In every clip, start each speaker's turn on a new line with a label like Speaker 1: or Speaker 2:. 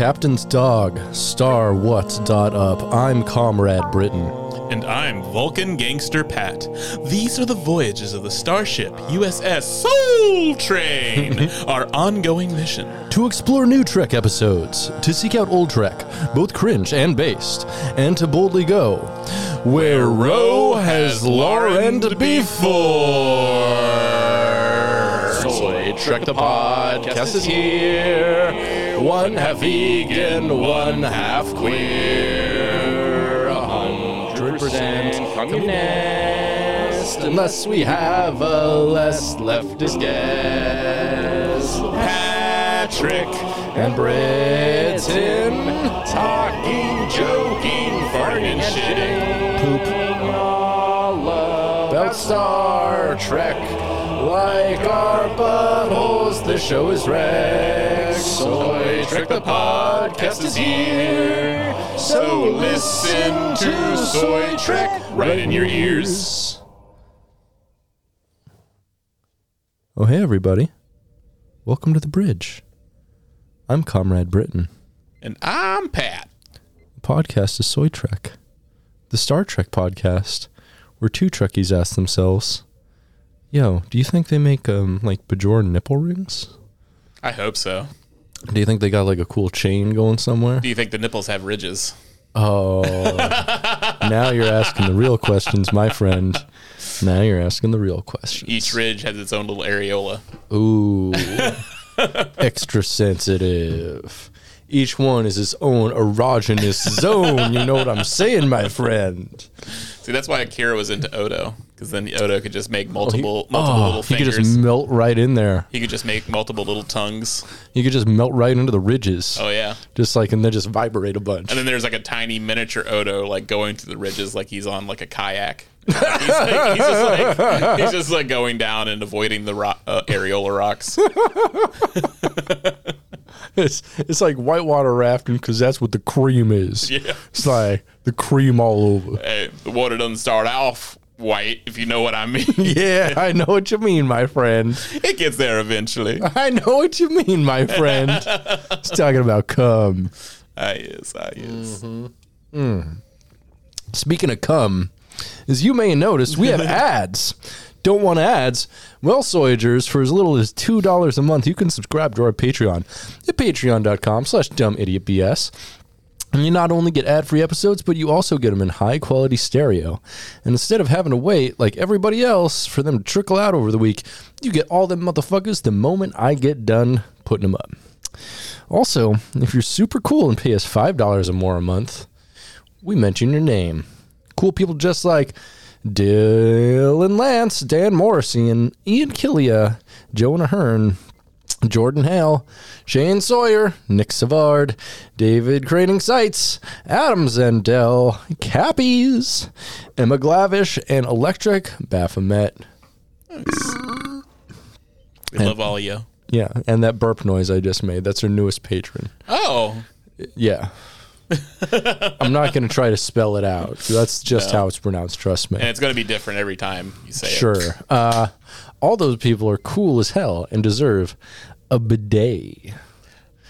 Speaker 1: Captain's Dog, star what's dot up. I'm Comrade Britain.
Speaker 2: And I'm Vulcan Gangster Pat. These are the voyages of the starship USS Train, our ongoing mission.
Speaker 1: To explore new Trek episodes, to seek out old Trek, both cringe and based, and to boldly go where Ro has Laren before. Soy Trek the podcast is here. One half vegan, one half queer. A hundred communist. Unless we have a less leftist guest. Patrick and Britain. Talking, joking, farting, shitting. Poop. All about Star Trek. Like our buttholes, the show is wrecked. Soy Trek the podcast is here. So listen to Soy Trek right in your ears. Oh, hey, everybody. Welcome to the bridge. I'm Comrade Britain.
Speaker 2: And I'm Pat.
Speaker 1: The podcast is Soy Trek, the Star Trek podcast, where two Trekkies ask themselves, Yo, do you think they make um like Bajoran nipple rings?
Speaker 2: I hope so.
Speaker 1: Do you think they got like a cool chain going somewhere?
Speaker 2: Do you think the nipples have ridges?
Speaker 1: Oh, now you're asking the real questions, my friend. Now you're asking the real question.
Speaker 2: Each ridge has its own little areola.
Speaker 1: Ooh, extra sensitive. Each one is its own erogenous zone. You know what I'm saying, my friend?
Speaker 2: See, that's why Akira was into Odo, because then Odo could just make oh, multiple, multiple
Speaker 1: Oh,
Speaker 2: little
Speaker 1: he could just melt right in there.
Speaker 2: he could just make multiple little tongues.
Speaker 1: He could just melt right into the ridges.
Speaker 2: Oh yeah.
Speaker 1: Just like, and then just vibrate a bunch.
Speaker 2: And then there's like a tiny miniature Odo like going through the ridges like he's on like a kayak. He's, like, he's, just like, he's just like going down and avoiding the rock, uh, areola rocks.
Speaker 1: It's it's like whitewater rafting because that's what the cream is.
Speaker 2: Yeah.
Speaker 1: It's like the cream all over.
Speaker 2: Hey, the water doesn't start off white, if you know what I mean.
Speaker 1: Yeah, I know what you mean, my friend.
Speaker 2: it gets there eventually.
Speaker 1: I know what you mean, my friend. It's talking about cum.
Speaker 2: Ah, yes, ah, yes.
Speaker 1: Speaking of cum, as you may have noticed, we have ads. Don't want ads? Well, Soyagers, for as little as $2 a month, you can subscribe to our Patreon at patreon.com slash dumbidiotbs. And you not only get ad-free episodes, but you also get them in high-quality stereo. And instead of having to wait, like everybody else, for them to trickle out over the week, you get all them motherfuckers the moment I get done putting them up. Also, if you're super cool and pay us $5 or more a month, we mention your name. Cool people just like Dylan Lance, Dan Morrissey, and Ian Killia, Jonah Hearn, Jordan Hale, Shane Sawyer, Nick Savard, David Craning Sites, Adam Zendel, Cappies, Emma Glavish, and Electric Baphomet.
Speaker 2: We love all of you.
Speaker 1: Yeah, and that burp noise I just made, that's our newest patron.
Speaker 2: Oh,
Speaker 1: Yeah. I'm not going to try to spell it out. That's just how it's pronounced, trust me.
Speaker 2: and it's going to be different every time you say it.
Speaker 1: Sure. Uh, all those people are cool as hell and deserve a bidet.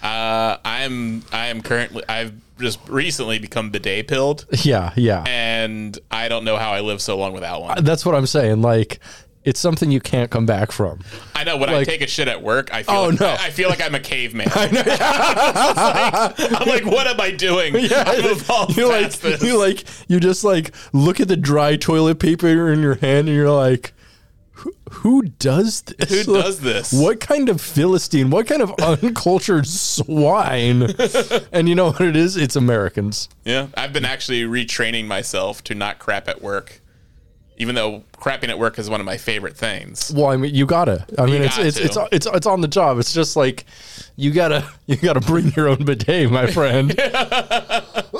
Speaker 2: Uh, I'm I am currently I've just recently become bidet pilled,
Speaker 1: Yeah, yeah.
Speaker 2: and I don't know how I live so long without one.
Speaker 1: That's what I'm saying. Like, it's something you can't come back from.
Speaker 2: I know when
Speaker 1: like-
Speaker 2: I take a shit at work, I feel
Speaker 1: Oh,
Speaker 2: like,
Speaker 1: no.
Speaker 2: I, I feel like I'm a caveman. I know. I'm like, what am I doing? Evolved
Speaker 1: you like,
Speaker 2: this.
Speaker 1: you like, you just like look at the dry toilet paper in your hand, and you're like, who, who does this?
Speaker 2: Who does this?
Speaker 1: What kind of philistine? What kind of uncultured swine? and you know what it is? It's Americans.
Speaker 2: yeah, I've been actually retraining myself to not crap at work, even though crapping at work is one of my favorite things.
Speaker 1: Well, I mean, you gotta. I mean, it's
Speaker 2: got
Speaker 1: it's, it's it's it's on the job. It's just like you gotta you gotta bring your own bidet, my friend.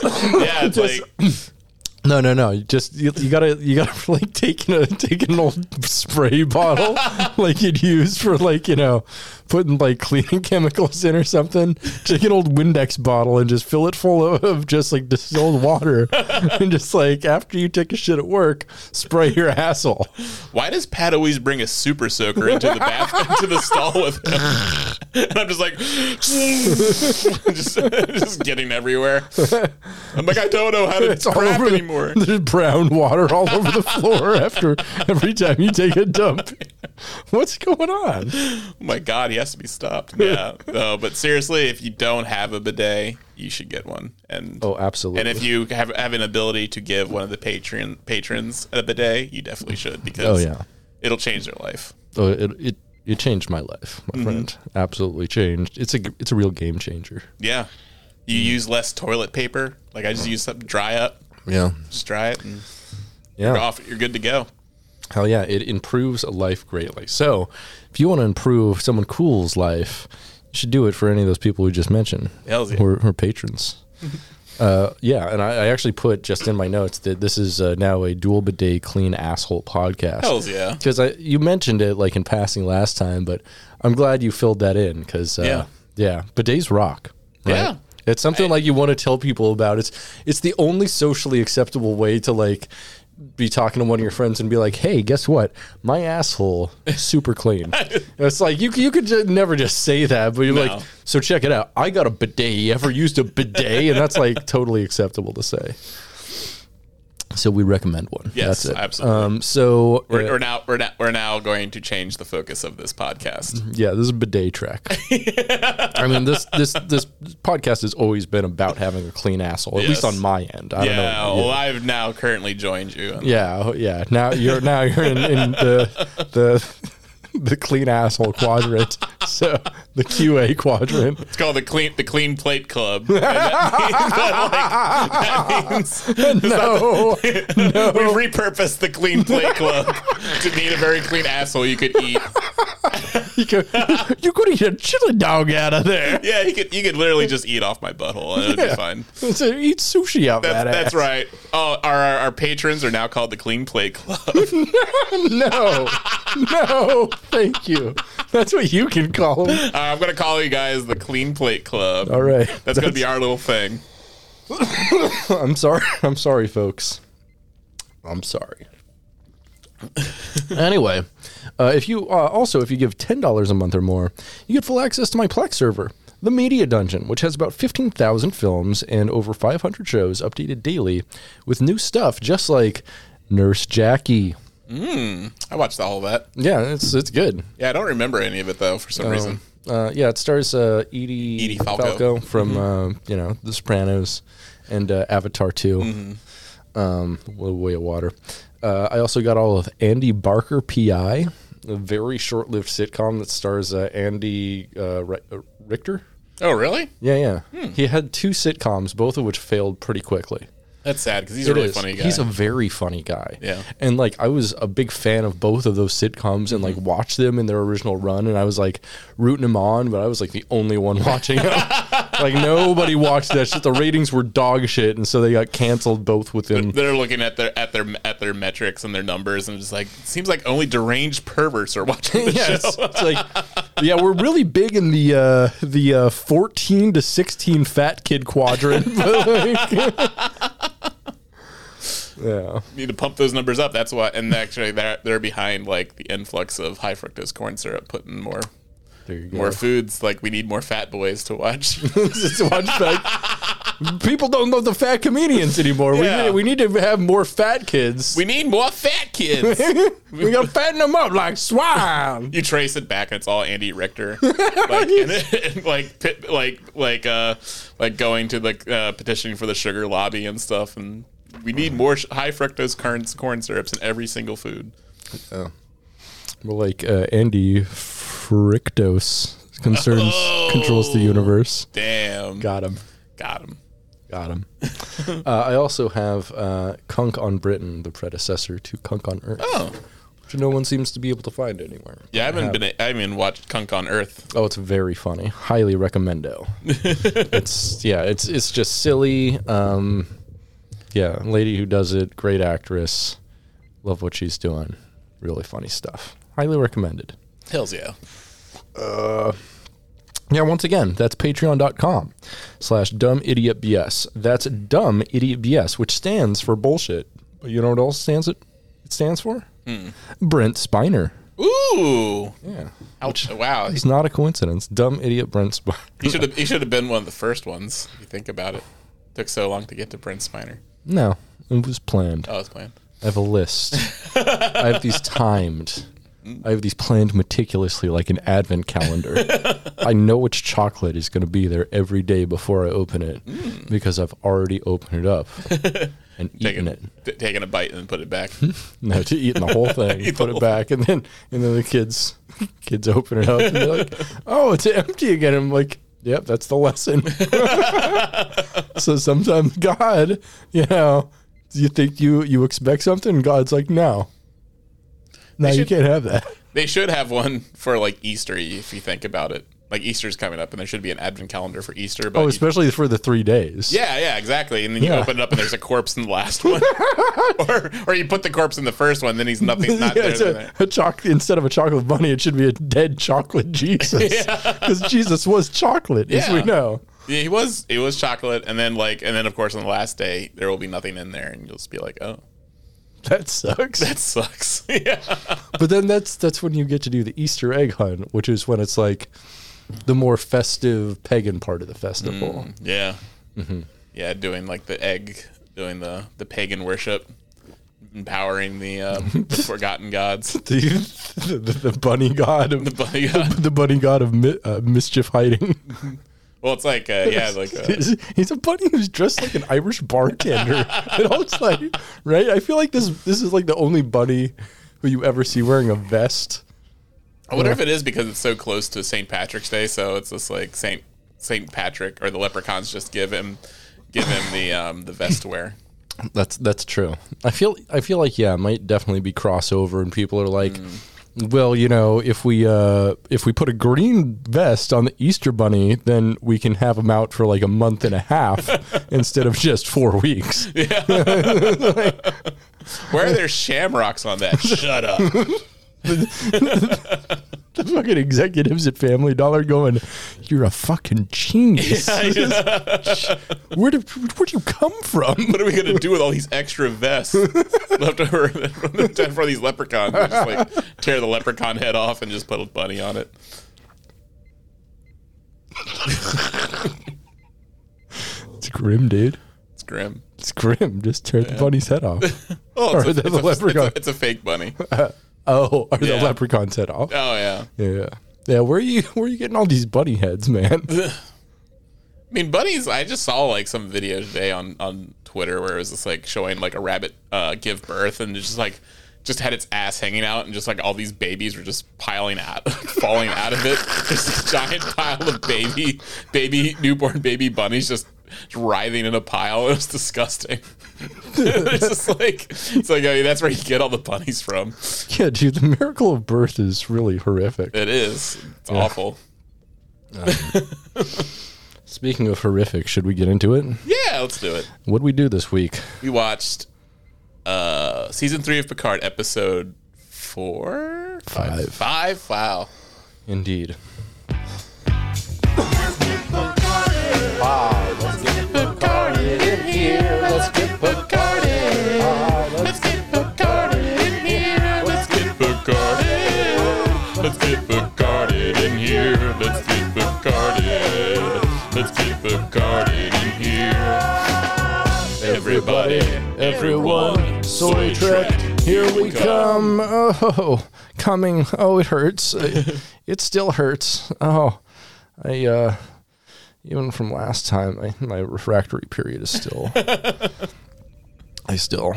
Speaker 2: Yeah, it's
Speaker 1: Just-
Speaker 2: like
Speaker 1: No, no, no. You just you, you gotta you gotta like take a take an old spray bottle like you'd use for like you know putting like cleaning chemicals in or something. Take an old Windex bottle and just fill it full of, just like distilled water, and just like after you take a shit at work, spray your asshole.
Speaker 2: Why does Pat always bring a super soaker into the bath into the stall with him? And I'm just like, just, just getting everywhere. I'm like, I don't know how to
Speaker 1: It's
Speaker 2: crap
Speaker 1: over the-
Speaker 2: anymore.
Speaker 1: There's brown water all over the floor after every time you take a dump. What's going on?
Speaker 2: Oh my god, he has to be stopped. Yeah, no, but seriously, if you don't have a bidet, you should get one. And
Speaker 1: Oh, absolutely.
Speaker 2: and if you have have an ability to give one of the patron patrons a bidet, you definitely should oh, because
Speaker 1: Oh, yeah.
Speaker 2: it'll change their life.
Speaker 1: Oh, it, it it changed my life, my mm-hmm. friend. Absolutely changed. It's a it's a real game changer.
Speaker 2: Yeah, you mm. use less toilet paper. Like I just mm. use something dry up,
Speaker 1: Yeah,
Speaker 2: just dry it, and
Speaker 1: yeah.
Speaker 2: you're off. You're good to go.
Speaker 1: Hell yeah, it improves a life greatly. So, if you want to improve someone cool's life, you should do it for any of those people we just mentioned
Speaker 2: Hells yeah.
Speaker 1: who, are, patrons. uh, yeah, and I, I actually put just in my notes that this is uh, now a dual bidet clean asshole podcast.
Speaker 2: Hells yeah.
Speaker 1: Because I you mentioned it like in passing last time, but I'm glad you filled that in because uh,
Speaker 2: Yeah.
Speaker 1: yeah, bidets rock. Right?
Speaker 2: Yeah.
Speaker 1: it's something like you want to tell people about. It's it's the only socially acceptable way to like be talking to one of your friends and be like, "Hey, guess what? My asshole is super clean." it's like you you could just never just say that, but you're
Speaker 2: No.
Speaker 1: like, "So check it out. I got a bidet. You ever used a bidet?" And that's like totally acceptable to say. So we recommend one.
Speaker 2: Yes,
Speaker 1: that's it.
Speaker 2: absolutely.
Speaker 1: Um, so
Speaker 2: We're,
Speaker 1: uh,
Speaker 2: we're now we're now we're now going to change the focus of this podcast.
Speaker 1: Yeah, this is a bidet track. I mean, this this this podcast has always been about having a clean asshole, at least on my end. I
Speaker 2: Yeah,
Speaker 1: don't know.
Speaker 2: well, I've now currently joined you.
Speaker 1: Yeah, oh, yeah. Now you're now you're in, in the the the clean asshole quadrant. So the QA quadrant.
Speaker 2: It's called the clean the clean plate club. And that means, that, like, that means
Speaker 1: No,
Speaker 2: we repurposed the clean plate club to mean a very clean asshole you could eat.
Speaker 1: you could you could eat a chili dog out of there.
Speaker 2: Yeah, you could you could literally just eat off my butthole and it would be fine.
Speaker 1: So eat sushi out
Speaker 2: That's,
Speaker 1: that
Speaker 2: that's right. Oh, our, our our patrons are now called the Clean Plate Club.
Speaker 1: No, no, thank you. That's what you can call them.
Speaker 2: Uh, I'm gonna call you guys the Clean Plate Club.
Speaker 1: All right.
Speaker 2: That's gonna be our little thing.
Speaker 1: I'm sorry. I'm sorry, folks. I'm sorry. anyway, uh, if you uh, also if you give ten dollars a month or more, you get full access to my Plex server, the Media Dungeon, which has about fifteen thousand films and over five hundred shows updated daily with new stuff, just like Nurse Jackie.
Speaker 2: I watched all of that.
Speaker 1: Yeah, it's it's good.
Speaker 2: Yeah, I don't remember any of it though for some reason.
Speaker 1: Uh, yeah, it stars uh, Edie,
Speaker 2: Edie Falco.
Speaker 1: from uh, you know The Sopranos and uh, Avatar 2 um, Little Way of Water. Uh, I also got all of Andy Barker PI, a very short-lived sitcom that stars uh, Andy uh, Richter.
Speaker 2: Oh, really?
Speaker 1: Yeah, yeah. He had two sitcoms, both of which failed pretty quickly.
Speaker 2: That's sad because he's a really
Speaker 1: is.
Speaker 2: funny guy.
Speaker 1: He's a very funny guy.
Speaker 2: Yeah.
Speaker 1: And like I was a big fan of both of those sitcoms and like
Speaker 2: Mm-hmm.
Speaker 1: watched them in their original run and I was like rooting them on, but I was like the only one watching them. like nobody watched that shit. The ratings were dog shit, and so they got canceled both within
Speaker 2: They're looking at their at their at their metrics and their numbers and just like it seems like only deranged perverts are watching the
Speaker 1: yeah,
Speaker 2: show.
Speaker 1: it's like yeah, we're really big in the uh the uh 14 to 16 fat kid quadrant. Yeah.
Speaker 2: need to pump those numbers up. That's why, and actually, they're they're behind like the influx of high fructose corn syrup, putting more
Speaker 1: There you go.
Speaker 2: more foods. Like we need more fat boys to watch.
Speaker 1: Just watch like people don't know the fat comedians anymore. We need, we need to have more fat kids.
Speaker 2: we need more fat kids.
Speaker 1: we gotta fatten them up like swine.
Speaker 2: you trace it back, and it's all Andy Richter, like and, and, like like like uh like going to the uh, petitioning for the sugar lobby and stuff. And we need more sh- high fructose corn corn syrups in every single food. Oh.
Speaker 1: Well, like uh, Andy Frictos concerns controls the universe.
Speaker 2: Damn,
Speaker 1: Got him.
Speaker 2: got him.
Speaker 1: Got him. uh, I also have uh, Cunk on Britain, the predecessor to Cunk on Earth,
Speaker 2: Oh.
Speaker 1: which no one seems to be able to find anywhere.
Speaker 2: Yeah, I haven't
Speaker 1: have-
Speaker 2: been. I haven't watched Cunk on Earth.
Speaker 1: Oh, it's very funny. Highly recommendo. it's yeah, it's it's just silly. Um, yeah, lady who does it, great actress. Love what she's doing. Really funny stuff. Highly recommended.
Speaker 2: Hells yeah.
Speaker 1: Uh, yeah, once again, that's patreon.com slash dumb idiot BS. That's dumb idiot BS, which stands for bullshit. But you know what else stands it? It stands for? Hmm. Brent Spiner.
Speaker 2: Ooh.
Speaker 1: Yeah.
Speaker 2: Ouch. Oh, wow.
Speaker 1: It's not a coincidence. Dumb idiot Brent Spiner.
Speaker 2: He should have he should have been one of the first ones, if you think about it. Took so long to get to Brent Spiner.
Speaker 1: No, it was planned.
Speaker 2: Oh, it's planned.
Speaker 1: I have a list. I have these timed. I have these planned meticulously like an advent calendar. I know which chocolate is going to be there every day before I open it mm. because I've already opened it up and eaten it.
Speaker 2: t- taking a bite and then put it back.
Speaker 1: No, to eating the whole thing, put it back, and then and then the kids kids open it up and they're like, "Oh, it's empty again." I'm like, "Yep, that's the lesson." so sometimes God, you know, you think you you expect something, and God's like, "No, no, you can't have that."
Speaker 2: They should have one for like Easter if you think about it. Like Easter's coming up and there should be an advent calendar for Easter. But
Speaker 1: Oh,
Speaker 2: you-
Speaker 1: especially for the three days.
Speaker 2: yeah, yeah, exactly. And then you
Speaker 1: Yeah.
Speaker 2: open it up and there's a corpse in the last one. or or you put the corpse in the first one, then he's nothing not
Speaker 1: Yeah,
Speaker 2: there.
Speaker 1: a,
Speaker 2: there.
Speaker 1: a chocolate instead of a chocolate bunny, it should be a dead chocolate Jesus, because Jesus was chocolate, as we know.
Speaker 2: Yeah, he was it was chocolate and then like and then of course on the last day there will be nothing in there and you'll just be like, Oh,
Speaker 1: That sucks.
Speaker 2: that sucks. yeah.
Speaker 1: But then that's that's when you get to do the Easter egg hunt, which is when it's like the more festive pagan part of the festival.
Speaker 2: Yeah.
Speaker 1: Mm-hmm.
Speaker 2: Yeah, doing like the egg, doing the the pagan worship, empowering the, um, the forgotten gods.
Speaker 1: The, the the bunny god of
Speaker 2: The bunny god.
Speaker 1: the bunny god of mi- uh, mischief hiding.
Speaker 2: Well, it's like uh, yeah, like uh,
Speaker 1: he's, he's a bunny who's dressed like an Irish bartender. it looks like right. I feel like this this is like the only bunny who you ever see wearing a vest.
Speaker 2: I wonder if it is because it's so close to St. Patrick's Day, so it's just like Saint Saint Patrick or the leprechauns just give him give him the um the vest to wear.
Speaker 1: That's that's true. I feel I feel like yeah, it might definitely be crossover, and people are like, well, you know, if we uh, if we put a green vest on the Easter Bunny, then we can have him out for like a month and a half instead of just four weeks.
Speaker 2: Where are there shamrocks on that? Shut up.
Speaker 1: The fucking executives at Family Dollar going, "You're a fucking genius. Where did where do you come from?"
Speaker 2: What are we gonna do with all these extra vests left over for these leprechauns? Just like tear the leprechaun head off and just put a bunny on it.
Speaker 1: It's grim, dude.
Speaker 2: It's grim.
Speaker 1: It's grim. Just tear the bunny's head off.
Speaker 2: Oh, it's,
Speaker 1: Or
Speaker 2: a, it's, a, it's,
Speaker 1: leprechaun.
Speaker 2: a, it's a fake bunny.
Speaker 1: Oh, or the
Speaker 2: Yeah.
Speaker 1: leprechaun's head off.
Speaker 2: Oh yeah.
Speaker 1: Yeah. Yeah, where are you where are you getting all these bunny heads, man?
Speaker 2: I mean, bunnies. I just saw like some video today on on Twitter where it was just like showing like a rabbit uh, give birth and it's just like just had its ass hanging out and just like all these babies were just piling out, falling out of it. Just a giant pile of baby, baby newborn baby bunnies just writhing in a pile. It was disgusting. it's just like it's like I mean, that's where you get all the bunnies from.
Speaker 1: yeah, dude, the miracle of birth is really horrific.
Speaker 2: It is. It's awful.
Speaker 1: Speaking of horrific, should we get into it?
Speaker 2: Yeah, let's do it.
Speaker 1: What'd we do this week?
Speaker 2: we watched uh season three of Picard, episode four,
Speaker 1: Five.
Speaker 2: five. Wow.
Speaker 1: Indeed.
Speaker 2: Let's get in here. Let's get. Let's get in here. Let's get Picarded. Let's get Picarded in here. Everybody, everyone,
Speaker 1: Soy here we come. Oh, coming. Oh, it hurts. it, it still hurts. Oh, I, uh, even from last time, I, my refractory period is still, I still,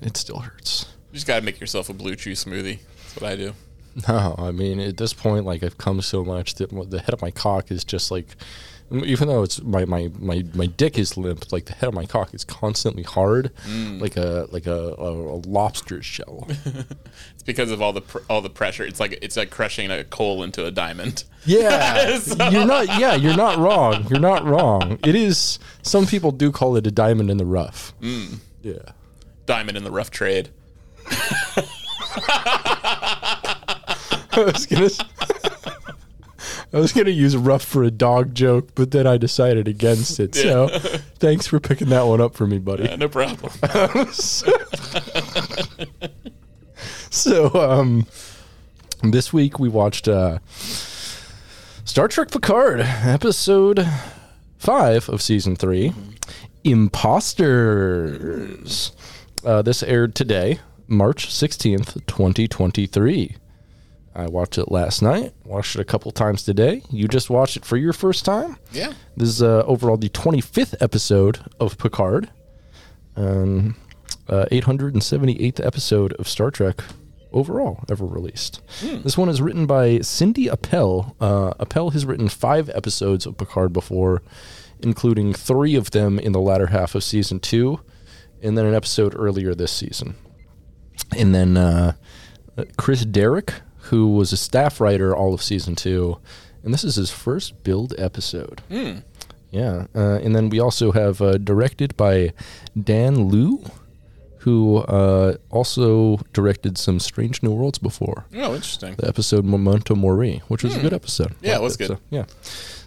Speaker 1: it still hurts.
Speaker 2: You just gotta make yourself a blue chew smoothie. That's what I do.
Speaker 1: No, I mean, at this point, like, I've come so much that the head of my cock is just like, even though it's my, my, my, my dick is limp, like the head of my cock is constantly hard, mm. like a like a, a, a lobster shell.
Speaker 2: It's because of all the pr- all the pressure. It's like it's like crushing a coal into a diamond.
Speaker 1: Yeah, you're not. Yeah, you're not wrong. You're not wrong. It is. Some people do call it a diamond in the rough. Mm. Yeah.
Speaker 2: Diamond in the rough trade.
Speaker 1: I was gonna. I was gonna use rough for a dog joke, but then I decided against it. So, thanks for picking that one up for me, buddy.
Speaker 2: Yeah, no problem.
Speaker 1: So, um, this week we watched uh, Star Trek Picard, episode five of season three, Imposters. Uh, this aired today, March 16th, 2023. I watched it last night, watched it a couple times today. You just watched it for your first time.
Speaker 2: yeah.
Speaker 1: This is uh, overall the 25th episode of Picard, um, uh, 878th episode of Star Trek overall ever released. This one is written by Cindy Appel. Uh, Appel has written five episodes of Picard before, including three of them in the latter half of season two, and then an episode earlier this season. And then uh, Chris Derrick, who was a staff writer all of season two, and this is his first build episode. Yeah, uh, and then we also have uh, directed by Dan Liu, who uh, also directed some Strange New Worlds before.
Speaker 2: Oh, interesting.
Speaker 1: The episode Memento Mori, which was a good episode.
Speaker 2: Hmm. Yeah, it was good.
Speaker 1: So, yeah.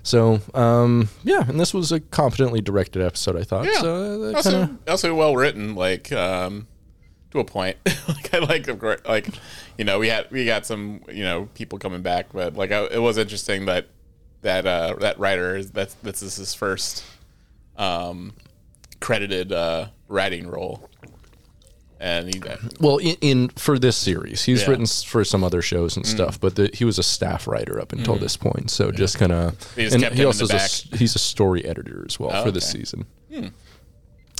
Speaker 1: So, um, yeah, and this was a competently directed episode, I thought.
Speaker 2: Yeah.
Speaker 1: So, uh,
Speaker 2: also,
Speaker 1: kinda-
Speaker 2: also well written, like um, to a point. like I like, of course, like you know, we had we got some you know people coming back, but like I, it was interesting that that uh, that writer is that's this is his first um, credited uh, writing role, and he
Speaker 1: well, in, in for this series, he's
Speaker 2: Yeah. Mm.
Speaker 1: written for some other shows and stuff, but the, he was a staff writer up until this point. So just kind of, and he also is a he's a story editor as well
Speaker 2: Oh,
Speaker 1: for this
Speaker 2: season. Hmm.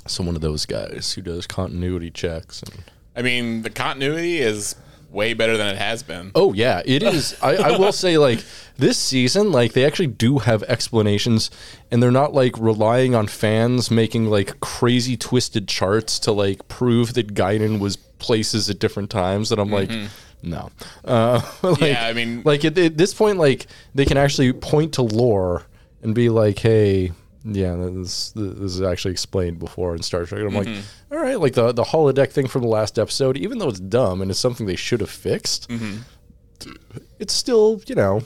Speaker 1: So one of those guys who does continuity checks and.
Speaker 2: I mean, the continuity is way better than it has been.
Speaker 1: Oh yeah, it is. I, I will say like this season, like they actually do have explanations, and they're not like relying on fans making like crazy twisted charts to like prove that Guinan was places at different times. That I'm like, no. Uh, like,
Speaker 2: Yeah, I mean-
Speaker 1: like at, at this point, like they can actually point to lore and be like, hey. Yeah, this, this is actually explained before in Star Trek. I'm like, all right, like the the holodeck thing from the last episode, even though it's dumb and it's something they should have fixed, it's still, you know,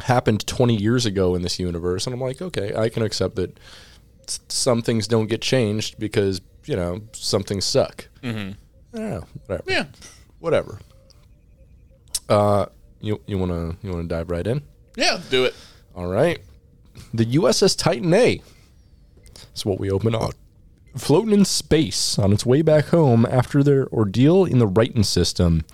Speaker 1: happened 20 years ago in this universe. And I'm like, okay, I can accept that some things don't get changed because, you know, some things suck. Mm-hmm. I don't know. Whatever.
Speaker 2: Yeah,
Speaker 1: Whatever. Uh, you you want to you want to dive right in?
Speaker 2: yeah, do it.
Speaker 1: All right. The USS Titan A. That's what we open on. Floating in space on its way back home after their ordeal in the Ryton system,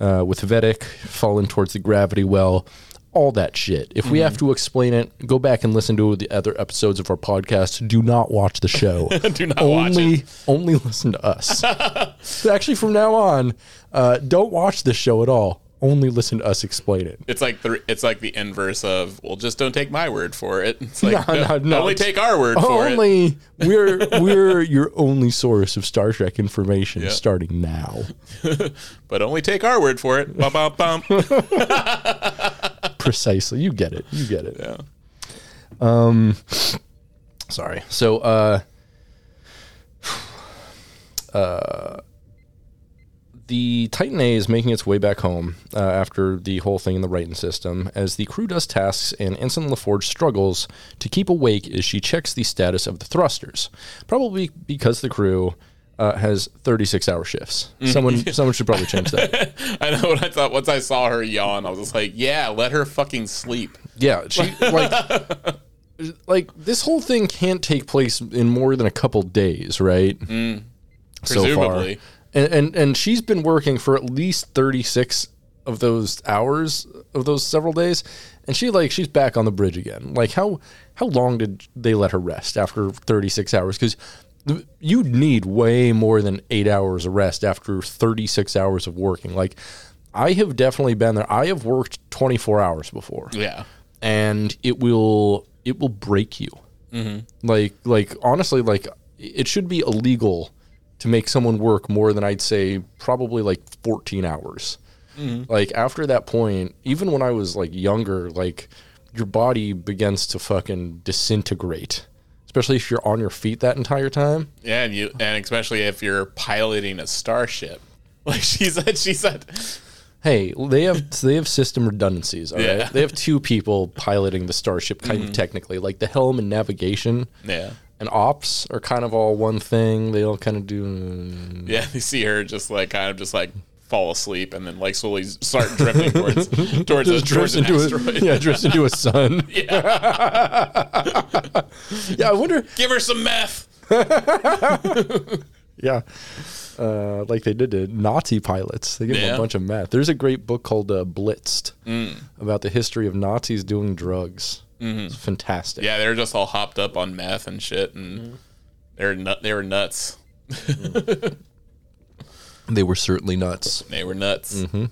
Speaker 1: uh, with Vadic falling towards the gravity well, all that shit. If we have to explain it, go back and listen to the other episodes of our podcast. Do not watch the show.
Speaker 2: Do not watch
Speaker 1: only,
Speaker 2: it.
Speaker 1: Only listen to us. Actually, from now on, uh, don't watch the show at all. Only listen to us explain it.
Speaker 2: It's like the it's like the inverse of well, just don't take my word for it. It's like
Speaker 1: No,
Speaker 2: no,
Speaker 1: no, no.
Speaker 2: only take our word for it.
Speaker 1: only we're we're your only source of Star Trek information starting now.
Speaker 2: but only take our word for it. Bum, bum, bum.
Speaker 1: Precisely, you get it. You get it.
Speaker 2: yeah.
Speaker 1: Um, sorry. So, uh, uh, the Titan A is making its way back home uh, after the whole thing in the Ryton system, as the crew does tasks and Ensign LaForge struggles to keep awake as she checks the status of the thrusters. Probably because the crew uh, has 36 hour shifts. Someone, someone should probably change that.
Speaker 2: I know what I thought once I saw her yawn. I was just like, yeah, let her fucking sleep.
Speaker 1: Yeah, she like like this whole thing can't take place in more than a couple days, right? So far.
Speaker 2: Presumably.
Speaker 1: And, and and she's been working for at least 36 of those hours of those several days and she like she's back on the bridge again. Like how how long did they let her rest after 36 hours cuz you need way more than 8 hours of rest after 36 hours of working. Like I have definitely been there. I have worked 24 hours before
Speaker 2: Yeah.
Speaker 1: and it will it will break you. Mm-hmm. Like like honestly, like it should be illegal to make someone work more than I'd say probably like 14 hours. Mm-hmm. Like after that point, even when I was like younger, like your body begins to fucking disintegrate, especially if you're on your feet that entire time.
Speaker 2: Yeah, and you and especially if you're piloting a starship. Like she said, she said,
Speaker 1: Hey, they have they have system redundancies. All right,
Speaker 2: Yeah.
Speaker 1: they have two people piloting the starship, kind of mm-hmm. technically, like the helm and navigation
Speaker 2: Yeah.
Speaker 1: And ops are kind of all one thing. They all kind of do.
Speaker 2: Yeah, you see her just like kind of just like fall asleep and then like slowly start drifting towards towards, a, towards
Speaker 1: into
Speaker 2: asteroid.
Speaker 1: a yeah, drifts into a sun.
Speaker 2: Yeah.
Speaker 1: Yeah, I wonder.
Speaker 2: Give her some meth.
Speaker 1: Yeah, uh, like they did to Nazi pilots. They give them a bunch of meth. There's a great book called uh, Blitzed
Speaker 2: Mm.
Speaker 1: about the history of Nazis doing drugs. It's fantastic.
Speaker 2: Mm-hmm. Yeah, they're just all hopped up on meth and shit, and they're nut. They were nuts.
Speaker 1: They were certainly nuts.
Speaker 2: They were nuts.
Speaker 1: Mm-hmm.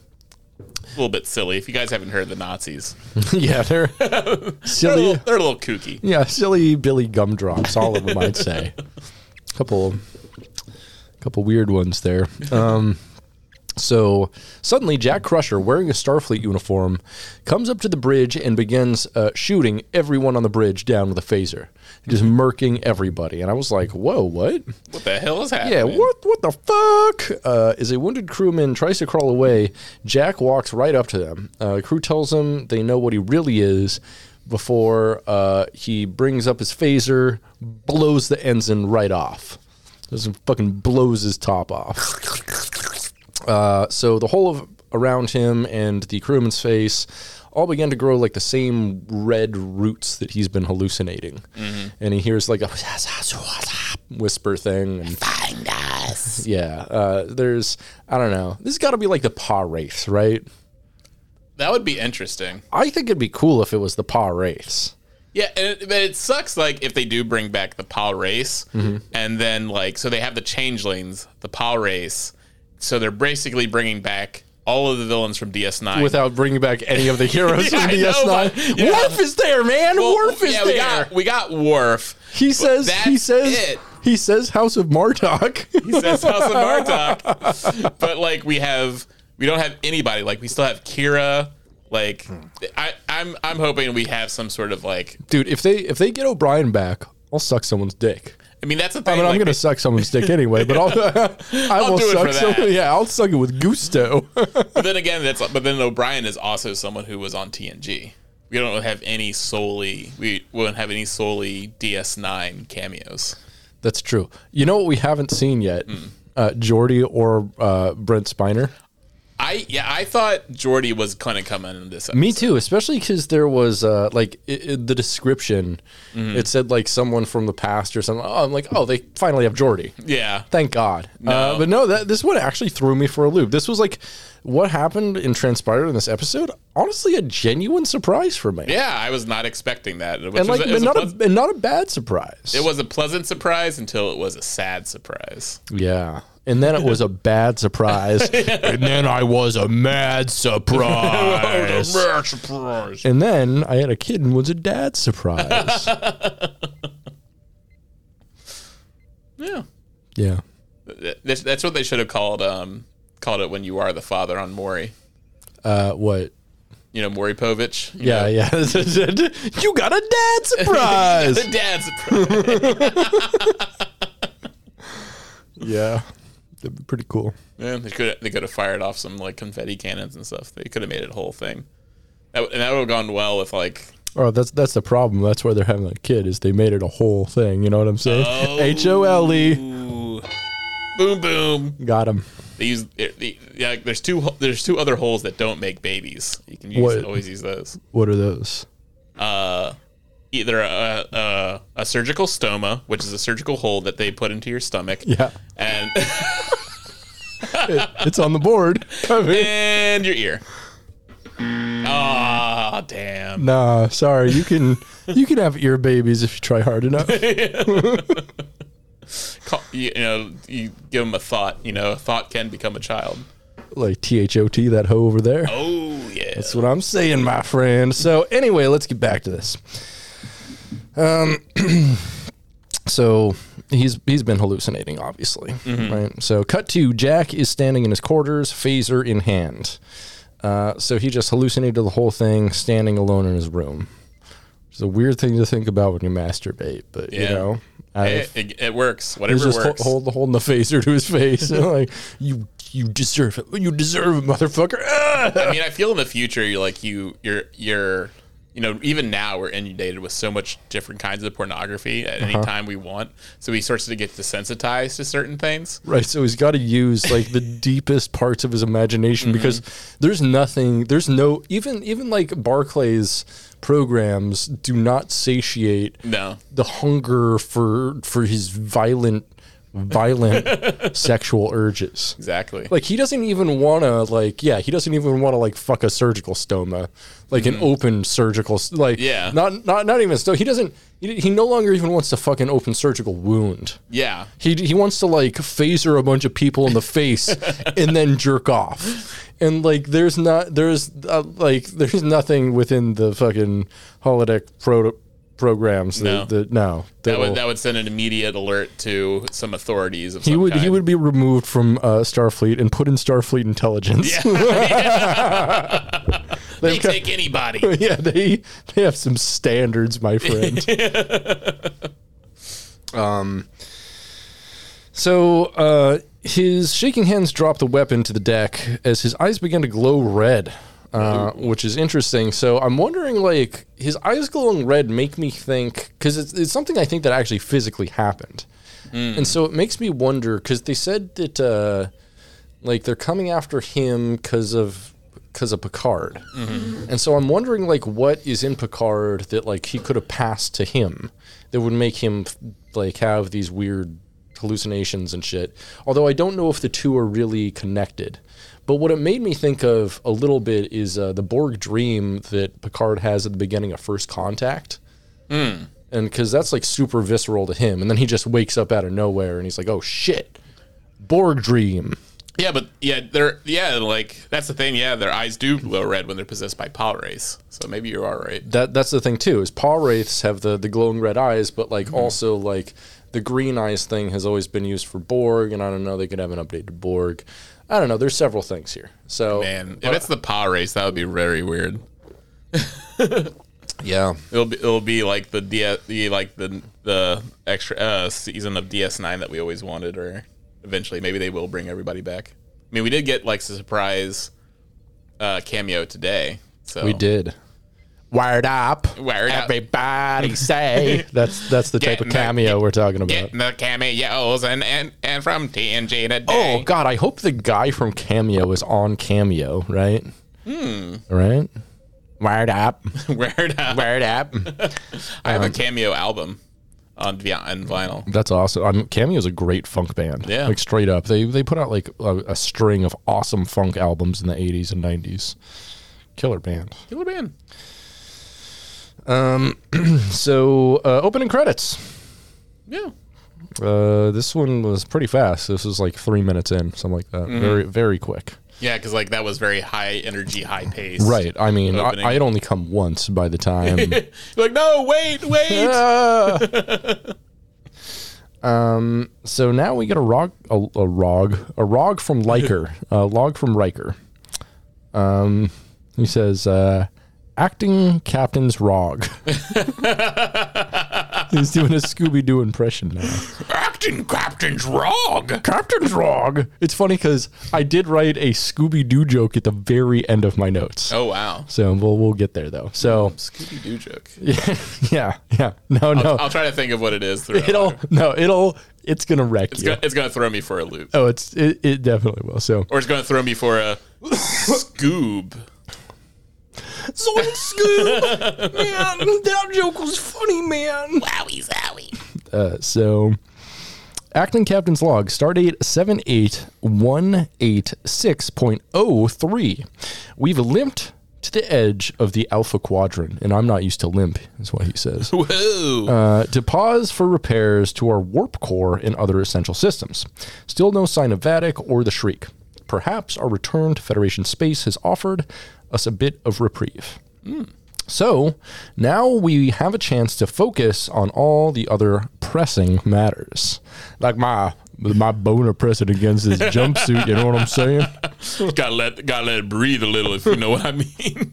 Speaker 2: A little bit silly. If you guys haven't heard the Nazis,
Speaker 1: yeah, they're
Speaker 2: they're a
Speaker 1: silly.
Speaker 2: little, they're a little kooky.
Speaker 1: Yeah, silly Billy gumdrops. All of them, I'd say. Couple, couple weird ones there. Um, so suddenly, Jack Crusher, wearing a Starfleet uniform, comes up to the bridge and begins uh, shooting everyone on the bridge down with a phaser, just murking everybody. And I was like, "Whoa, what?
Speaker 2: What the hell is happening?
Speaker 1: Yeah, what? What the fuck?" Uh, as a wounded crewman tries to crawl away, Jack walks right up to them. Uh, the crew tells him they know what he really is. Before uh, he brings up his phaser, blows the ensign right off. Just fucking blows his top off. Uh, so the whole of around him and the crewman's face all began to grow like the same red roots that he's been hallucinating. And he hears like a whisper thing. And
Speaker 2: Find us.
Speaker 1: yeah, uh, there's I don't know. This has got to be like the Pah-wraiths, right?
Speaker 2: That would be interesting.
Speaker 1: I think it'd be cool if it was the Pah-wraiths.
Speaker 2: Yeah, and it, but it sucks like if they do bring back the Pah-wraiths,
Speaker 1: Mm-hmm.
Speaker 2: and then like so they have the changelings, the Pah-wraiths, so they're basically bringing back all of the villains from DS9
Speaker 1: Without bringing back any of the heroes
Speaker 2: Yeah,
Speaker 1: from
Speaker 2: I
Speaker 1: DS9,
Speaker 2: but- yeah.
Speaker 1: Worf is there, man.
Speaker 2: Well,
Speaker 1: Worf is
Speaker 2: yeah,
Speaker 1: there.
Speaker 2: We got, we got Worf.
Speaker 1: he says. He says.
Speaker 2: it.
Speaker 1: He says House of Martok.
Speaker 2: He says House of Martok. but like we have, we don't have anybody. Like we still have Kira. Like
Speaker 1: Hmm.
Speaker 2: I, I'm, I'm hoping we have some sort of like.
Speaker 1: Dude, if they if they get O'Brien back, I'll suck someone's dick.
Speaker 2: I mean, that's the thing.
Speaker 1: I mean, I'm
Speaker 2: like,
Speaker 1: gonna suck someone's dick anyway, but I'll I will
Speaker 2: do it
Speaker 1: suck
Speaker 2: for
Speaker 1: some,
Speaker 2: that.
Speaker 1: Yeah, I'll suck it with gusto.
Speaker 2: But then again, that's but then O'Brien is also someone who was on TNG. We don't have any solely we won't have any solely DS9 cameos.
Speaker 1: That's true. You know what we haven't seen yet?
Speaker 2: Hmm.
Speaker 1: Uh, Geordi or uh, Brent Spiner.
Speaker 2: I yeah, I thought Geordi was gonna come in this. Episode.
Speaker 1: Me too, especially because there was uh, like i i the description.
Speaker 2: Mm-hmm.
Speaker 1: It said like someone from the past or something. Oh, I'm like, oh, they finally have Geordi.
Speaker 2: Yeah,
Speaker 1: Thank God. Uh, but no, that this one actually threw me for a loop. This was like what happened and transpired in this episode. Honestly, a genuine surprise for me.
Speaker 2: yeah, I was not expecting that. Which
Speaker 1: and like,
Speaker 2: was a
Speaker 1: not
Speaker 2: pleas-
Speaker 1: a, and not a bad surprise.
Speaker 2: it was a pleasant surprise until it was a sad surprise.
Speaker 1: Yeah. And then it was a bad surprise. and then I was a mad surprise.
Speaker 2: a mad surprise.
Speaker 1: and then I had a kid and was a dad surprise.
Speaker 2: Yeah,
Speaker 1: yeah.
Speaker 2: that's, that's what they should have called um called it when you are the father on Maury.
Speaker 1: Uh, what?
Speaker 2: You know, Maury Povich.
Speaker 1: Yeah,
Speaker 2: know?
Speaker 1: yeah. you got a dad surprise.
Speaker 2: The dad surprise.
Speaker 1: yeah. That'd be pretty cool.
Speaker 2: Yeah, they could they could have fired off some like confetti cannons and stuff. They could have made it a whole thing. That, and that would have gone well with like
Speaker 1: Oh, that's that's the problem. That's why they're having a kid. Is they made it a whole thing. You know what I'm saying? H O L E.
Speaker 2: Boom boom.
Speaker 1: Got him.
Speaker 2: They use it- the- yeah. There's two there's two other holes that don't make babies. You can use
Speaker 1: What?
Speaker 2: always use those.
Speaker 1: What are those?
Speaker 2: Uh, either a, a a surgical stoma, which is a surgical hole that they put into your stomach,
Speaker 1: Yeah,
Speaker 2: and
Speaker 1: it's on the board. I mean,
Speaker 2: and your ear. Ah, damn.
Speaker 1: nah, sorry. You can you can have ear babies if you try hard enough.
Speaker 2: Call, you, you know, you give them a thought. You know, a thought can become a child.
Speaker 1: like T H O T, that hoe over there.
Speaker 2: Oh yeah.
Speaker 1: That's what I'm saying, my friend. So anyway, let's get back to this. Um, so he's he's been hallucinating, obviously, right? So cut to Jack is standing in his quarters, phaser in hand. Uh, so he just hallucinated the whole thing, standing alone in his room. It's a weird thing to think about when you masturbate, but you know, I've,
Speaker 2: it, it works. Whatever
Speaker 1: just
Speaker 2: works.
Speaker 1: hold, hold holding the phaser to his face, and like you you deserve it. You deserve it, motherfucker. Ah!
Speaker 2: I mean, I feel in the future, you're like you, you're, you're, you know, even now we're inundated with so much different kinds of pornography at
Speaker 1: Uh-huh.
Speaker 2: any time we want. So he starts to get desensitized to certain things.
Speaker 1: Right, so he's got to use like the deepest parts of his imagination because there's nothing, there's no even even like Barclay's programs do not satiate
Speaker 2: No,
Speaker 1: the hunger for for his violent violent sexual urges.
Speaker 2: exactly.
Speaker 1: Like he doesn't even want to like yeah, he doesn't even want to like fuck a surgical stoma. Like an open surgical like
Speaker 2: Yeah.
Speaker 1: not not not even so he doesn't he, he no longer even wants to fuck an open surgical wound.
Speaker 2: yeah,
Speaker 1: He, he wants to like phaser a bunch of people in the face and then jerk off. And like there's not there's uh, like there's nothing within the fucking holodeck pro- programs
Speaker 2: No.
Speaker 1: that, that no
Speaker 2: that
Speaker 1: will-
Speaker 2: would that would send an immediate alert to some authorities. Of
Speaker 1: he would he would be removed from uh, Starfleet and put in Starfleet intelligence.
Speaker 2: They
Speaker 1: got-
Speaker 2: take anybody.
Speaker 1: yeah, they they have some standards, my friend. um, so uh, his shaking hands drop the weapon to the deck as his eyes begin to glow red, uh, which is interesting. So I'm wondering, like, his eyes glowing red make me think because it's, it's something I think that actually physically happened, and so it makes me wonder because they said that uh, like they're coming after him because of because of Picard. And so I'm wondering like what is in Picard that like he could have passed to him that would make him like have these weird hallucinations and shit. Although I don't know if the two are really connected. But what it made me think of a little bit is uh, the Borg dream that Picard has at the beginning of First Contact. And because that's like super visceral to him. And then he just wakes up out of nowhere and he's like, oh shit, Borg dream.
Speaker 2: Yeah, but yeah, they're yeah, like that's the thing. Yeah, their eyes do glow red when they're possessed by Pah-wraiths. So maybe you are right.
Speaker 1: that that's the thing too is Pah-wraiths have the the glowing red eyes but like
Speaker 2: Mm-hmm.
Speaker 1: also like the green eyes thing has always been used for borg and i don't know they could have an update to borg i don't know there's several things here so
Speaker 2: Man, if it's the Pah-wraiths, that would be very weird.
Speaker 1: yeah
Speaker 2: It'll be it'll be like the D the like the the extra uh, season of DS9 that we always wanted, or eventually maybe they will bring everybody back. I mean, we did get like a surprise uh, cameo today. So
Speaker 1: we did wired up
Speaker 2: Wired up.
Speaker 1: everybody say that's that's the type
Speaker 2: Getting
Speaker 1: of
Speaker 2: the-
Speaker 1: cameo we're talking about
Speaker 2: Getting the cameos and and and from TNG today.
Speaker 1: oh god i hope the guy from cameo is on cameo right hmm right wired up
Speaker 2: Wired up.
Speaker 1: wired up
Speaker 2: I
Speaker 1: Um,
Speaker 2: have a cameo album on on vinyl.
Speaker 1: That's awesome. I mean, Cameo's a great funk band.
Speaker 2: Yeah.
Speaker 1: like straight up. They they put out like a, a string of awesome funk albums in the '80s and '90s. Killer band.
Speaker 2: Killer band.
Speaker 1: Um, So uh, opening credits.
Speaker 2: Yeah.
Speaker 1: Uh, this one was pretty fast. This was like three minutes in, something like that.
Speaker 2: Mm-hmm.
Speaker 1: Very very quick.
Speaker 2: Yeah, because like that was very high energy, high pace.
Speaker 1: Right. I mean, I,
Speaker 2: Opening.
Speaker 1: I had only come once by the time.
Speaker 2: like, no, wait, wait.
Speaker 1: Ah. um. So now we get a rog, a, a rog, a rog from Liker, a log from Riker. Um, he says, uh, "Acting Captain's Rog." He's doing a Scooby Doo impression now.
Speaker 2: Acting Captain's Rog.
Speaker 1: Captain's Rog. It's funny because I did write a Scooby Doo joke at the very end of my notes.
Speaker 2: Oh wow,
Speaker 1: So we'll we'll get there though. So
Speaker 2: Scooby Doo joke.
Speaker 1: yeah, yeah. No, no.
Speaker 2: I'll try to think of what it is.
Speaker 1: It'll no. It'll. It's gonna wreck
Speaker 2: It's
Speaker 1: you.
Speaker 2: gonna, it's gonna throw me for a loop,
Speaker 1: Oh, it's it, it definitely will. So
Speaker 2: or it's gonna throw me for a Scoob.
Speaker 1: Zoink Scoob, man, that joke was funny, man.
Speaker 2: Wowie zowie.
Speaker 1: Uh, so, acting captain's log, stardate seven eight one eight six point oh three. We've limped to the edge of the Alpha Quadrant, and I'm not used to limp, is what he says.
Speaker 2: Whoa.
Speaker 1: Uh, to pause for repairs to our warp core and other essential systems. Still no sign of Vadic or the Shrike. Perhaps our return to Federation space has offered us a bit of reprieve. So now we have a chance to focus on all the other pressing matters, like my my boner pressing against his jumpsuit. You know what I'm saying?
Speaker 2: gotta let gotta let it breathe a little, if you know what I mean.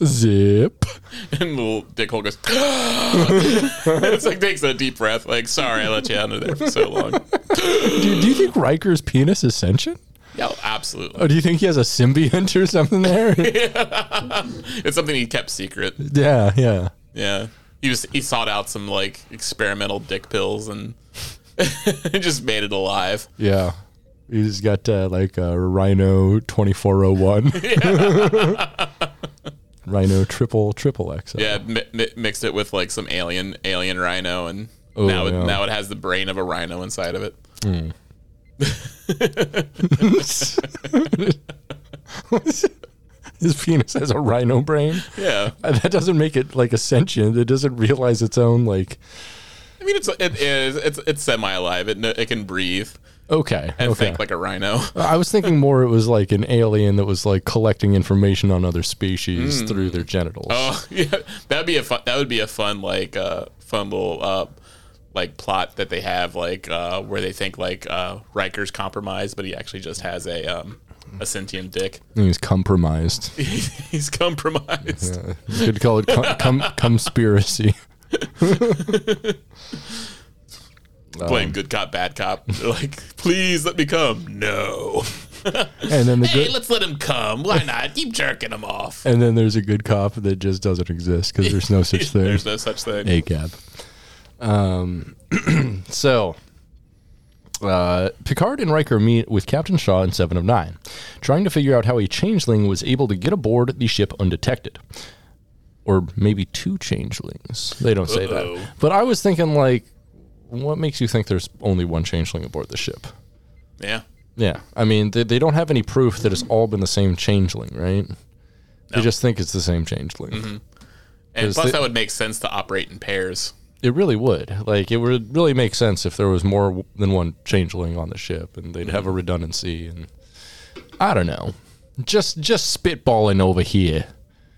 Speaker 1: Zip.
Speaker 2: and little dick hole goes. it's like takes a deep breath. Like, sorry, I let you out of there for so long.
Speaker 1: Do, do you think Riker's penis is sentient?
Speaker 2: Yeah, absolutely.
Speaker 1: Oh, do you think he has a symbiont or something there?
Speaker 2: It's something he kept secret.
Speaker 1: yeah, yeah.
Speaker 2: Yeah, he was he sought out some like experimental dick pills and just made it alive.
Speaker 1: Yeah. He's got uh, like a Rhino 2401. Rhino triple triple X.
Speaker 2: Yeah, mi- mi- mixed it with like some alien alien rhino, and
Speaker 1: Oh,
Speaker 2: now it,
Speaker 1: yeah.
Speaker 2: now it has the brain of a rhino inside of it.
Speaker 1: His penis has a rhino brain.
Speaker 2: Yeah,
Speaker 1: Uh, That doesn't make it like a sentient. It doesn't realize its own like.
Speaker 2: I mean it's it is it's it's semi alive. It kn- it can breathe
Speaker 1: Okay.
Speaker 2: and
Speaker 1: okay.
Speaker 2: think like a rhino.
Speaker 1: I was thinking more it was like an alien that was like collecting information on other species through their genitals.
Speaker 2: Hmm. Oh yeah, that'd be a fun. That would be a fun like uh fun little uh like plot that they have like uh where they think like uh Riker's compromised, but he actually just has a um a sentient dick.
Speaker 1: He's compromised.
Speaker 2: He's compromised.
Speaker 1: You could call it com- com- conspiracy.
Speaker 2: Playing good cop, bad cop. They're like, please let me come. No.
Speaker 1: And then the
Speaker 2: Hey,
Speaker 1: good,
Speaker 2: let's let him come. Why not? Keep jerking him off.
Speaker 1: and then there's a good cop that just doesn't exist because there's no such thing.
Speaker 2: There's no such thing.
Speaker 1: ACAB. Um, so, uh, Picard and Riker meet with Captain Shaw in Seven of Nine, trying to figure out how a changeling was able to get aboard the ship undetected. Or maybe two changelings. They don't say
Speaker 2: Uh-oh.
Speaker 1: that. But I was thinking, like, what makes you think there's only one changeling aboard the ship?
Speaker 2: Yeah.
Speaker 1: Yeah. I mean, they, they don't have any proof that it's all been the same changeling, right? They just think it's the same changeling.
Speaker 2: And plus,
Speaker 1: they-
Speaker 2: that would make sense to operate in pairs.
Speaker 1: It really would. Like it would really make sense if there was more than one changeling on the ship, and they'd have a redundancy. And I don't know, just just spitballing over here,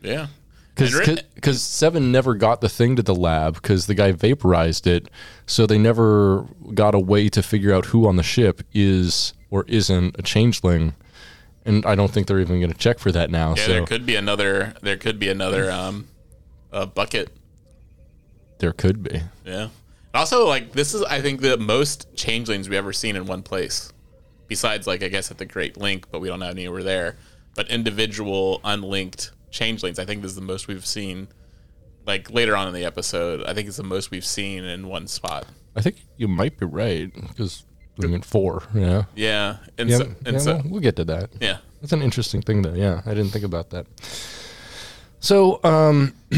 Speaker 2: Yeah.
Speaker 1: Because because Seven never got the thing to the lab because the guy vaporized it, so they never got a way to figure out who on the ship is or isn't a changeling. And I don't think they're even going to check for that now.
Speaker 2: Yeah,
Speaker 1: so
Speaker 2: there could be another. There could be another um, uh, bucket.
Speaker 1: There could be.
Speaker 2: Yeah. Also, like this is, I think, the most changelings we've ever seen in one place. Besides, like I guess at the Great Link, but we don't have any over there. But individual unlinked changelings, I think this is the most we've seen. Like later on in the episode, I think it's the most we've seen in one spot.
Speaker 1: I think you might be right because I mean four. Yeah.
Speaker 2: Yeah, and
Speaker 1: Yeah,
Speaker 2: so, and
Speaker 1: yeah,
Speaker 2: so
Speaker 1: we'll, we'll get to that.
Speaker 2: yeah,
Speaker 1: That's an interesting thing, though. Yeah, I didn't think about that. So, um,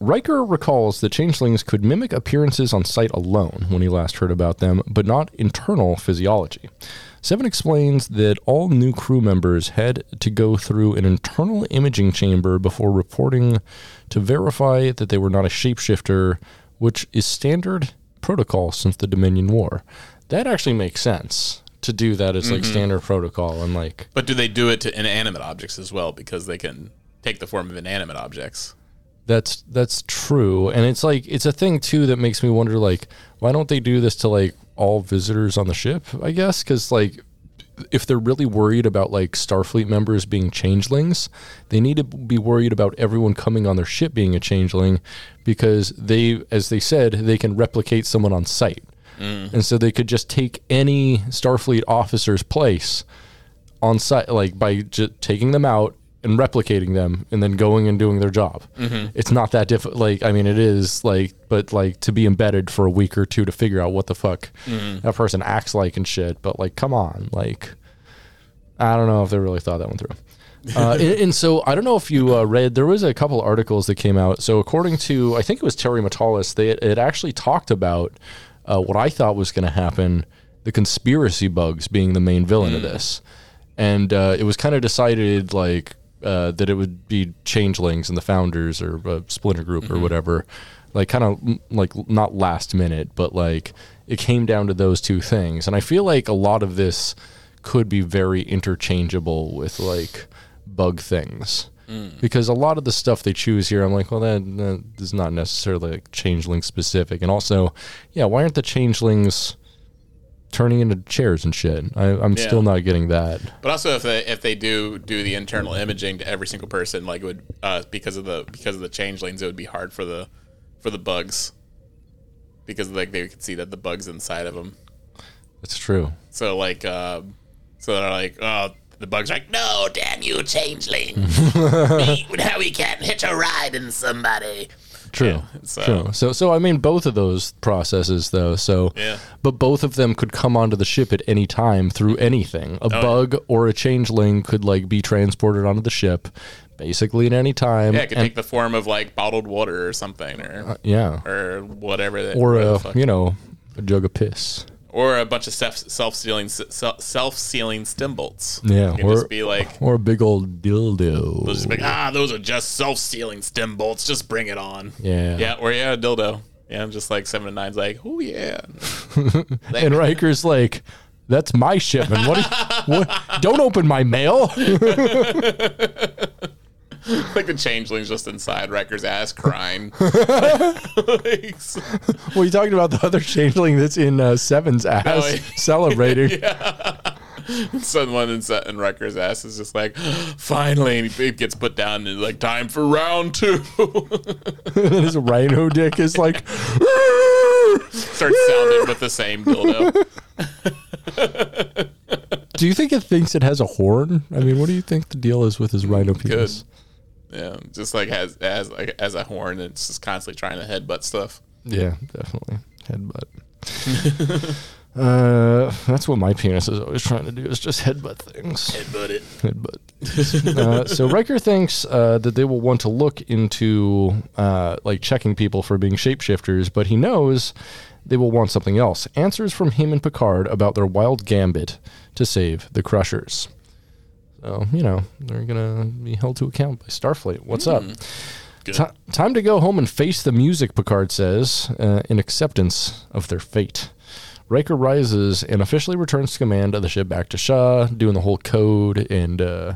Speaker 1: Riker recalls that changelings could mimic appearances on sight alone when he last heard about them, but not internal physiology. Seven explains that all new crew members had to go through an internal imaging chamber before reporting to verify that they were not a shapeshifter, which is standard protocol since the Dominion War. That actually makes sense to do that as like mm-hmm. standard protocol and like
Speaker 2: but do they do it to inanimate objects as well? Because they can take the form of inanimate objects.
Speaker 1: That's that's true, and it's like it's a thing too that makes me wonder like why don't they do this to like all visitors on the ship? I guess? Because like if they're really worried about like Starfleet members being changelings, they need to be worried about everyone coming on their ship being a changeling because they, as they said, they can replicate someone on sight, mm. and so they could just take any Starfleet officer's place on site, like by just taking them out and replicating them, and then going and doing their job. It's not that difficult. Like, I mean, it is like, but like to be embedded for a week or two to figure out what the fuck that person acts like and shit. But like, come on, like, I don't know if they really thought that one through. Uh, and, and so I don't know if you uh, read. There was a couple articles that came out. So according to I think it was Terry Matalas, they it actually talked about uh, what I thought was going to happen: the conspiracy bugs being the main villain of this, and uh, it was kind of decided like uh, that it would be changelings and the founders or a splinter group or mm-hmm. whatever, like kind of like not last minute, but like it came down to those two things, and I feel like a lot of this could be very interchangeable with like bug things. Mm. Because a lot of the stuff they choose here, I'm like, well, that, that is not necessarily like changeling specific. And also, yeah, why aren't the changelings turning into chairs and shit? I, I'm
Speaker 2: Yeah.
Speaker 1: still not getting that.
Speaker 2: But also, if they if they do do the internal imaging to every single person, like it would uh, because of the because of the changelings, it would be hard for the for the bugs because like they could see that the bugs inside of them.
Speaker 1: That's true.
Speaker 2: So like, uh, so they're like, oh, the bug's like, no, damn you, changeling! Me, now we can't hitch a ride in somebody.
Speaker 1: True.
Speaker 2: so-
Speaker 1: True. So so I mean both of those processes though. So
Speaker 2: Yeah.
Speaker 1: but both of them could come onto the ship at any time through anything.
Speaker 2: Oh,
Speaker 1: A bug or a changeling could like be transported onto the ship basically at any time.
Speaker 2: Yeah, it could
Speaker 1: and-
Speaker 2: take the form of like bottled water or something, or uh,
Speaker 1: yeah.
Speaker 2: or whatever. That,
Speaker 1: Or a you know, a jug of piss.
Speaker 2: Or a bunch of self self sealing self sealing stem bolts.
Speaker 1: Yeah, or-
Speaker 2: just be like.
Speaker 1: Or a big old dildo.
Speaker 2: Be like, ah, those are just self-sealing stem bolts. Just bring it on.
Speaker 1: Yeah.
Speaker 2: Yeah, or yeah, a dildo. Yeah, I'm just like seven to nine's like, oh yeah.
Speaker 1: And Riker's like, that's my shipment. What, you, what? Don't open my mail.
Speaker 2: like the changeling's just inside Riker's ass crying. Like, so-
Speaker 1: Well, you talking about the other changeling that's in uh, Seven's ass
Speaker 2: Oh, yeah.
Speaker 1: celebrating.
Speaker 2: someone in, in Riker's ass is just like, finally, and he gets put down and like, time for round two.
Speaker 1: and his rhino dick is like,
Speaker 2: Starts sounding with the same dildo.
Speaker 1: do you think it thinks it has a horn? I mean, what do you think the deal is with his rhino penis?
Speaker 2: Yeah, just like has as like as a horn, and it's just constantly trying to headbutt stuff.
Speaker 1: Yeah, definitely headbutt. uh, that's what my penis is always trying to do is just headbutt things.
Speaker 2: Headbutt it.
Speaker 1: Headbutt. uh, so Riker thinks uh, that they will want to look into uh, like checking people for being shapeshifters, but he knows they will want something else. Answers from him and Picard about their wild gambit to save the Crushers. So you know they're gonna be held to account by Starfleet. What's up?
Speaker 2: Good.
Speaker 1: Ti time to go home and face the music, Picard says, uh, in acceptance of their fate. Riker rises and officially returns to command of the ship back to Shaw, doing the whole code and uh,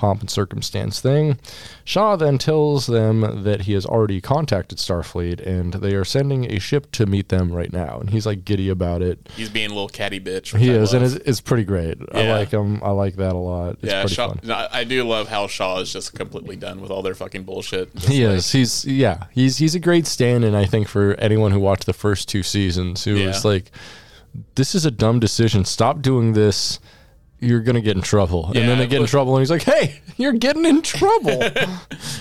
Speaker 1: pomp and circumstance thing. Shaw then tells them that he has already contacted Starfleet and they are sending a ship to meet them right now. And he's like giddy about it.
Speaker 2: He's being a little catty bitch.
Speaker 1: He
Speaker 2: I
Speaker 1: is, and it's, it's pretty great. I like him. I like that a lot. It's
Speaker 2: yeah, Shaw,
Speaker 1: fun.
Speaker 2: no, I do love how Shaw is just completely done with all their fucking bullshit. Just
Speaker 1: He
Speaker 2: like-
Speaker 1: is. He's yeah. He's he's a great stand-in. I think for anyone who watched the first two seasons, who was like, "This is a dumb decision. Stop doing this. You're gonna get in trouble." and then they get in trouble, and he's like, "Hey, you're getting in trouble."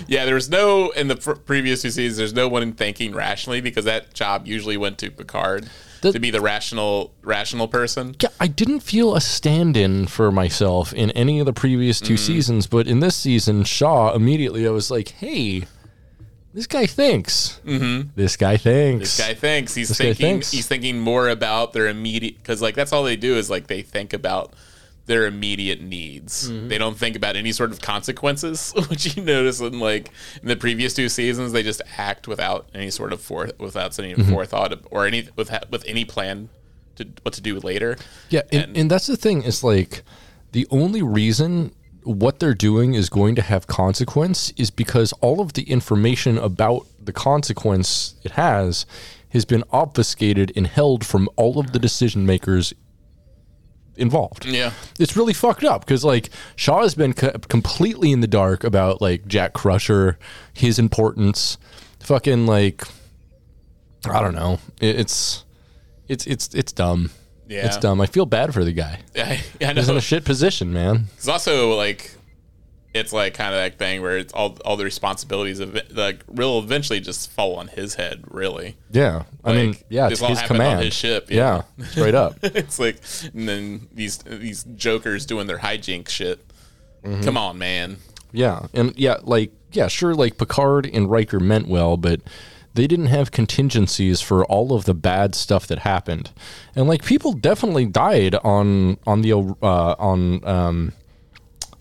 Speaker 2: Yeah, there was no in the fr- previous two seasons. There's no one thinking rationally because that job usually went to Picard
Speaker 1: The-
Speaker 2: to be the rational, rational person.
Speaker 1: yeah, I didn't feel a stand-in for myself in any of the previous
Speaker 2: Mm-hmm.
Speaker 1: 2 seasons, but in this season, Shaw immediately I was like, "Hey." This guy thinks. Mm-hmm. This guy thinks.
Speaker 2: This guy thinks he's
Speaker 1: This
Speaker 2: thinking
Speaker 1: thinks.
Speaker 2: he's thinking more about their immediate because like that's all they do is like they think about their immediate needs.
Speaker 1: Mm-hmm.
Speaker 2: They don't think about any sort of consequences, which you notice in like in the previous two seasons. They just act without any sort of for without any
Speaker 1: Mm-hmm.
Speaker 2: forethought or any with with any plan to what to do later.
Speaker 1: Yeah, and, and that's the thing is like the only reason what they're doing is going to have consequence is because all of the information about the consequence it has has been obfuscated and held from all of the decision makers involved.
Speaker 2: Yeah.
Speaker 1: It's really fucked up because like Shaw has been co- completely in the dark about like Jack Crusher, his importance, fucking like I don't know. It, it's it's it's it's dumb.
Speaker 2: Yeah.
Speaker 1: It's dumb. I feel bad for the guy.
Speaker 2: I, I
Speaker 1: He's in a shit position, man.
Speaker 2: It's also like it's like kind of that thing where it's all all the responsibilities of like will eventually just fall on his head. Really,
Speaker 1: Yeah. I mean, yeah, it's his command.
Speaker 2: his ship,
Speaker 1: Yeah.
Speaker 2: yeah.
Speaker 1: straight up.
Speaker 2: it's like and then these these jokers doing their hijinks shit.
Speaker 1: Mm-hmm.
Speaker 2: Come on, man.
Speaker 1: Yeah, and yeah, like yeah, sure, like Picard and Riker meant well, but they didn't have contingencies for all of the bad stuff that happened, and like people definitely died on on the uh, on um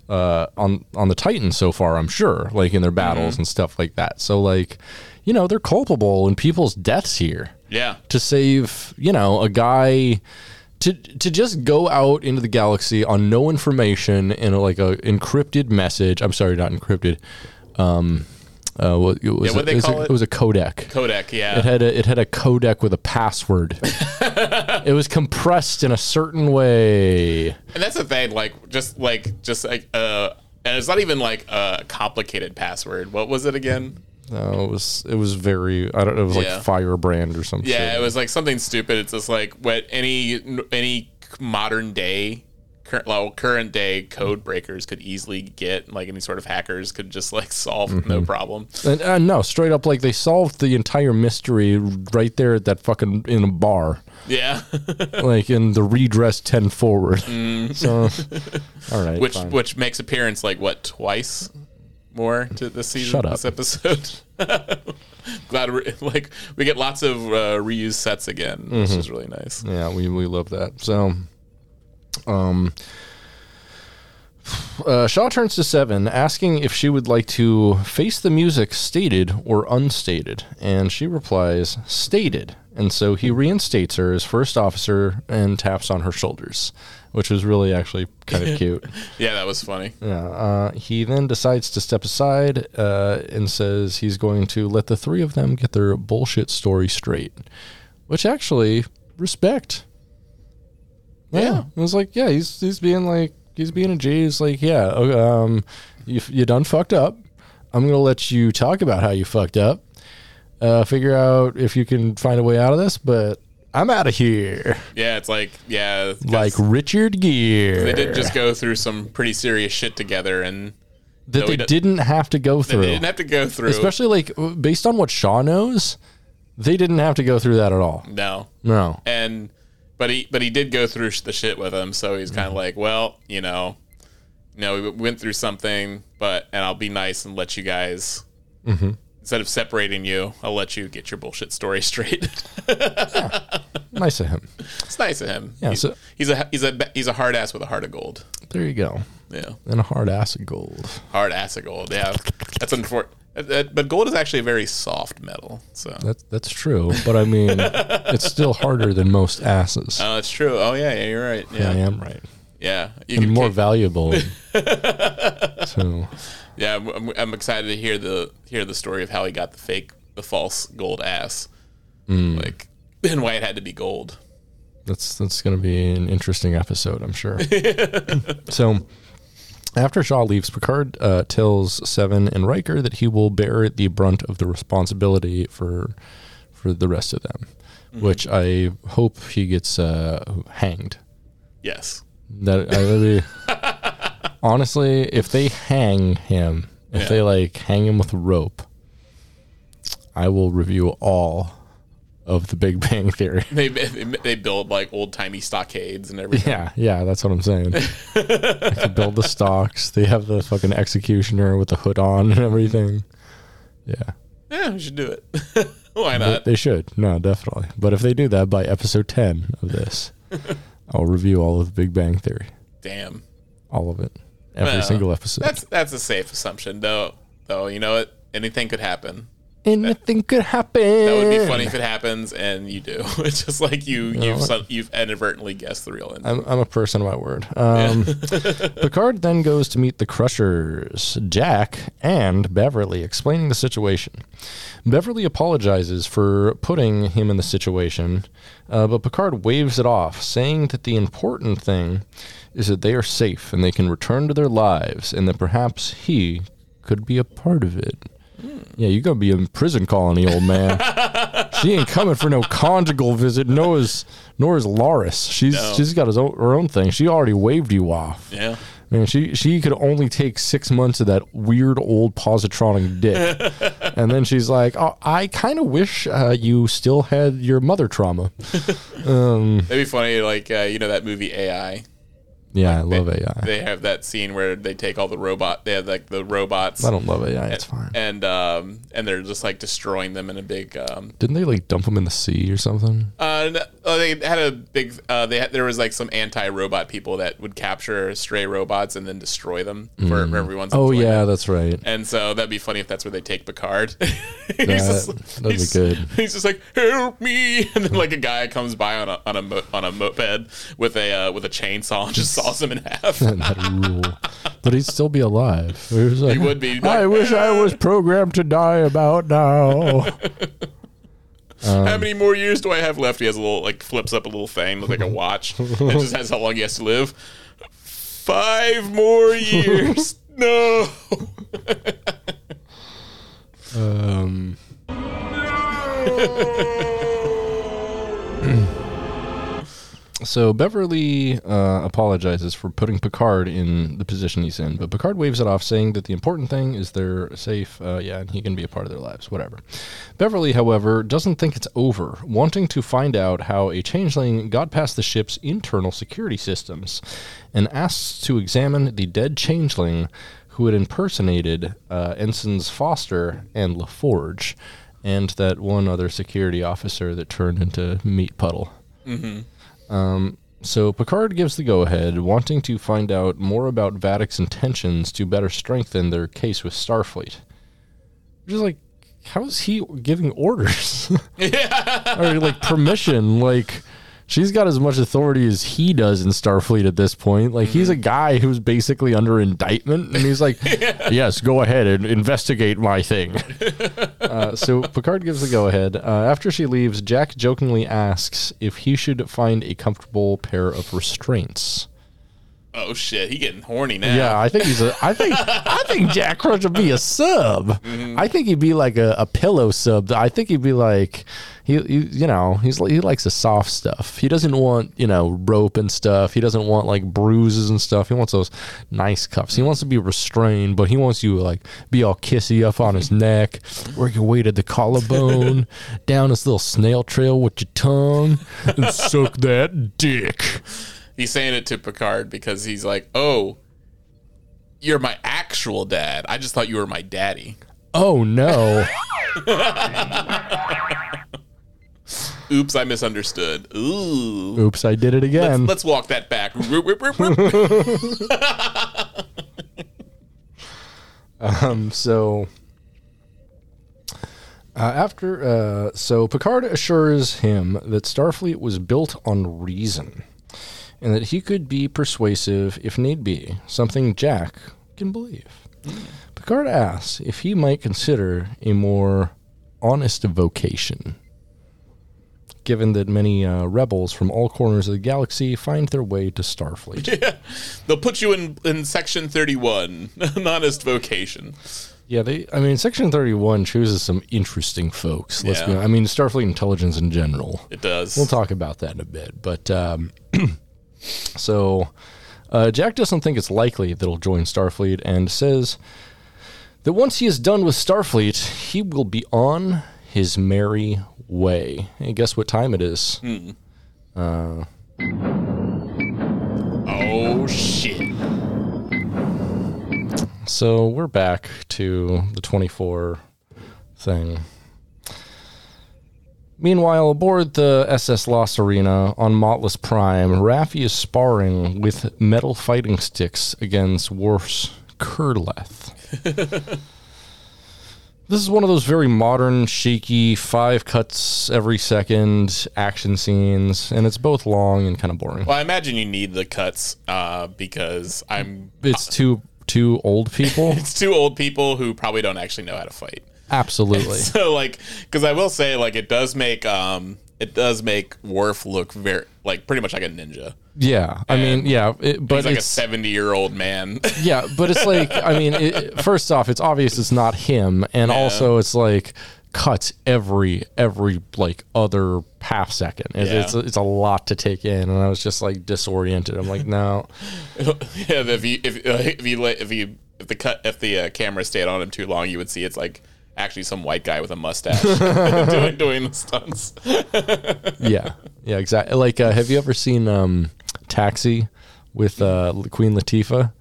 Speaker 1: uh on on the Titan so far. I'm sure, like in their battles and stuff like that. So like, you know, they're culpable in people's deaths here
Speaker 2: Yeah,
Speaker 1: to save you know a guy to to just go out into the galaxy on no information in a, like a encrypted message. I'm sorry, not encrypted. Um, uh, what, it was
Speaker 2: Yeah, what'd
Speaker 1: a,
Speaker 2: they
Speaker 1: it
Speaker 2: call
Speaker 1: a,
Speaker 2: it?
Speaker 1: was a codec.
Speaker 2: Kodak. Yeah,
Speaker 1: It had a it had a codec with a password. it was compressed in a certain way.
Speaker 2: and that's the thing. Like just like just like uh, and it's not even like a complicated password. What was it again?
Speaker 1: No, it was it was very I don't know it was
Speaker 2: Yeah.
Speaker 1: like firebrand or something.
Speaker 2: Yeah, it was like something stupid. It's just like what any any modern day, current well, current day code breakers could easily get. Like any sort of hackers could just like solve
Speaker 1: Mm-hmm.
Speaker 2: no problem.
Speaker 1: And, uh, no, straight up like they solved the entire mystery right there at that fucking in a bar.
Speaker 2: Yeah,
Speaker 1: like in the redress 10 forward. So, all right.
Speaker 2: Mm. which
Speaker 1: fine.
Speaker 2: which makes appearance like what twice more to this season. This episode. Glad we like we get lots of uh, reused sets again, which
Speaker 1: Mm-hmm.
Speaker 2: is really nice.
Speaker 1: yeah, we, we love that. So, um, uh, Shaw turns to Seven, asking if she would like to face the music stated or unstated. And she replies, stated. And so he reinstates her as first officer and taps on her shoulders, which was really actually kind of cute.
Speaker 2: Yeah, that was funny.
Speaker 1: Yeah. Uh, he then decides to step aside uh, and says he's going to let the three of them get their bullshit story straight, which actually respect.
Speaker 2: Yeah.
Speaker 1: it was like, yeah, he's he's being like he's being a G. He's like, yeah, um, you you done fucked up. I'm gonna let you talk about how you fucked up. Uh, figure out if you can find a way out of this, but I'm out of here.
Speaker 2: Yeah, it's like yeah,
Speaker 1: Like Richard Gere.
Speaker 2: they did just go through some pretty serious shit together, and
Speaker 1: that they didn't have to go through.
Speaker 2: they didn't have to go through.
Speaker 1: especially like based on what Shaw knows, they didn't have to go through that at all.
Speaker 2: no,
Speaker 1: No,
Speaker 2: and but he but he did go through the shit with him, so he's kind of mm-hmm. like, well, you know, you know, we went through something, but and I'll be nice and let you guys. Mm-hmm. Instead of separating you, I'll let you get your bullshit story straight.
Speaker 1: nice of him.
Speaker 2: it's nice of him.
Speaker 1: Yeah,
Speaker 2: he's,
Speaker 1: so-
Speaker 2: he's a he's a he's a hard ass with a heart of gold.
Speaker 1: There you go,
Speaker 2: Yeah,
Speaker 1: and a hard ass of gold.
Speaker 2: hard ass of gold. Yeah, that's unfortunate. But gold is actually a very soft metal. So
Speaker 1: That's that's true, but I mean, it's still harder than most asses.
Speaker 2: Oh, that's true. Oh yeah, yeah, you're right. Yeah,
Speaker 1: I am right,
Speaker 2: You
Speaker 1: and more valuable. so
Speaker 2: yeah, I'm- I'm, excited to hear the hear the story of how he got the fake, the false gold ass,
Speaker 1: Hmm.
Speaker 2: like, and why it had to be gold.
Speaker 1: that's that's going to be an interesting episode, I'm sure. so. After Shaw leaves, Picard uh, tells Seven and Riker that he will bear the brunt of the responsibility for for the rest of them, which I hope he gets uh, hanged.
Speaker 2: Yes.
Speaker 1: That I really, honestly, if they hang him, if
Speaker 2: Yeah.
Speaker 1: they like hang him with a rope, I will review all of the Big Bang Theory.
Speaker 2: They they, they build like old timey stockades and everything.
Speaker 1: Yeah, yeah, that's what I'm saying. they build the stocks. They have the fucking executioner with the hood on and everything. Yeah,
Speaker 2: Yeah, we should do it. why
Speaker 1: they,
Speaker 2: not?
Speaker 1: they should. No, definitely. But if they do that by episode 10 of this, I'll review all of the Big Bang Theory,
Speaker 2: Damn.
Speaker 1: all of it, every
Speaker 2: Well,
Speaker 1: single episode.
Speaker 2: That's that's a safe assumption, though. Though you know what, anything could happen.
Speaker 1: Anything could happen.
Speaker 2: That would be funny if it happens, and you do. It's just like you you've
Speaker 1: what?
Speaker 2: some, you've inadvertently guessed the real end.
Speaker 1: I'm, I'm a person of my word. Um, Picard then goes to meet the Crushers, Jack, and Beverly, explaining the situation. Beverly apologizes for putting him in the situation, uh, but Picard waves it off, saying that the important thing is that they are safe and they can return to their lives, and that perhaps he could be a part of it. Yeah, you're gonna be in prison colony, old man. she ain't coming for no conjugal visit, nor is nor is Laris. She's
Speaker 2: No.
Speaker 1: she's got his own, her own thing. She already waved you off.
Speaker 2: yeah.
Speaker 1: Man, she she could only take six months of that weird old positronic dick, and then she's like, "Oh, I kind of wish uh, you still had your mother trauma."
Speaker 2: That'd be funny, like uh, you know that movie AI.
Speaker 1: Yeah, I love AI.
Speaker 2: They have that scene where they take all the robot. They have like the robots.
Speaker 1: I don't love AI. It's fine.
Speaker 2: And um and they're just like destroying them in a big um
Speaker 1: Didn't they like dump them in the sea or something?
Speaker 2: uh no- oh, they had a big uh they had, there was like some anti-robot people that would capture stray robots and then destroy them for, for everyone's
Speaker 1: Oh yeah, that's right.
Speaker 2: And so that'd be funny if that's where they take Picard. he's
Speaker 1: That- that'd be good.
Speaker 2: He's just like, "Help me!" And then like a guy comes by on a on a mo- on a moped with a uh, with a chainsaw and just saws him in half.
Speaker 1: That'd rule. But he'd still be alive. He, like,
Speaker 2: He would be.
Speaker 1: I wish I was programmed to die about now.
Speaker 2: How many more years do I have left? He has a little like flips up a little thing, looks like a watch. and it just has how long he has to live. Five more years. no.
Speaker 1: Um. So Beverly uh, apologizes for putting Picard in the position he's in, but Picard waves it off, saying that the important thing is they're safe. Uh, yeah, and he can be a part of their lives, whatever. Beverly, however, doesn't think it's over, wanting to find out how a changeling got past the ship's internal security systems, and asks to examine the dead changeling who had impersonated uh, Ensigns Foster and LaForge, and that one other security officer that turned into Meat Puddle. Um, so Picard gives the go ahead, wanting to find out more about Vadic's intentions to better strengthen their case with Starfleet. Which is like, how is he giving orders? Yeah. Or like permission? Like, she's got as much authority as he does in Starfleet at this point. Like, he's a guy who's basically under indictment, and he's like, yes, go ahead and investigate my thing. Uh, so Picard gives the go ahead. Uh, after she leaves, Jack jokingly asks if he should find a comfortable pair of restraints.
Speaker 2: Oh shit, he getting horny now.
Speaker 1: Yeah, I think he's a. I think I think Jack Crunch would be a sub. Mm-hmm. I think he'd be like a, a pillow sub. I think he'd be like he, he you know he's he likes the soft stuff. He doesn't want you know rope and stuff. He doesn't want like bruises and stuff. He wants those nice cuffs. He wants to be restrained, but he wants you to like be all kissy up on his neck, work your way to the collarbone, down his little snail trail with your tongue, and suck that dick.
Speaker 2: He's saying it to Picard because he's like, "Oh, you're my actual dad. I just thought you were my daddy."
Speaker 1: Oh no.
Speaker 2: Oops, I misunderstood. Ooh.
Speaker 1: Oops, I did it again.
Speaker 2: Let's, let's walk that back.
Speaker 1: Um, so uh, after, uh, so Picard assures him that Starfleet was built on reason, and that he could be persuasive if need be, something Jack can believe. Picard asks if he might consider a more honest vocation. Given that many uh, rebels from all corners of the galaxy find their way to Starfleet.
Speaker 2: Yeah, They'll put you in in section 31, an honest vocation.
Speaker 1: Yeah, they. I mean, Section Thirty One chooses some interesting folks. Let's be.
Speaker 2: Yeah.
Speaker 1: I mean, Starfleet intelligence in general.
Speaker 2: It does.
Speaker 1: We'll talk about that in a bit. But um, so uh, Jack doesn't think it's likely that he'll join Starfleet, and says that once he is done with Starfleet, he will be on his merry way. And guess what time it is?
Speaker 2: oh shit.
Speaker 1: So we're back to the 24 thing. Meanwhile, aboard the SS La Sirena on M'Talas Prime, Raffi is sparring with metal fighting sticks against Worf's Kurleth. this is one of those very modern, shaky, five cuts every second action scenes, and it's both long and kind of boring.
Speaker 2: Well, I imagine you need the cuts uh, because I'm.
Speaker 1: It's two two old people.
Speaker 2: It's two old people who probably don't actually know how to fight.
Speaker 1: Absolutely.
Speaker 2: So like, because I will say, like, it does make um, it does make Worf look very like pretty much like a ninja.
Speaker 1: Yeah, I mean, yeah, it, but
Speaker 2: He's like a seventy year old man.
Speaker 1: yeah, but it's like I mean, it, first off, it's obvious it's not him, and also it's like cuts every every like other half second. It's
Speaker 2: Yeah.
Speaker 1: it's, it's a lot to take in, and I was just like disoriented. I'm like, no,
Speaker 2: yeah, if you if uh, if you if you if the cut if the uh, camera stayed on him too long, you would see it's like actually some white guy with a mustache doing doing the stunts.
Speaker 1: yeah, yeah, exactly. Like, uh, have you ever seen um, Taxi with uh, Queen Latifah?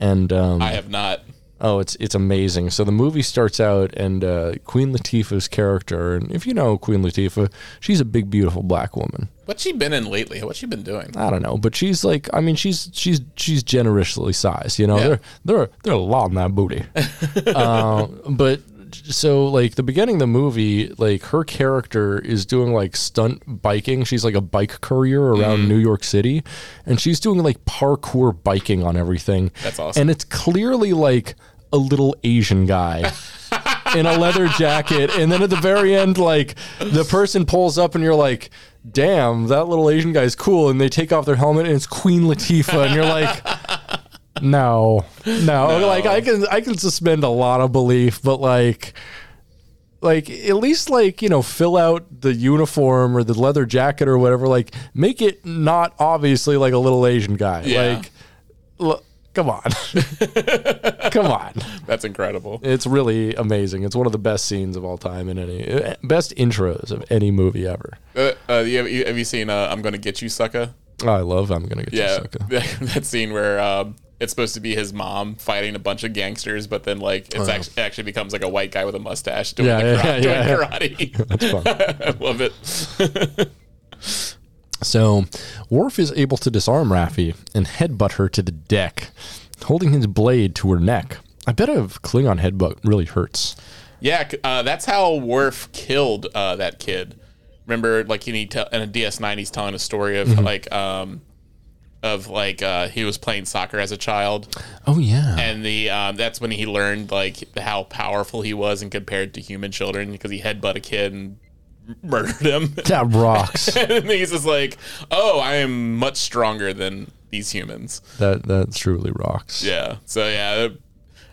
Speaker 1: And um,
Speaker 2: I have not.
Speaker 1: Oh, it's it's amazing. So the movie starts out, and uh, Queen Latifah's character, and if you know Queen Latifah, she's a big, beautiful black woman.
Speaker 2: What's she been in lately? What's she been doing?
Speaker 1: I don't know, but she's like, I mean, she's she's she's generously sized. You know,
Speaker 2: Yeah.
Speaker 1: they're they're they're a lot in that booty. uh, but so like the beginning of the movie, like her character is doing like stunt biking. She's like a bike courier around
Speaker 2: Mm.
Speaker 1: New York City, and she's doing like parkour biking on everything.
Speaker 2: That's awesome.
Speaker 1: And it's clearly like a little Asian guy. in a leather jacket, and then at the very end, like the person pulls up, and you're like, "Damn, that little Asian guy's cool." And they take off their helmet, and it's Queen Latifah, and you're like, "No, no." Like I can, I can suspend a lot of belief, but like, like at least like you know fill out the uniform or the leather jacket or whatever. Like make it not obviously like a little Asian guy.
Speaker 2: Yeah.
Speaker 1: Like, look, come on, come on.
Speaker 2: That's incredible.
Speaker 1: It's really amazing. It's one of the best scenes of all time in any best intros of any movie ever.
Speaker 2: Uh, uh, have, you- have you seen uh, I'm Gonna Get You, Sucker?
Speaker 1: Oh, I love. I'm gonna get
Speaker 2: Yeah,
Speaker 1: you sucker.
Speaker 2: that scene where um, it's supposed to be his mom fighting a bunch of gangsters, but then like it's actually, actually becomes like a white guy with a mustache doing,
Speaker 1: Yeah,
Speaker 2: the
Speaker 1: yeah,
Speaker 2: karate,
Speaker 1: yeah,
Speaker 2: doing karate.
Speaker 1: That's fun.
Speaker 2: I love it.
Speaker 1: So, Worf is able to disarm Raffi and headbutt her to the deck, holding his blade to her neck. I bet a Klingon headbutt really hurts.
Speaker 2: Yeah, uh, that's how Worf killed uh, that kid. Remember, like in, he te- in a DS9, he's telling a story of
Speaker 1: Mm-hmm.
Speaker 2: like um, of like uh, he was playing soccer as a child,
Speaker 1: Oh yeah,
Speaker 2: and the um, that's when he learned like how powerful he was and compared to human children because he headbutt a kid and murdered him.
Speaker 1: that rocks.
Speaker 2: and he's just like, "Oh, I am much stronger than these humans."
Speaker 1: that that truly rocks.
Speaker 2: Yeah. So yeah,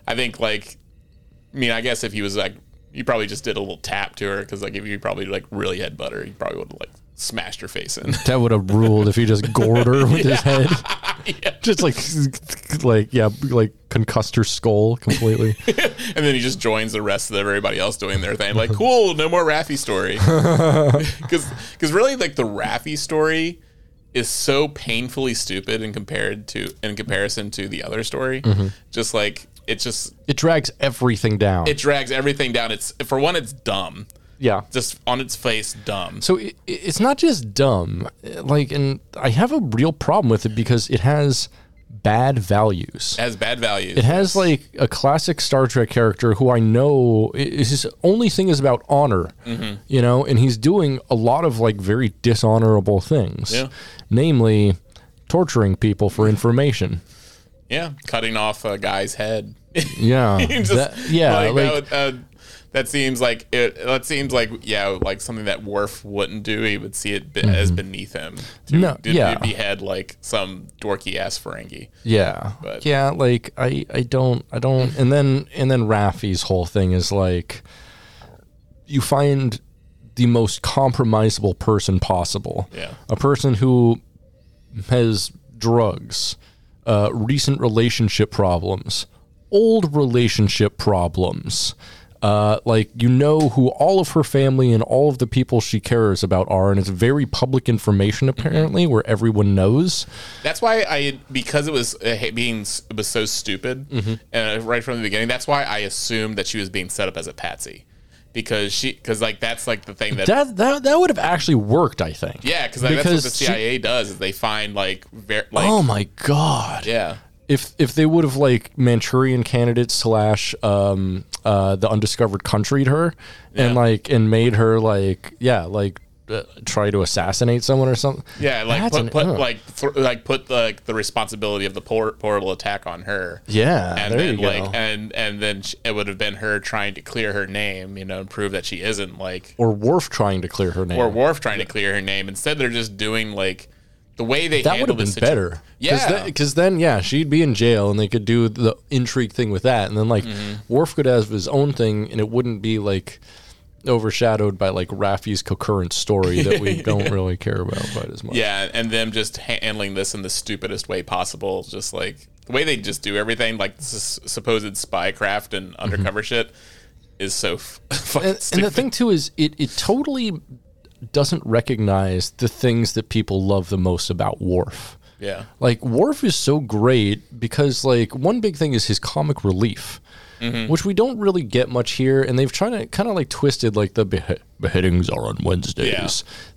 Speaker 2: I think like, I mean, I guess if he was like, you probably just did a little tap to her because like if you probably like really headbutt her, you probably would have like smashed her face in.
Speaker 1: That would have ruled if he just gored her with his head. Just like, like yeah, like concussed her skull completely.
Speaker 2: and then he just joins the rest of everybody else doing their thing. Like, cool, no more Raffi story. Because because really like the Raffi story is so painfully stupid in compared to in comparison to the other story. Mm-hmm. Just like it just
Speaker 1: it drags everything down.
Speaker 2: it drags everything down. It's for one, it's dumb.
Speaker 1: Yeah.
Speaker 2: Just on its face, dumb.
Speaker 1: So it, it's not just dumb, like, and I have a real problem with it because it has bad values.
Speaker 2: It has bad values.
Speaker 1: It has like a classic Star Trek character who I know is his only thing is about honor,
Speaker 2: Mm-hmm.
Speaker 1: you know, and he's doing a lot of like very dishonorable things,
Speaker 2: Yeah.
Speaker 1: namely torturing people for information.
Speaker 2: yeah, cutting off a guy's head.
Speaker 1: Yeah,
Speaker 2: Just,
Speaker 1: that- yeah,
Speaker 2: like,
Speaker 1: like,
Speaker 2: that, would- uh, that seems like it. That seems like yeah, like something that Worf wouldn't do. He would see it be, as beneath him to,
Speaker 1: Mm-hmm. No,
Speaker 2: to,
Speaker 1: yeah.
Speaker 2: to behead like some dorky ass Ferengi.
Speaker 1: Yeah.
Speaker 2: But-
Speaker 1: yeah, like I I don't I don't and then and then Raffi's whole thing is like you find the most compromisable person possible.
Speaker 2: Yeah.
Speaker 1: A person who has drugs, uh, recent relationship problems, old relationship problems. Uh, like you know who all of her family and all of the people she cares about are, and it's very public information apparently, where everyone knows.
Speaker 2: That's why I because it was uh, being it was so stupid
Speaker 1: Mm-hmm.
Speaker 2: and uh, right from the beginning. That's why I assumed that she was being set up as a patsy because she because like that's like the thing that.
Speaker 1: That that that would have actually worked, I think.
Speaker 2: yeah, because that's what the
Speaker 1: Because she-
Speaker 2: CIA does is they find like ver- like
Speaker 1: oh my god.
Speaker 2: yeah
Speaker 1: If if they would have like Manchurian candidate slash um uh the undiscovered countryed her and
Speaker 2: Yeah.
Speaker 1: like and made her like yeah like uh, try to assassinate someone or something.
Speaker 2: Yeah, like
Speaker 1: That's
Speaker 2: put,
Speaker 1: an-
Speaker 2: put
Speaker 1: ugh.
Speaker 2: like th- like put like the responsibility of the por- portal attack on her.
Speaker 1: Yeah,
Speaker 2: and
Speaker 1: there
Speaker 2: then
Speaker 1: you
Speaker 2: like
Speaker 1: go.
Speaker 2: and and then sh it would have been her trying to clear her name, you know, and prove that she isn't like
Speaker 1: or Worf trying to clear her name.
Speaker 2: or Worf trying to clear her name. Instead, they're just doing like the way they
Speaker 1: that would have been
Speaker 2: situ-
Speaker 1: better.
Speaker 2: Yeah,
Speaker 1: because then, yeah, she'd be in jail, and they could do the intrigue thing with that, and then like
Speaker 2: Mm-hmm.
Speaker 1: Worf could have his own thing, and it wouldn't be like overshadowed by like Raffi's concurrent story that we don't really care about quite as much.
Speaker 2: yeah, and them just handling this in the stupidest way possible, just like the way they just do everything, like this is supposed spycraft and undercover shit, is so f- fucking
Speaker 1: and, and the thing too is it it totally doesn't recognize the things that people love the most about Worf.
Speaker 2: yeah,
Speaker 1: Like Worf is so great because like one big thing is his comic relief,
Speaker 2: Mm-hmm.
Speaker 1: which we don't really get much here, and they've tried to kind of like twisted like the behe- beheadings are on Wednesdays
Speaker 2: Yeah.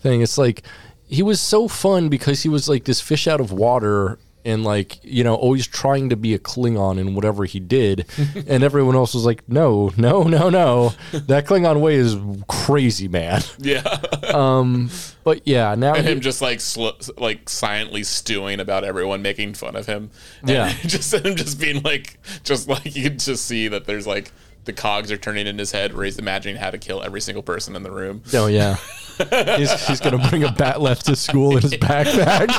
Speaker 1: thing. It's like he was so fun because he was like this fish out of water. And like you know, always trying to be a Klingon in whatever he did, and everyone else was like, "No, no, no, no, that Klingon way is crazy, man."
Speaker 2: yeah.
Speaker 1: Um, but yeah, now
Speaker 2: and
Speaker 1: he-
Speaker 2: him just like sl- like silently stewing about everyone making fun of him. And
Speaker 1: Yeah.
Speaker 2: just him just being like, just like you can just see that there's like the cogs are turning in his head where he's imagining how to kill every single person in the room.
Speaker 1: Oh yeah, he's, he's gonna bring a bat left to school in his backpack.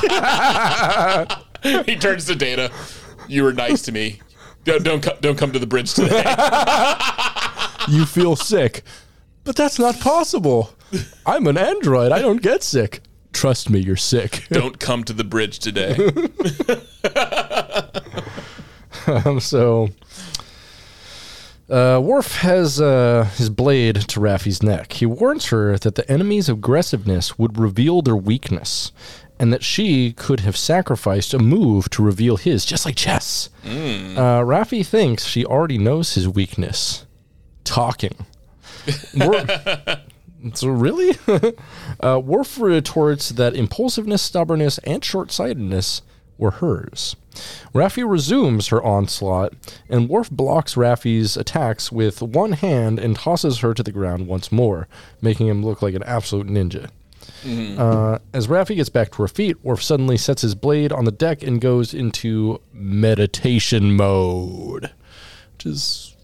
Speaker 2: He turns to Data. You were nice to me. Don't don't, don't come to the bridge today.
Speaker 1: you feel sick. But that's not possible. I'm an android. I don't get sick. Trust me, you're sick.
Speaker 2: Don't come to the bridge today.
Speaker 1: Um, so, uh, Worf has uh, his blade to Raffi's neck. He warns her that the enemy's aggressiveness would reveal their weakness, and that she could have sacrificed a move to reveal his, just like chess. Uh, Raffi thinks she already knows his weakness talking. So, really? uh, Worf retorts that impulsiveness, stubbornness, and short sightedness were hers. Raffi resumes her onslaught, and Worf blocks Raffi's attacks with one hand and tosses her to the ground once more, making him look like an absolute ninja. Uh, as Raffi gets back to her feet, Worf suddenly sets his blade on the deck and goes into meditation mode, which is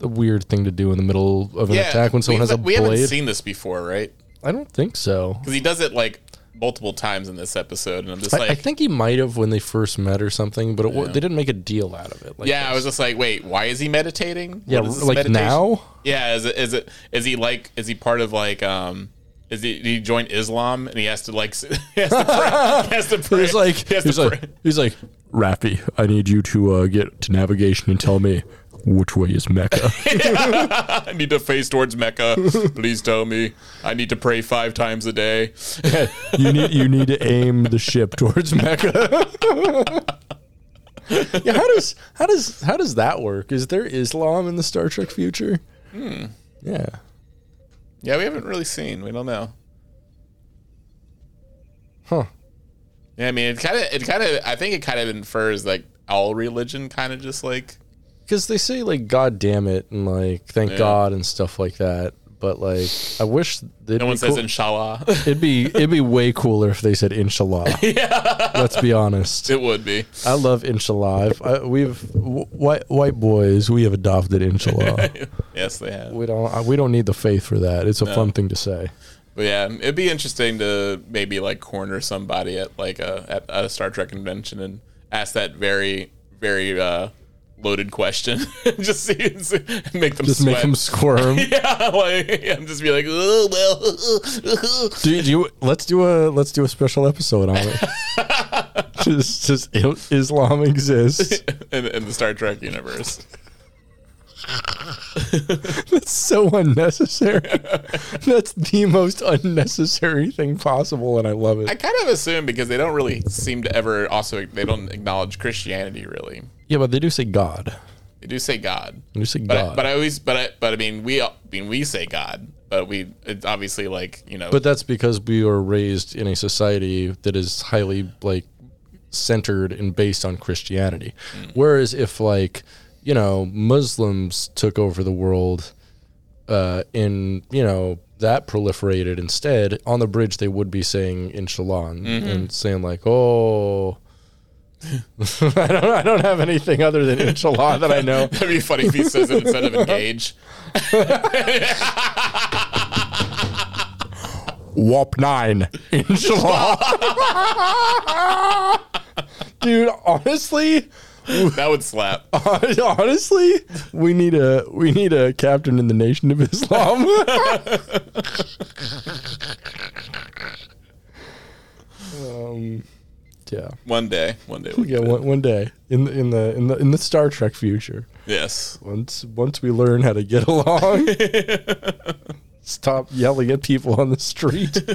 Speaker 1: a weird thing to do in the middle of an attack when someone
Speaker 2: we,
Speaker 1: has a
Speaker 2: we haven't seen this before, right?
Speaker 1: I don't think so.
Speaker 2: Because he does it like multiple times in this episode, and I'm just
Speaker 1: I,
Speaker 2: like,
Speaker 1: I think he might have when they first met or something, but it, wa- they didn't make a deal out of it. Like
Speaker 2: yeah, I was just like, wait, why is he meditating?
Speaker 1: Yeah,
Speaker 2: What is
Speaker 1: like
Speaker 2: meditation?
Speaker 1: now?
Speaker 2: Yeah, is it is it is he like is he part of like um is he did he join Islam and he has to like he has to pray, he has to pray.
Speaker 1: He's like,
Speaker 2: he
Speaker 1: he's like,
Speaker 2: pray.
Speaker 1: he's like, Raffi, I need you to uh, get to navigation and tell me which way is Mecca.
Speaker 2: I need to face towards Mecca. Please tell me. I need to pray five times a day.
Speaker 1: you need you need to aim the ship towards Mecca. yeah, how does how does how does that work? Is there Islam in the Star Trek future?
Speaker 2: Hmm.
Speaker 1: Yeah.
Speaker 2: Yeah, we haven't really seen. We don't know.
Speaker 1: Huh.
Speaker 2: Yeah, I mean, it kind of, it kind of, I think it kind of infers like all religion kind of just like,
Speaker 1: Because they say like God damn it and like thank
Speaker 2: Yeah.
Speaker 1: God and stuff like that. But like I wish
Speaker 2: no one says
Speaker 1: cool-
Speaker 2: inshallah.
Speaker 1: It'd be it'd be way cooler if they said inshallah. yeah. Let's be honest.
Speaker 2: it would be.
Speaker 1: I love inshallah. I've, we've w- white white boys. We have adopted inshallah.
Speaker 2: yes, they have.
Speaker 1: we don't uh, we don't need the faith for that. It's a fun thing to say.
Speaker 2: But yeah, it'd be interesting to maybe like corner somebody at like a at a Star Trek convention and ask that very very uh, loaded question. just see make them
Speaker 1: Just
Speaker 2: sweat.
Speaker 1: make them squirm.
Speaker 2: yeah, like and just be like, oh well.
Speaker 1: do, do you, let's do a let's do a special episode on it. just just Islam exists.
Speaker 2: in, in the Star Trek universe.
Speaker 1: That's so unnecessary. That's the most unnecessary thing possible, and I love it.
Speaker 2: I kind of assume because they don't really seem to ever also they don't acknowledge Christianity really.
Speaker 1: Yeah, but they do say God.
Speaker 2: They do say God.
Speaker 1: They do say
Speaker 2: But
Speaker 1: God.
Speaker 2: I, but I always but I but I mean we I mean we say God, but we it's obviously like you know
Speaker 1: But that's because we were raised in a society that is highly like centered and based on Christianity. Whereas if like, you know, Muslims took over the world uh in, you know, that proliferated instead, on the bridge they would be saying inshallah and, and saying like, "Oh, I don't I don't have anything other than inshallah that I know."
Speaker 2: That'd be funny if he says it instead of engage.
Speaker 1: Warp 9 inshallah. Dude, honestly,
Speaker 2: That would slap.
Speaker 1: honestly, we need a we need a captain in the Nation of Islam. um, yeah,
Speaker 2: One day, one day. We'll
Speaker 1: yeah. One, one day in the in the in the in the Star Trek future,
Speaker 2: Yes.
Speaker 1: once once we learn how to get along, stop yelling at people on the street.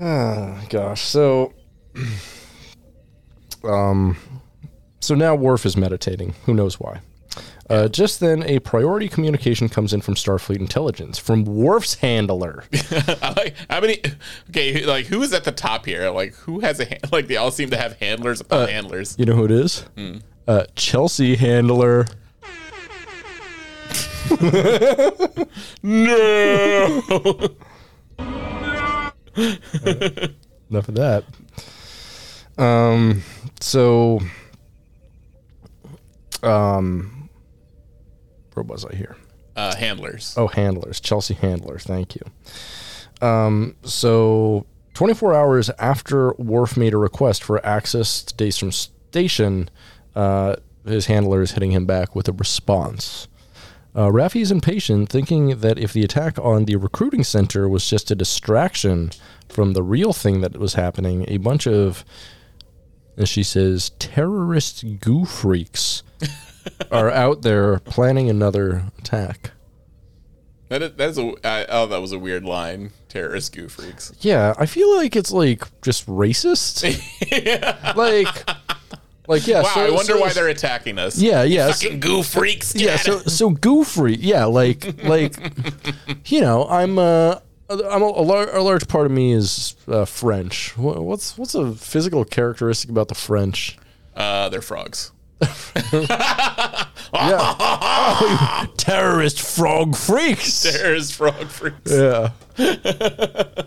Speaker 1: ah, gosh. So, um, so now Worf is meditating. Who knows why? Uh, just then, a priority communication comes in from Starfleet Intelligence from Worf's handler.
Speaker 2: Like how many. Okay, like who is at the top here? Like who has a hand, like they all seem to have handlers upon handlers.
Speaker 1: You know who it is? Uh, Chelsea handler.
Speaker 2: No.
Speaker 1: enough of that. Um, so, um, where was I here?
Speaker 2: uh, handlers.
Speaker 1: Oh, handlers, Chelsea handlers. Thank you. Um, so, 24 hours after Worf made a request for access to Daystrom Station, uh, his handler is hitting him back with a response. Uh, Raffi is impatient, thinking that if the attack on the recruiting center was just a distraction from the real thing that was happening, a bunch of, as she says, terrorist goo freaks are out there planning another attack.
Speaker 2: That is, that is a I, oh that was a weird line. Terrorist goo freaks.
Speaker 1: Yeah, I feel like it's like just racist. Like, like yeah.
Speaker 2: Wow,
Speaker 1: so-
Speaker 2: I wonder
Speaker 1: so-
Speaker 2: why they're attacking us.
Speaker 1: Yeah, yeah. so-
Speaker 2: Fucking goo freaks.
Speaker 1: yeah so so goofy yeah like like you know i'm uh I'm a, a, lar- a large part of me is uh, French. Wha- What's what's a physical characteristic about the French?
Speaker 2: uh, they're frogs.
Speaker 1: Yeah, oh, terrorist frog freaks.
Speaker 2: Terrorist frog freaks.
Speaker 1: Yeah,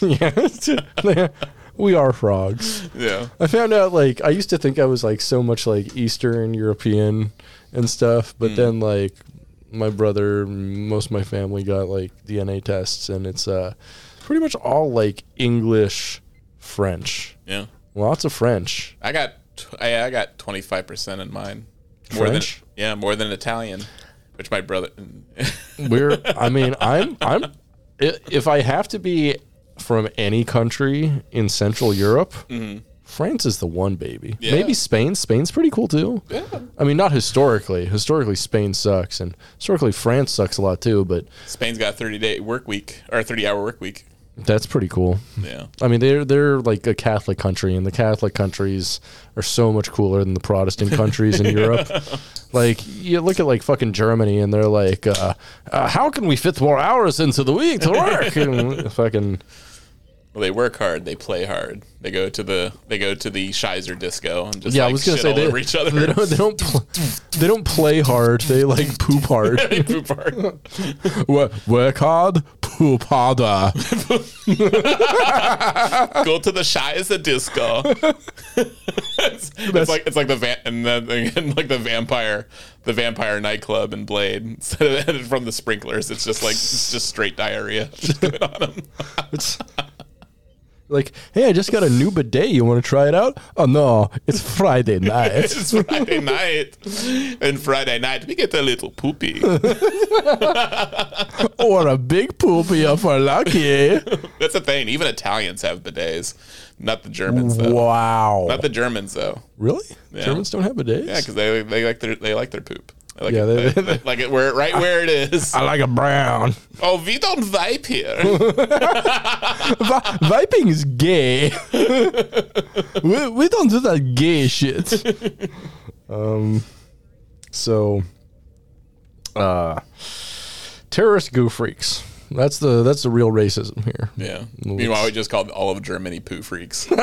Speaker 1: yeah. we are frogs.
Speaker 2: Yeah.
Speaker 1: I found out like I used to think I was like so much like Eastern European and stuff, but then like my brother, most of my family got like DNA tests, and it's uh pretty much all like English, French,
Speaker 2: Yeah.
Speaker 1: lots of French.
Speaker 2: I got I, I got twenty five percent in mine.
Speaker 1: French?
Speaker 2: Than, yeah, more than Italian, which my brother.
Speaker 1: We're I mean I'm I'm if I have to be from any country in Central Europe. Mm-hmm. France is the one, baby.
Speaker 2: Yeah.
Speaker 1: Maybe Spain. Spain's pretty cool too.
Speaker 2: yeah.
Speaker 1: I mean, not historically. Historically, Spain sucks, and historically, France sucks a lot too. But
Speaker 2: Spain's got a thirty day work week or thirty hour work week.
Speaker 1: That's pretty cool.
Speaker 2: Yeah.
Speaker 1: I mean, they're they're like a Catholic country, and the Catholic countries are so much cooler than the Protestant countries in Europe. Like you look at like fucking Germany, and they're like, uh, uh, "How can we fit more hours into the week to work?" and fucking
Speaker 2: Well, they work hard. They play hard. They go to the they go to the Shizer disco and just
Speaker 1: yeah,
Speaker 2: like,
Speaker 1: I was gonna say they,
Speaker 2: over each other.
Speaker 1: they don't they don't pl- they don't play hard. They like poop hard.
Speaker 2: They poop hard.
Speaker 1: Wo- work hard, poop harder.
Speaker 2: go to the Shizer disco. it's, it's like it's like the van, and then and like the vampire the vampire nightclub and Blade. Instead of from the sprinklers, it's just like it's just straight diarrhea just on them.
Speaker 1: Like, hey, I just got a new bidet. You want to try it out? Oh no, it's Friday night.
Speaker 2: It's Friday night, and Friday night we get a little poopy.
Speaker 1: or a big poopy if we're lucky.
Speaker 2: That's the thing. Even Italians have bidets, not the Germans though.
Speaker 1: wow.
Speaker 2: Not the Germans though.
Speaker 1: really? Germans don't have bidets?
Speaker 2: Yeah, because they they like their they like their poop. Like
Speaker 1: Yeah,
Speaker 2: it,
Speaker 1: they-
Speaker 2: they, like it where right where it is.
Speaker 1: I like a brown.
Speaker 2: Oh, we don't vape here.
Speaker 1: Vi- Viping is gay. we, we don't do that gay shit. um, so, uh, terrorist goo freaks. That's the that's the real racism here.
Speaker 2: yeah. Meanwhile, we just called all of Germany poo freaks.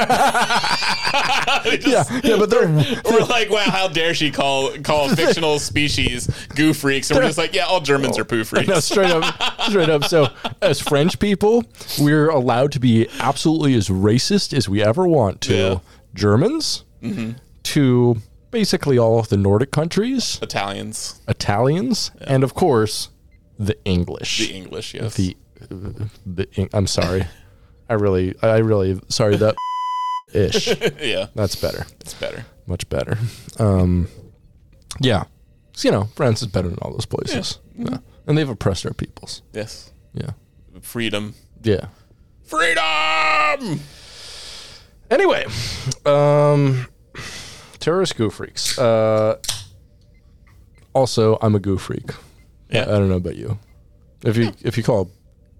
Speaker 1: Yeah, yeah, but they're
Speaker 2: we're like, wow, how dare she call call a fictional species goo freaks? And we're just like, yeah, all Germans are poo freaks.
Speaker 1: No, straight up, straight up. So, as French people, we're allowed to be absolutely as racist as we ever want to
Speaker 2: Yeah.
Speaker 1: Germans, mm-hmm. to basically all of the Nordic countries,
Speaker 2: Italians,
Speaker 1: Italians, and of course, the English.
Speaker 2: the English, yes.
Speaker 1: The, the I'm sorry, I really, I really sorry that ish.
Speaker 2: yeah,
Speaker 1: That's better,
Speaker 2: it's better.
Speaker 1: much better. Um, yeah, so, you know, France is better than all those places, Yeah. and they've oppressed our peoples.
Speaker 2: Yes.
Speaker 1: Yeah.
Speaker 2: Freedom.
Speaker 1: Yeah.
Speaker 2: Freedom!
Speaker 1: Anyway, um, terrorist goo freaks. Uh, also, I'm a goo freak. I
Speaker 2: Yeah.
Speaker 1: don't know about you. If you if you call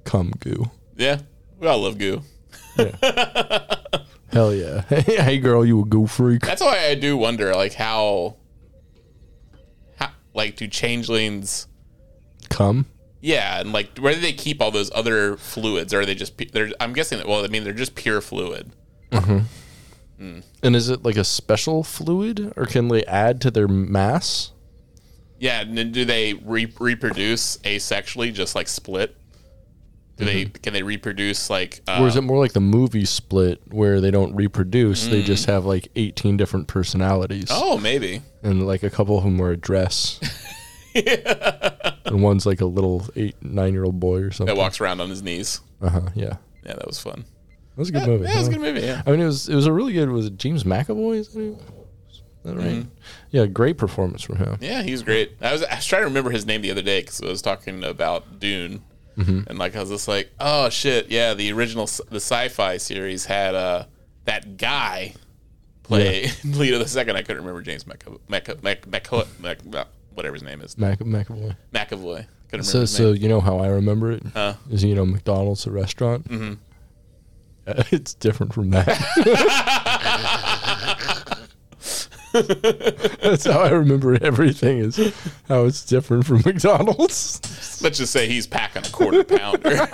Speaker 1: cum goo,
Speaker 2: Yeah. We all love goo.
Speaker 1: hell yeah. Hey, girl, you a goo freak?
Speaker 2: That's why I do wonder, like, how, how like, do changelings,
Speaker 1: come?
Speaker 2: yeah, and like, where do they keep all those other fluids? Or are they just, they're, I'm guessing, that, well, I mean, they're just pure fluid. Mm-hmm. Hmm.
Speaker 1: And is it like a special fluid, or can they add to their mass?
Speaker 2: Yeah, and then do they re- reproduce asexually, just like split? Do they can they reproduce like? Uh,
Speaker 1: Or is it more like the movie Split, where they don't reproduce; they just have like 18 different personalities,
Speaker 2: oh, maybe.
Speaker 1: and like a couple of them wear a dress, yeah. and one's like a little eight, nine-year-old boy or something.
Speaker 2: That walks around on his knees.
Speaker 1: Uh huh. Yeah,
Speaker 2: Yeah, that was fun.
Speaker 1: that was a good movie.
Speaker 2: Yeah, it was a good movie. Yeah.
Speaker 1: I mean, it was it was a really good. Was it James McAvoy? Who- Yeah, great performance from him.
Speaker 2: Yeah, he's great. I was I was trying to remember his name the other day because I was talking about Dune, and like I was just like, oh shit, yeah, the original the sci-fi series had uh that guy play Leto the Second. I couldn't remember James Mc, Mc, Mc, Mc, Mc, Mc whatever his name is,
Speaker 1: Mac- McAvoy.
Speaker 2: McAvoy. Couldn't
Speaker 1: So, so you know how I remember it?
Speaker 2: Huh?
Speaker 1: Is you know McDonald's a restaurant? Mm-hmm. it's different from that. That's how I remember everything. Is how it's different from McDonald's.
Speaker 2: Let's just say he's packing a quarter pounder.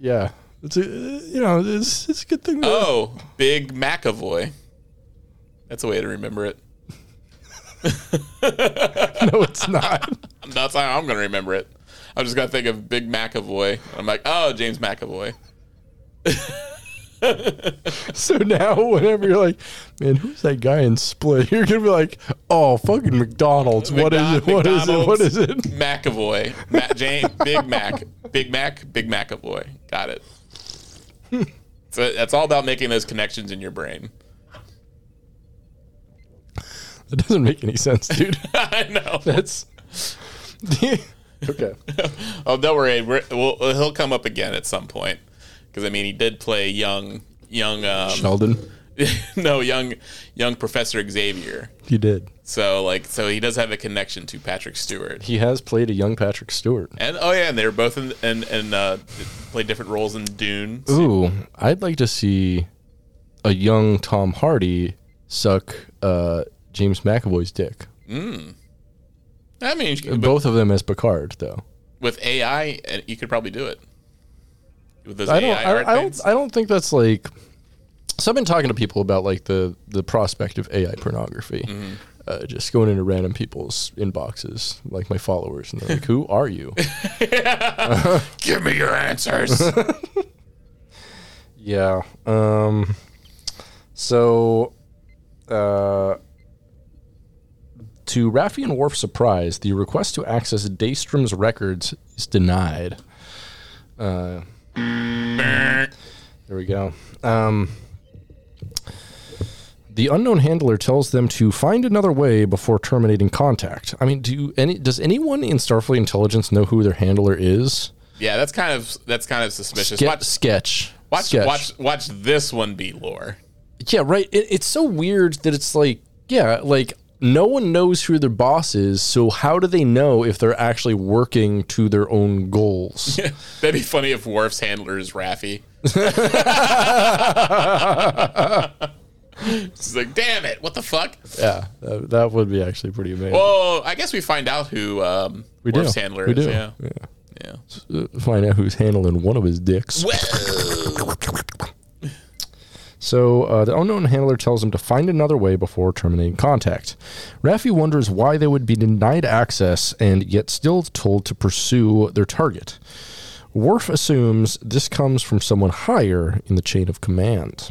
Speaker 1: Yeah, it's a you know it's it's a good thing. To,
Speaker 2: oh, Big McAvoy. That's a way to remember it.
Speaker 1: No, it's not.
Speaker 2: That's how I'm gonna remember it. I'm just gonna think of Big McAvoy. I'm like, oh, James McAvoy.
Speaker 1: so now, whenever you're like, man, who's that guy in Split? You're gonna be like, oh, fucking McDonald's. What is it? What is it? What is it?
Speaker 2: McAvoy. Ma- James, Big Mac. Big Mac. Big McAvoy. Got it. So that's all about making those connections in your brain.
Speaker 1: That doesn't make any sense, dude.
Speaker 2: I know.
Speaker 1: That's okay.
Speaker 2: Oh, don't worry. We're, we'll, he'll come up again at some point. Because I mean, he did play young, young, um,
Speaker 1: Sheldon,
Speaker 2: no, young, young Professor Xavier.
Speaker 1: you did.
Speaker 2: So like, so he does have a connection to Patrick Stewart.
Speaker 1: He has played a young Patrick Stewart.
Speaker 2: And oh yeah, and they were both in and and uh, played different roles in Dune.
Speaker 1: Ooh, I'd like to see a young Tom Hardy suck uh, James McAvoy's dick.
Speaker 2: I mean,
Speaker 1: Both of them as Picard, though.
Speaker 2: with AI, you could probably do it. With those
Speaker 1: I don't.
Speaker 2: AI
Speaker 1: I,
Speaker 2: art
Speaker 1: I
Speaker 2: things.
Speaker 1: don't. I don't think that's like. So I've been talking to people about like the the prospect of AI pornography.
Speaker 2: Mm-hmm.
Speaker 1: Uh, just going into random people's inboxes, like my followers, and they're like, "Who are you?"
Speaker 2: Give me your answers.
Speaker 1: Yeah. Um. So, uh, to Raffi and Worf's surprise, the request to access Daystrom's records is denied. Uh, there we go. Um. The unknown handler tells them to find another way before terminating contact. I mean, do any does anyone in Starfleet intelligence know who their handler is?
Speaker 2: yeah, that's kind of that's kind of suspicious.
Speaker 1: Ske-
Speaker 2: watch,
Speaker 1: sketch.
Speaker 2: watch,
Speaker 1: sketch.
Speaker 2: watch, watch this one be lore.
Speaker 1: Yeah, right. It, it's so weird that it's like, yeah, like no one knows who their boss is. So how do they know if they're actually working to their own goals?
Speaker 2: That'd be funny if Worf's handler is Raffi. It's like, damn it, what the fuck?
Speaker 1: yeah, that, that would be actually pretty amazing.
Speaker 2: Well, I guess we find out who um,
Speaker 1: we do.
Speaker 2: Handler
Speaker 1: we
Speaker 2: is.
Speaker 1: do.
Speaker 2: Yeah,
Speaker 1: yeah.
Speaker 2: yeah.
Speaker 1: Uh, Find out who's handling one of his dicks. So uh, the unknown handler tells him to find another way before terminating contact. Raffi wonders why they would be denied access and yet still told to pursue their target. Worf assumes this comes from someone higher in the chain of command.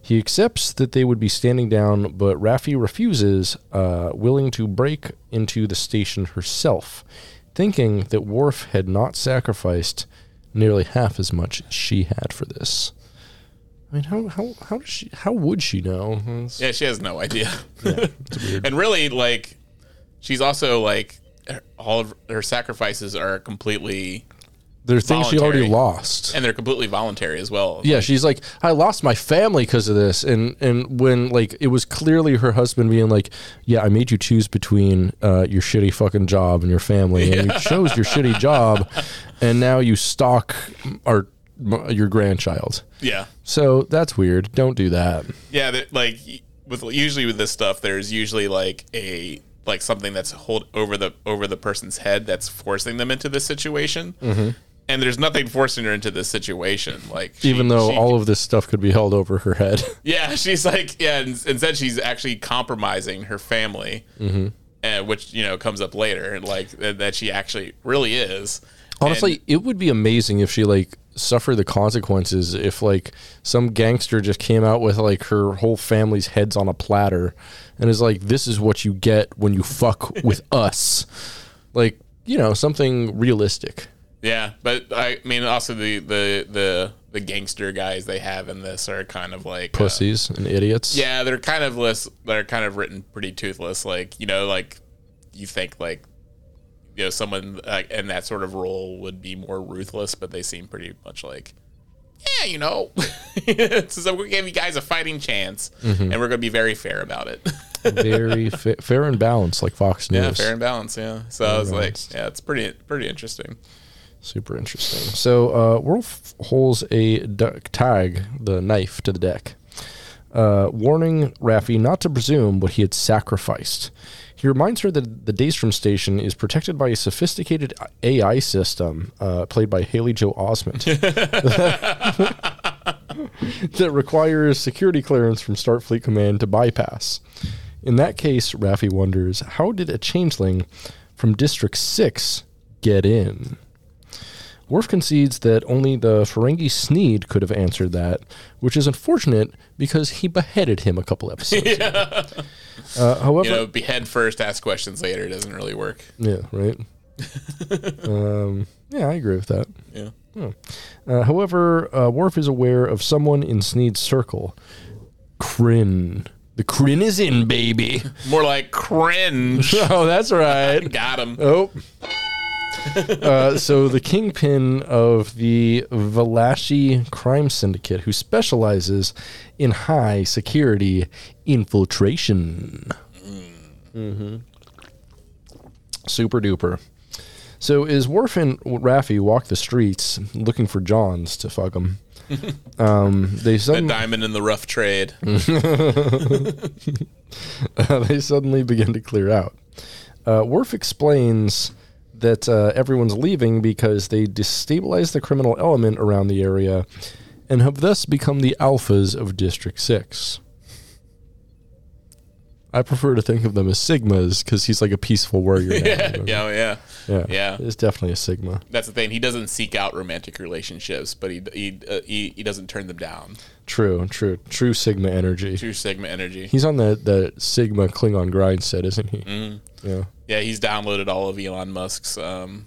Speaker 1: He accepts that they would be standing down, but Raffi refuses, uh, willing to break into the station herself, thinking that Worf had not sacrificed nearly half as much as she had for this. I mean, how how how does she? How would she know? It's-
Speaker 2: yeah, she has no idea.
Speaker 1: it's weird.
Speaker 2: and really, like, she's also like, her- all of her sacrifices are completely,
Speaker 1: There are things she already
Speaker 2: voluntary.
Speaker 1: lost.
Speaker 2: and they're completely voluntary as well.
Speaker 1: Yeah, she's like, I lost my family because of this, and and when like it was clearly her husband being like, yeah, I made you choose between uh, your shitty fucking job and your family, and you chose your shitty job, and now you stalk our your grandchild.
Speaker 2: yeah,
Speaker 1: So that's weird. Don't do that.
Speaker 2: yeah. That, like, with usually with this stuff, there's usually like a like something that's hold over the over the person's head that's forcing them into this situation.
Speaker 1: Mm-hmm.
Speaker 2: And there's nothing forcing her into this situation. Like, she-
Speaker 1: Even though
Speaker 2: she-
Speaker 1: all of this stuff could be held over her head.
Speaker 2: Yeah, she's like, yeah. and Instead, she's actually compromising her family,
Speaker 1: Mm-hmm.
Speaker 2: and which you know comes up later, and like that that she actually really is.
Speaker 1: Honestly,
Speaker 2: And-
Speaker 1: it would be amazing if she like suffered the consequences if like some gangster just came out with like her whole family's heads on a platter and is like this is what you get when you fuck with us. Like, you know, something realistic.
Speaker 2: Yeah, but I mean, also the the the the gangster guys they have in this are kind of like uh,
Speaker 1: Pussies and idiots.
Speaker 2: yeah, they're kind of less. They're kind of written pretty toothless. Like you know, like you think like you know someone like in that sort of role would be more ruthless, but they seem pretty much like. Yeah, you know, so we're giving you guys a fighting chance,
Speaker 1: Mm-hmm.
Speaker 2: and we're going to be very fair about it.
Speaker 1: Very fa- fair and balanced, like Fox News.
Speaker 2: yeah, fair and balanced. Yeah, so I was like, yeah, it's pretty pretty interesting.
Speaker 1: Super interesting. So, uh, Worf holds a du- tag, the knife, to the deck, uh, warning Raffi not to presume what he had sacrificed. He reminds her that the Daystrom station is protected by a sophisticated AI system uh, played by Haley Joel Osment that requires security clearance from Starfleet Command to bypass. In that case, Raffi wonders how did a changeling from District 6 get in? Worf concedes that only the Ferengi Sneed could have answered that, which is unfortunate because he beheaded him a couple episodes. ago. Uh, however,
Speaker 2: You know, behead first, ask questions later doesn't really work.
Speaker 1: yeah, right. um, yeah, I agree with that.
Speaker 2: Yeah.
Speaker 1: Uh, however, uh, Worf is aware of someone in Sneed's circle. Kryn. The Kryn is in, baby.
Speaker 2: More like cringe.
Speaker 1: oh, that's right.
Speaker 2: Got him.
Speaker 1: Oh. uh, so the kingpin of the Valashi crime syndicate, who specializes in high security infiltration. hmm Super duper. So as Worf and Raffi walk the streets looking for Johns to fuck them, um, they suddenly
Speaker 2: diamond in the rough trade.
Speaker 1: they suddenly begin to clear out. Uh, Worf explains that uh, everyone's leaving because they destabilize the criminal element around the area and have thus become the alphas of District 6. I prefer to think of them as sigmas because he's like a peaceful warrior. now.
Speaker 2: yeah, yeah, yeah.
Speaker 1: yeah,
Speaker 2: yeah.
Speaker 1: It's definitely a sigma.
Speaker 2: That's the thing. He doesn't seek out romantic relationships, but he he uh, he, he doesn't turn them down.
Speaker 1: True, true, true sigma energy.
Speaker 2: True Sigma energy.
Speaker 1: He's on the the sigma Klingon grind set, isn't he?
Speaker 2: Mm-hmm.
Speaker 1: Yeah.
Speaker 2: Yeah, he's downloaded all of Elon Musk's um,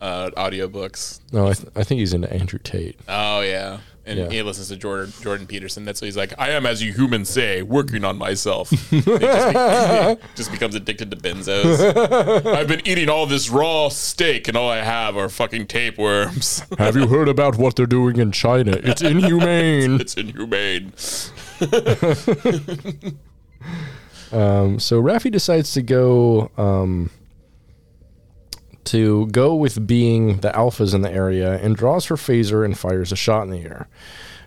Speaker 2: uh, audiobooks.
Speaker 1: No, I, th- I think he's into Andrew Tate.
Speaker 2: Oh yeah, and
Speaker 1: Yeah.
Speaker 2: he listens to Jordan Jordan Peterson. That's what he's like. I am as you humans say, working on myself. He just, be- just becomes addicted to benzos. I've been eating all this raw steak, and all I have are fucking tapeworms.
Speaker 1: Have you heard about what they're doing in China? It's inhumane.
Speaker 2: it's inhumane.
Speaker 1: um, so Raffi decides to go um, to go with being the alphas in the area and draws her phaser and fires a shot in the air.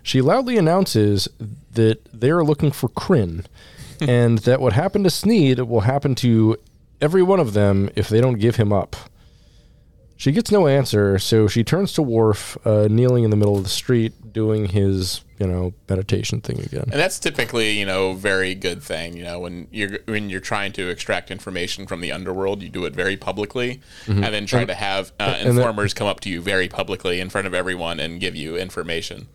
Speaker 1: She loudly announces that they are looking for Kryn and that what happened to Sneed will happen to every one of them if they don't give him up. She gets no answer, so she turns to Worf, uh, kneeling in the middle of the street, doing his, you know, meditation thing again.
Speaker 2: And that's typically, you know, very good thing. You know, when you're when you're trying to extract information from the underworld, you do it very publicly, and then try to have uh,
Speaker 1: and that-
Speaker 2: informers come up to you very publicly in front of everyone and give you information.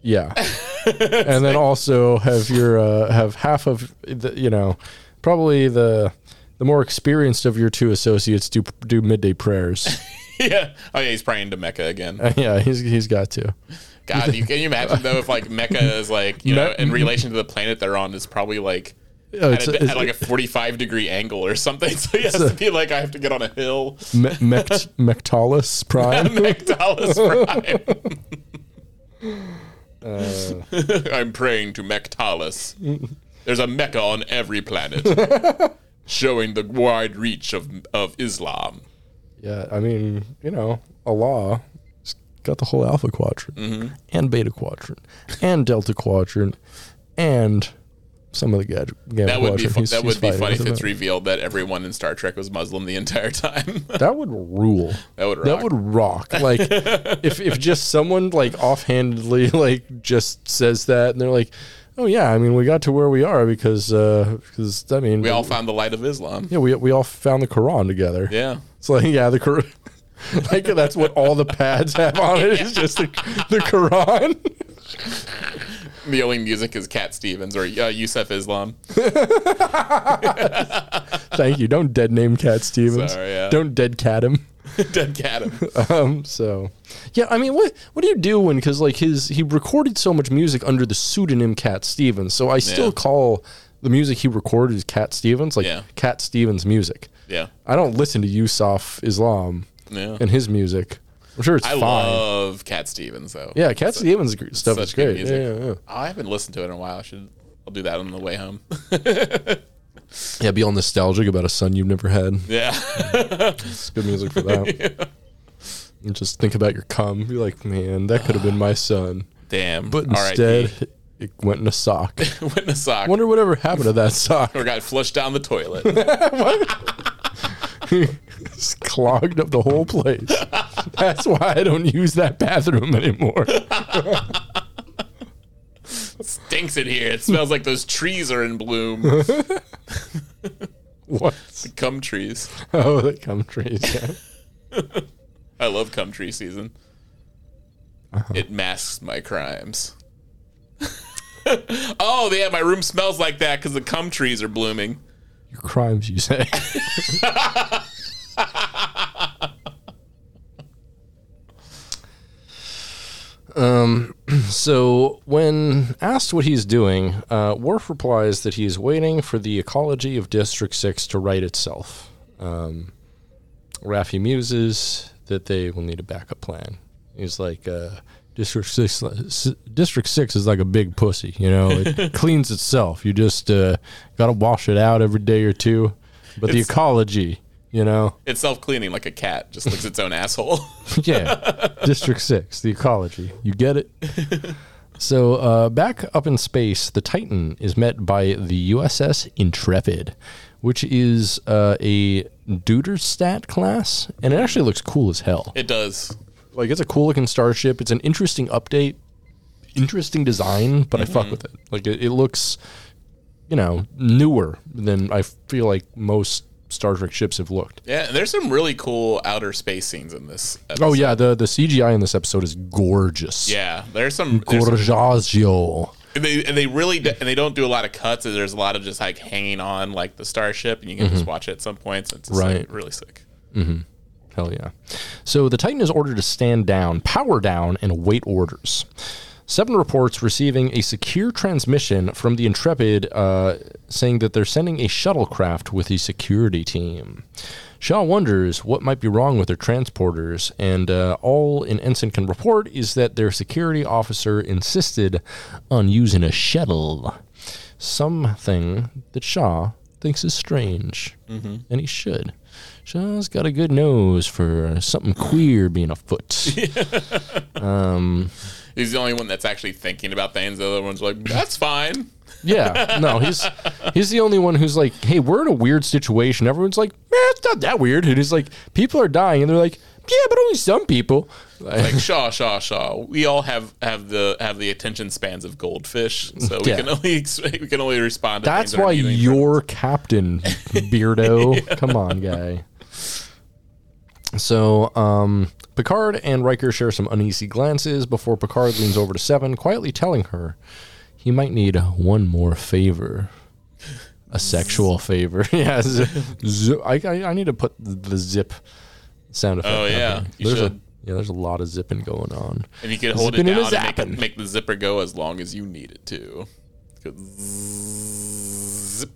Speaker 1: Yeah, and then also have your uh, have half of the, you know, probably the the more experienced of your two associates do do midday prayers.
Speaker 2: yeah. Oh yeah, he's praying to Mecca again.
Speaker 1: Uh, yeah, he's he's got to.
Speaker 2: God, you, can you imagine though if like Mecca is like you know
Speaker 1: Me-
Speaker 2: in relation to the planet they're on is probably like.
Speaker 1: Oh,
Speaker 2: At, a,
Speaker 1: it's
Speaker 2: at like a 45 degree angle or something. So he has to be like, I have to get on a hill.
Speaker 1: Me- Mect- Mectalis Prime.
Speaker 2: Mectalis Prime. Uh. I'm praying to Mectalis. There's a Mecca on every planet, showing the wide reach of of Islam.
Speaker 1: Yeah, I mean, you know, Allah has got the whole Alpha Quadrant
Speaker 2: Mm-hmm.
Speaker 1: and Beta Quadrant and Delta Quadrant and some of the Gamma
Speaker 2: That would be
Speaker 1: Quadrant.
Speaker 2: fu-
Speaker 1: He's-
Speaker 2: that would be funny if it's revealed that everyone in Star Trek was Muslim the entire time.
Speaker 1: That would rule.
Speaker 2: that would rock.
Speaker 1: That would rock. Like if if just someone like offhandedly like just says that and they're like, "Oh yeah, I mean we got to where we are because uh because I mean
Speaker 2: we all found the light of Islam.
Speaker 1: yeah we we all found the Quran together."
Speaker 2: Yeah.
Speaker 1: It's like yeah, the Quran. like that's what all the pads have on it. it is just the, the Quran.
Speaker 2: The only music is Cat Stevens or uh, Yusuf Islam.
Speaker 1: Thank you. Don't dead name Cat Stevens.
Speaker 2: Sorry, yeah.
Speaker 1: Don't dead cat him.
Speaker 2: Dead cat him.
Speaker 1: Um, so yeah, I mean, what what do you do when because like his he recorded so much music under the pseudonym Cat Stevens, so I still
Speaker 2: Yeah.
Speaker 1: call the music he recorded as Cat Stevens, like
Speaker 2: Yeah.
Speaker 1: Cat Stevens music.
Speaker 2: Yeah.
Speaker 1: I don't listen to Yusuf Islam
Speaker 2: Yeah.
Speaker 1: and his music. I'm sure it's
Speaker 2: I
Speaker 1: fine.
Speaker 2: love Cat Stevens though.
Speaker 1: yeah, Cat Stevens gr- stuff is
Speaker 2: such good
Speaker 1: great.
Speaker 2: music.
Speaker 1: Yeah, yeah, yeah.
Speaker 2: I haven't listened to it in a while. I should. I'll do that on the way home.
Speaker 1: Yeah, be all nostalgic about a son you've never had.
Speaker 2: yeah.
Speaker 1: It's good music for that. And just think about your cum. Be like, man, that could have been my son,
Speaker 2: Damn.
Speaker 1: but
Speaker 2: R.I.P.
Speaker 1: instead it went in a sock.
Speaker 2: went in a sock.
Speaker 1: Wonder whatever happened to that sock.
Speaker 2: or got flushed down the toilet.
Speaker 1: It's clogged up the whole place. That's why I don't use that bathroom anymore.
Speaker 2: Stinks in here. It smells like those trees are in bloom.
Speaker 1: what?
Speaker 2: The cum trees.
Speaker 1: Oh, the cum trees. Yeah.
Speaker 2: I love cum tree season.
Speaker 1: Uh-huh.
Speaker 2: It masks my crimes. oh, yeah, my room smells like that because the cum trees are blooming.
Speaker 1: Your crimes, you say. um, so, when asked what he's doing, uh, Worf replies that he's waiting for the ecology of District 6 to right itself. Um, Raffi muses that they will need a backup plan. He's like, uh, District Six, District Six is like a big pussy. You know, it cleans itself. You just uh, got to wash it out every day or two. But the ecology, you know,
Speaker 2: It's self cleaning like a cat, just licks its own asshole.
Speaker 1: yeah, District Six, the ecology. You get it. So uh, back up in space, the Titan is met by the USS Intrepid, which is uh, a Duderstadt class, and it actually looks cool as hell.
Speaker 2: It does.
Speaker 1: Like it's a cool looking starship. It's an interesting update, interesting design, but I fuck mm-hmm. with it. Like it, it looks, you know, newer than I feel like most Star Trek ships have looked.
Speaker 2: Yeah, and there's some really cool outer space scenes in this. Episode.
Speaker 1: Oh yeah, the the CGI in this episode is gorgeous.
Speaker 2: Yeah, there's some.
Speaker 1: Gorgeous.
Speaker 2: and they and they really do, and they don't do a lot of cuts. There's a lot of just like hanging on like the starship, and you can just mm-hmm. watch it at some points. It's just, like,
Speaker 1: Right.
Speaker 2: really sick. Mm-hmm.
Speaker 1: Hell yeah. So the Titan is ordered to stand down, power down, and await orders. Seven reports receiving a secure transmission from the Intrepid uh, saying that they're sending a shuttlecraft with a security team. Shaw wonders what might be wrong with their transporters, and uh, all an ensign can report is that their security officer insisted on using a shuttle. Something that Shaw thinks is strange, and he should. Shaw's got a good nose for uh, something queer being afoot.
Speaker 2: Um, he's the only one that's actually thinking about things. The other one's like, that's fine.
Speaker 1: Yeah, no, he's he's the only one who's like, "Hey, we're in a weird situation." Everyone's like, "Man, it's not that weird." And he's like, "People are dying," and they're like, "Yeah, but only some people."
Speaker 2: Like Shaw, Shaw, Shaw. We all have have the have the attention spans of goldfish, so we
Speaker 1: Yeah.
Speaker 2: can only we can only respond. to
Speaker 1: That's
Speaker 2: that
Speaker 1: why
Speaker 2: moving
Speaker 1: you're captain, beardo. Come on, guy. So, um, Picard and Riker share some uneasy glances before Picard leans over to Seven, quietly telling her he might need one more favor. A sexual favor. yeah. z- z- I, I, I need to put the zip sound effect.
Speaker 2: Oh, yeah,
Speaker 1: There's
Speaker 2: should.
Speaker 1: A, yeah, there's a lot of zipping going on.
Speaker 2: And you can hold it
Speaker 1: Zipping and a
Speaker 2: down and make, make the zipper go as long as you need it to. Zip.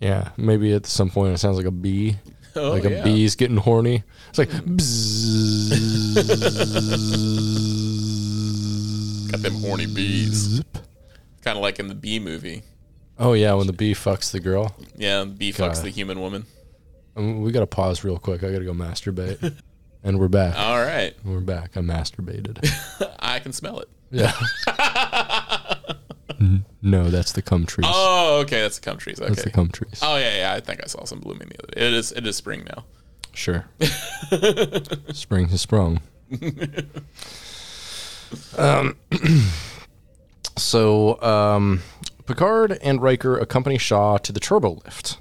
Speaker 1: Yeah, maybe at some point it sounds like a bee.
Speaker 2: Oh,
Speaker 1: like a
Speaker 2: yeah.
Speaker 1: bee's getting horny. It's like bzzz.
Speaker 2: Got them horny bees. Kind of like in the bee movie.
Speaker 1: Oh yeah, when the bee fucks the girl.
Speaker 2: Yeah, the bee
Speaker 1: God.
Speaker 2: fucks the human woman.
Speaker 1: Um, we gotta pause real quick. I gotta go masturbate. and we're back.
Speaker 2: All right,
Speaker 1: We're back. I masturbated.
Speaker 2: I can smell it.
Speaker 1: Yeah. N- no, that's the cum trees.
Speaker 2: Oh, okay, that's the cum trees. Okay.
Speaker 1: That's the cum trees.
Speaker 2: Oh yeah, yeah. I think I saw some blooming the other day. It is it is spring now.
Speaker 1: Sure. Spring has sprung. um, so, um, Picard and Riker accompany Shaw to the turbo lift,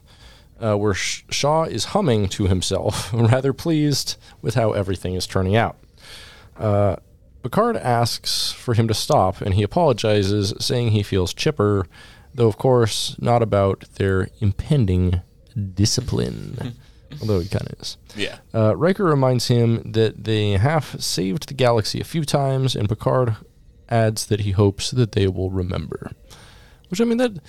Speaker 1: uh, where Sh- Shaw is humming to himself, rather pleased with how everything is turning out. Uh, Picard asks for him to stop, and he apologizes, saying he feels chipper, though, of course, not about their impending discipline. Although he kind of is.
Speaker 2: Yeah.
Speaker 1: Uh, Riker reminds him that they have saved the galaxy a few times, and Picard adds that he hopes that they will remember. Which, I mean, that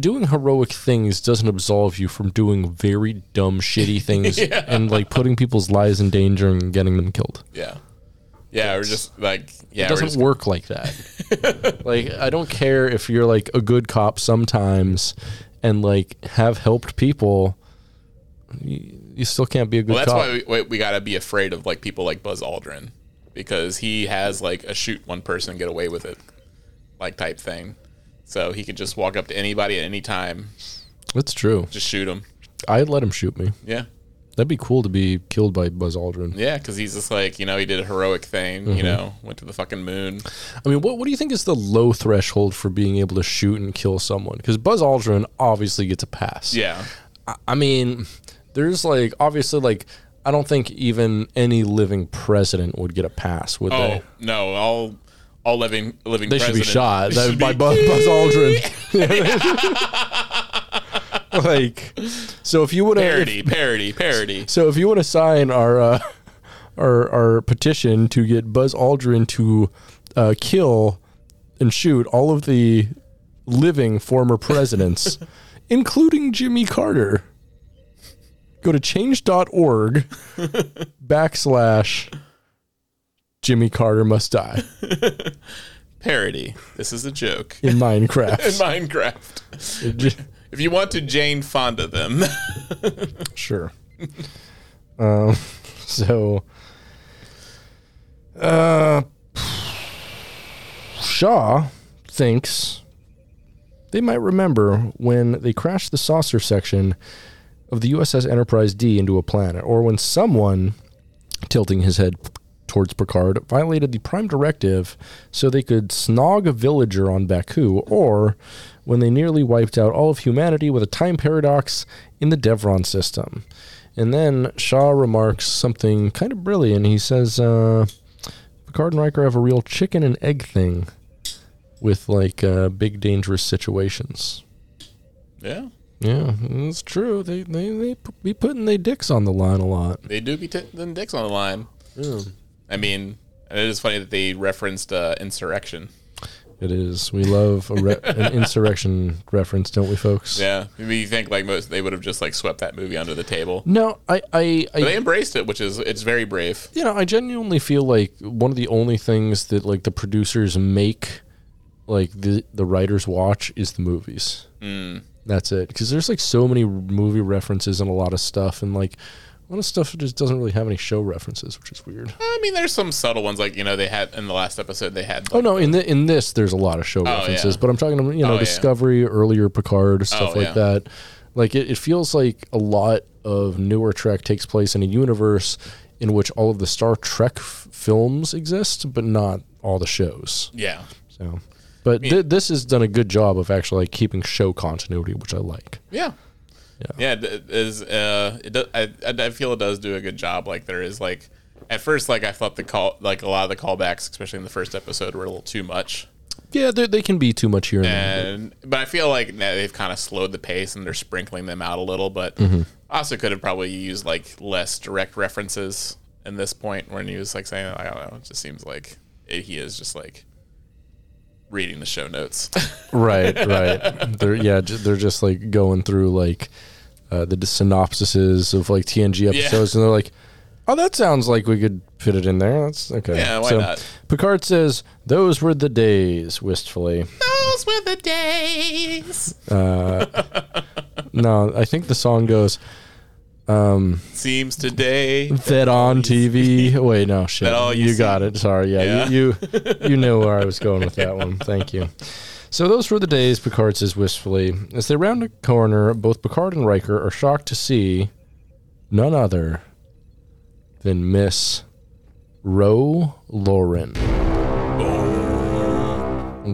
Speaker 1: doing heroic things doesn't absolve you from doing very dumb, shitty things and like putting people's lives in danger and getting them killed.
Speaker 2: Yeah. Yeah, or just like yeah,
Speaker 1: It doesn't
Speaker 2: just-
Speaker 1: work like that. like, I don't care if you're like a good cop sometimes and like have helped people. You, you still can't be a good
Speaker 2: Well, that's
Speaker 1: cop.
Speaker 2: why we, why we gotta be afraid of like people like Buzz Aldrin because he has like a shoot one person get away with it like type thing. So he can just walk up to anybody at any time,
Speaker 1: That's true.
Speaker 2: just shoot him.
Speaker 1: I'd let him shoot me.
Speaker 2: Yeah,
Speaker 1: That'd be cool to be killed by Buzz Aldrin.
Speaker 2: yeah, because he's just like you know he did a heroic thing.
Speaker 1: Mm-hmm.
Speaker 2: You know, went to the fucking moon.
Speaker 1: I mean, what what do you think is the low threshold for being able to shoot and kill someone? Because Buzz Aldrin obviously gets a pass.
Speaker 2: Yeah,
Speaker 1: I, I mean, there's like obviously like I don't think even any living president would get a pass, would
Speaker 2: Oh
Speaker 1: they?
Speaker 2: no, all all living living.
Speaker 1: They should be shot that, by
Speaker 2: be-
Speaker 1: Buzz, Buzz Aldrin. like, so if you would have
Speaker 2: parody, parody, parody.
Speaker 1: So if you want to sign our uh, our our petition to get Buzz Aldrin to uh, kill and shoot all of the living former presidents, including Jimmy Carter, go to change.org backslash Jimmy Carter must die
Speaker 2: Parody. This is a joke.
Speaker 1: in Minecraft.
Speaker 2: In
Speaker 1: Minecraft.
Speaker 2: If you want to Jane Fonda them,
Speaker 1: Sure. um, so, uh, Shaw thinks they might remember when they crashed the saucer section of the USS Enterprise D into a planet, or when someone, tilting his head towards Picard, violated the Prime Directive so they could snog a villager on Ba'ku, or when they nearly wiped out all of humanity with a time paradox in the Devron system. And then Shaw remarks something kind of brilliant. He says, uh, Picard and Riker have a real chicken and egg thing with like uh, big dangerous situations.
Speaker 2: yeah,
Speaker 1: Yeah, it's true. They they they be putting their dicks on the line a lot.
Speaker 2: they do be t- them dicks on the line.
Speaker 1: Yeah.
Speaker 2: I mean, and it is funny that they referenced uh, insurrection.
Speaker 1: It is. We love a re- an insurrection reference, don't we, folks?
Speaker 2: Yeah, maybe you think like most they would have just like swept that movie under the table.
Speaker 1: No, I I,
Speaker 2: But they
Speaker 1: I
Speaker 2: embraced it, which is it's very brave.
Speaker 1: you know I genuinely feel like one of the only things that like the producers make like the the writers watch is the movies.
Speaker 2: Mm.
Speaker 1: That's it. Because there's like so many movie references and a lot of stuff, and like lot of stuff just doesn't really have any show references, which is weird.
Speaker 2: Uh, I mean, there's some subtle ones like you know they had in the last episode they had.
Speaker 1: Oh no, in the, in this there's a lot of show oh,
Speaker 2: yeah.
Speaker 1: references, but I'm talking about you know
Speaker 2: Oh, yeah.
Speaker 1: Discovery, earlier Picard, stuff
Speaker 2: Oh,
Speaker 1: like
Speaker 2: yeah.
Speaker 1: that. Like it, it feels like a lot of newer Trek takes place in a universe in which all of the Star Trek f- films exist, but not all the shows.
Speaker 2: Yeah,
Speaker 1: So, but th- this has done a good job of actually like keeping show continuity, which I like.
Speaker 2: yeah,
Speaker 1: Yeah.
Speaker 2: yeah. It is uh, it does, I I feel it does do a good job. Like there is like at first like I thought the call like a lot of the callbacks, especially in the first episode, were a little too much.
Speaker 1: Yeah, they they can be too much here and there.
Speaker 2: And but I feel like now they've kind of slowed the pace and they're sprinkling them out a little. But
Speaker 1: Mm-hmm.
Speaker 2: also could have probably used like less direct references in this point when he was like saying I don't know. It just seems like it, he is just like reading the show notes.
Speaker 1: Right, right. they're yeah, they're just like going through like uh, the synopsises of like TNG episodes, and they're like, "Oh, that sounds like we could fit it in there." That's okay.
Speaker 2: Yeah, why not?
Speaker 1: Picard says, "Those were the days." Wistfully,
Speaker 2: Those were the days.
Speaker 1: no, I think the song goes
Speaker 2: Seems today.
Speaker 1: that on TV. Wait, no, shit.
Speaker 2: You
Speaker 1: you got it. Sorry, yeah,
Speaker 2: Yeah.
Speaker 1: You, you you knew where I was going with that one. Thank you. So those were the days, Picard says wistfully. As they round a corner, both Picard and Riker are shocked to see none other than Miss Ro Laren.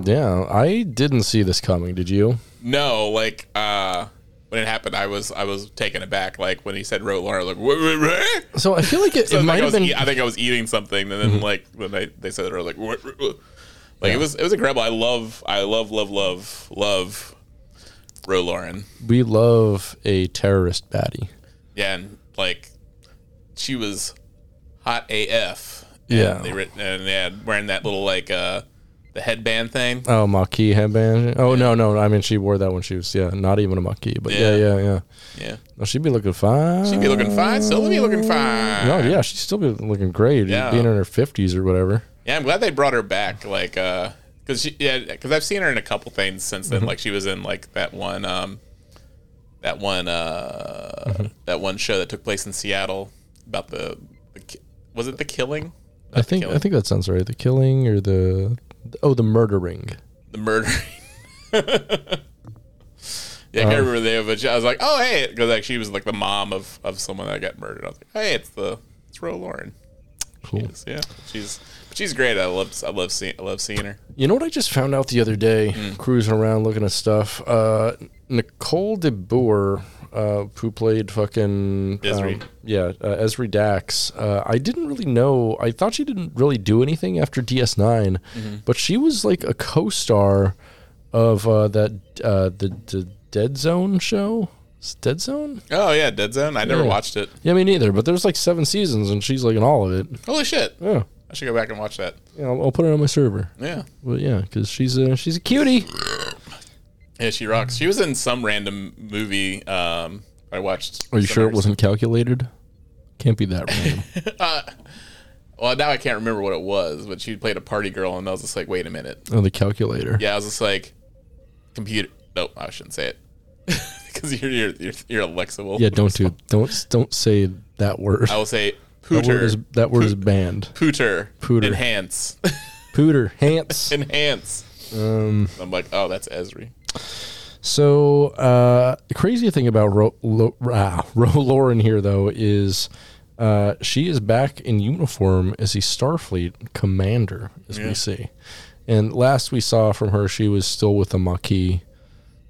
Speaker 1: Yeah, I didn't see this coming. Did you?
Speaker 2: No, like uh when it happened, I was I was taken aback. Like when he said Ro Laren, like what, what, what?
Speaker 1: So I feel like it,
Speaker 2: So
Speaker 1: it
Speaker 2: I,
Speaker 1: might
Speaker 2: think I,
Speaker 1: have
Speaker 2: was
Speaker 1: been.
Speaker 2: eat- I think I was eating something, and then like when they, they said it, I was like, what, what, what? Like it was it was incredible. I love I love love love love Ro Laren.
Speaker 1: we love a terrorist baddie.
Speaker 2: Yeah, and like she was hot AF. And
Speaker 1: Yeah.
Speaker 2: they writ- and they had wearing that little like uh the headband thing.
Speaker 1: Oh, Maquis headband. Oh no, no. I mean, she wore that when she was yeah, not even a Maquis, but yeah,
Speaker 2: Yeah.
Speaker 1: yeah, yeah.
Speaker 2: Yeah,
Speaker 1: No, she'd be looking fine.
Speaker 2: she'd be looking fine. Still be looking fine.
Speaker 1: No, yeah, she'd still be looking great,
Speaker 2: Yeah.
Speaker 1: being in her fifties or whatever.
Speaker 2: Yeah, I'm glad they brought her back. Like, uh, cause she, yeah, because I've seen her in a couple things since
Speaker 1: Mm-hmm.
Speaker 2: then. Like, she was in like that one, um, that one, uh,
Speaker 1: Mm-hmm.
Speaker 2: that one show that took place in Seattle about the, the was it the killing?
Speaker 1: I
Speaker 2: Not the
Speaker 1: think
Speaker 2: killing,
Speaker 1: I think that sounds right. The killing or the oh, the murdering.
Speaker 2: the murder. yeah, I can't remember the name of it. I was like, oh hey, because like she was like the mom of of someone that got murdered. I was like, hey, it's the it's Ro Laren.
Speaker 1: Cool.
Speaker 2: Yes, yeah, she's she's great. I love I love seeing I love seeing her.
Speaker 1: You know what I just found out the other day,
Speaker 2: Hmm.
Speaker 1: cruising around looking at stuff. Uh, Nicole de Boer, uh, who played fucking
Speaker 2: Ezri.
Speaker 1: um, yeah, uh, Ezri Dax. Uh, I didn't really know. I thought she didn't really do anything after DS9,
Speaker 2: Mm-hmm.
Speaker 1: but she was like a co-star of uh, that uh, the the Dead Zone show. It's Dead Zone?
Speaker 2: Oh yeah, Dead Zone. I never watched it.
Speaker 1: Yeah, me neither. But there's like seven seasons, and she's like in all of it.
Speaker 2: Holy shit!
Speaker 1: Yeah,
Speaker 2: I should go back and watch that.
Speaker 1: yeah I'll, I'll put it on my server.
Speaker 2: Yeah.
Speaker 1: But yeah, because she's a she's a cutie.
Speaker 2: Yeah, she rocks. She was in some random movie. Um, I watched.
Speaker 1: Are you sure it wasn't calculated? Can't be that random.
Speaker 2: Well, now I can't remember what it was, but she played a party girl, and I was just like, wait a minute.
Speaker 1: oh, the calculator.
Speaker 2: Yeah, I was just like, computer. No, I shouldn't say it because you're, you're you're you're
Speaker 1: Yeah, don't do don't don't say that word.
Speaker 2: I will say
Speaker 1: That word is that word is banned.
Speaker 2: pooter.
Speaker 1: Pooter.
Speaker 2: Enhance.
Speaker 1: Pooter, Hance.
Speaker 2: Enhance.
Speaker 1: Um,
Speaker 2: I'm like, oh, that's Ezri.
Speaker 1: so uh, the crazy thing about Ro, Lo, ah, Ro Laren here though is uh, she is back in uniform as a Starfleet commander, as
Speaker 2: Yeah.
Speaker 1: we see. And last we saw from her, she was still with the Maquis.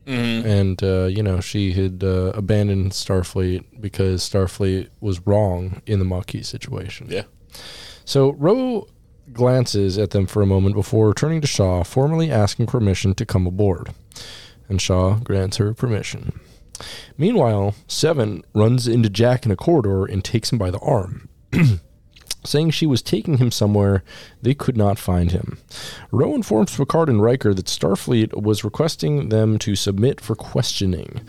Speaker 2: Mm-hmm.
Speaker 1: And uh, you know she had uh, abandoned Starfleet because Starfleet was wrong in the Maquis situation.
Speaker 2: Yeah.
Speaker 1: So Ro glances at them for a moment before turning to Shaw, formally asking permission to come aboard. And Shaw grants her permission. Meanwhile, Seven runs into Jack in a corridor and takes him by the arm. Saying she was taking him somewhere they could not find him. Ro informs Picard and Riker that Starfleet was requesting them to submit for questioning,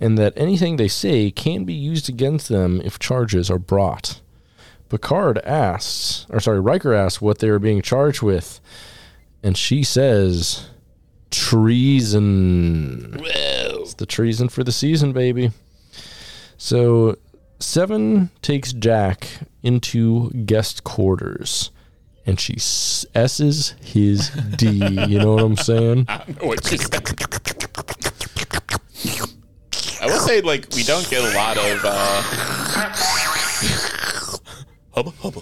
Speaker 1: and that anything they say can be used against them if charges are brought. Picard asks, or sorry, Riker asks what they are being charged with, and she says, treason.
Speaker 2: Whoa.
Speaker 1: It's the treason for the season, baby. So, Seven takes Jack into guest quarters, and she S's his D. You know what I'm saying?
Speaker 2: I don't know what she. I will say, like, we don't get a lot of. Uh, hubba hubba.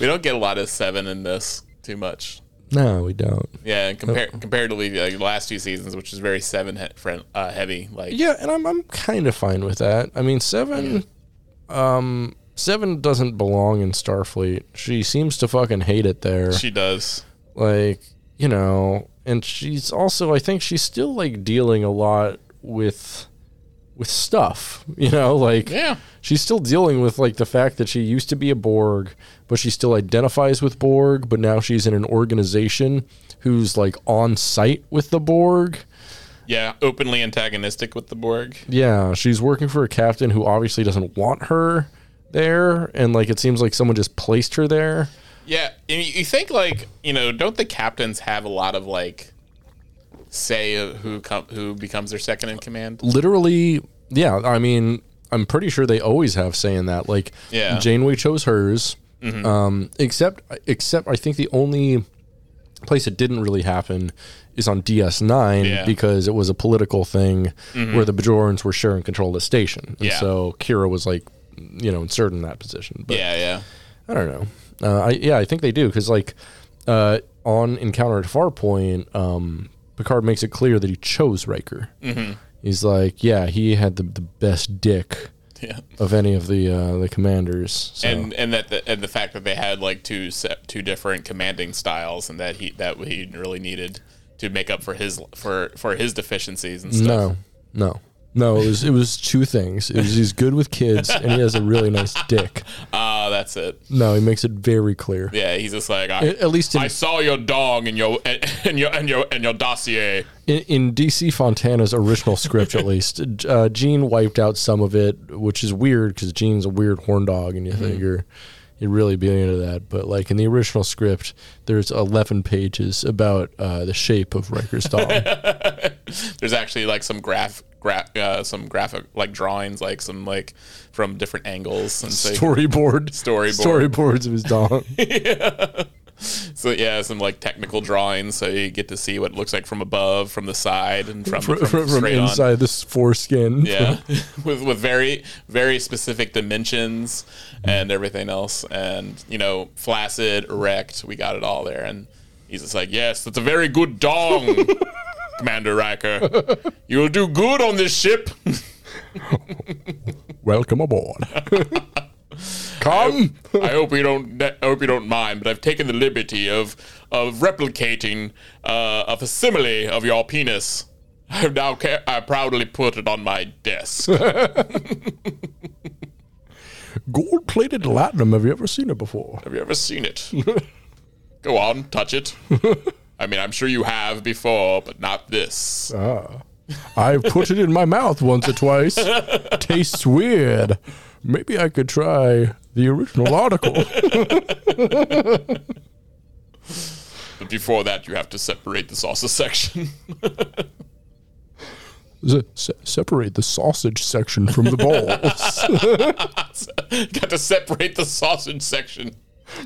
Speaker 2: We don't get a lot of seven in this too much.
Speaker 1: No, we don't.
Speaker 2: Yeah, and compare comparatively like the last two seasons, which is very seven he- friend, uh, heavy. Like,
Speaker 1: Yeah, and I'm I'm kind of fine with that. I mean, Seven, um, Seven doesn't belong in Starfleet. She seems to fucking hate it there.
Speaker 2: she does.
Speaker 1: like you know and she's also i think she's still like dealing a lot with with stuff you know like
Speaker 2: Yeah.
Speaker 1: she's still dealing with like the fact that she used to be a borg but she still identifies with borg but now she's in an organization who's like on site with the borg
Speaker 2: Yeah, openly antagonistic with the Borg.
Speaker 1: yeah she's working for a captain who obviously doesn't want her there and like it seems like someone just placed her there
Speaker 2: Yeah, and you think like you know, don't the captains have a lot of like say who com- who becomes their second in command?
Speaker 1: literally yeah i mean i'm pretty sure they always have saying that like
Speaker 2: Yeah. Mm-hmm.
Speaker 1: janeway chose hers um except except i think the only place it didn't really happen is on ds9
Speaker 2: Yeah. Mm-hmm.
Speaker 1: because it was a political thing where the bajorans were sharing control of the station and
Speaker 2: Yeah.
Speaker 1: so kira was like you know inserted in that position but
Speaker 2: Yeah, yeah,
Speaker 1: I don't know. Uh, I yeah, I think they do because like uh, on Encounter at Farpoint, um, Picard makes it clear that he chose Riker He's like, yeah, he had the, the best dick
Speaker 2: Yeah.
Speaker 1: of any of the uh, the commanders. So.
Speaker 2: And and that the, and the fact that they had like two set, two different commanding styles and that he that he really needed to make up for his for for his deficiencies and stuff.
Speaker 1: no, no, no. It was it was two things. It was he's good with kids and he has a really nice dick.
Speaker 2: Ah, that's it.
Speaker 1: No, he makes it very clear.
Speaker 2: Yeah, he's just like I,
Speaker 1: At least in,
Speaker 2: I saw your dog in your in your in your in your dossier.
Speaker 1: in, in DC Fontana's original script, at least, uh, Gene wiped out some of it, which is weird because Gene's a weird horn dog, and you figure you'd really be into that. But like in the original script, there's 11 pages about uh, the shape of Riker's dog.
Speaker 2: There's actually like some graph gra- uh, some graphic like drawings like some like from different angles and
Speaker 1: Storyboard,
Speaker 2: Storyboard.
Speaker 1: storyboards of his dog.
Speaker 2: so yeah some like technical drawings so you get to see what it looks like from above from the side and from
Speaker 1: from,
Speaker 2: from,
Speaker 1: from,
Speaker 2: straight on.
Speaker 1: inside this foreskin.
Speaker 2: Yeah, with with very very specific dimensions and everything else, and you know, flaccid, erect, we got it all there. And he's just like, "Yes, that's a very good dong, Commander Riker. You'll do good on this ship."
Speaker 1: Welcome aboard. Come.
Speaker 2: I hope you don't. I hope you don't mind, but I've taken the liberty of of replicating uh, a facsimile of your penis. I've now ca- I proudly put it on my desk.
Speaker 1: Gold plated platinum. Have you ever seen it before?
Speaker 2: Have you ever seen it? Go on, touch it. I mean, I'm sure you have before, but not this. Ah.
Speaker 1: I've put it in my mouth once or twice. Tastes weird. Maybe I could try the original article.
Speaker 2: But before that, you have to separate the sausage section.
Speaker 1: Se- se- separate the sausage section from the balls.
Speaker 2: Got to separate the sausage section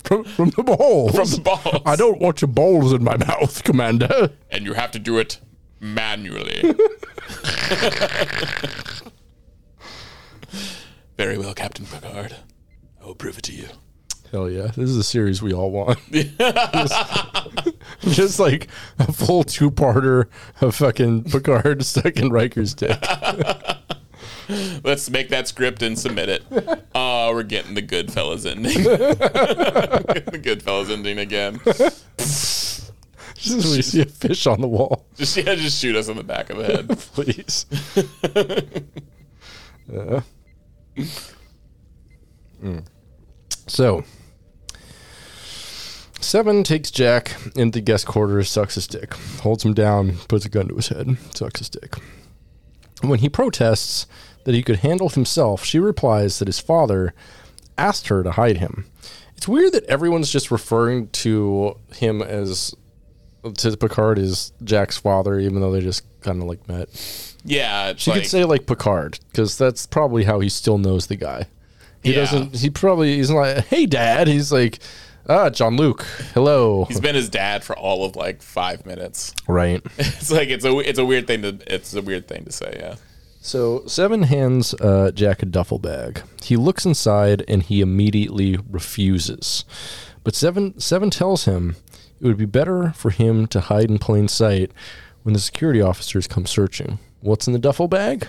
Speaker 1: from, from the balls.
Speaker 2: from the balls.
Speaker 1: I don't want your balls in my mouth, Commander.
Speaker 2: And you have to do it manually. Very well, Captain Picard. I will prove it to you.
Speaker 1: Hell yeah. This is a series we all want. just, just like a full two parter of fucking Picard stuck in Riker's dick.
Speaker 2: Let's make that script and submit it. Oh, we're getting the Goodfellas ending. the Goodfellas ending again.
Speaker 1: Just we see a fish on the wall.
Speaker 2: Just yeah, just shoot us in the back of the head.
Speaker 1: Please. Yeah. Mm. So, Seven takes Jack into guest quarters, sucks his dick, holds him down, puts a gun to his head, sucks his dick. When he protests that he could handle himself, she replies that his father asked her to hide him. It's weird that everyone's just referring to him as to Picard as Jack's father, even though they just kind of like met.
Speaker 2: Yeah,
Speaker 1: she
Speaker 2: like,
Speaker 1: could say like Picard, because that's probably how he still knows the guy. He
Speaker 2: Yeah.
Speaker 1: doesn't. He probably he's not like, "Hey, Dad." He's like, "Ah, Jean-Luc, hello."
Speaker 2: he's been his dad for all of like five minutes.
Speaker 1: right.
Speaker 2: It's like it's a it's a weird thing to it's a weird thing to say. Yeah.
Speaker 1: So Seven hands uh, Jack a duffel bag. He looks inside and he immediately refuses. But Seven Seven tells him it would be better for him to hide in plain sight when the security officers come searching. What's in the duffel bag?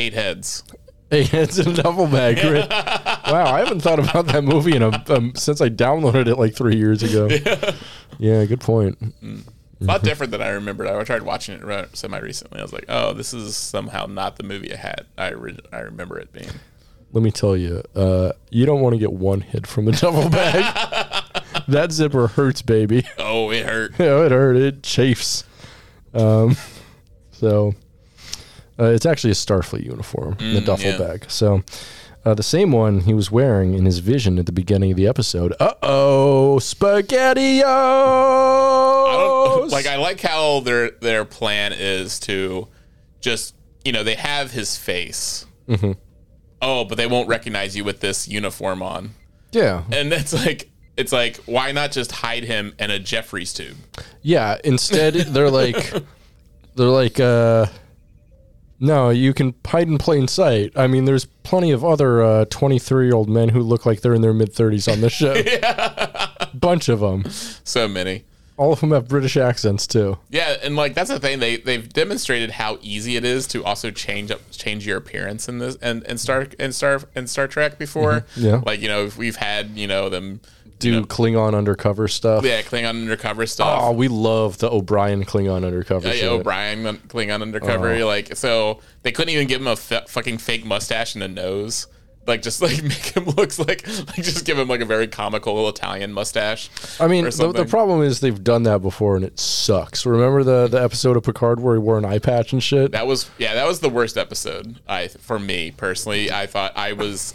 Speaker 2: Eight heads.
Speaker 1: Hey, it's a duffel bag. Great. wow, I haven't thought about that movie in a um, since I downloaded it like three years ago. Yeah, good point.
Speaker 2: A lot different than I remembered. I tried watching it re- semi recently. I was like, oh, this is somehow not the movie I had. I re- I remember it being.
Speaker 1: Let me tell you, uh, you don't want to get one hit from a duffel bag. that zipper hurts, baby.
Speaker 2: Oh, it hurt.
Speaker 1: Yeah, it hurt. It chafes. Um, so uh, it's actually a Starfleet uniform, the duffel
Speaker 2: yeah.
Speaker 1: bag. So uh, the same one he was wearing in his vision at the beginning of the episode. Uh oh, spaghetti!
Speaker 2: I like I like how their their plan is to just you know they have his face.
Speaker 1: Mm-hmm.
Speaker 2: Oh, but they won't recognize you with this uniform on,
Speaker 1: yeah,
Speaker 2: and it's like it's like why not just hide him in a Jefferies tube?
Speaker 1: yeah. Instead, they're like, they're like, uh, no, you can hide in plain sight. I mean, there's plenty of other 23 year old men who look like they're in their mid 30s on this show. Bunch of them.
Speaker 2: So many.
Speaker 1: All of them have British accents too.
Speaker 2: Yeah, and like that's the thing they they've demonstrated how easy it is to also change up change your appearance in this and and Star and Star and Star Trek before.
Speaker 1: Mm-hmm. Yeah.
Speaker 2: like you know if we've had you know them
Speaker 1: Do Klingon undercover stuff.
Speaker 2: yeah Klingon undercover stuff.
Speaker 1: Oh, we love the O'Brien Klingon undercover
Speaker 2: Yeah, yeah, O'Brien Klingon undercover.
Speaker 1: Oh.
Speaker 2: Like so, they couldn't even give him a f- fucking fake mustache and a nose. Like just like make him looks like like just give him like a very comical Italian mustache.
Speaker 1: I mean, the, the problem is they've done that before and it sucks. Remember the, the episode of Picard where he wore an eye patch and shit?
Speaker 2: That was yeah, that was the worst episode. I for me personally, I thought I was.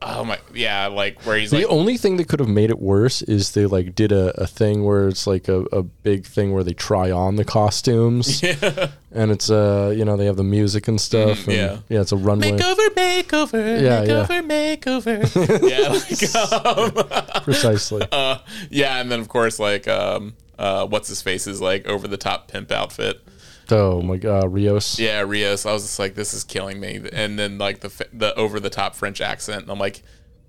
Speaker 2: Oh my, yeah, like where he's
Speaker 1: The
Speaker 2: like,
Speaker 1: only thing that could have made it worse is they like did a, a thing where it's like a, a big thing where they try on the costumes yeah. and it's uh you know they have the music and stuff and,
Speaker 2: yeah.
Speaker 1: yeah it's a runway
Speaker 2: makeover, makeover,
Speaker 1: yeah.
Speaker 2: makeover, makeover. yeah, like, um,
Speaker 1: precisely
Speaker 2: uh, yeah, and then of course like um, uh, what's his face is like over the top pimp outfit.
Speaker 1: Oh my god Rios
Speaker 2: Yeah, Rios. I was just like, this is killing me. And then like the the over the top French accent. And I'm like,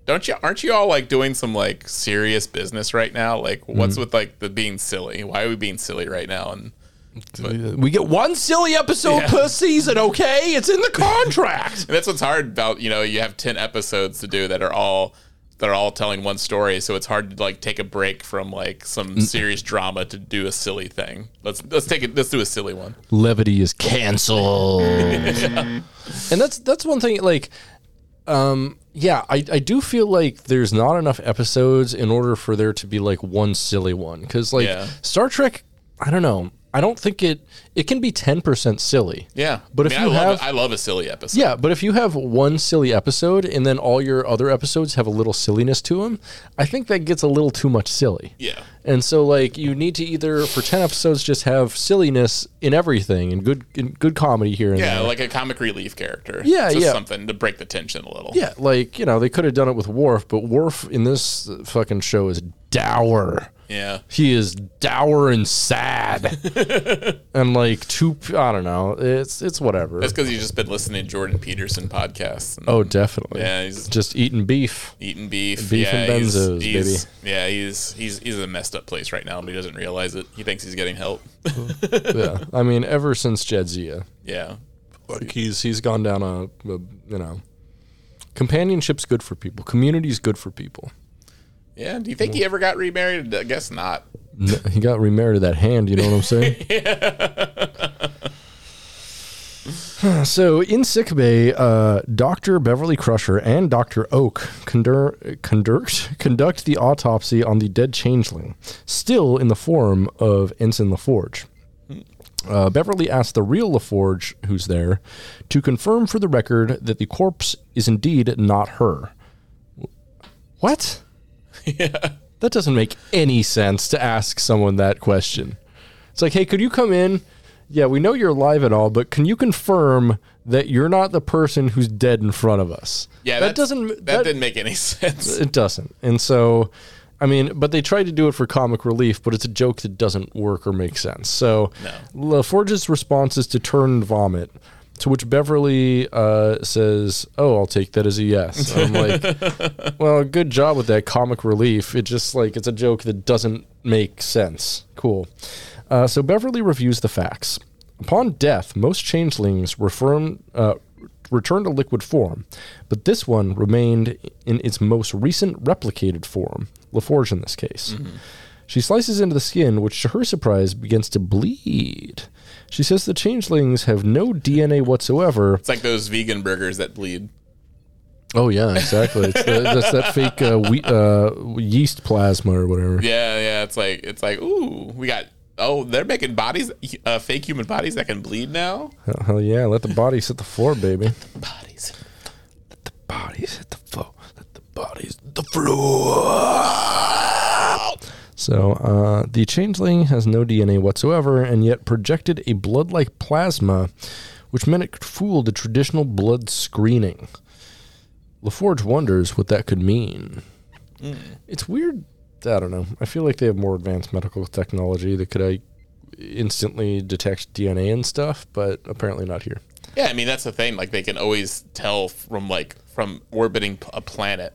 Speaker 2: don't you? Aren't you all like doing some like serious business right now? Like,
Speaker 1: Mm-hmm.
Speaker 2: what's with like the being silly? Why are we being silly right now? And
Speaker 1: we get one silly episode
Speaker 2: Yeah.
Speaker 1: per season okay it's in the contract
Speaker 2: And that's what's hard about you know you have ten episodes to do that are all that are all telling one story, so it's hard to like take a break from like
Speaker 1: Mm.
Speaker 2: some serious drama to do a silly thing. Let's let's take it. Let's do a silly one.
Speaker 1: levity is canceled. and that's that's one thing like um yeah, I, I do feel like there's not enough episodes in order for there to be like one silly one cuz like
Speaker 2: Yeah.
Speaker 1: Star Trek I don't know. I don't think it it can be 10% silly.
Speaker 2: Yeah,
Speaker 1: But
Speaker 2: I
Speaker 1: if
Speaker 2: mean,
Speaker 1: you
Speaker 2: I love
Speaker 1: have-
Speaker 2: I love a silly episode.
Speaker 1: Yeah, but if you have one silly episode and then all your other episodes have a little silliness to them, I think that gets a little too much silly.
Speaker 2: yeah.
Speaker 1: And so, like, you need to either for ten episodes just have silliness in everything and good, and good comedy here and
Speaker 2: Yeah,
Speaker 1: there.
Speaker 2: like a comic relief character.
Speaker 1: Yeah,
Speaker 2: just
Speaker 1: yeah.
Speaker 2: something to break the tension a little.
Speaker 1: yeah, like you know they could have done it with Worf, but Worf in this fucking show is dour.
Speaker 2: Yeah.
Speaker 1: He is dour and sad, and like too. I don't know. It's it's whatever.
Speaker 2: That's because you've just been listening to Jordan Peterson podcasts. And
Speaker 1: oh, definitely.
Speaker 2: yeah, he's
Speaker 1: just eating beef.
Speaker 2: eating beef.
Speaker 1: Beef
Speaker 2: yeah,
Speaker 1: and
Speaker 2: he's-
Speaker 1: benzos,
Speaker 2: he's- Yeah, he's he's he's in a messed up place right now, but he doesn't realize it. He thinks he's getting help.
Speaker 1: yeah, I mean, ever since Jadzia.
Speaker 2: yeah.
Speaker 1: like he's he's gone down a, a you know. Companionship's good for people. Community's good for people.
Speaker 2: Yeah. Do you think he ever got remarried? I guess not.
Speaker 1: N- He got remarried to that hand, you know what I'm saying? so in sickbay, uh, Dr. Beverly Crusher and Dr. Oak condur- conduct, conduct the autopsy on the dead changeling, still in the form of Ensign LaForge. Uh, Beverly asks the real LaForge, who's there, to confirm for the record that the corpse is indeed not her. What?
Speaker 2: Yeah.
Speaker 1: That doesn't make any sense to ask someone that question. It's like, hey, could you come in? Yeah, we know you're alive and all, but can you confirm that you're not the person who's dead in front of us?
Speaker 2: Yeah.
Speaker 1: that doesn't.
Speaker 2: That,
Speaker 1: That,
Speaker 2: didn't make any sense.
Speaker 1: It doesn't. And so, I mean, but they tried to do it for comic relief, but it's a joke that doesn't work or make sense. So,
Speaker 2: No.
Speaker 1: LaForge's response is to turn and vomit. To which Beverly uh, says, "Oh, I'll take that as a yes." I'm like, "Well, good job with that comic relief. It just like it's a joke that doesn't make sense." Cool. Uh, so Beverly reviews the facts. Upon death, most changelings reform, uh, return to liquid form, but this one remained in its most recent replicated form, LaForge in this case. She slices into the skin, which to her surprise begins to bleed. She says the changelings have no DNA whatsoever.
Speaker 2: It's like those vegan burgers that bleed.
Speaker 1: Oh yeah, exactly. It's the, that's that fake uh, wheat, uh, yeast plasma or whatever.
Speaker 2: Yeah, yeah. It's like it's like ooh, we got. Oh, they're making bodies, uh, fake human bodies that can bleed now.
Speaker 1: Hell, yeah, let the bodies hit the floor, baby.
Speaker 2: The Bodies.
Speaker 1: Let the bodies hit the floor. Let the bodies hit the floor. So uh, the changeling has no DNA whatsoever, and yet projected a blood-like plasma, which meant it could fool the traditional blood screening. LaForge wonders what that could mean. It's weird. I don't know. I feel like they have more advanced medical technology that could instantly detect DNA and stuff, but apparently not here.
Speaker 2: Yeah, I mean that's the thing. Like they can always tell from like from orbiting a planet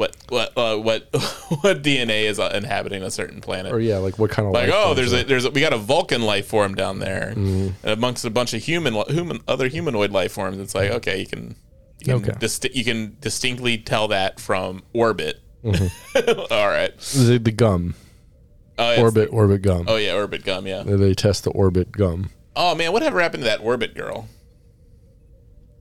Speaker 2: what what uh, what what DNA is uh, inhabiting a certain planet.
Speaker 1: Or yeah, like what kind of
Speaker 2: like oh there's a there's a, we got a Vulcan life form down there and amongst a bunch of human human other humanoid life forms. It's like okay you can you can,
Speaker 1: Okay.
Speaker 2: you can distinctly tell that from orbit. All right.
Speaker 1: The, the gum?
Speaker 2: Oh,
Speaker 1: orbit orbit gum.
Speaker 2: oh yeah orbit gum yeah.
Speaker 1: They test the orbit gum.
Speaker 2: oh man whatever happened to that orbit girl?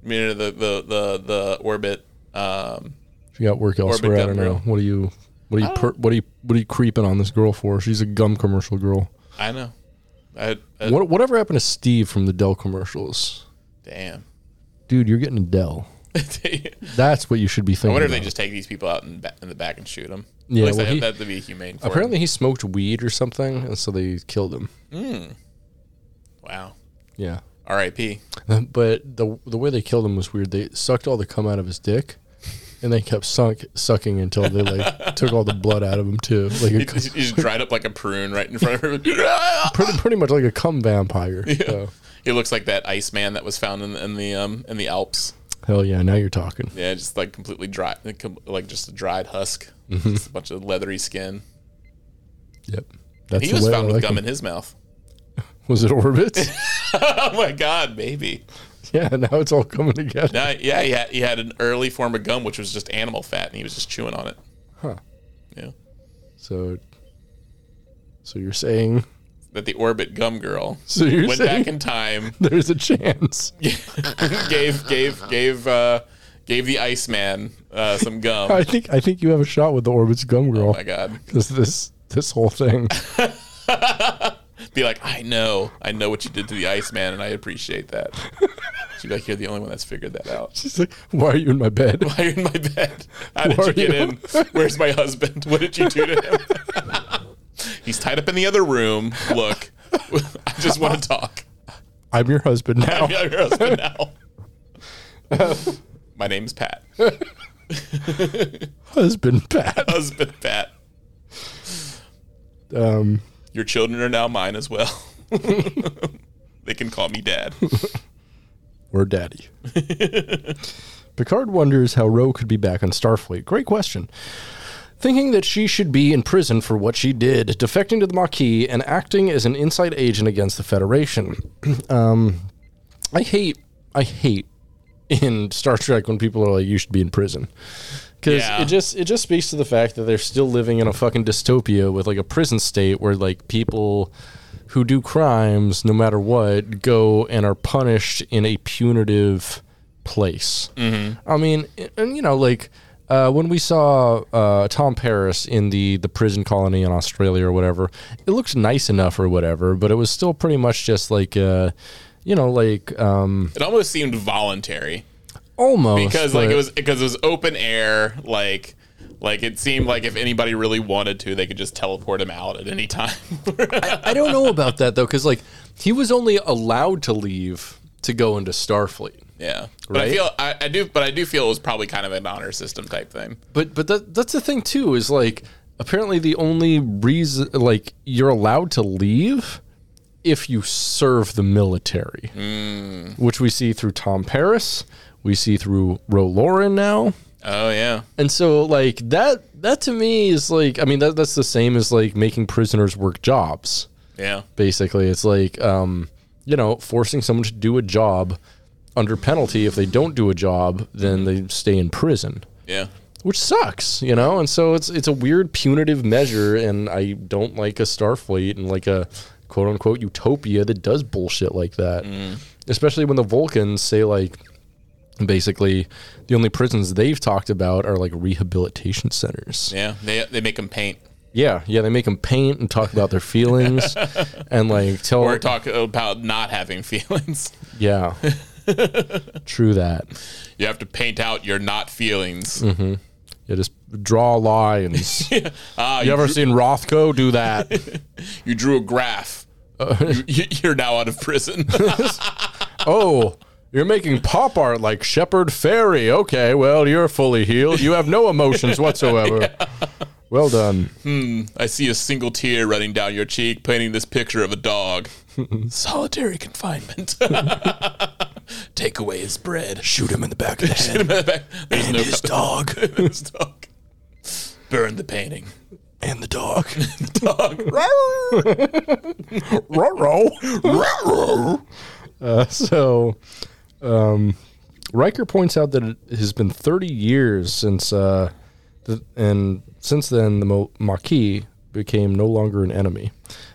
Speaker 2: I mean the the the the orbit um
Speaker 1: She got work elsewhere. I don't know.
Speaker 2: girl.
Speaker 1: What are you? What are you? Oh. Per, what are you? What are you creeping on this girl for? She's a gum commercial girl.
Speaker 2: I know I, I
Speaker 1: What, whatever happened to Steve from the Dell commercials?
Speaker 2: damn
Speaker 1: Dude, you're getting a Dell. That's what you should be thinking.
Speaker 2: I wonder if they just take these people out in, in the back and shoot them
Speaker 1: Yeah, well,
Speaker 2: that,
Speaker 1: he-
Speaker 2: that'd be humane.
Speaker 1: Apparently, he smoked weed or something, and so they killed him. Hmm.
Speaker 2: wow
Speaker 1: Yeah,
Speaker 2: R.I.P.
Speaker 1: but the the way they killed him was weird. They sucked all the cum out of his dick, and they kept suck, sucking until they like took all the blood out of him too, like a,
Speaker 2: He, he just dried up like a prune right in front of him.
Speaker 1: pretty pretty much like a cum vampire. So,
Speaker 2: he looks like that ice man that was found in, in the um in the Alps.
Speaker 1: hell yeah, now you're talking.
Speaker 2: Yeah, just like completely dry, like just a dried husk,
Speaker 1: Mm-hmm.
Speaker 2: just a bunch of leathery skin.
Speaker 1: Yep, that's
Speaker 2: He was
Speaker 1: I
Speaker 2: found with
Speaker 1: like
Speaker 2: gum
Speaker 1: him.
Speaker 2: in his mouth.
Speaker 1: Was it orbit?
Speaker 2: oh my god, maybe.
Speaker 1: yeah, now it's all coming together.
Speaker 2: No, yeah, he had, he had an early form of gum which was just animal fat, and he was just chewing on it.
Speaker 1: Huh.
Speaker 2: Yeah,
Speaker 1: So, so you're saying?
Speaker 2: that the orbit gum girl
Speaker 1: So
Speaker 2: went back in time,
Speaker 1: there's a chance?
Speaker 2: gave gave gave uh, gave the Iceman uh, some gum.
Speaker 1: I think I think you have a shot with the orbit's gum girl.
Speaker 2: Oh my god.
Speaker 1: Because this this whole thing.
Speaker 2: Be like, I know, I know what you did to the Iceman, and I appreciate that. She'd be like, you're the only one that's figured that out.
Speaker 1: She's like, "Why are you in my bed?"
Speaker 2: Why are you in my bed? How did you get
Speaker 1: you?
Speaker 2: in? Where's my husband? What did you do to him? He's tied up in the other room. Look, I just want to talk.
Speaker 1: I'm your husband now.
Speaker 2: I'm your husband now. My name's Pat.
Speaker 1: husband Pat.
Speaker 2: Husband Pat.
Speaker 1: Um,
Speaker 2: Your children are now mine as well. they can call me dad.
Speaker 1: or daddy. Picard wonders how Ro could be back on Starfleet. Great question. Thinking that she should be in prison for what she did, defecting to the Maquis and acting as an inside agent against the Federation. um, I hate, I hate in Star Trek when people are like, "You should be in prison," because
Speaker 2: Yeah.
Speaker 1: it just it just speaks to the fact that they're still living in a fucking dystopia with like a prison state where like people who do crimes, no matter what, go and are punished in a punitive place. I mean, and you know, like uh, when we saw uh, Tom Paris in the the prison colony in Australia or whatever, it looked nice enough or whatever, but it was still pretty much just like, uh, you know, like um,
Speaker 2: It almost seemed voluntary.
Speaker 1: Almost
Speaker 2: because like it was because it was open air like like it seemed like if anybody really wanted to they could just teleport him out at any time
Speaker 1: I don't know about that though, because like he was only allowed to leave to go into Starfleet.
Speaker 2: yeah but i
Speaker 1: Right?
Speaker 2: feel I, I do but i do feel it was probably kind of an honor system type thing
Speaker 1: But but that that's the thing too is like apparently the only reason like you're allowed to leave if you serve the military, mm. which we see through Tom Paris, we see through Ro Laren now,
Speaker 2: oh yeah.
Speaker 1: And so like that that to me is like I mean that that's the same as like making prisoners work jobs.
Speaker 2: yeah.
Speaker 1: Basically, it's like um you know forcing someone to do a job under penalty. If they don't do a job, then they stay in prison.
Speaker 2: Yeah.
Speaker 1: Which sucks, you know. And so it's it's a weird punitive measure, and I don't like a Starfleet and like a quote unquote utopia that does bullshit like that. Especially when the Vulcans say like basically the only prisons they've talked about are like rehabilitation centers.
Speaker 2: yeah they, they make them paint
Speaker 1: Yeah, yeah, they make them paint and talk about their feelings and like tell
Speaker 2: or talk about not having feelings
Speaker 1: yeah. True that.
Speaker 2: you have to paint out your not feelings
Speaker 1: Yeah, just draw lines.
Speaker 2: ah
Speaker 1: You
Speaker 2: you,
Speaker 1: ever seen Rothko do that?
Speaker 2: you drew a graph you, you're now out of prison
Speaker 1: Oh, you're making pop art like Shepard Fairey. Okay, well, you're fully healed. You have no emotions whatsoever. Well done.
Speaker 2: Hmm, I see a single tear running down your cheek, painting this picture of a dog. Solitary confinement. Take away his bread.
Speaker 1: Shoot him in the back of the head.
Speaker 2: There's no
Speaker 1: his dog.
Speaker 2: his dog. Burn the painting.
Speaker 1: And the dog.
Speaker 2: Dog.
Speaker 1: uh, so, um, Riker points out that it has been 30 years since, uh, the, and since then, the Mo- Maquis became no longer an enemy.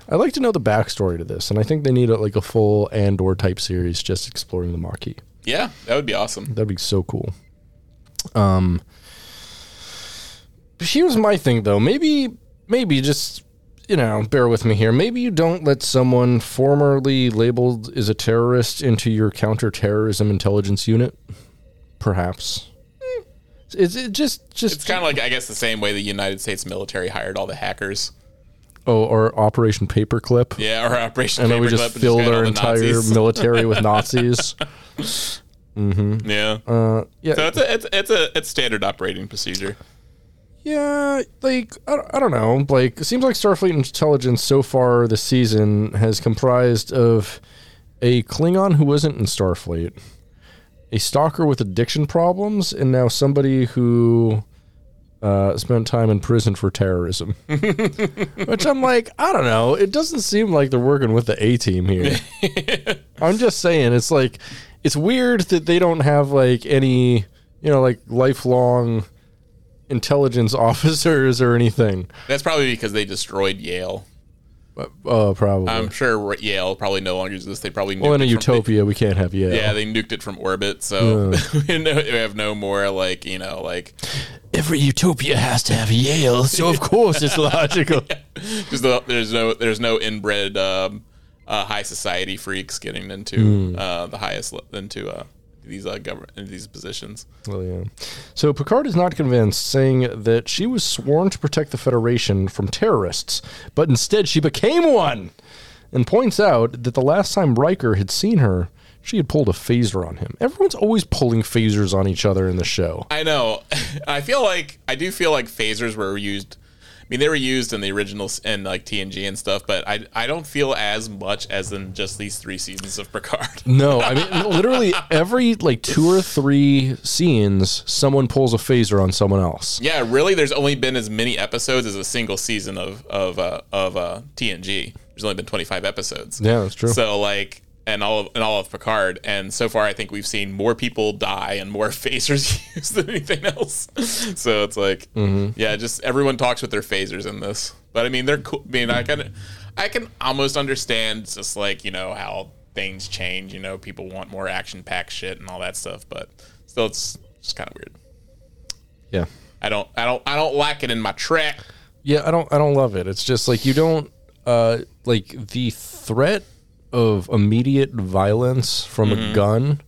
Speaker 1: I'd like to know the backstory to this, and I think they need a, like a full Andor type series just exploring the Maquis.
Speaker 2: yeah, that would be awesome.
Speaker 1: That'd be so cool. Um, here's my thing though. Maybe, maybe just you know, bear with me here. Maybe you don't let someone formerly labeled as a terrorist into your counterterrorism intelligence unit. Perhaps. It's it just just
Speaker 2: It's kind of like I guess the same way the United States military hired all the hackers.
Speaker 1: oh, or Operation Paperclip.
Speaker 2: Yeah, or Operation
Speaker 1: And then we just filled our entire military with Nazis.
Speaker 2: Yeah.
Speaker 1: Uh, yeah,
Speaker 2: so it's a it's it's a it's standard operating procedure.
Speaker 1: Yeah, like I, don't- I don't know. Like it seems like Starfleet intelligence so far this season has comprised of a Klingon who wasn't in Starfleet, a stalker with addiction problems, and now somebody who uh, spent time in prison for terrorism. Which I'm like, I don't know. It doesn't seem like they're working with the A team here. I'm just saying, it's like it's weird that they don't have like any, you know, like lifelong intelligence officers or anything.
Speaker 2: That's probably because they destroyed Yale.
Speaker 1: Oh, probably.
Speaker 2: I'm sure Yale probably no longer exists. They probably
Speaker 1: well, in a
Speaker 2: nuked it from-
Speaker 1: utopia, we can't have Yale.
Speaker 2: yeah, they nuked it from orbit, so we know- we have no more like you know like
Speaker 1: Every utopia has to have Yale, so of course it's logical.
Speaker 2: because the, there's no there's no inbred um, uh, high society freaks getting into
Speaker 1: Hmm.
Speaker 2: uh, the highest into uh, these uh, government into these positions.
Speaker 1: Well, yeah. So Picard is not convinced, saying that she was sworn to protect the Federation from terrorists, but instead she became one, and points out that the last time Riker had seen her, she had pulled a phaser on him. Everyone's always pulling phasers on each other in the show.
Speaker 2: I know. I feel like I do feel like phasers were used. I mean, they were used in the original and like TNG and stuff, but I I don't feel as much as in just these three seasons of Picard.
Speaker 1: No, I mean literally every like two or three scenes, someone pulls a phaser on someone else.
Speaker 2: Yeah, really. There's only been as many episodes as a single season of of uh, of uh, TNG. There's only been 25 episodes.
Speaker 1: Yeah, that's true.
Speaker 2: So like, and all of and all of Picard, and so far I think we've seen more people die and more phasers used than anything else. So it's like,
Speaker 1: Mm-hmm.
Speaker 2: yeah, just everyone talks with their phasers in this. But I mean, they're cool. I mean, I can I can almost understand just like you know how things change. You know, people want more action packed shit and all that stuff, but still, it's just kind of weird.
Speaker 1: Yeah.
Speaker 2: I don't I don't I don't like it in my track.
Speaker 1: Yeah, I don't I don't love it. It's just like you don't uh like the threat of immediate violence from a mm-hmm. gun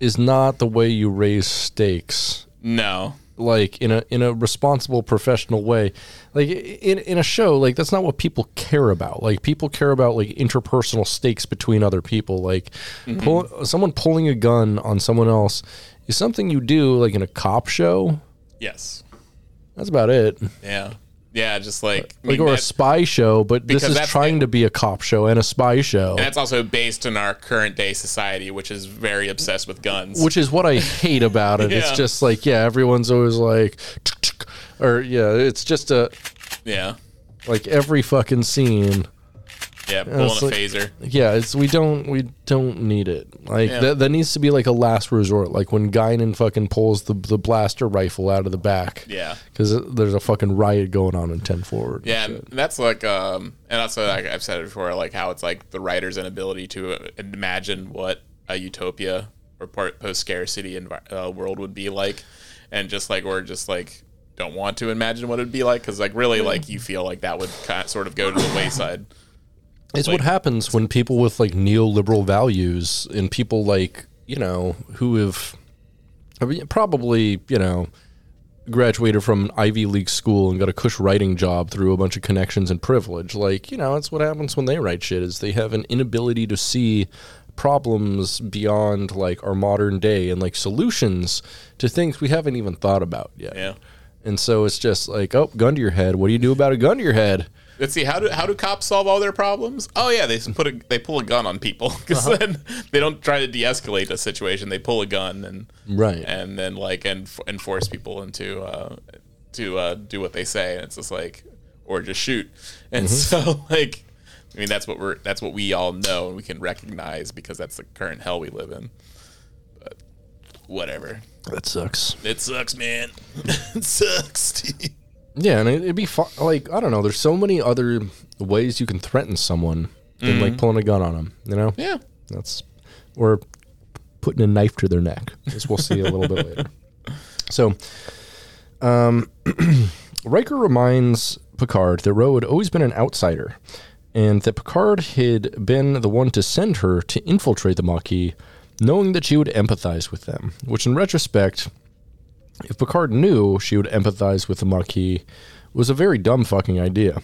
Speaker 1: is not the way you raise stakes.
Speaker 2: No.
Speaker 1: like in a in a responsible professional way. Like in in a show like that's not what people care about. Like people care about like interpersonal stakes between other people. Like mm-hmm. pull, someone pulling a gun on someone else is something you do like in a cop show?
Speaker 2: Yes.
Speaker 1: that's about it.
Speaker 2: Yeah. Yeah, just like I
Speaker 1: like
Speaker 2: mean,
Speaker 1: or a spy show but this is trying to be a cop show and a spy show
Speaker 2: and that's also based in our current day society, which is very obsessed with guns.
Speaker 1: which is what I hate about it. It's just like, yeah, everyone's always like, or yeah, it's just a
Speaker 2: yeah.
Speaker 1: like every fucking scene.
Speaker 2: Yeah, pulling
Speaker 1: it's
Speaker 2: a
Speaker 1: like-
Speaker 2: phaser.
Speaker 1: Yeah, it's we don't we don't need it. Like
Speaker 2: Yeah.
Speaker 1: that, that needs to be like a last resort. Like when Guinan fucking pulls the the blaster rifle out of the back.
Speaker 2: Yeah.
Speaker 1: because there's a fucking riot going on in ten forward.
Speaker 2: Yeah,
Speaker 1: shit.
Speaker 2: and that's like, um, and also like I've said it before, like how it's like the writer's inability to uh, imagine what a utopia or post scarcity envi- uh, world would be like, and just like or just like don't want to imagine what it'd be like because like really like you feel like that would kind of sort of go to the wayside.
Speaker 1: It's
Speaker 2: Like-
Speaker 1: what happens when people with like neoliberal values and people like, you know, who have I mean, probably, you know, graduated from an Ivy League school and got a cush writing job through a bunch of connections and privilege. Like, you know, it's what happens when they write shit is they have an inability to see problems beyond like our modern day and like solutions to things we haven't even thought about yet.
Speaker 2: Yeah.
Speaker 1: And so it's just like, oh, gun to your head. What do you do about a gun to your head?
Speaker 2: Let's see how do how do cops solve all their problems? Oh yeah, they put a they pull a gun on people because then they don't try to de-escalate a situation. They pull a gun and
Speaker 1: Right.
Speaker 2: and then like and enforce people into uh, to uh, do what they say, and it's just like, or just shoot. And
Speaker 1: Mm-hmm.
Speaker 2: so, like, I mean, that's what we're that's what we all know and we can recognize because that's the current hell we live in. But whatever,
Speaker 1: That sucks.
Speaker 2: it sucks, man. it sucks.
Speaker 1: Yeah, and it, it'd be fu- like I don't know. There's so many other ways you can threaten someone than like pulling a gun on them. You know,
Speaker 2: yeah,
Speaker 1: that's or putting a knife to their neck, as we'll see a little bit later. So, um, Riker reminds Picard that Ro had always been an outsider, and that Picard had been the one to send her to infiltrate the Maquis, knowing that she would empathize with them. Which, in retrospect, if Picard knew she would empathize with the Maquis, was a very dumb fucking idea.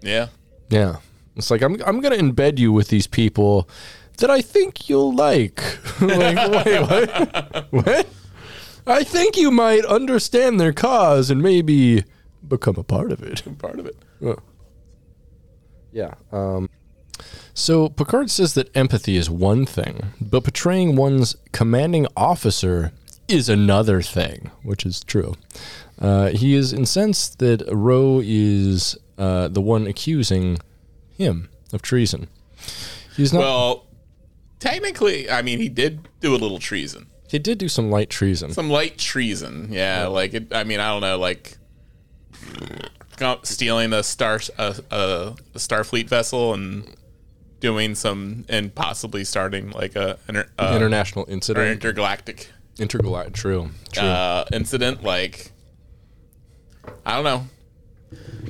Speaker 2: yeah.
Speaker 1: Yeah. It's like I'm I'm gonna embed you with these people that I think you'll like. like wait, what? what? I think you might understand their cause and maybe become a part of it.
Speaker 2: Part of it.
Speaker 1: Yeah. Um, so Picard says that empathy is one thing, but portraying one's commanding officer is another thing, which is true. Uh, he is incensed that Ro is uh, the one accusing him of treason. He's not.
Speaker 2: Well, technically, I mean, he did do a little treason.
Speaker 1: he did do some light treason.
Speaker 2: Some light treason. Yeah, like it. I mean, I don't know, like stealing a star a, a, a Starfleet vessel and doing some and possibly starting like a, inter, uh,
Speaker 1: International
Speaker 2: or
Speaker 1: incident.
Speaker 2: intergalactic
Speaker 1: Intergalactic. True. True.
Speaker 2: uh, incident. Like, I don't know.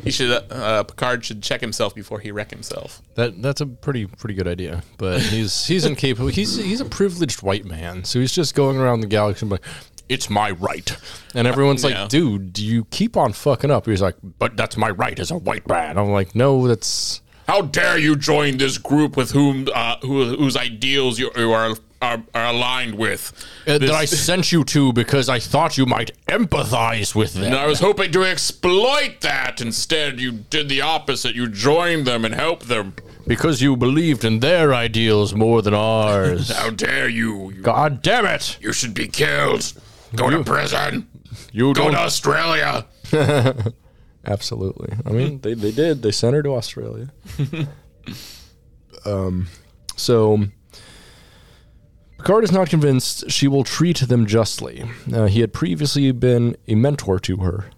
Speaker 2: He should uh, Picard should check himself before he wreck himself.
Speaker 1: That that's a pretty pretty good idea, but he's he's incapable. He's he's a privileged white man, so he's just going around the galaxy and like, it's my right, and everyone's
Speaker 2: Yeah.
Speaker 1: like, dude, do you keep on fucking up? He's like, but that's my right as a white man. I'm like, no, that's
Speaker 2: How dare you join this group with whom uh, who, whose ideals you, you are, are are aligned with?
Speaker 1: uh, that I sent you to because I thought you might empathize with them.
Speaker 2: and I was hoping to exploit that. Instead, you did the opposite. You joined them and helped them.
Speaker 1: because you believed in their ideals more than ours.
Speaker 2: How dare you? You,
Speaker 1: God damn it!
Speaker 2: you should be killed. Go to prison.
Speaker 1: You
Speaker 2: Go to Australia.
Speaker 1: Absolutely. I mean, they, they did. They sent her to Australia. um, so Picard is not convinced she will treat them justly. Uh, he had previously been a mentor to her.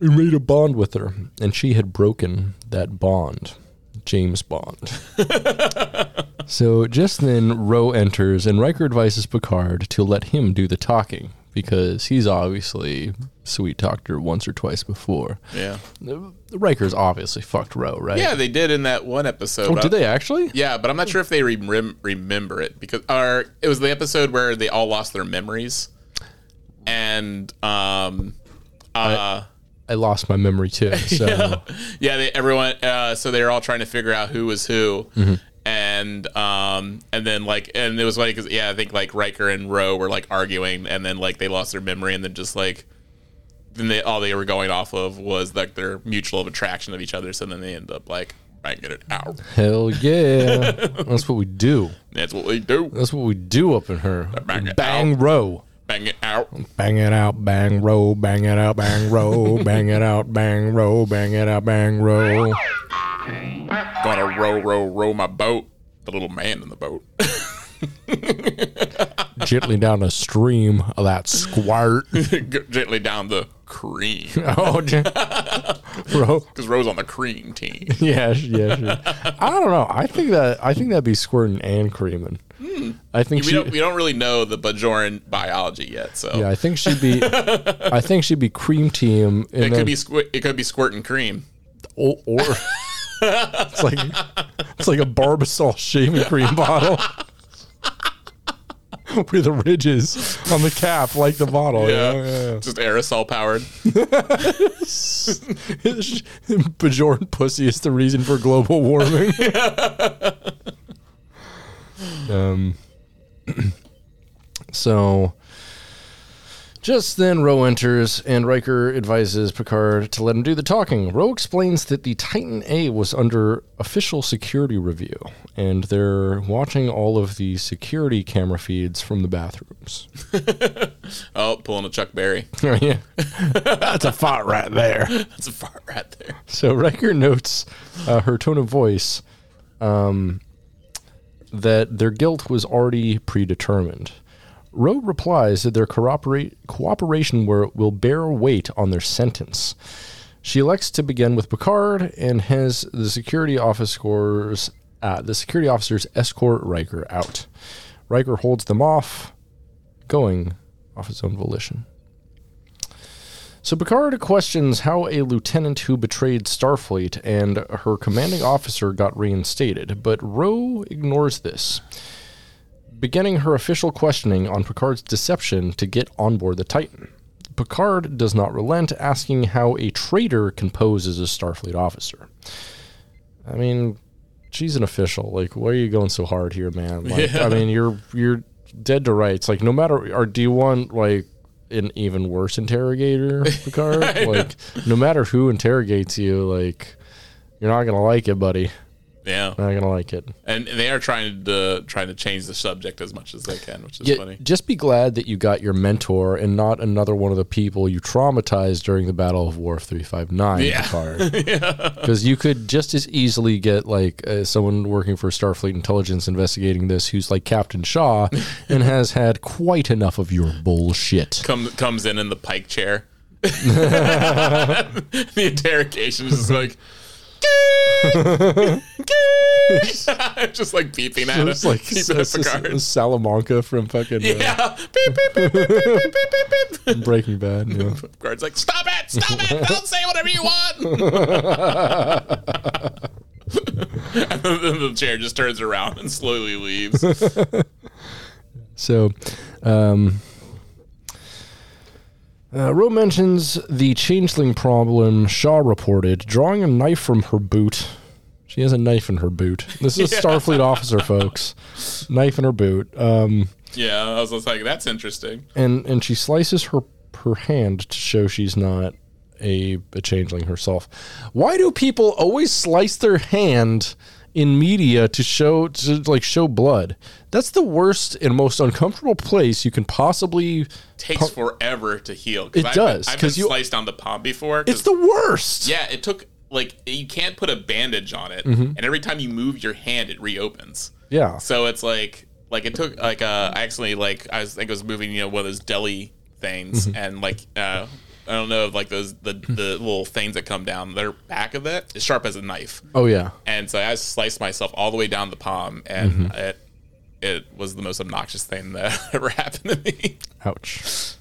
Speaker 1: He made a bond with her, and she had broken that bond. James Bond. so just then, Ro enters, and Riker advises Picard to let him do the talking because he's obviously sweet talked her once or twice before.
Speaker 2: Yeah.
Speaker 1: The Riker's obviously fucked Ro, right?
Speaker 2: Yeah, they did in that one episode.
Speaker 1: Oh, did they actually?
Speaker 2: Yeah, but I'm not sure if they rem- remember it because or it was the episode where they all lost their memories, and um, uh,
Speaker 1: I lost my memory too. So
Speaker 2: yeah, they, everyone. Uh, so they were all trying to figure out who was who,
Speaker 1: Mm-hmm.
Speaker 2: And um, and then like, and it was like, yeah, I think like Riker and Ro were like arguing, and then like they lost their memory, and then just like. Then they all they were going off of was like their mutual attraction of each other. So then they end up like banging it out.
Speaker 1: hell yeah, that's what we do.
Speaker 2: That's what we do.
Speaker 1: That's what we do up in her.
Speaker 2: Bang
Speaker 1: bang
Speaker 2: out. Bang it out.
Speaker 1: Bang it out, bang row, bang it out, bang row, bang it out, bang row, bang it out, bang row.
Speaker 2: Gonna row, row, row my boat. The little man in the boat.
Speaker 1: Gently down the stream of that squirt.
Speaker 2: Gently down the cream.
Speaker 1: oh, gen- bro.
Speaker 2: Because Rose on the cream team.
Speaker 1: Yeah, yeah, sure. I don't know. I think that I think that'd be squirting and creaming. Hmm. I think
Speaker 2: We
Speaker 1: she.
Speaker 2: don't we don't really know the Bajoran biology yet, so
Speaker 1: yeah, I think she'd be. I think she'd be cream team.
Speaker 2: It
Speaker 1: then,
Speaker 2: could be squi- it could be squirting cream.
Speaker 1: or, or it's like it's like a Barbasol shaving cream bottle with the ridges on the cap, like the bottle.
Speaker 2: Yeah,
Speaker 1: Yeah, yeah,
Speaker 2: just aerosol powered.
Speaker 1: Bajoran pussy is the reason for global warming. um. So, Just then, Ro enters, and Riker advises Picard to let him do the talking. Ro explains that the Titan A was under official security review, and they're watching all of the security camera feeds from the bathrooms.
Speaker 2: Oh, pulling a Chuck Berry.
Speaker 1: yeah, that's a fart right there.
Speaker 2: That's a fart right there.
Speaker 1: So Riker notes uh, her tone of voice um, that their guilt was already predetermined. Ro replies that their cooperation will, bear weight on their sentence. She elects to begin with Picard and has the security officers uh, the security officers escort Riker out. Riker holds them off, going off his own volition. So Picard questions how a lieutenant who betrayed Starfleet and her commanding officer got reinstated, but Ro ignores this, beginning her official questioning on Picard's deception to get on board the Titan. Picard does not relent, asking how a traitor can pose as a Starfleet officer. I mean, she's an official. Like, why are you going so hard here, man? Like, I mean, you're you're dead to rights. Like, no matter, or do you want like an even worse interrogator, Picard? like, no matter who interrogates you, like, you're not gonna like it, buddy.
Speaker 2: Yeah, I'm
Speaker 1: Not gonna like it.
Speaker 2: and they are trying to trying to change the subject as much as they can, which is
Speaker 1: Yeah,
Speaker 2: funny.
Speaker 1: just be glad that you got your mentor and not another one of the people you traumatized during the Battle of Wolf 359,
Speaker 2: Yeah.
Speaker 1: Picard. Because you could just as easily get like uh, someone working for Starfleet Intelligence investigating this who's like Captain Shaw and has had quite enough of your bullshit.
Speaker 2: Come, comes in in the pike chair. the interrogation is like. just like beeping at us.
Speaker 1: like
Speaker 2: beeping
Speaker 1: s- at
Speaker 2: Picard.
Speaker 1: S- Salamanca from fucking uh,
Speaker 2: yeah. Uh, beep, beep, beep, beep, beep, beep, beep,
Speaker 1: Breaking Bad. Yeah.
Speaker 2: Like, stop it, stop it, don't say whatever you want. and then the chair just turns around and slowly leaves.
Speaker 1: so, um, uh, Ro mentions the changeling problem Shaw reported, drawing a knife from her boot. She has a knife in her boot. This is a Starfleet officer, folks. Knife in her boot. Um,
Speaker 2: Yeah, I was like, that's interesting.
Speaker 1: and and she slices her her hand to show she's not a, a changeling herself. Why do people always slice their hand in media to show to like show blood? That's the worst and most uncomfortable place you can possibly.
Speaker 2: Takes forever to heal.
Speaker 1: It
Speaker 2: I've
Speaker 1: does,
Speaker 2: Been, I've
Speaker 1: 'cause
Speaker 2: been
Speaker 1: you-
Speaker 2: sliced on the palm before.
Speaker 1: It's the worst.
Speaker 2: yeah, it took like you can't put a bandage on it,
Speaker 1: Mm-hmm.
Speaker 2: and every time you move your hand, it reopens.
Speaker 1: Yeah.
Speaker 2: So it's like like it took like uh I accidentally like I was I think I was moving you know one of those deli things
Speaker 1: Mm-hmm.
Speaker 2: and like uh I don't know if like those the the little things that come down their back of it is sharp as a knife
Speaker 1: Oh yeah.
Speaker 2: and so I sliced myself all the way down the palm and
Speaker 1: Mm-hmm.
Speaker 2: it it was the most obnoxious thing that ever happened to me.
Speaker 1: Ouch.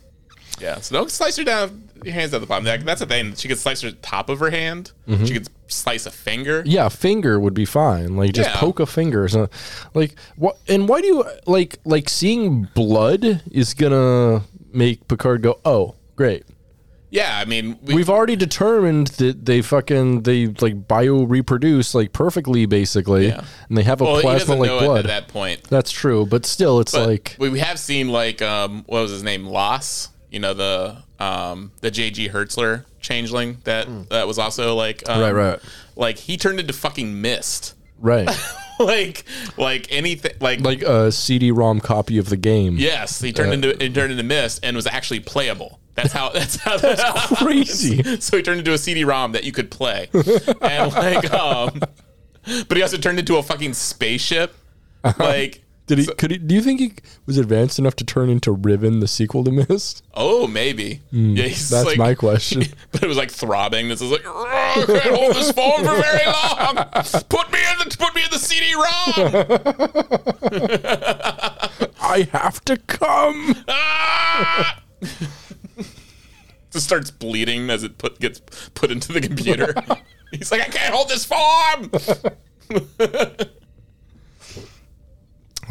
Speaker 2: Yeah, so don't slice her down your hands down the palm. That, that's the thing. She could slice her top of her hand. She could slice a finger.
Speaker 1: Yeah, a finger would be fine. Like just
Speaker 2: Yeah.
Speaker 1: poke a finger. So, like what? And why do you like like seeing blood is gonna make Picard go, oh, great.
Speaker 2: Yeah, I mean, we,
Speaker 1: We've already determined that they fucking they like bio reproduce like perfectly, basically,
Speaker 2: Yeah.
Speaker 1: and they have a
Speaker 2: well,
Speaker 1: plasma like blood.
Speaker 2: at that point.
Speaker 1: That's true, but still, it's
Speaker 2: But
Speaker 1: like
Speaker 2: we, we have seen like um what was his name Laas you know the um the JG Hertzler changeling that that was also like um.
Speaker 1: Right, right.
Speaker 2: like he turned into fucking mist
Speaker 1: right,
Speaker 2: like like anything like,
Speaker 1: like a CD-ROM copy of the game.
Speaker 2: yes he turned into he turned into Myst and was actually playable that's how that's how that's
Speaker 1: crazy.
Speaker 2: so he turned into a CD-ROM that you could play and like um but he also turned into a fucking spaceship like
Speaker 1: Did he? could he? Do you think he was advanced enough to turn into Riven, the sequel to Myst?
Speaker 2: Oh, maybe. yeah, he's
Speaker 1: Hmm, that's
Speaker 2: like-
Speaker 1: my question.
Speaker 2: But it was like throbbing. This is like I can't hold this phone for very long. Put me in the put me in the CD-ROM.
Speaker 1: I have to come.
Speaker 2: Ah! Just starts bleeding as it put gets put into the computer. He's like, I can't hold this form.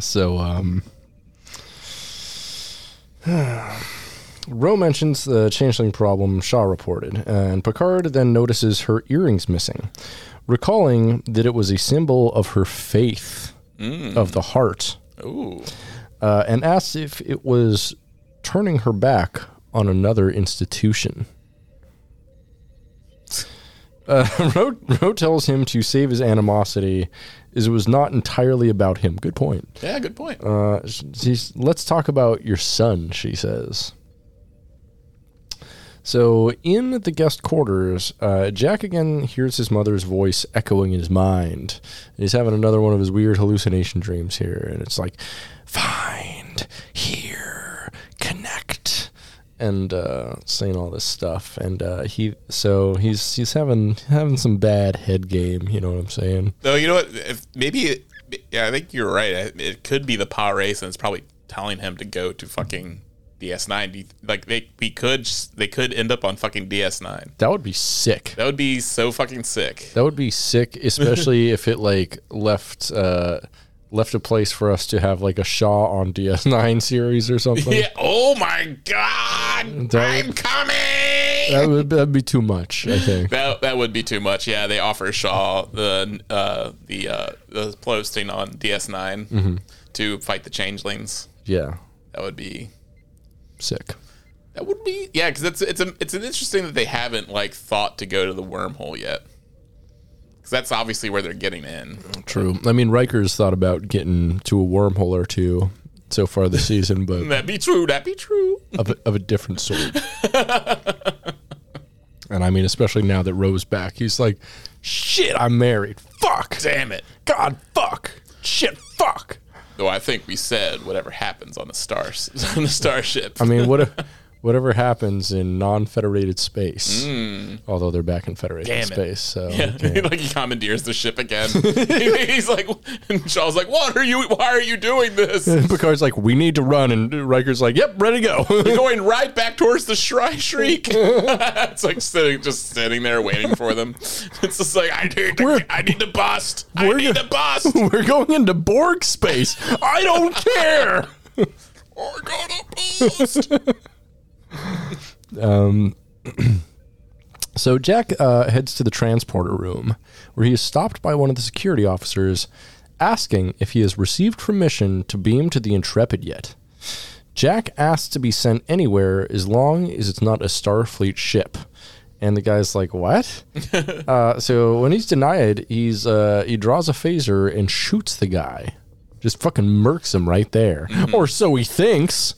Speaker 1: So, um, Ro mentions the changeling problem Shaw reported, and Picard then notices her earrings missing, recalling that it was a symbol of her faith of the heart,
Speaker 2: Ooh.
Speaker 1: uh, and asks if it was turning her back on another institution. Uh, Ro, Ro tells him to save his animosity, as it was not entirely about him. Good point.
Speaker 2: Yeah, good point.
Speaker 1: Uh, she's, let's talk about your son, she says. So, in the guest quarters, uh, Jack again hears his mother's voice echoing in his mind. He's having another one of his weird hallucination dreams here, and it's like, find, hear, connect, and uh, saying all this stuff. And uh, he, so he's he's having having some bad head game. You know what I'm saying?
Speaker 2: Though you know what? If maybe, it, yeah, I think you're right. It, it could be the Pah-wraiths, and it's probably telling him to go to fucking DS9. Like they, we could, they could end up on fucking DS9.
Speaker 1: That would be sick.
Speaker 2: That would be so fucking sick.
Speaker 1: That would be sick, especially if it like left uh left a place for us to have like a Shaw on DS9 series or something.
Speaker 2: Yeah. Oh my god!
Speaker 1: That-
Speaker 2: I'm coming.
Speaker 1: That would that'd be too much, I think.
Speaker 2: That, that would be too much. Yeah, they offer Shaw the uh, the uh, the posting on DS9
Speaker 1: Mm-hmm.
Speaker 2: to fight the changelings.
Speaker 1: Yeah.
Speaker 2: That would be
Speaker 1: Sick.
Speaker 2: that would be yeah because it's it's a, it's an interesting that they haven't like thought to go to the wormhole yet because that's obviously where they're getting in.
Speaker 1: True. I mean Riker's thought about getting to a wormhole or two so far this season, but
Speaker 2: That'd be true. That'd be true.
Speaker 1: of a, of a different sort. and I mean especially now that Ro's back, he's like, Shit, I'm married. Fuck.
Speaker 2: Damn it.
Speaker 1: God fuck. Shit fuck.
Speaker 2: Though I think we said whatever happens on the stars on the starship.
Speaker 1: I mean, what if, whatever happens in non-federated space, mm. although they're back in federated space. So
Speaker 2: Yeah, like he commandeers the ship again. He's like, and Shaw's like, "What are you? Why are you doing this?
Speaker 1: Picard's like, we need to run, and Riker's like, yep, ready to go.
Speaker 2: You're going right back towards the Shri Shrike." it's like sitting, just sitting there waiting for them. It's just like, I need,
Speaker 1: We're-
Speaker 2: to, I need to bust. I
Speaker 1: we're
Speaker 2: need to bust.
Speaker 1: We're going into Borg space. I don't care.
Speaker 2: We're gonna bust.
Speaker 1: So Jack uh, heads to the transporter room, where he is stopped by one of the security officers, asking if he has received permission to beam to the Intrepid yet. Jack asks to be sent anywhere as long as it's not a Starfleet ship. And the guy's like, "What?" uh, so when he's denied, he's uh, he draws a phaser and shoots the guy, just fucking murks him right there, or so he thinks.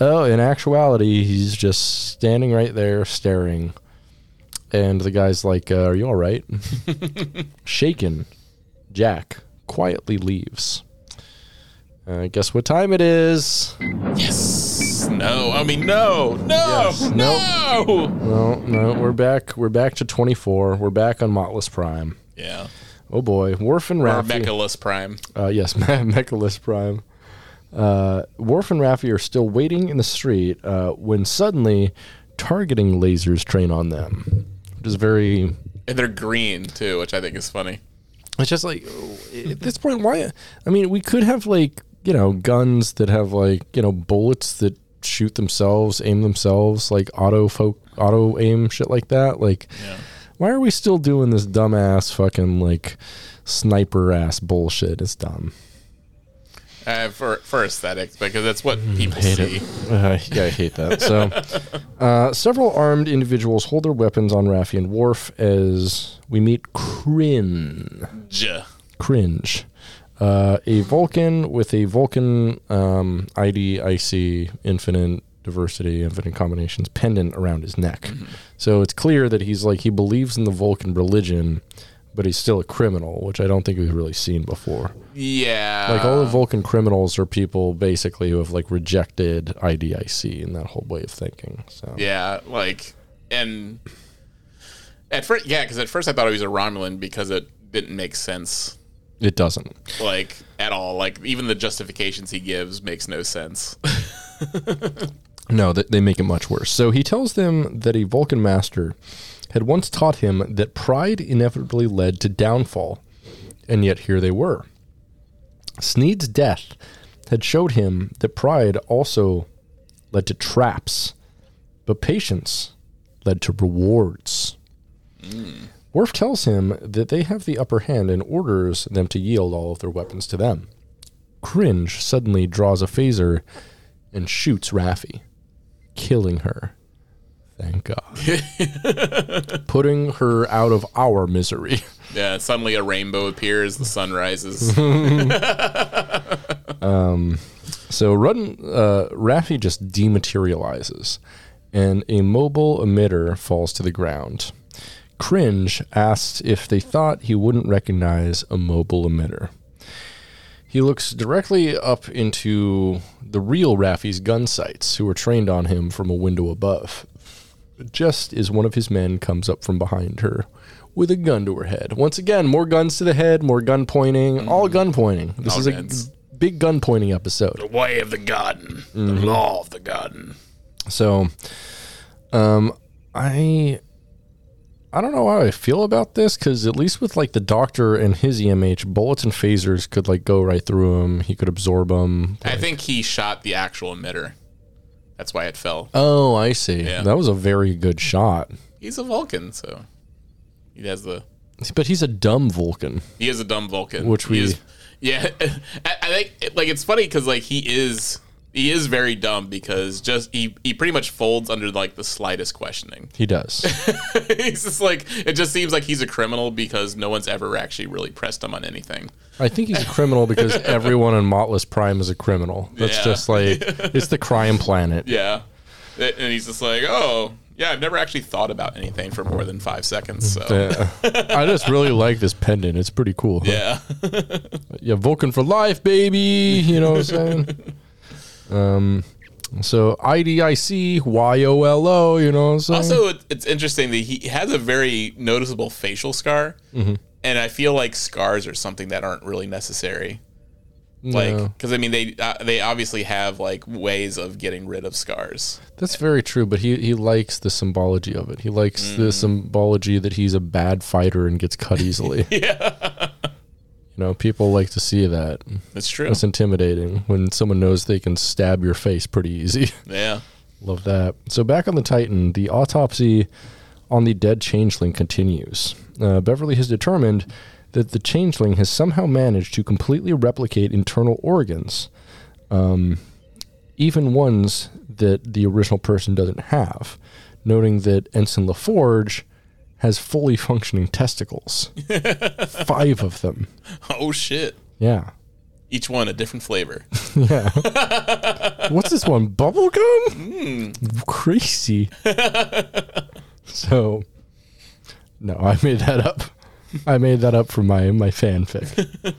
Speaker 1: Oh, in actuality, he's just standing right there staring. And the guy's like, uh, Are you all right? Shaken, Jack quietly leaves. Uh, guess what time it is?
Speaker 2: Yes. No. I mean, no. No.
Speaker 1: Yes.
Speaker 2: No.
Speaker 1: No, no, we're back. We're back to 24. We're back on M'Talas Prime.
Speaker 2: Yeah.
Speaker 1: Oh boy, Worf and
Speaker 2: Or
Speaker 1: Raffi.
Speaker 2: Mechalus Prime.
Speaker 1: Uh, yes, Me- Mechalus Prime. Uh, Worf and Raffi are still waiting in the street uh, when suddenly targeting lasers train on them, which is very
Speaker 2: And they're green too, which I think is funny.
Speaker 1: It's just like at this point, why? I mean, we could have like you know guns that have like you know bullets that shoot themselves, aim themselves, like auto fo- auto aim shit like that. Like,
Speaker 2: Yeah.
Speaker 1: why are we still doing this dumbass fucking like sniper ass bullshit? It's dumb.
Speaker 2: Uh, for for aesthetics, because that's what people
Speaker 1: Hate
Speaker 2: see.
Speaker 1: it. Uh, yeah, I hate that. So, uh, several armed individuals hold their weapons on Raffi and Worf as we meet.
Speaker 2: J.
Speaker 1: cringe. Uh, a Vulcan with a Vulcan um, ID, IC, infinite diversity, infinite combinations pendant around his neck. So it's clear that he's like he believes in the Vulcan religion, but he's still a criminal, which I don't think we've really seen before.
Speaker 2: Yeah.
Speaker 1: Like all the Vulcan criminals are people basically who have like rejected IDIC and that whole way of thinking. So
Speaker 2: Yeah, like, and at first, yeah, because at first I thought he was a Romulan because it didn't make sense,
Speaker 1: it doesn't.
Speaker 2: like at all. Like even the justifications he gives makes no sense.
Speaker 1: No, th- they make it much worse. So he tells them that a Vulcan master had once taught him that pride inevitably led to downfall, and yet here they were. Sneed's death had showed him that pride also led to traps, but patience led to rewards. Mm. Worf tells him that they have the upper hand and orders them to yield all of their weapons to them. Cringe suddenly draws a phaser and shoots Raffi killing her. Thank God. Putting her out of our misery.
Speaker 2: Yeah, suddenly a rainbow appears, the sun rises.
Speaker 1: So Rudden, uh, Raffi just dematerializes, and a mobile emitter falls to the ground. Cringe asks if they thought he wouldn't recognize a mobile emitter. He looks directly up into the real Raffi's gun sights, who were trained on him from a window above. Just as one of his men comes up from behind her with a gun to her head. Once again, more guns to the head, more gun pointing, all gun pointing. This
Speaker 2: All
Speaker 1: is a big gun pointing episode.
Speaker 2: the way of the garden, the
Speaker 1: Mm-hmm.
Speaker 2: law of the garden.
Speaker 1: So, um, I I don't know how I feel about this because at least with like the doctor and his EMH, bullets and phasers could like go right through him. He could absorb them.
Speaker 2: I think he shot the actual emitter. That's why it fell.
Speaker 1: Oh, I see.
Speaker 2: Yeah.
Speaker 1: That was a very good shot.
Speaker 2: He's a Vulcan, so he has the
Speaker 1: But he's a dumb Vulcan.
Speaker 2: he is a dumb Vulcan,
Speaker 1: Which we-
Speaker 2: is- yeah. I, I think like it's funny because like he is he is very dumb because just he he pretty much folds under like the slightest questioning.
Speaker 1: He does.
Speaker 2: he's just like it just seems like he's a criminal because no one's ever actually really pressed him on anything.
Speaker 1: I think he's a criminal because everyone in M'Talas Prime is a criminal. That's
Speaker 2: Yeah.
Speaker 1: just like it's the crime planet.
Speaker 2: Yeah, and he's just like, oh yeah, I've never actually thought about anything for more than five seconds. So
Speaker 1: Yeah. I just really like this pendant. It's pretty cool.
Speaker 2: yeah.
Speaker 1: yeah, Vulcan for life, baby. You know what I'm saying? Um, so IDIC, YOLO, you know what I'm saying?
Speaker 2: Also, it- it's interesting that he has a very noticeable facial scar,
Speaker 1: Mm-hmm.
Speaker 2: and I feel like scars are something that aren't really necessary. Like,
Speaker 1: No.
Speaker 2: because I mean, they uh, they obviously have like ways of getting rid of scars.
Speaker 1: That's very true, but he, he likes the symbology of it. He likes
Speaker 2: Mm.
Speaker 1: the symbology that he's a bad fighter and gets cut easily.
Speaker 2: Yeah,
Speaker 1: You know, people like to see that.
Speaker 2: that's true.
Speaker 1: It's intimidating when someone knows they can stab your face pretty easy.
Speaker 2: Yeah,
Speaker 1: Love that. So back on the Titan, the autopsy on the dead changeling continues. Uh, Beverly has determined that the changeling has somehow managed to completely replicate internal organs, um, even ones that the original person doesn't have, noting that Ensign LaForge has fully functioning testicles. Five of them.
Speaker 2: oh shit!
Speaker 1: Yeah.
Speaker 2: Each one a different flavor.
Speaker 1: Yeah. What's this one? Bubblegum? Hmm. Crazy. so, no, I made that up. I made that up for my my fanfic.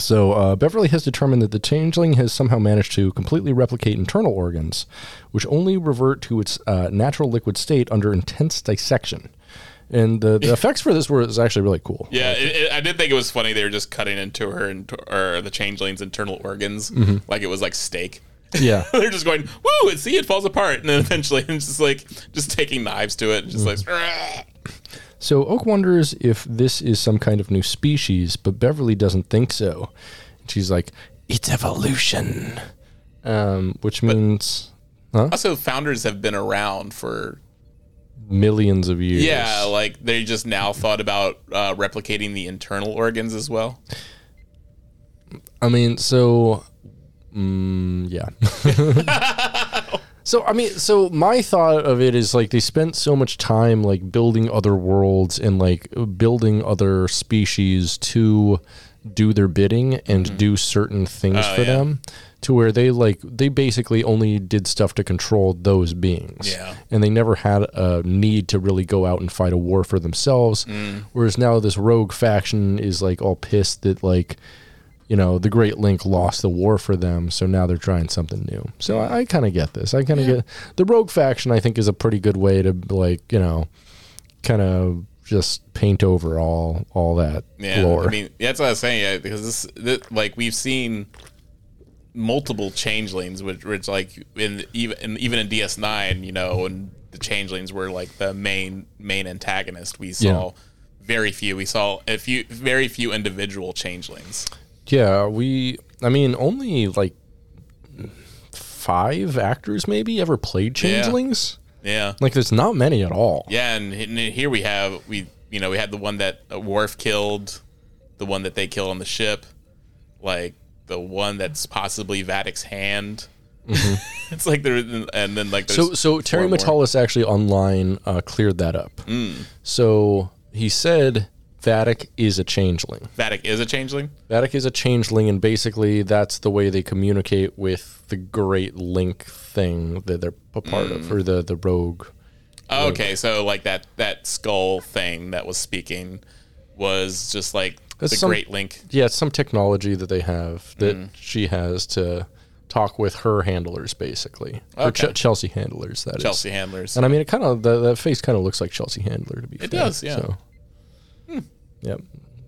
Speaker 1: So uh, Beverly has determined that the changeling has somehow managed to completely replicate internal organs, which only revert to its uh, natural liquid state under intense dissection. And the, the effects for this were is actually really cool.
Speaker 2: Yeah, it, it, I did think it was funny they were just cutting into her and or the changeling's internal organs
Speaker 1: Mm-hmm.
Speaker 2: like it was like steak.
Speaker 1: Yeah.
Speaker 2: They're just going, woo, and see, it falls apart. And then eventually it's just like, just taking knives to it. And just like,
Speaker 1: Mm. So Oak wonders if this is some kind of new species, but Beverly doesn't think so. She's like, "It's evolution," um, which means
Speaker 2: also, founders have been around for,
Speaker 1: millions of years.
Speaker 2: yeah, like they just now thought about uh, replicating the internal organs as well.
Speaker 1: I mean, so, mm, yeah. so I mean, so my thought of it is like they spent so much time like building other worlds and like building other species to do their bidding and do certain things
Speaker 2: Oh,
Speaker 1: for
Speaker 2: yeah.
Speaker 1: them to where they like they basically only did stuff to control those beings
Speaker 2: Yeah.
Speaker 1: and they never had a need to really go out and fight a war for themselves
Speaker 2: Mm.
Speaker 1: whereas now this rogue faction is like all pissed that like you know the great link lost the war for them so now they're trying something new so i, I kind of get this i kind of get the rogue faction i think is a pretty good way to like you know kind of just paint over all all that
Speaker 2: Yeah,
Speaker 1: lore
Speaker 2: I mean that's what I was saying. Yeah, because this, this like we've seen multiple changelings, which, which like in even in, even in DS9, you know, and the changelings were like the main main antagonist. We saw
Speaker 1: Yeah.
Speaker 2: very few. We saw a few, very few individual changelings.
Speaker 1: Yeah we i mean only like five actors maybe ever played changelings
Speaker 2: Yeah,
Speaker 1: like there's not many at all
Speaker 2: yeah, and, here we have we you know we had the one that Worf killed, the one that they killed on the ship, like the one that's possibly Vadic's hand. it's like there, and then like
Speaker 1: So, so Terry. Matalas actually online uh, cleared that up. So he said Vadic is a changeling.
Speaker 2: Vadic is a changeling.
Speaker 1: Vadic is a changeling, and basically that's the way they communicate with the Great Link thing that they're a part
Speaker 2: Mm.
Speaker 1: of, or the the rogue.
Speaker 2: Oh, okay, so like that that skull thing that was speaking was just like
Speaker 1: That's
Speaker 2: the
Speaker 1: some-
Speaker 2: Great Link.
Speaker 1: Yeah, it's some technology that they have that
Speaker 2: Mm.
Speaker 1: she has to talk with her handlers, basically,
Speaker 2: Okay.
Speaker 1: Ch- Chelsea handlers. That is.
Speaker 2: Chelsea handlers.
Speaker 1: And I mean, it kind of the, that face kind of looks like Chelsea Handler to be.
Speaker 2: It
Speaker 1: fair.
Speaker 2: does, yeah.
Speaker 1: So, Yep,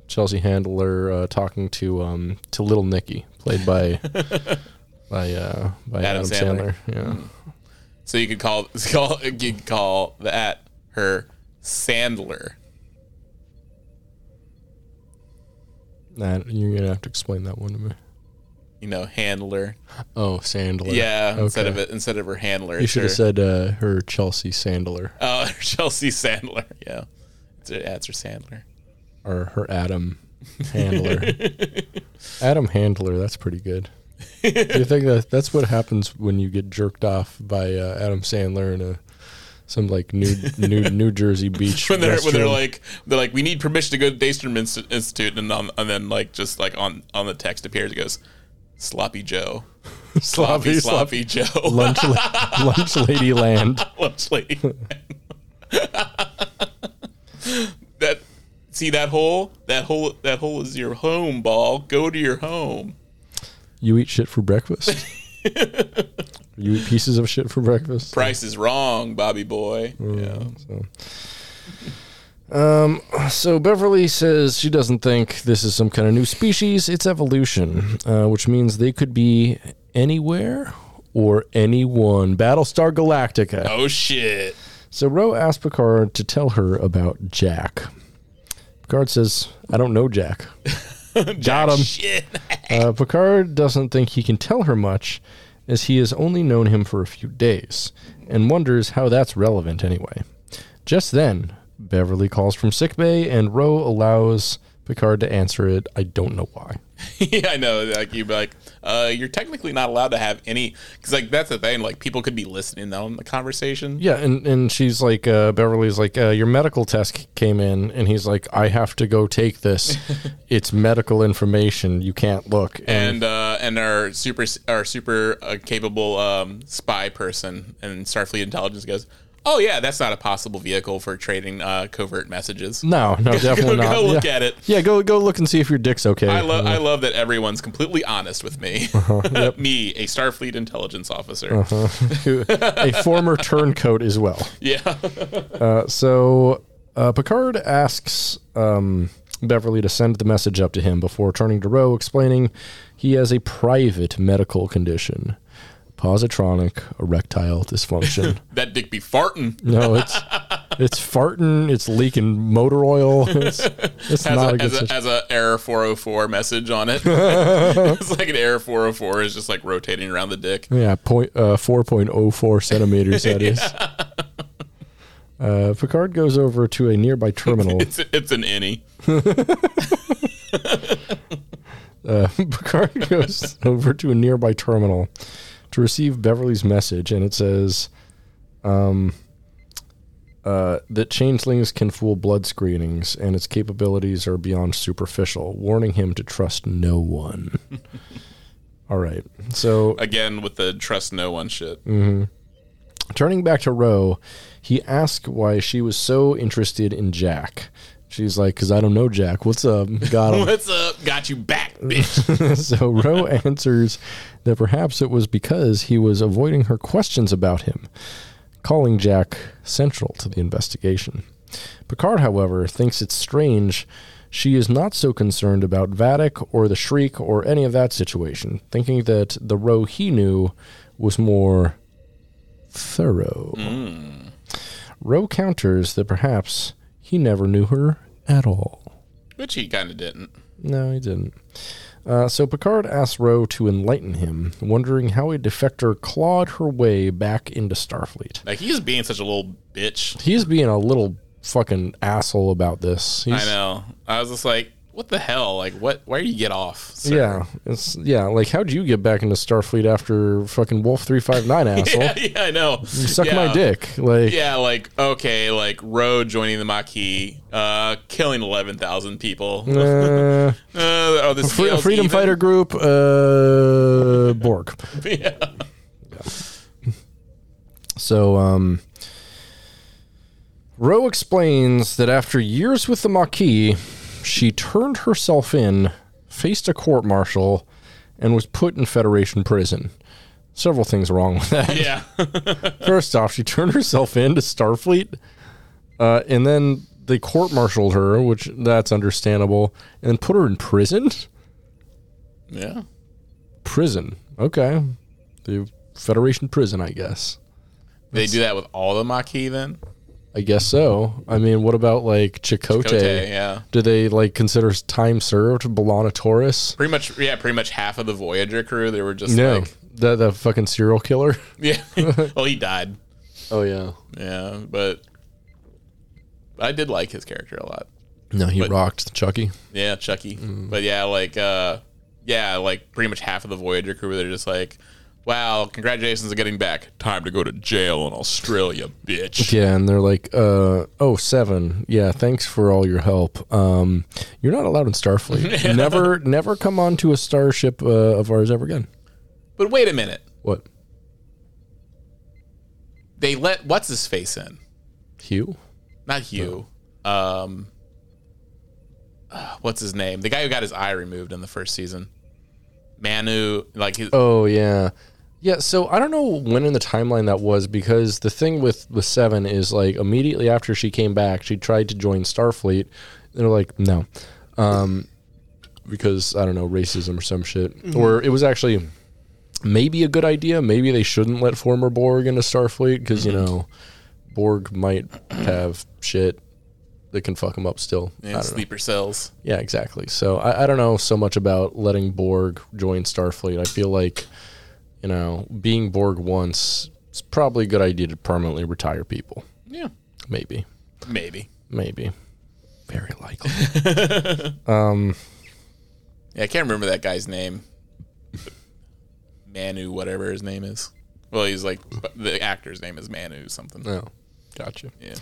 Speaker 1: Chelsea Handler uh, talking to um to Little Nicky, played by by uh by
Speaker 2: Adam
Speaker 1: Adam,
Speaker 2: Sandler.
Speaker 1: Sandler. Yeah.
Speaker 2: So you could call call you could call that her Sandler.
Speaker 1: Nah, you're gonna have to explain that one to me.
Speaker 2: You know, handler.
Speaker 1: Oh, Sandler.
Speaker 2: Yeah, instead of it instead of her handler.
Speaker 1: You should
Speaker 2: her,
Speaker 1: have said uh, her Chelsea Sandler
Speaker 2: Oh, Chelsea Sandler. Yeah, it's her, that's her Sandler.
Speaker 1: Or her Adam Handler. Adam Handler. That's pretty good. Do you think that that's what happens when you get jerked off by uh, Adam Sandler in a some like New New New Jersey beach
Speaker 2: When they're when they're like they're like we need permission to go to Daystrom Inst- Institute and on, and then like just like on on the text appears it goes sloppy Joe sloppy sloppy, Joe
Speaker 1: lunch la- lunch lady land.
Speaker 2: lunch lady. See that hole that hole that hole is your home ball go to your home
Speaker 1: You eat shit for breakfast. you eat pieces of shit for breakfast.
Speaker 2: price is wrong bobby boy yeah
Speaker 1: So. Um, so Beverly says she doesn't think this is some kind of new species. It's evolution, uh, which means they could be anywhere or anyone. Battlestar Galactica.
Speaker 2: oh shit
Speaker 1: So Ro asked Picard to tell her about Jack. Picard says, "I don't know Jack." Got him.
Speaker 2: shit
Speaker 1: Uh, Picard doesn't think he can tell her much, as he has only known him for a few days, and wonders how that's relevant anyway. Just then, Beverly calls from sickbay, and Ro allows Picard to answer it. I don't know why.
Speaker 2: yeah, I know. Like you'd be like, uh, you're technically not allowed to have any, because like that's the thing. Like people could be listening on the conversation.
Speaker 1: Yeah, and, and she's like, uh, Beverly's like, uh, your medical test came in, and he's like, I have to go take this. it's medical information. You can't look.
Speaker 2: And uh, and our super our super uh, capable um, spy person and Starfleet intelligence goes, oh yeah, that's not a possible vehicle for trading uh, covert messages.
Speaker 1: no, no, definitely
Speaker 2: go,
Speaker 1: not.
Speaker 2: go look
Speaker 1: yeah.
Speaker 2: at it.
Speaker 1: Yeah, go go look and see if your dick's okay.
Speaker 2: I love I love that everyone's completely honest with me.
Speaker 1: Uh-huh,
Speaker 2: me, a Starfleet intelligence officer.
Speaker 1: a former turncoat as well.
Speaker 2: Yeah.
Speaker 1: Uh, so uh, Picard asks um, Beverly to send the message up to him before turning to Ro, explaining he has a private medical condition, positronic erectile dysfunction.
Speaker 2: that dick be farting.
Speaker 1: no, it's it's farting, it's leaking motor oil. It's, it's
Speaker 2: has
Speaker 1: not
Speaker 2: a,
Speaker 1: a good
Speaker 2: has, a, has a error 404 message on it. it's like an error 404 is just like rotating around the dick.
Speaker 1: Yeah, point uh, four point oh four centimeters. That is. Uh, Picard goes over to a nearby terminal.
Speaker 2: It's it's an innie.
Speaker 1: Uh, Picard goes over to a nearby terminal to receive Beverly's message, and it says um, uh, that changelings can fool blood screenings, and its capabilities are beyond superficial, warning him to trust no one. All right. So
Speaker 2: Again with the trust no one shit.
Speaker 1: Mm. turning back to Ro, he asked why she was so interested in Jack. She's like, "Cause I don't know Jack. What's up? Got him."
Speaker 2: What's up? Got you back, bitch.
Speaker 1: so Ro answers that perhaps it was because he was avoiding her questions about him, calling Jack central to the investigation. Picard, however, thinks it's strange she is not so concerned about Vadic or the Shrike or any of that situation, thinking that the Ro he knew was more thorough. Hmm. Ro counters that perhaps he never knew her at all.
Speaker 2: Which he kind of didn't.
Speaker 1: No, he didn't. Uh, so Picard asks Ro to enlighten him, wondering how a defector clawed her way back into Starfleet.
Speaker 2: Like he's being such a little bitch.
Speaker 1: He's being a little fucking asshole about this. He's,
Speaker 2: I know. I was just like, what the hell? Like, what? Where do you get off? sir?
Speaker 1: Yeah, it's yeah. Like, how'd you get back into Starfleet after fucking Wolf three five nine asshole?
Speaker 2: yeah, yeah, I know.
Speaker 1: You suck
Speaker 2: yeah.
Speaker 1: my dick. Like,
Speaker 2: Yeah, like okay, like Ro joining the Maquis, uh, killing eleven thousand people.
Speaker 1: uh,
Speaker 2: Uh, oh, this
Speaker 1: Fre-
Speaker 2: feels
Speaker 1: Freedom
Speaker 2: even.
Speaker 1: Fighter Group, uh, Borg.
Speaker 2: yeah.
Speaker 1: So, um, Ro explains that after years with the Maquis, she turned herself in, faced a court martial, and was put in Federation prison. Several things wrong with that.
Speaker 2: Yeah.
Speaker 1: First off, she turned herself in to Starfleet, uh, and then they court martialed her, which that's understandable, and put her in prison.
Speaker 2: yeah.
Speaker 1: Prison, okay, the Federation prison, I guess.
Speaker 2: They do that with all the Maquis then?
Speaker 1: I guess so. I mean, what about like Chakotay?
Speaker 2: Kote, yeah.
Speaker 1: Do they like consider time served B'Elanna Torres?
Speaker 2: Pretty much, yeah, pretty much half of the Voyager crew, they were just
Speaker 1: No,
Speaker 2: like,
Speaker 1: the the fucking serial killer.
Speaker 2: yeah. well, he died.
Speaker 1: Oh yeah.
Speaker 2: Yeah, but I did like his character a lot.
Speaker 1: No, he
Speaker 2: But-
Speaker 1: rocked Chucky.
Speaker 2: Yeah, Chucky.
Speaker 1: Mm.
Speaker 2: But yeah, like uh yeah, like pretty much half of the Voyager crew they're just like, Wow, congratulations on getting back. Time to go to jail in Australia, bitch.
Speaker 1: Yeah, and they're like, uh, oh seven. Yeah, thanks for all your help. Um, you're not allowed in Starfleet. never, never come onto a starship uh, of ours ever again.
Speaker 2: But wait a minute.
Speaker 1: What?
Speaker 2: They let what's his face in?
Speaker 1: Hugh?
Speaker 2: Not Hugh. Um uh, what's his name? The guy who got his eye removed in the first season. Manu, like his,
Speaker 1: Oh yeah, yeah. So I don't know when in the timeline that was because the thing with with Seven is like immediately after she came back, she tried to join Starfleet. They're like, no, um, because I don't know racism or some shit, or it was actually maybe a good idea. Maybe they shouldn't let former Borg into Starfleet because you know Borg might have shit that can fuck them up still.
Speaker 2: And
Speaker 1: don't know.
Speaker 2: sleeper cells.
Speaker 1: Yeah, exactly. So I, I don't know so much about letting Borg join Starfleet. I feel like, you know, being Borg once, it's probably a good idea to permanently retire people.
Speaker 2: Yeah.
Speaker 1: Maybe.
Speaker 2: Maybe.
Speaker 1: Maybe. Very likely.
Speaker 2: Um, yeah, I can't remember that guy's name. Manu, whatever his name is. Well, he's like the actor's name is Manu something.
Speaker 1: oh, gotcha.
Speaker 2: Yeah.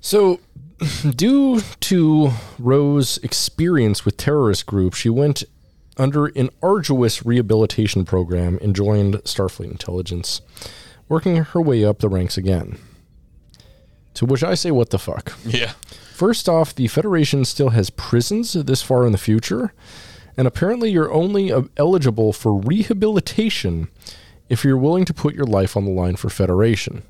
Speaker 1: So, due to Rose's experience with terrorist groups, she went under an arduous rehabilitation program and joined Starfleet Intelligence, working her way up the ranks again. To which I say, what the fuck?
Speaker 2: Yeah.
Speaker 1: First off, the Federation still has prisons this far in the future, and apparently you're only uh, eligible for rehabilitation if you're willing to put your life on the line for Federation.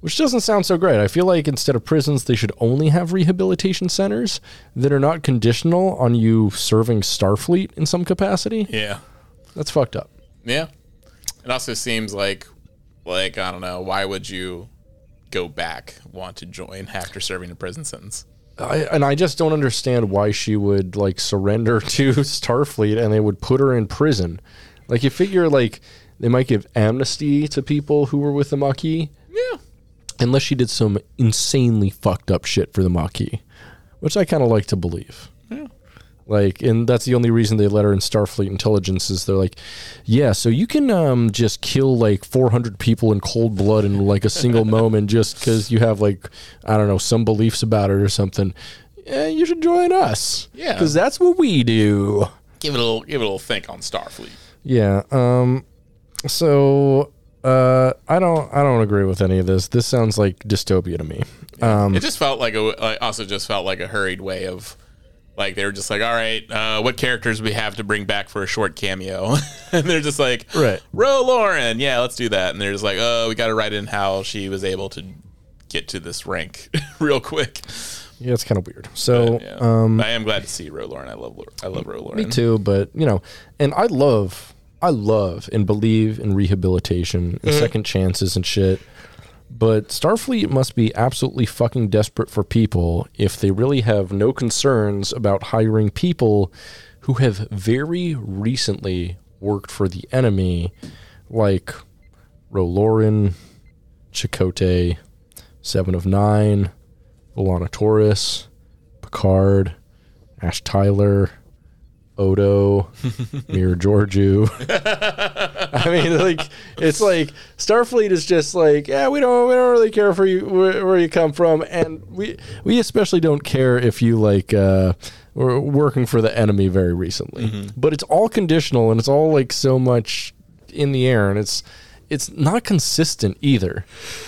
Speaker 1: Which doesn't sound so great. I feel like instead of prisons, they should only have rehabilitation centers that are not conditional on you serving Starfleet in some capacity.
Speaker 2: Yeah.
Speaker 1: That's fucked up.
Speaker 2: Yeah. It also seems like like I don't know, why would you go back want to join after serving a prison sentence?
Speaker 1: I, and I just don't understand why she would like surrender to Starfleet and they would put her in prison. Like you figure like they might give amnesty to people who were with the Maquis,
Speaker 2: Yeah.
Speaker 1: Unless she did some insanely fucked up shit for the Maquis, which I kind of like to believe.
Speaker 2: Yeah.
Speaker 1: Like, and that's the only reason they let her in Starfleet Intelligence is they're like, yeah, so you can um, just kill like 400 people in cold blood in like a single moment just because you have like, I don't know, some beliefs about it or something. Yeah, you should join us.
Speaker 2: Yeah.
Speaker 1: Because that's what we do.
Speaker 2: Give it a little give it a little think on Starfleet.
Speaker 1: Yeah. Um. So, uh, I don't, I don't agree with any of this. This sounds like dystopia to me. Um.
Speaker 2: It just felt like a like, also just felt like a hurried way of like they were just like, all right, uh, what characters we have to bring back for a short cameo, and they're just like,
Speaker 1: Right.
Speaker 2: Ro Laren, yeah, let's do that, and they're just like, oh, we got to write in how she was able to get to this rank real quick.
Speaker 1: Yeah, it's kind of weird. So,
Speaker 2: Yeah.
Speaker 1: um,
Speaker 2: I am glad to see Ro Laren. I love I love Ro Laren.
Speaker 1: Me too, but you know, and I love, I love and believe in rehabilitation and mm-hmm. second chances and shit. But Starfleet must be absolutely fucking desperate for people if they really have no concerns about hiring people who have very recently worked for the enemy, like Ro Laren, Chakotay, Seven of Nine, B'Elanna Torres, Picard, Ash Tyler, Odo, Mir Georgiou. I mean, like it's like Starfleet is just like, yeah, we don't we don't really care for you where, where you come from, and we we especially don't care if you like uh, were working for the enemy very recently. But it's all conditional, and it's all like so much in the air, and it's it's not consistent either.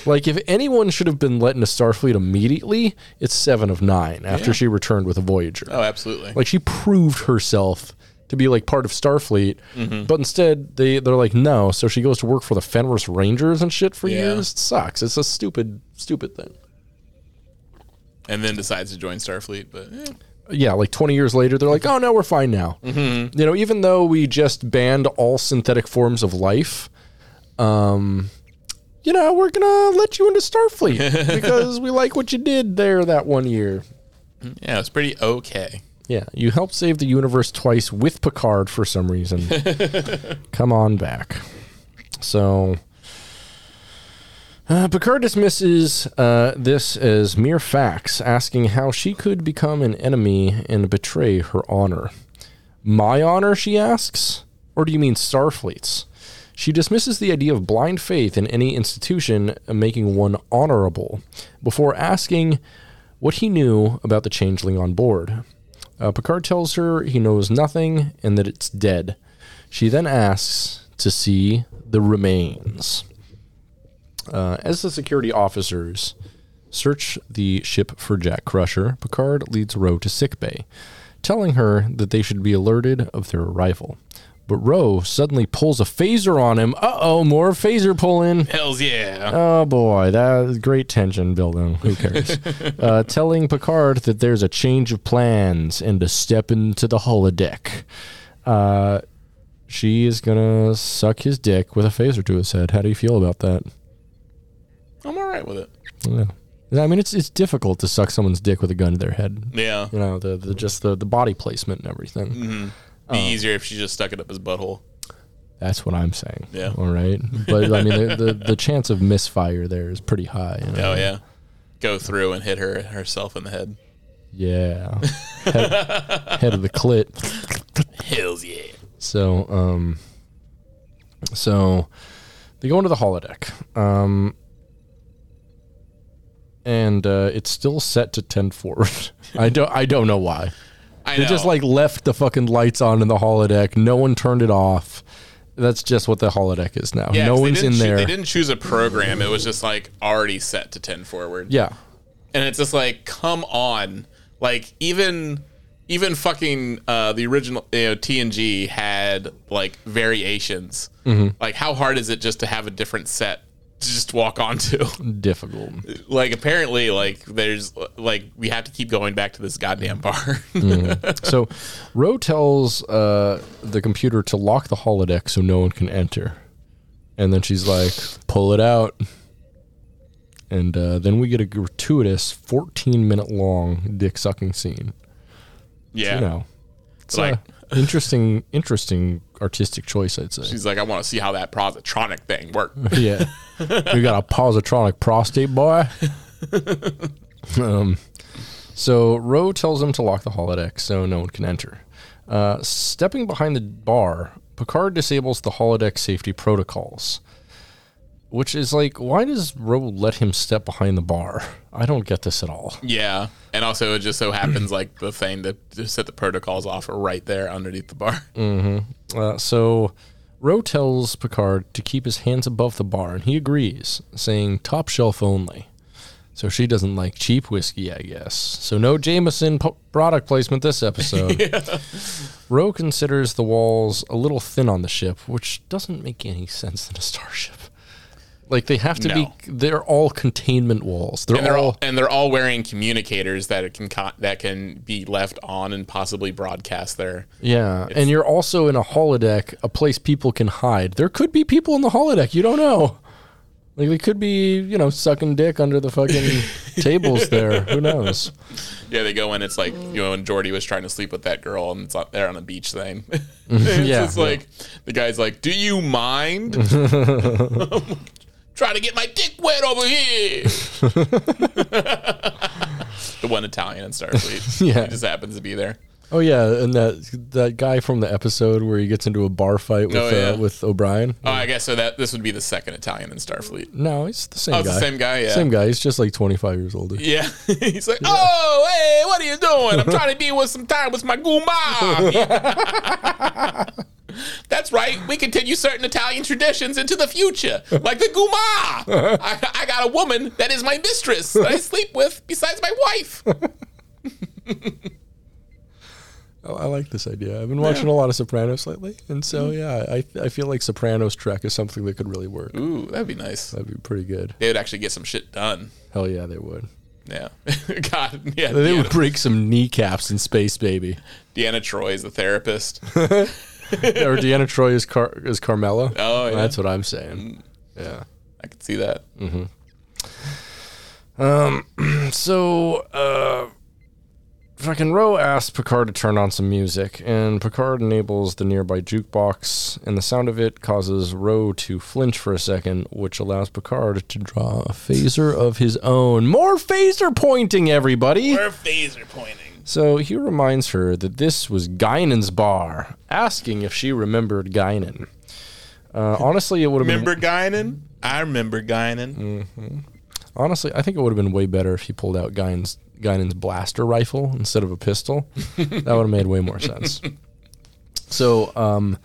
Speaker 1: Like if anyone should have been let into Starfleet immediately, it's Seven of Nine after
Speaker 2: Yeah.
Speaker 1: she returned with a Voyager.
Speaker 2: Oh, absolutely.
Speaker 1: Like she proved herself to be like part of Starfleet, but instead they they're like no. So she goes to work for the Fenris Rangers and shit for
Speaker 2: Yeah.
Speaker 1: years. It sucks. It's a stupid stupid thing.
Speaker 2: and then decides to join Starfleet, but eh.
Speaker 1: Yeah, like 20 years later, they're like, oh no, we're fine now. Mm-hmm. You know, even though we just banned all synthetic forms of life, um, you know, we're gonna let you into Starfleet because we like what you did there that one year.
Speaker 2: yeah, it's pretty okay.
Speaker 1: Yeah, you helped save the universe twice with Picard for some reason. Come on back. So, uh, Picard dismisses uh, this as mere facts, asking how she could become an enemy and betray her honor. My honor, she asks? Or do you mean Starfleet's? She dismisses the idea of blind faith in any institution uh, making one honorable before asking what he knew about the changeling on board. Uh, Picard tells her he knows nothing and that it's dead. She then asks to see the remains. Uh, as the security officers search the ship for Jack Crusher, Picard leads Ro to sickbay, telling her that they should be alerted of their arrival. But Ro suddenly pulls a phaser on him. Uh oh, more phaser pulling.
Speaker 2: Hells yeah.
Speaker 1: Oh boy, that great tension building. Who cares? uh, telling Picard that there's a change of plans and to step into the holodeck. Uh, she is gonna suck his dick with a phaser to his head. How do you feel about that?
Speaker 2: I'm all right with it.
Speaker 1: Yeah. I mean, it's it's difficult to suck someone's dick with a gun to their head.
Speaker 2: Yeah.
Speaker 1: You know, the, the just the, the body placement and everything.
Speaker 2: Be
Speaker 1: Oh.
Speaker 2: easier if she just stuck it up his butthole.
Speaker 1: That's what I'm saying.
Speaker 2: Yeah.
Speaker 1: All right. But I mean, the, the the chance of misfire there is pretty high. you know?
Speaker 2: Oh yeah. Go through and hit her herself in the head.
Speaker 1: Yeah. head, head of the clit.
Speaker 2: Hells yeah.
Speaker 1: So, um, so they go into the holodeck, um, and uh, it's still set to ten forward. I don't, I don't know why.
Speaker 2: I
Speaker 1: They
Speaker 2: know.
Speaker 1: just like left the fucking lights on in the holodeck. No one turned it off. That's just what the holodeck is now.
Speaker 2: yeah,
Speaker 1: no
Speaker 2: 'cause they
Speaker 1: one's
Speaker 2: didn't
Speaker 1: in
Speaker 2: choo-
Speaker 1: there.
Speaker 2: They didn't choose a program. It was just like already set to ten forward.
Speaker 1: yeah,
Speaker 2: and it's just like come on like even even fucking uh the original you know tng had like variations
Speaker 1: Mm-hmm.
Speaker 2: like how hard is it just to have a different set just walk onto
Speaker 1: difficult.
Speaker 2: like apparently like there's like we have to keep going back to this goddamn bar
Speaker 1: Mm. so, Ro tells uh, the computer to lock the holodeck so no one can enter, and then she's like, "Pull it out." And uh, then we get a gratuitous 14 minute long dick sucking scene.
Speaker 2: yeah
Speaker 1: You know, it's
Speaker 2: Like-
Speaker 1: a interesting, interesting artistic choice, I'd say.
Speaker 2: she's like i want to see how that positronic thing worked
Speaker 1: yeah. we got a positronic prostate boy. um, so Ro tells him to lock the holodeck so no one can enter. Uh, stepping behind the bar, Picard disables the holodeck safety protocols. Which is like, why does Ro let him step behind the bar? I don't get this at all.
Speaker 2: yeah and also it just so happens like the thing that to set the protocols off are right there underneath the bar
Speaker 1: Uh, so Ro tells Picard to keep his hands above the bar, and he agrees, saying top shelf only. So she doesn't like cheap whiskey, I guess. So no Jameson po- product placement this episode. Ro considers the walls a little thin on the ship, which doesn't make any sense in a starship. Like they have to
Speaker 2: No.
Speaker 1: be, they're all containment walls. They're,
Speaker 2: and they're
Speaker 1: all,
Speaker 2: all and they're all wearing communicators that it can co- that can be left on and possibly broadcast there.
Speaker 1: yeah. And you're also in a holodeck, a place people can hide. There could be people in the holodeck. You don't know. Like they could be, you know, sucking dick under the fucking tables there. Who knows?
Speaker 2: Yeah, they go in. It's like you know, when Geordi was trying to sleep with that girl, and it's out there on the beach thing. it's
Speaker 1: Yeah,
Speaker 2: just like the guy's like, "Do you mind?" Trying to get my dick wet over here. the one Italian in Starfleet.
Speaker 1: Yeah.
Speaker 2: he just happens to be there.
Speaker 1: Oh yeah, and that that guy from the episode where he gets into a bar fight with
Speaker 2: Oh, yeah.
Speaker 1: uh, with O'Brien.
Speaker 2: Oh, I guess so. That this would be the second Italian in Starfleet.
Speaker 1: No, he's the same
Speaker 2: Oh,
Speaker 1: guy.
Speaker 2: the same guy. Yeah.
Speaker 1: Same guy. He's just like 25 years older.
Speaker 2: Yeah, he's like, "Oh, hey, what are you doing? I'm trying to be with some time with my guma." That's right. We continue certain Italian traditions into the future, like the guma. I, I got a woman that is my mistress that I sleep with besides my wife.
Speaker 1: Oh, I like this idea. I've been watching a lot of Sopranos lately, and so
Speaker 2: Mm-hmm.
Speaker 1: yeah, I I feel like Sopranos Trek is something that could really work.
Speaker 2: Ooh, that'd be nice.
Speaker 1: That'd be pretty good.
Speaker 2: They would actually get some shit done.
Speaker 1: Hell yeah, they would.
Speaker 2: Yeah. God. Yeah.
Speaker 1: They would break some kneecaps in space, baby.
Speaker 2: Deanna Troi is the therapist.
Speaker 1: or Deanna Troi is Car- is Carmela.
Speaker 2: Oh, yeah. Mm.
Speaker 1: that's what I'm saying. Yeah.
Speaker 2: I could see that.
Speaker 1: Um, so, uh, fucking Ro asks Picard to turn on some music, and Picard enables the nearby jukebox, and the sound of it causes Ro to flinch for a second, which allows Picard to draw a phaser of his own. More phaser pointing, everybody!
Speaker 2: Her phaser pointing.
Speaker 1: So he reminds her that this was Guinan's bar, asking if she remembered Guinan. Uh, honestly, it would have been
Speaker 2: Remember Guinan? I remember Guinan.
Speaker 1: Honestly, I think it would have been way better if he pulled out Guinan's, Guinan's blaster rifle instead of a pistol. that would have made way more sense. So, um,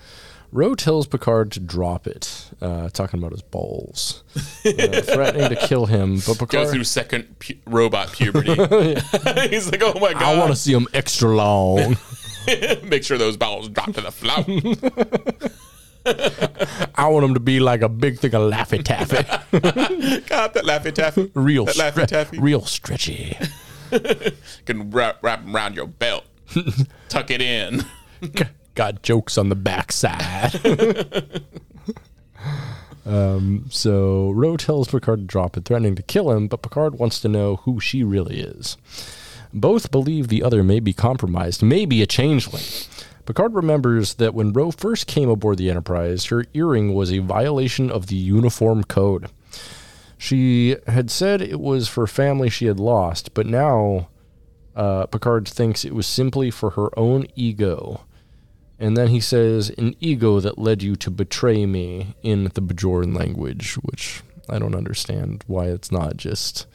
Speaker 1: Ro tells Picard to drop it, uh, talking about his balls, uh, threatening to kill him. But
Speaker 2: Go
Speaker 1: Picard,
Speaker 2: through second pu- robot puberty. He's like, oh my god.
Speaker 1: I want to see him extra long.
Speaker 2: make sure those balls drop to the floor.
Speaker 1: I want him to be like a big thing of Laffy Taffy,
Speaker 2: God, that Laffy Taffy.
Speaker 1: real,
Speaker 2: That Laffy
Speaker 1: stre-
Speaker 2: Taffy.
Speaker 1: real stretchy.
Speaker 2: Can wrap, them around your belt. Tuck it in.
Speaker 1: got jokes on the backside. um, so Ro tells Picard to drop it, threatening to kill him, but Picard wants to know who she really is. Both believe the other may be compromised, maybe a changeling. Picard remembers that when Ro first came aboard the Enterprise, her earring was a violation of the uniform code. She had said it was for family she had lost, but now uh, Picard thinks it was simply for her own ego. And then he says, an ego that led you to betray me in the Bajoran language, which I don't understand why it's not just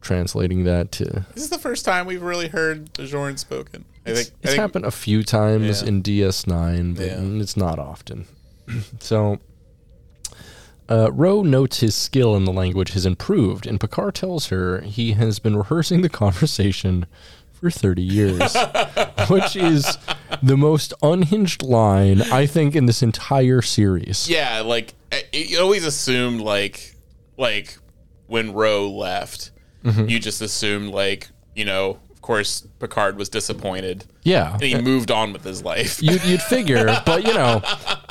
Speaker 1: translating that to.
Speaker 2: This is the first time we've really heard Bajoran spoken. I think, I
Speaker 1: It's
Speaker 2: think
Speaker 1: happened a few times
Speaker 2: Yeah.
Speaker 1: in DS9, but
Speaker 2: Yeah.
Speaker 1: it's not often. so, uh, Ro notes his skill in the language has improved, and Picard tells her he has been rehearsing the conversation for 30 years, which is the most unhinged line, I think, in this entire series.
Speaker 2: yeah, like you always assumed like like when Ro left,
Speaker 1: Mm-hmm.
Speaker 2: you just assumed like you know, course, Picard was disappointed
Speaker 1: Yeah.
Speaker 2: and he moved on with his life.
Speaker 1: You'd, you'd figure, but you know,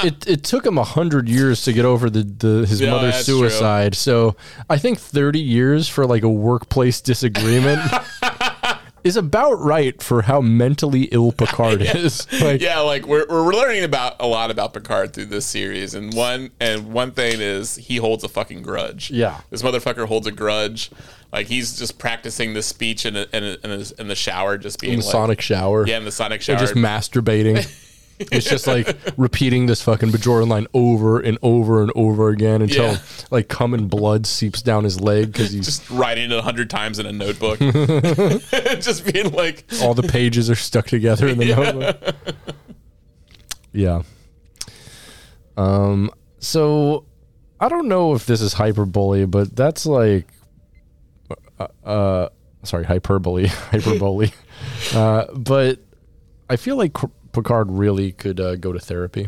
Speaker 1: it, it took him a hundred years to get over the, the his
Speaker 2: Yeah,
Speaker 1: mother's
Speaker 2: that's true.
Speaker 1: suicide. So I think thirty years for like a workplace disagreement is about right for how mentally ill Picard is. Like,
Speaker 2: yeah, like we're we're learning about a lot about Picard through this series, and one and one thing is he holds a fucking grudge.
Speaker 1: Yeah.
Speaker 2: this motherfucker holds a grudge. Like he's just practicing this speech in a, in, a, in, a, in the shower, just being
Speaker 1: in the
Speaker 2: like,
Speaker 1: sonic shower,
Speaker 2: yeah, in the sonic
Speaker 1: or
Speaker 2: shower.
Speaker 1: just masturbating. It's just like repeating this fucking Bajoran line over and over and over again until
Speaker 2: Yeah.
Speaker 1: like cum and blood seeps down his leg because he's
Speaker 2: just writing it a hundred times in a notebook, just being like,
Speaker 1: all the pages are stuck together in the notebook. Yeah. Um. So, I don't know if this is hyperbole, but that's like, uh, uh sorry, hyperbole, hyperbole. uh, but I feel like Picard really could uh, go to therapy.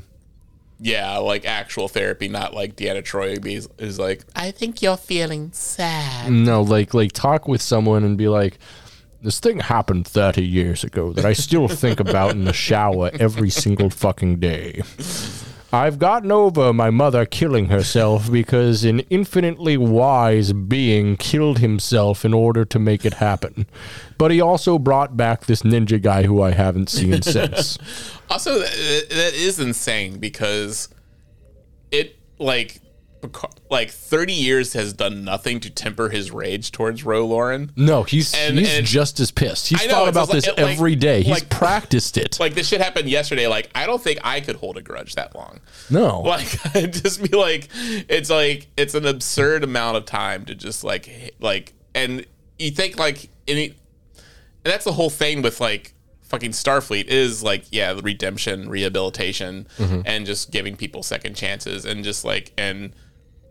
Speaker 2: yeah, like actual therapy, not like Deanna Troi is, is like, I think you're feeling sad.
Speaker 1: No, like like talk with someone and be like, this thing happened 30 years ago that I still think about in the shower every single fucking day. I've gotten over my mother killing herself because an infinitely wise being killed himself in order to make it happen. But he also brought back this ninja guy who I haven't seen since.
Speaker 2: Also, that, that is insane because it like Picard, like thirty years has done nothing to temper his rage towards Ro Laren.
Speaker 1: No, he's
Speaker 2: And-
Speaker 1: he's
Speaker 2: and-
Speaker 1: just as pissed. He's
Speaker 2: know,
Speaker 1: thought about this
Speaker 2: like-
Speaker 1: every day. He's
Speaker 2: like-
Speaker 1: practiced it.
Speaker 2: Like this shit happened yesterday. Like I don't think I could hold a grudge that long.
Speaker 1: no,
Speaker 2: Like just be like, it's like it's an absurd amount of time to just like like, and you think like any, and that's the whole thing with like fucking Starfleet is like yeah, the redemption, rehabilitation,
Speaker 1: Mm-hmm.
Speaker 2: and just giving people second chances, and just like and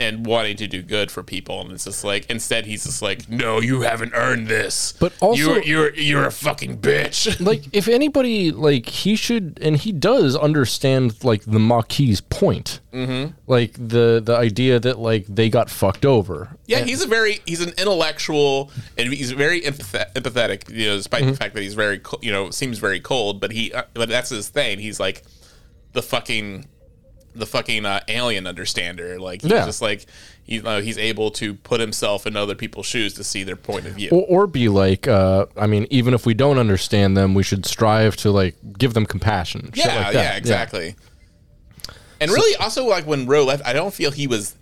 Speaker 2: and wanting to do good for people, and it's just like instead he's just like, no, you haven't earned this,
Speaker 1: But also-
Speaker 2: you're you're you're a fucking bitch.
Speaker 1: like if anybody like he should and he does understand like the Maquis point. Mm-hmm. Like the the idea that like they got fucked over.
Speaker 2: Yeah, he's a very he's an intellectual and he's very empathet- empathetic. You know, despite
Speaker 1: Mm-hmm.
Speaker 2: the fact that he's very you know seems very cold, but he uh, but that's his thing. He's like the fucking the fucking uh, alien understander. Like he's
Speaker 1: Yeah.
Speaker 2: just like you know he's able to put himself in other people's shoes to see their point of view.
Speaker 1: Or, or be like, uh, I mean, even if we don't understand them, we should strive to like give them compassion.
Speaker 2: yeah,
Speaker 1: like that.
Speaker 2: yeah, exactly. And really, also like when Ro left, I don't feel he was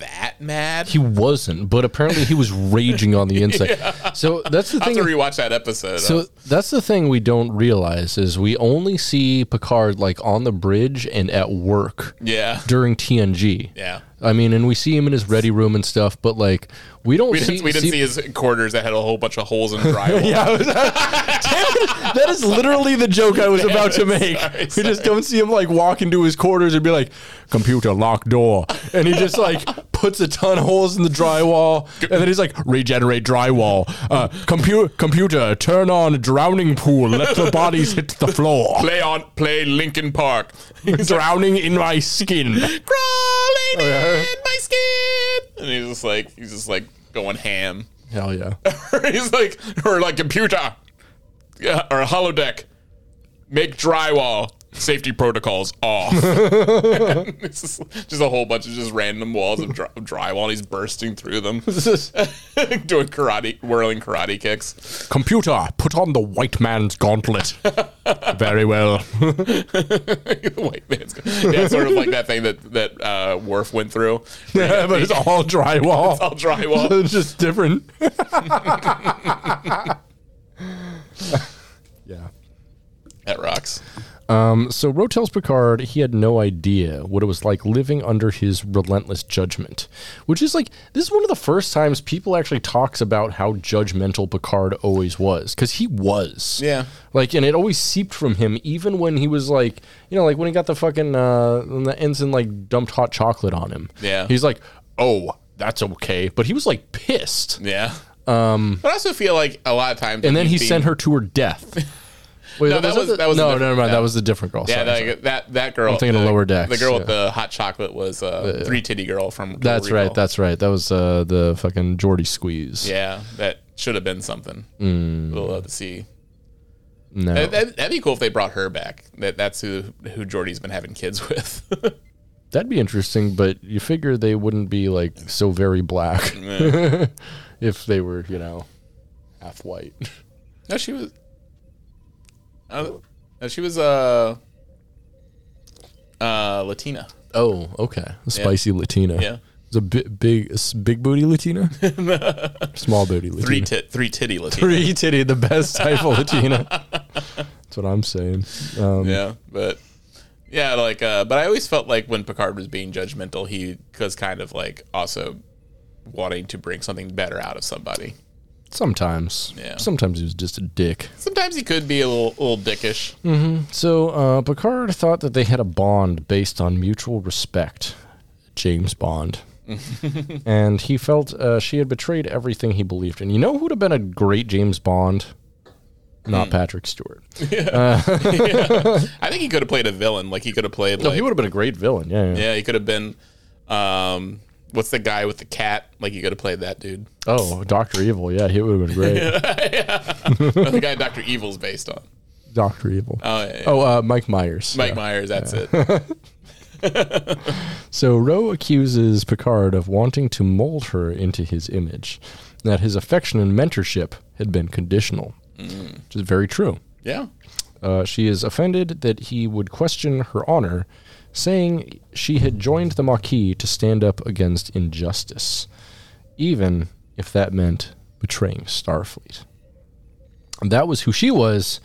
Speaker 2: that mad.
Speaker 1: He wasn't, but apparently he was raging on the inside. So that's the
Speaker 2: I have
Speaker 1: thing.
Speaker 2: to rewatch that episode.
Speaker 1: So that's the thing we don't realize is we only see Picard like on the bridge and at work
Speaker 2: yeah,
Speaker 1: during TNG.
Speaker 2: yeah.
Speaker 1: I mean, and we see him in his ready room and stuff, but like we don't
Speaker 2: We
Speaker 1: see.
Speaker 2: didn't, we didn't see, his quarters that had a whole bunch of holes in drywall.
Speaker 1: yeah, was- Damn that is literally the joke I was about to make.
Speaker 2: sorry,
Speaker 1: we just don't see him like walk into his quarters and be like, "Computer, lock door," and he just like puts a ton of holes in the drywall, and then he's like, "Regenerate drywall." Uh, computer, computer, turn on drowning pool. Let the bodies hit the floor.
Speaker 2: play on play Linkin Park.
Speaker 1: Drowning in my skin.
Speaker 2: Crawling
Speaker 1: yeah.
Speaker 2: in my skin. And he's just like he's just like going ham.
Speaker 1: Hell yeah.
Speaker 2: he's like or like computer. Yeah, or a holodeck. Make drywall. Safety protocols off. it's just, just a whole bunch of just random walls of, dry, of drywall. And he's bursting through them, doing karate, whirling karate kicks.
Speaker 1: Computer, put on the white man's gauntlet. Very well.
Speaker 2: the white man's. Yeah, sort of like that thing that that uh, Worf went through.
Speaker 1: Yeah, but it's all drywall.
Speaker 2: all drywall.
Speaker 1: it's just different. yeah.
Speaker 2: That rocks.
Speaker 1: Um, so Ro tells Picard he had no idea what it was like living under his relentless judgment, which is like this is one of the first times people actually talks about how judgmental Picard always was, because he was.
Speaker 2: Yeah.
Speaker 1: Like, and it always seeped from him, even when he was like, you know, like when he got the fucking uh, when the ensign like dumped hot chocolate on him.
Speaker 2: Yeah.
Speaker 1: He's like, oh, that's okay, but he was like pissed,
Speaker 2: Yeah. Um, but I also feel like a lot of times,
Speaker 1: and then he sent her to her death. Wait,
Speaker 2: No, that was-
Speaker 1: the-
Speaker 2: that was
Speaker 1: no, mind.
Speaker 2: yeah.
Speaker 1: That was a different girl.
Speaker 2: Yeah,
Speaker 1: Sorry,
Speaker 2: that,
Speaker 1: sorry.
Speaker 2: that that girl.
Speaker 1: I'm thinking of Lower Decks,
Speaker 2: The girl with the hot chocolate was uh, three titty girl from.
Speaker 1: That's right. That's right. That was uh, the fucking Geordi squeeze.
Speaker 2: yeah. That should have been something.
Speaker 1: Mm.
Speaker 2: We'll love to see.
Speaker 1: No.
Speaker 2: That, that, that'd be cool if they brought her back. That that's who who Geordi's been having kids with.
Speaker 1: That'd be interesting, but you figure they wouldn't be like so very black if they were, you know, half white.
Speaker 2: no, she was. Uh, she was uh, uh, Latina.
Speaker 1: Oh, okay. A spicy Latina.
Speaker 2: Yeah.
Speaker 1: It's a big, big, s- big booty Latina. Small booty Latina.
Speaker 2: Three tit, three titty Latina.
Speaker 1: Three titty, the best type of Latina. That's what I'm saying. Um,
Speaker 2: Yeah, but yeah, like, uh, but I always felt like when Picard was being judgmental, he was kind of like also wanting to bring something better out of somebody.
Speaker 1: Sometimes.
Speaker 2: Yeah.
Speaker 1: Sometimes he was just a dick.
Speaker 2: Sometimes he could be a little, little dickish.
Speaker 1: So uh, Picard thought that they had a bond based on mutual respect. James Bond. and he felt uh, she had betrayed everything he believed in. You know who would have been a great James Bond? Not Patrick Stewart.
Speaker 2: I think he could have played a villain. Like he could have played.
Speaker 1: No,
Speaker 2: like,
Speaker 1: he would have been a great villain. Yeah. yeah.
Speaker 2: yeah, he could have been. Um, what's the guy with the cat? Like you could have played that dude.
Speaker 1: Oh, Doctor Evil. Yeah, he would have been great.
Speaker 2: the guy Doctor Evil's based on.
Speaker 1: Doctor Evil.
Speaker 2: Oh, yeah, yeah.
Speaker 1: Oh, uh, Mike Myers.
Speaker 2: Mike
Speaker 1: Yeah.
Speaker 2: Myers. That's it.
Speaker 1: So Ro accuses Picard of wanting to mold her into his image, that his affection and mentorship had been conditional,
Speaker 2: Mm.
Speaker 1: which is very true.
Speaker 2: Yeah.
Speaker 1: Uh, she is offended that he would question her honor saying she had joined the Maquis to stand up against injustice, even if that meant betraying Starfleet. That was who she was,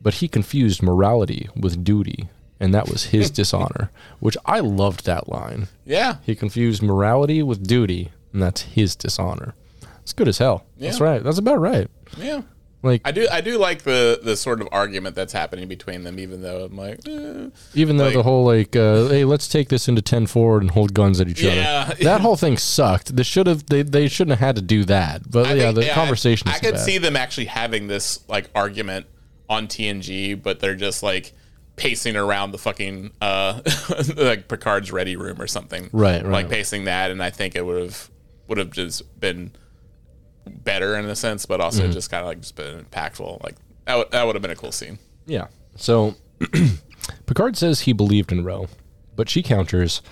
Speaker 1: but he confused morality with duty, and that was his dishonor, which I loved that line.
Speaker 2: Yeah.
Speaker 1: He confused morality with duty, and that's his dishonor. It's good as hell. That's right. That's about right.
Speaker 2: Yeah.
Speaker 1: Like
Speaker 2: I do I do like the the sort of argument that's happening between them, even though I'm like, eh.
Speaker 1: even though
Speaker 2: like-
Speaker 1: the whole like, uh, hey, let's take this into ten forward and hold guns at each
Speaker 2: Yeah.
Speaker 1: other. That whole thing sucked. They should have. They, they shouldn't have had to do that. But
Speaker 2: I
Speaker 1: yeah,
Speaker 2: think-
Speaker 1: the
Speaker 2: yeah,
Speaker 1: conversation.
Speaker 2: I, I could see them actually having this like argument on TNG, but they're just like pacing around the fucking uh like Picard's ready room or something.
Speaker 1: Right, right.
Speaker 2: Like pacing that, and I think it would have would have just been better in a sense, but also
Speaker 1: Mm-hmm.
Speaker 2: just kind of like just been impactful. Like that would that would have been a cool scene.
Speaker 1: Yeah. So Picard says he believed in Ro, but she counters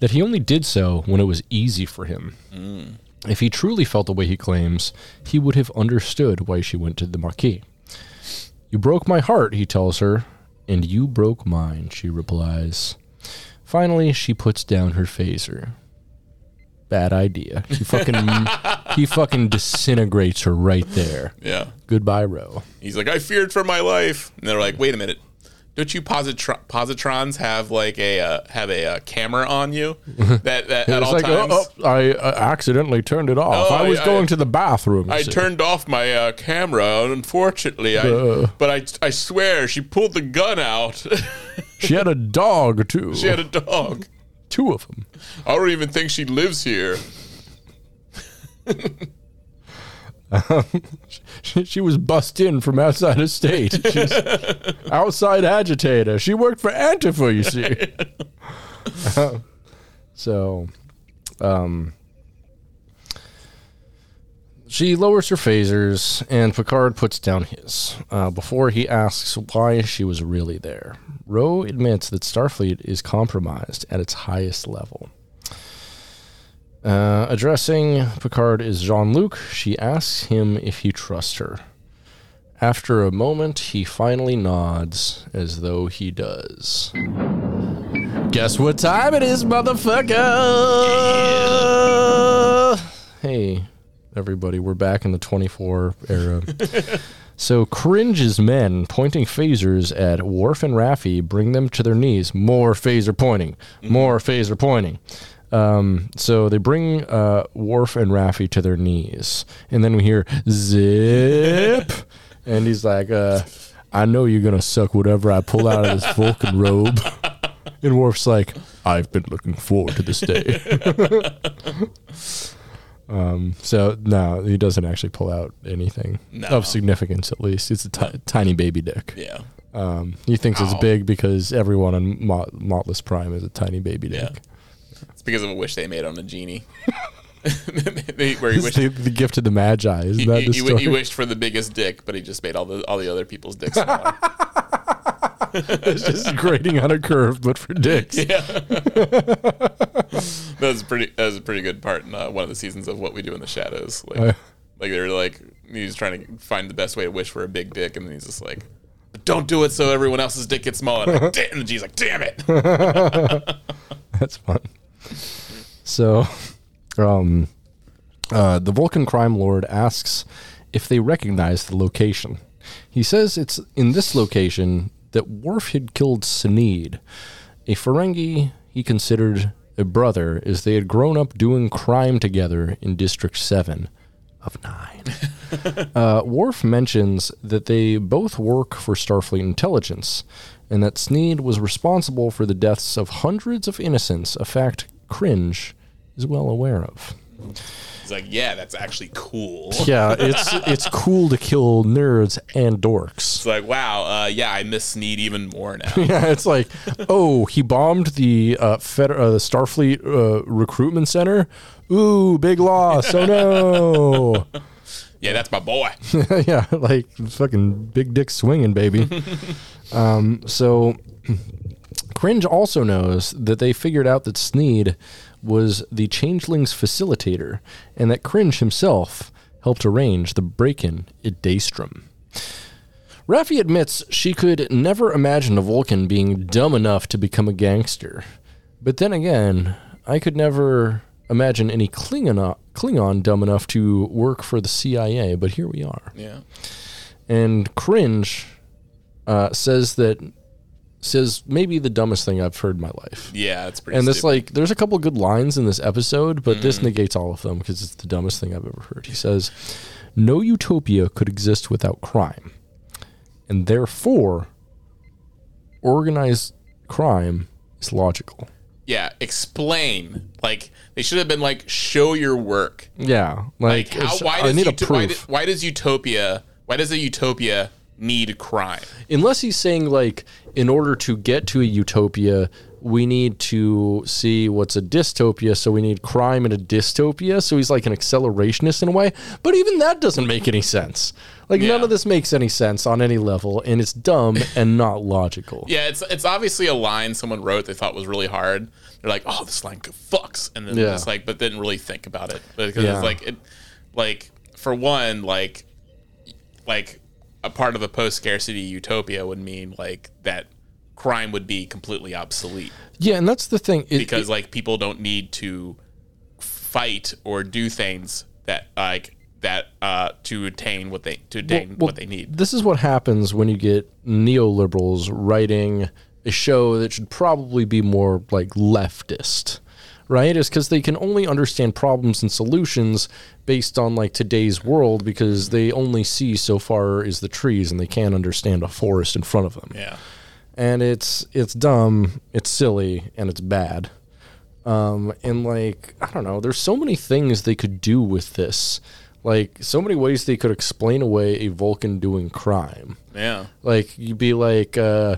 Speaker 1: that he only did so when it was easy for him. If he truly felt the way he claims, he would have understood why she went to the Maquis. You broke my heart, he tells her, and you broke mine, she replies. Finally, she puts down her phaser. Bad idea. He fucking he fucking disintegrates her right there.
Speaker 2: Yeah.
Speaker 1: Goodbye, Ro.
Speaker 2: He's like, I feared for my life, and they're like, wait a minute. Don't you positr- positrons have like a uh, have a uh, camera on you that, that at all
Speaker 1: like,
Speaker 2: times?
Speaker 1: oh, oh, I uh, accidentally turned it off.
Speaker 2: Oh,
Speaker 1: I was
Speaker 2: I-
Speaker 1: going
Speaker 2: I-
Speaker 1: to the bathroom. you
Speaker 2: I
Speaker 1: see.
Speaker 2: turned off my uh, camera, unfortunately. I, but I, I swear, she pulled the gun out.
Speaker 1: She had a dog too.
Speaker 2: she had a dog.
Speaker 1: two of them.
Speaker 2: I don't even think she lives here.
Speaker 1: She, she was bussed in from outside of state. She's outside agitator. She worked for Antifa, you see. so, um, she lowers her phasers, and Picard puts down his uh, before he asks why she was really there. Ro admits that Starfleet is compromised at its highest level. Uh, addressing Picard is Jean-Luc, she asks him if he trusts her. After a moment, he finally nods as though he does. Guess what time it is, motherfucker? Hey, everybody, we're back in the 24 era. so, Cringe's men pointing phasers at Worf and Raffi bring them to their knees. More phaser pointing. More phaser pointing. Um, so they bring uh, Worf and Raffi to their knees, and then we hear zip, and he's like, uh, "I know you're gonna suck whatever I pull out of this Vulcan robe." And Worf's like, "I've been looking forward to this day." um, so no, he doesn't actually pull out anything
Speaker 2: No.
Speaker 1: of significance. At least it's a tiny baby dick.
Speaker 2: Yeah.
Speaker 1: Um, he thinks it's big because everyone on Mot- M'Talas Prime is a tiny baby dick.
Speaker 2: Yeah. Because of a wish they made on a genie. They- Where he wished,
Speaker 1: the, the gift of the Magi. Isn't
Speaker 2: he,
Speaker 1: that
Speaker 2: he- he- wished for the biggest dick, but he just made all the all the other people's dicks smaller.
Speaker 1: it's just grading on a curve, but for dicks.
Speaker 2: Yeah, that was pretty. That was a pretty good part in uh, one of the seasons of What We Do in the Shadows. Like,
Speaker 1: Uh.
Speaker 2: like they're like he's trying to find the best way to wish for a big dick, and then he's just like, "But "Don't do it so everyone else's dick gets smaller." And, like, and the G's like, "Damn it!"
Speaker 1: That's fun. So, um, uh, the Vulcan crime lord asks if they recognize the location. He says it's in this location that Worf had killed Sneed, a Ferengi he considered a brother, as they had grown up doing crime together in District 7 of 9. uh, Worf mentions that they both work for Starfleet Intelligence, and that Sneed was responsible for the deaths of hundreds of innocents, a fact Cringe is well aware of.
Speaker 2: He's like, "Yeah, that's actually cool."
Speaker 1: Yeah, it's it's cool to kill nerds and dorks.
Speaker 2: It's like, wow, uh, yeah, I miss Sneed even more now.
Speaker 1: Yeah, it's like, oh, he bombed the uh, Fed- uh, the Starfleet uh, recruitment center. Ooh, big loss. Oh no.
Speaker 2: yeah, that's my boy.
Speaker 1: yeah, like fucking big dick swinging, baby. Um, so Cringe also knows that they figured out that Sneed was the Changeling's facilitator, and that Cringe himself helped arrange the break-in at Daystrom. Raffi admits she could never imagine a Vulcan being dumb enough to become a gangster. But then again, I could never imagine any Klingon, Klingon dumb enough to work for the CIA, but here we are.
Speaker 2: Yeah.
Speaker 1: And Cringe uh, says that says maybe the dumbest thing I've heard in my life.
Speaker 2: Yeah, it's pretty
Speaker 1: And this
Speaker 2: stupid.
Speaker 1: like there's a couple good lines in this episode, but this negates all of them because it's the dumbest thing I've ever heard. He says, "No utopia could exist without crime, and therefore, organized crime is logical."
Speaker 2: yeah, explain. Like they should have been like show your work.
Speaker 1: Yeah,
Speaker 2: Like,
Speaker 1: like,
Speaker 2: how, why
Speaker 1: I
Speaker 2: does
Speaker 1: need a
Speaker 2: uto- why,
Speaker 1: proof.
Speaker 2: why does utopia why does a utopia need crime?
Speaker 1: Unless he's saying like, in order to get to a utopia, we need to see what's a dystopia, so we need crime in a dystopia. So he's like an accelerationist in a way. But even that doesn't make any sense. Like none of this makes any sense on any level, and it's dumb and not logical.
Speaker 2: Yeah, it's it's obviously a line someone wrote they thought was really hard. They're like, "Oh, this line fucks," and then
Speaker 1: Yeah.
Speaker 2: it's like, but didn't really think about it because
Speaker 1: Yeah.
Speaker 2: it's like it, like for one, like like a part of a post scarcity utopia would mean like that crime would be completely obsolete
Speaker 1: Yeah, and that's the thing. It-
Speaker 2: because like people don't need to fight or do things that like that uh to attain what they to attain
Speaker 1: well,
Speaker 2: what they need.
Speaker 1: This is what happens when you get neoliberals writing a show that should probably be more like leftist, right? Is because they can only understand problems and solutions based on like today's world because they only see so far as the trees and they can't understand a forest in front of them.
Speaker 2: Yeah.
Speaker 1: And it's it's dumb, it's silly, and it's bad. Um, and like I don't know, there's so many things they could do with this. Like so many ways they could explain away a Vulcan doing crime.
Speaker 2: Yeah.
Speaker 1: Like you'd be like, uh,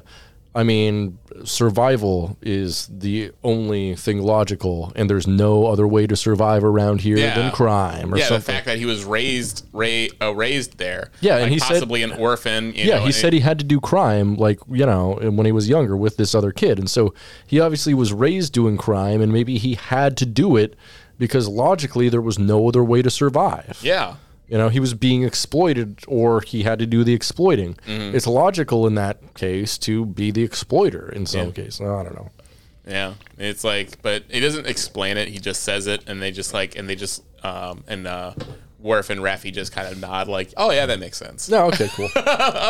Speaker 1: I mean, survival is the only thing logical, and there's no other way to survive around here
Speaker 2: Yeah.
Speaker 1: than crime or
Speaker 2: yeah, the
Speaker 1: something.
Speaker 2: fact that he was raised ra- uh, raised there.
Speaker 1: Yeah, and
Speaker 2: like
Speaker 1: he said-
Speaker 2: possibly an orphan. You
Speaker 1: yeah,
Speaker 2: know,
Speaker 1: he
Speaker 2: and-
Speaker 1: said he had to do crime, like you know, when he was younger with this other kid, and so he obviously was raised doing crime, and maybe he had to do it because logically there was no other way to survive.
Speaker 2: Yeah,
Speaker 1: You know, he was being exploited or he had to do the exploiting.
Speaker 2: Mm-hmm.
Speaker 1: It's logical in that case to be the exploiter in some
Speaker 2: Yeah.
Speaker 1: case. I don't know.
Speaker 2: yeah. It's like, but he doesn't explain it. He just says it, and they just like, and they just, um, and uh, Worf and Raffi just kind of nod, like, "Oh yeah, that makes sense."
Speaker 1: No, okay, cool.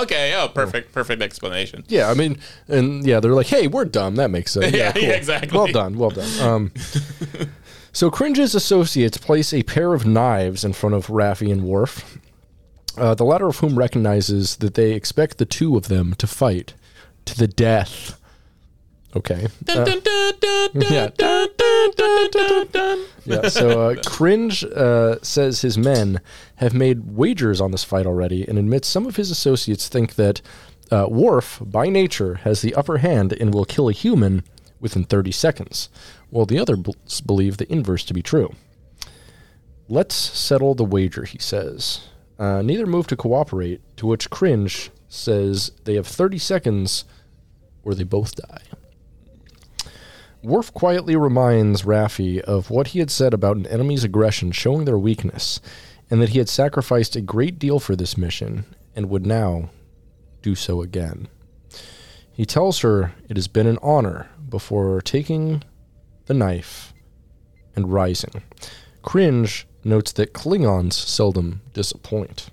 Speaker 2: okay, oh, perfect, perfect explanation.
Speaker 1: yeah, I mean, and yeah, they're like, hey, we're dumb. That makes sense.
Speaker 2: Yeah,
Speaker 1: Yeah, cool.
Speaker 2: yeah, exactly.
Speaker 1: Well done, well done. Um, so Cringe's associates place a pair of knives in front of Raffi and Worf, uh, the latter of whom recognizes that they expect the two of them to fight to the death. Okay. Uh, yeah. yeah. So uh, Cringe uh, says his men have made wagers on this fight already, and admits some of his associates think that uh, Worf, by nature, has the upper hand and will kill a human within 30 seconds, while the others believe the inverse to be true. Let's settle the wager, he says. Uh, neither move to cooperate, to which Cringe says they have 30 seconds or they both die. Worf quietly reminds Raffi of what he had said about an enemy's aggression showing their weakness, and that he had sacrificed a great deal for this mission and would now do so again. He tells her it has been an honor before taking the knife and rising. Cringe notes that Klingons seldom disappoint.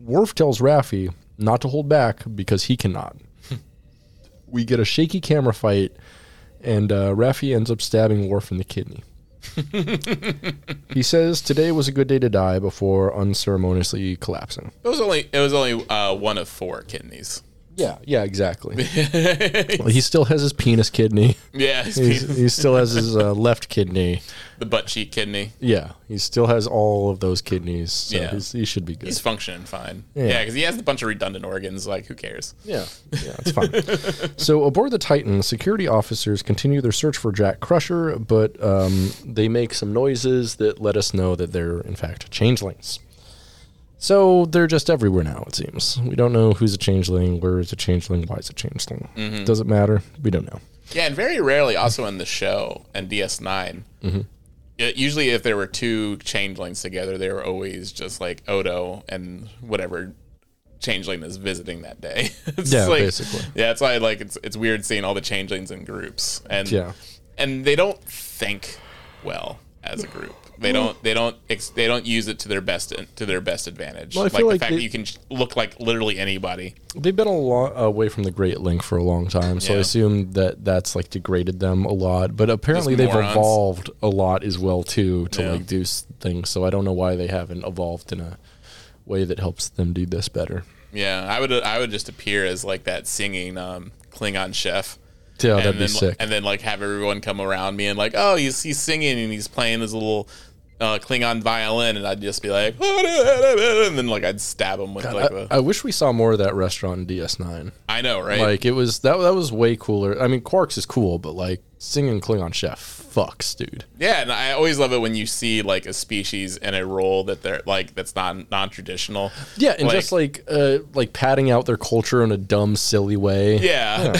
Speaker 1: Worf tells Raffi not to hold back because he cannot. we get a shaky camera fight, and uh, Raffi ends up stabbing Worf in the kidney. he says today was a good day to die before unceremoniously collapsing.
Speaker 2: It was only, it was only uh, one of four kidneys.
Speaker 1: Yeah, yeah, exactly. well, he still has his penis kidney.
Speaker 2: Yeah,
Speaker 1: He's, he still has his uh, left kidney.
Speaker 2: the butt cheek kidney.
Speaker 1: Yeah, he still has all of those kidneys. So
Speaker 2: Yeah.
Speaker 1: he's, he should be good.
Speaker 2: He's functioning fine.
Speaker 1: Yeah.
Speaker 2: Yeah, because he has a bunch of redundant organs. Like, who cares?
Speaker 1: Yeah, yeah, it's fine. so aboard the Titan, security officers continue their search for Jack Crusher, but um, they make some noises that let us know that they're in fact changelings. So they're just everywhere now. It seems we don't know who's a changeling, where is a changeling, why is a changeling. Does it matter? We don't know.
Speaker 2: Yeah, and very rarely also in the show and DS9.
Speaker 1: Mm-hmm.
Speaker 2: It, usually, if there were two changelings together, they were always just like Odo and whatever changeling is visiting that day. it's
Speaker 1: Yeah, basically.
Speaker 2: Yeah, it's why like it's it's weird seeing all the changelings in groups and
Speaker 1: Yeah.
Speaker 2: and they don't think well as a group. They don't. They don't. Ex- they don't use it to their best to their best advantage.
Speaker 1: Well, I
Speaker 2: like
Speaker 1: feel
Speaker 2: the
Speaker 1: like
Speaker 2: fact
Speaker 1: they-
Speaker 2: that you can look like literally anybody.
Speaker 1: They've been a lot away from the Great Link for a long time, so I assume that that's like degraded them a lot. But apparently, they've evolved a lot as well too to
Speaker 2: Yeah.
Speaker 1: like do things. So I don't know why they haven't evolved in a way that helps them do this better.
Speaker 2: Yeah, I would. I would just appear as like that singing um, Klingon chef.
Speaker 1: Yeah,
Speaker 2: and
Speaker 1: that'd be
Speaker 2: then,
Speaker 1: sick.
Speaker 2: And then like have everyone come around me and like, oh, he's he's singing and he's playing his little uh, Klingon violin, and I'd just be like, and then like I'd stab him with like
Speaker 1: I,
Speaker 2: the.
Speaker 1: I wish we saw more of that restaurant in DS9.
Speaker 2: I know, right?
Speaker 1: Like it was that that was way cooler. I mean, Quarks is cool, but like singing Klingon Chef fucks, dude.
Speaker 2: Yeah, and I always love it when you see like a species in a role that they're like that's not non-traditional.
Speaker 1: Yeah, and
Speaker 2: Like-
Speaker 1: just like uh like patting out their culture in a dumb, silly way.
Speaker 2: Yeah.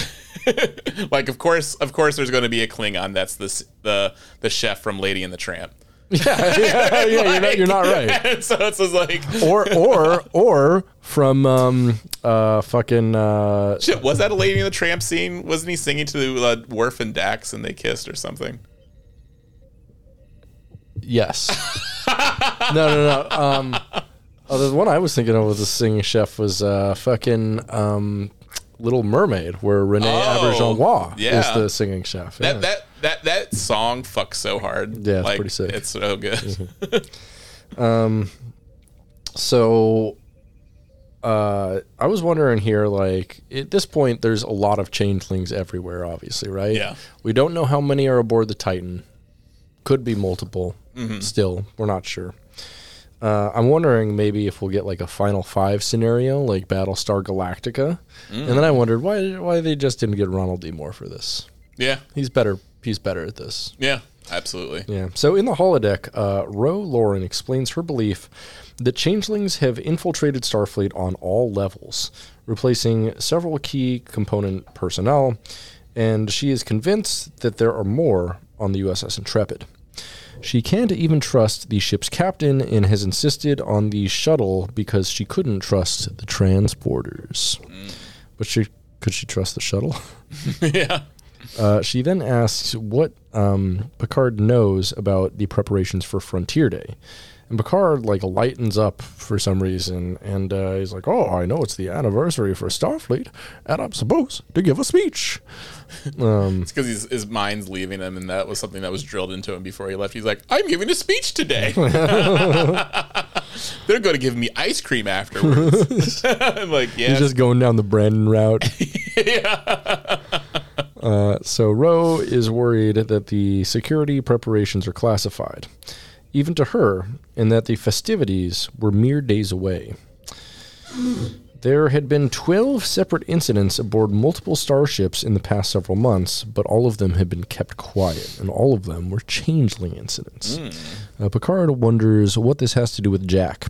Speaker 2: like of course, of course, there's going to be a Klingon that's the the the chef from Lady and the Tramp.
Speaker 1: yeah, yeah, yeah, you're, not, you're not right.
Speaker 2: And so it's just like,
Speaker 1: Or or or from um uh fucking uh
Speaker 2: shit, was that a Lady in the Tramp scene? Wasn't he singing to uh, Worf and Dax and they kissed or something?
Speaker 1: yes. no, no, no. Um, oh, the one I was thinking of was the singing chef was uh fucking um Little Mermaid, where Renee
Speaker 2: Oh,
Speaker 1: Auberjonois is the singing chef. Yeah.
Speaker 2: That that that that song fucks so hard.
Speaker 1: Yeah, it's
Speaker 2: like,
Speaker 1: pretty sick.
Speaker 2: It's so good.
Speaker 1: Um, So, uh, I was wondering here, like at this point, there's a lot of changelings everywhere. Obviously, right?
Speaker 2: Yeah.
Speaker 1: We don't know how many are aboard the Titan. Could be multiple.
Speaker 2: Mm-hmm.
Speaker 1: Still, we're not sure. Uh, I'm wondering maybe if we'll get like a final five scenario, like Battlestar Galactica, and
Speaker 2: Mm.
Speaker 1: then I wondered why why they just didn't get Ronald D. Moore for this.
Speaker 2: yeah,
Speaker 1: He's better. He's better at this.
Speaker 2: yeah, absolutely.
Speaker 1: Yeah. So in the holodeck, uh, Ro Laren explains her belief that changelings have infiltrated Starfleet on all levels, replacing several key component personnel, and she is convinced that there are more on the USS Intrepid. She can't even trust the ship's captain and has insisted on the shuttle because she couldn't trust the transporters. But she could she trust the shuttle?
Speaker 2: yeah.
Speaker 1: Uh, she then asks what um, Picard knows about the preparations for Frontier Day. And Picard like lightens up for some reason, and uh, he's like, "Oh, I know it's the anniversary for Starfleet, and I'm supposed to give a speech." Um,
Speaker 2: It's because his, mind's leaving him, and that was something that was drilled into him before he left. He's like, I'm giving a speech today. They're going to give me ice cream afterwards. I'm like, yeah.
Speaker 1: He's just going down the Brandon route.
Speaker 2: yeah.
Speaker 1: Uh, so Ro is worried that the security preparations are classified, even to her, and that the festivities were mere days away. There had been 12 separate incidents aboard multiple starships in the past several months, but all of them had been kept quiet, and all of them were changeling incidents. Uh, Picard wonders what this has to do with Jack.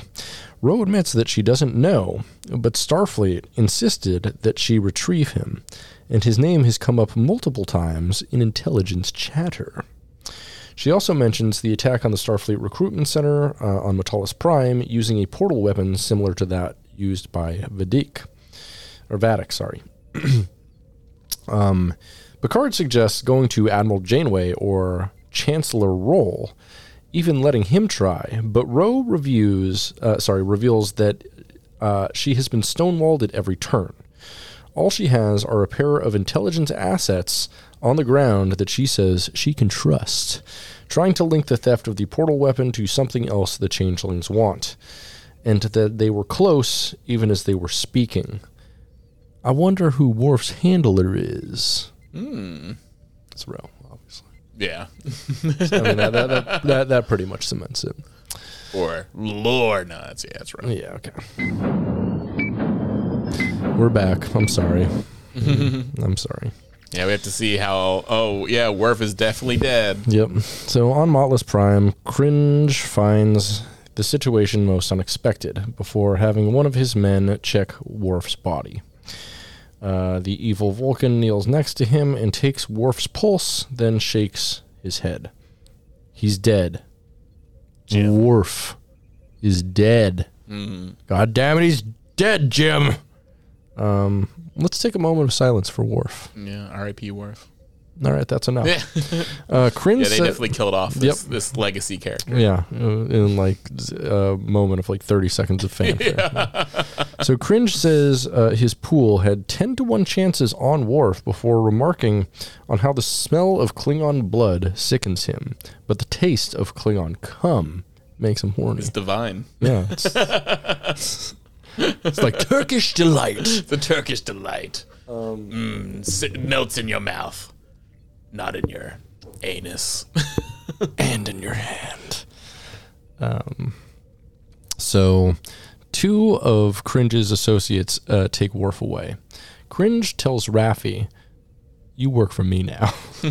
Speaker 1: Ro admits that she doesn't know, but Starfleet insisted that she retrieve him, and his name has come up multiple times in intelligence chatter. She also mentions the attack on the Starfleet Recruitment Center uh, on M'Talas Prime using a portal weapon similar to that used by Vadic. Or Vadic, sorry. um, Picard suggests going to Admiral Janeway or Chancellor Roll, even letting him try, but Ro reviews, uh, sorry, reveals that uh, she has been stonewalled at every turn. All she has are a pair of intelligence assets on the ground that she says she can trust, trying to link the theft of the portal weapon to something else the changelings want, and that they were close even as they were speaking. I wonder who Worf's handler is. Hmm. It's Ro, obviously.
Speaker 2: Yeah.
Speaker 1: I mean, that, that, that, that, that pretty much cements it.
Speaker 2: Or Lord. No, that's, yeah, that's right.
Speaker 1: Yeah, okay. We're back. I'm sorry. I'm sorry.
Speaker 2: Yeah, we have to see how. Oh, yeah, Worf is definitely dead.
Speaker 1: Yep. So on M'Talas Prime, Cringe finds the situation most unexpected before having one of his men check Worf's body. Uh, the evil Vulcan kneels next to him and takes Worf's pulse, then shakes his head. He's dead. Worf is dead. God damn it, he's dead, Jim. Um, let's take a moment of silence for Worf.
Speaker 2: Yeah, R.I.P. Worf.
Speaker 1: All right, that's enough.
Speaker 2: Yeah,
Speaker 1: Uh, Cringe
Speaker 2: yeah, they
Speaker 1: said-
Speaker 2: definitely killed off this, this legacy character.
Speaker 1: Yeah, uh, in like a moment of like 30 seconds of fanfare. so Cringe says uh, his pool had 10 to 1 chances on Worf before remarking on how the smell of Klingon blood sickens him, but the taste of Klingon cum makes him horny.
Speaker 2: It's divine.
Speaker 1: Yeah. It's, it's like Turkish delight.
Speaker 2: The Turkish delight. Mm, sit, melts in your mouth, not in your anus.
Speaker 1: and in your hand. Um, so, two of Cringe's associates uh, take Worf away. Cringe tells Raffi, "You work for me now,"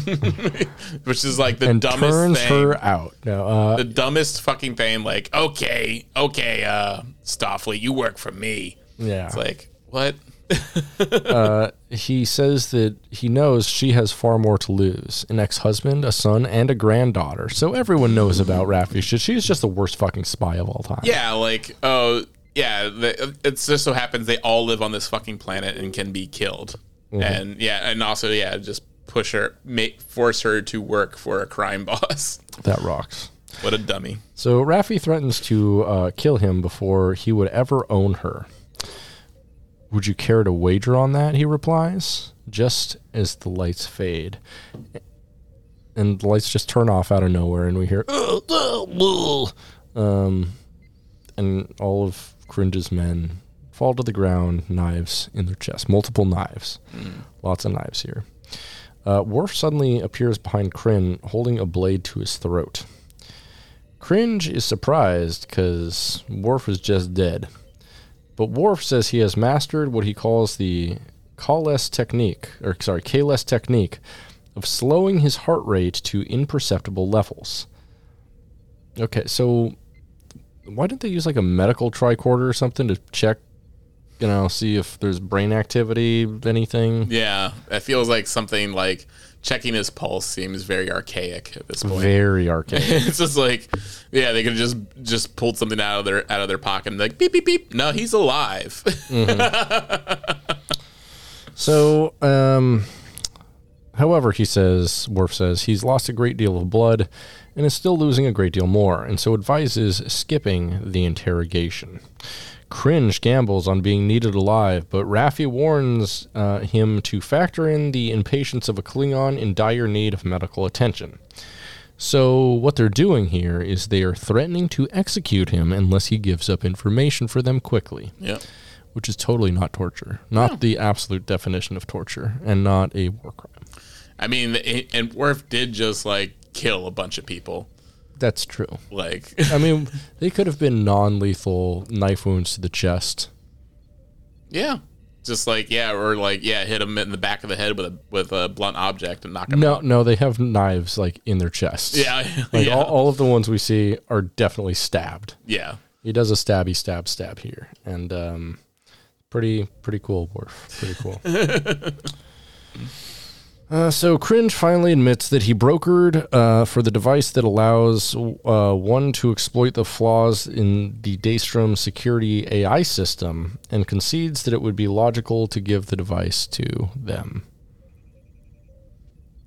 Speaker 2: Which is like the
Speaker 1: and
Speaker 2: dumbest
Speaker 1: turns
Speaker 2: thing.
Speaker 1: her out. Now, uh,
Speaker 2: the dumbest fucking thing. Like, okay, okay, uh, Starfleet, you work for me.
Speaker 1: yeah,
Speaker 2: It's like, what?
Speaker 1: uh, he says that he knows she has far more to lose: an ex-husband, a son, and a granddaughter. So everyone knows about Raffi. Shit, she's just the worst fucking spy of all time.
Speaker 2: Yeah, like, oh, yeah, it just so happens they all live on this fucking planet and can be killed. And yeah, and also, yeah, just push her, make, force her to work for a crime boss.
Speaker 1: that rocks.
Speaker 2: what a dummy.
Speaker 1: So Raffi threatens to uh, kill him before he would ever own her. Would you care to wager on that? He replies, just as the lights fade. And the lights just turn off out of nowhere, and we hear, um, and all of Cringe's men fall to the ground, knives in their chest, multiple knives. Lots of knives here. Uh, Worf suddenly appears behind Krinn, holding a blade to his throat. Cringe is surprised because Worf is just dead. But Worf says he has mastered what he calls the Kales technique, or sorry, Kales technique of slowing his heart rate to imperceptible levels. Okay, so why didn't they use like a medical tricorder or something to check, you know, see if there's brain activity, anything?
Speaker 2: Yeah, it feels like something like checking his pulse seems very archaic at this point.
Speaker 1: Very archaic.
Speaker 2: it's just like, yeah, they could have just just pulled something out of their out of their pocket and like beep beep beep. No, he's alive.
Speaker 1: So, um, however, he says, Worf says, he's lost a great deal of blood and is still losing a great deal more, and so advises skipping the interrogation. Cringe gambles on being needed alive, but Raffi warns uh, him to factor in the impatience of a Klingon in dire need of medical attention. So, what they're doing here is they are threatening to execute him unless he gives up information for them quickly
Speaker 2: yeah.
Speaker 1: which is totally not torture, not the absolute definition of torture, and not a war crime.
Speaker 2: I mean, and Worf did just like kill a bunch of people.
Speaker 1: That's true.
Speaker 2: Like,
Speaker 1: I mean, they could have been non-lethal knife wounds to the chest.
Speaker 2: yeah, just like yeah, or like yeah, hit him in the back of the head with a with a blunt object and knock him
Speaker 1: No,
Speaker 2: out.
Speaker 1: no, no, they have knives like in their chests.
Speaker 2: Yeah,
Speaker 1: like
Speaker 2: yeah,
Speaker 1: all, all of the ones we see are definitely stabbed.
Speaker 2: yeah.
Speaker 1: He does a stabby stab stab here, and um, pretty pretty cool, Worf. Pretty cool. Uh, so Cringe finally admits that he brokered uh, for the device that allows uh, one to exploit the flaws in the Daystrom security AI system, and concedes that it would be logical to give the device to them.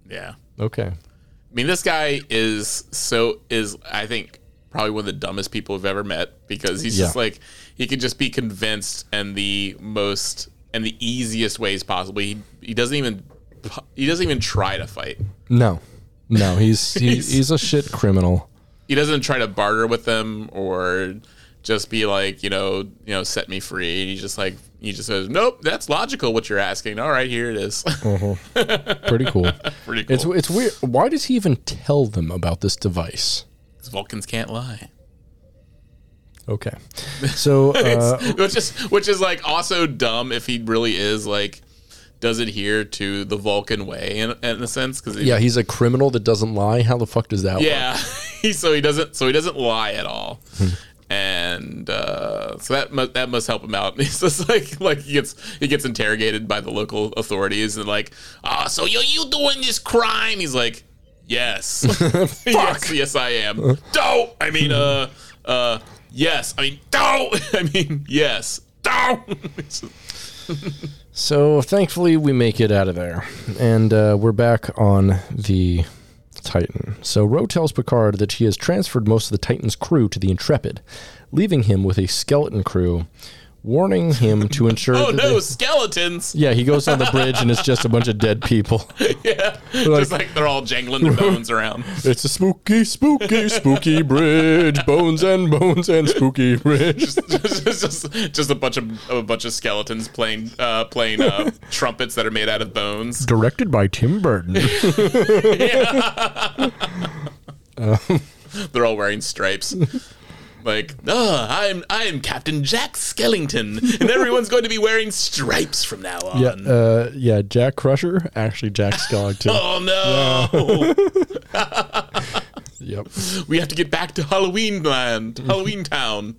Speaker 2: Yeah.
Speaker 1: Okay.
Speaker 2: I mean, this guy is so is I think probably one of the dumbest people I've ever met because he's just like he could just be convinced in the most and the easiest ways possible. He he doesn't even he doesn't even try to fight.
Speaker 1: No, no, he's he,
Speaker 2: He's-
Speaker 1: he's a shit criminal.
Speaker 2: He doesn't try to barter with them or just be like you know you know set me free. He just like he just says nope that's logical what you're asking. All right here it is.
Speaker 1: Pretty cool.
Speaker 2: Pretty cool.
Speaker 1: It's it's weird. Why does he even tell them about this device?
Speaker 2: 'Cause Vulcans can't lie.
Speaker 1: Okay, so uh,
Speaker 2: which is which is like also dumb if he really is like does adhere to the Vulcan way in, in a sense? Because
Speaker 1: yeah, he's a criminal that doesn't lie. How the fuck does that
Speaker 2: yeah. so he doesn't so he doesn't lie at all. And uh, so that must that must help him out. He's just like like he gets he gets interrogated by the local authorities and like ah so you you doing this crime? He's like yes. Yes yes I am. Don't. I mean uh uh yes. I mean don't. I mean yes. Don't.
Speaker 1: So thankfully, we make it out of there, and uh, we're back on the Titan. So Ro tells Picard that he has transferred most of the Titan's crew to the Intrepid, leaving him with a skeleton crew, warning him to ensure.
Speaker 2: oh
Speaker 1: that
Speaker 2: no,
Speaker 1: they-
Speaker 2: skeletons.
Speaker 1: yeah, he goes on the bridge and it's just a bunch of dead people.
Speaker 2: Yeah, just like they're all jangling their bones around.
Speaker 1: It's a spooky, spooky, spooky bridge. Bones and bones and spooky bridge.
Speaker 2: just, just, just a bunch of a bunch of skeletons playing uh, playing uh, trumpets that are made out of bones.
Speaker 1: Directed by Tim Burton.
Speaker 2: They're all wearing stripes. Like, oh, I'm I'm Captain Jack Skellington, and everyone's going to be wearing stripes from now on.
Speaker 1: Yeah, uh, yeah. Jack Crusher, actually Jack Skellington.
Speaker 2: Oh no!
Speaker 1: Yep.
Speaker 2: we have to get back to Halloween land, Halloween Town.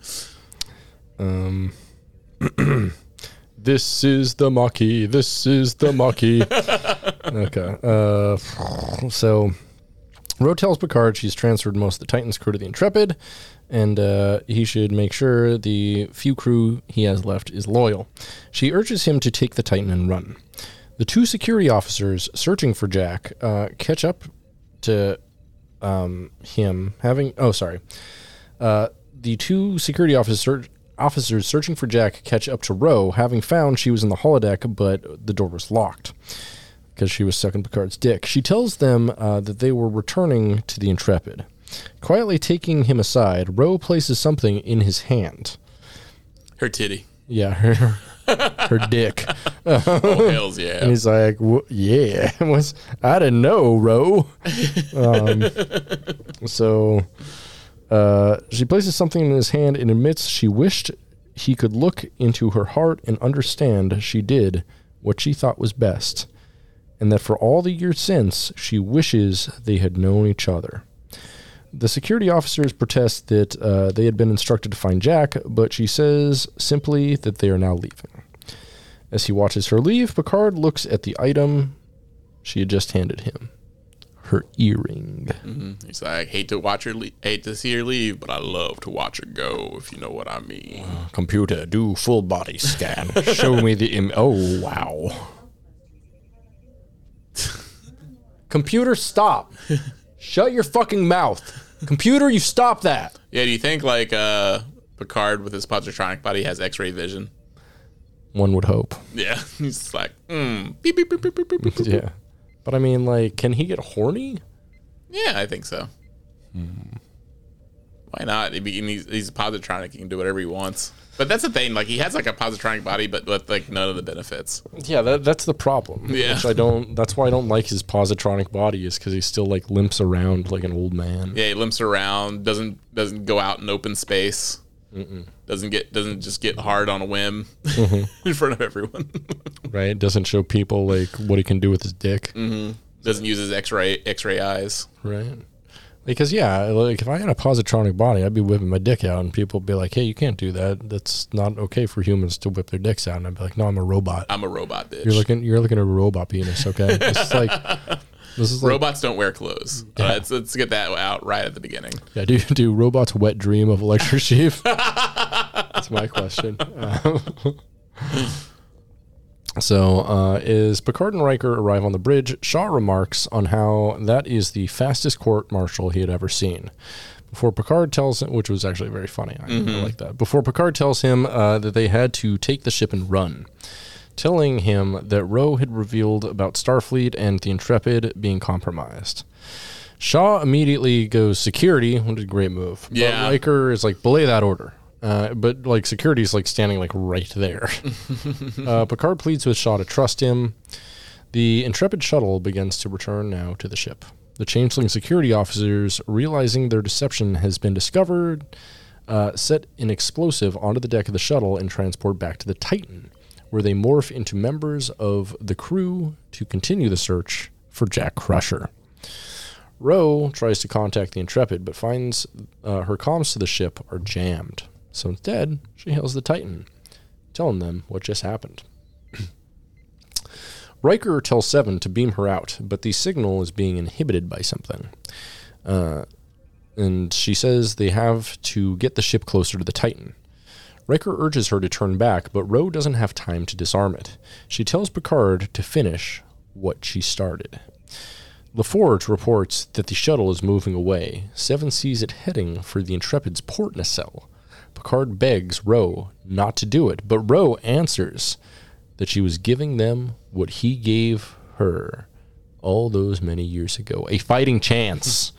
Speaker 2: Um.
Speaker 1: This is the Maquis. This is the Maquis. okay. Uh, so, Ro tells Picard she's transferred most of the Titan's crew to the Intrepid, and uh, he should make sure the few crew he has left is loyal. She urges him to take the Titan and run. The two security officers searching for Jack uh, catch up to um, him, having. Oh, sorry. Uh, the two security officers officers searching for Jack catch up to Ro, having found she was in the holodeck, but the door was locked because she was sucking Picard's dick. She tells them uh, that they were returning to the Intrepid. Quietly taking him aside, Ro places something in his hand.
Speaker 2: Her titty.
Speaker 1: Yeah, her, her dick.
Speaker 2: Oh hells yeah!
Speaker 1: And he's like, "Wha- "Yeah, was I didn't know, Ro." Um, so uh, she places something in his hand and admits she wished he could look into her heart and understand she did what she thought was best, and that for all the years since, she wishes they had known each other. The security officers protest that uh, they had been instructed to find Jack, but she says simply that they are now leaving. As he watches her leave, Picard looks at the item she had just handed him her earring.
Speaker 2: He's like, hate to watch her, le- hate to see her leave, but I love to watch her go. If you know what I mean.
Speaker 1: Computer, do full body scan. Show me the Im. Oh, wow. Computer, stop. Shut your fucking mouth. Computer, you stop that.
Speaker 2: Yeah, do you think like uh, Picard with his positronic body has X-ray vision?
Speaker 1: One would hope.
Speaker 2: Yeah, he's like, mm, beep, beep, beep, beep, beep, beep, beep.
Speaker 1: Yeah. But I mean, like, can he get horny?
Speaker 2: Yeah, I think so. Why not? I mean, he's, he's a positronic; he can do whatever he wants. But that's the thing; like he has like a positronic body, but with like none of the benefits.
Speaker 1: Yeah, that, that's the problem.
Speaker 2: Yeah.
Speaker 1: Which I don't. That's why I don't like his positronic body is because he still like limps around like an old man.
Speaker 2: Yeah, he limps around, doesn't doesn't go out in open space, doesn't get doesn't just get hard on a whim mm-hmm. in front of everyone.
Speaker 1: Right? Doesn't show people like what he can do with his dick. Mm-hmm.
Speaker 2: doesn't use his X-ray X-ray eyes.
Speaker 1: Right. Because yeah, like if I had a positronic body, I'd be whipping my dick out, and people would be like, "Hey, you can't do that. That's not okay for humans to whip their dicks out." And I'd be like, "No, I'm a robot.
Speaker 2: I'm a robot, bitch.
Speaker 1: You're looking, you're looking at a robot penis. Okay, this is like, this is like,
Speaker 2: Robots don't wear clothes. Uh, let's, let's get that out right at the beginning.
Speaker 1: yeah. Do do robots wet dream of electric sheep? That's my question. So, uh, as Picard and Riker arrive on the bridge, Shaw remarks on how that is the fastest court martial he had ever seen. Before Picard tells him, which was actually very funny, I really like that. Before Picard tells him uh, that they had to take the ship and run, telling him that Ro had revealed about Starfleet and the Intrepid being compromised. Shaw immediately goes security, which is a great move.
Speaker 2: Yeah.
Speaker 1: But Riker is like, belay that order. Uh, but like security is like standing like right there. uh, Picard pleads with Shaw to trust him. The Intrepid shuttle begins to return now to the ship. The Changeling security officers, realizing their deception has been discovered, uh, set an explosive onto the deck of the shuttle and transport back to the Titan, where they morph into members of the crew to continue the search for Jack Crusher. Ro tries to contact the Intrepid, but finds uh, her comms to the ship are jammed. So instead, she hails the Titan, telling them what just happened. Riker tells Seven to beam her out, but the signal is being inhibited by something. Uh, and she says they have to get the ship closer to the Titan. Riker urges her to turn back, but Ro doesn't have time to disarm it. She tells Picard to finish what she started. LaForge reports that the shuttle is moving away. Seven sees it heading for the Intrepid's port nacelle. Picard begs Ro not to do it, but Ro answers that she was giving them what he gave her all those many years ago a fighting chance.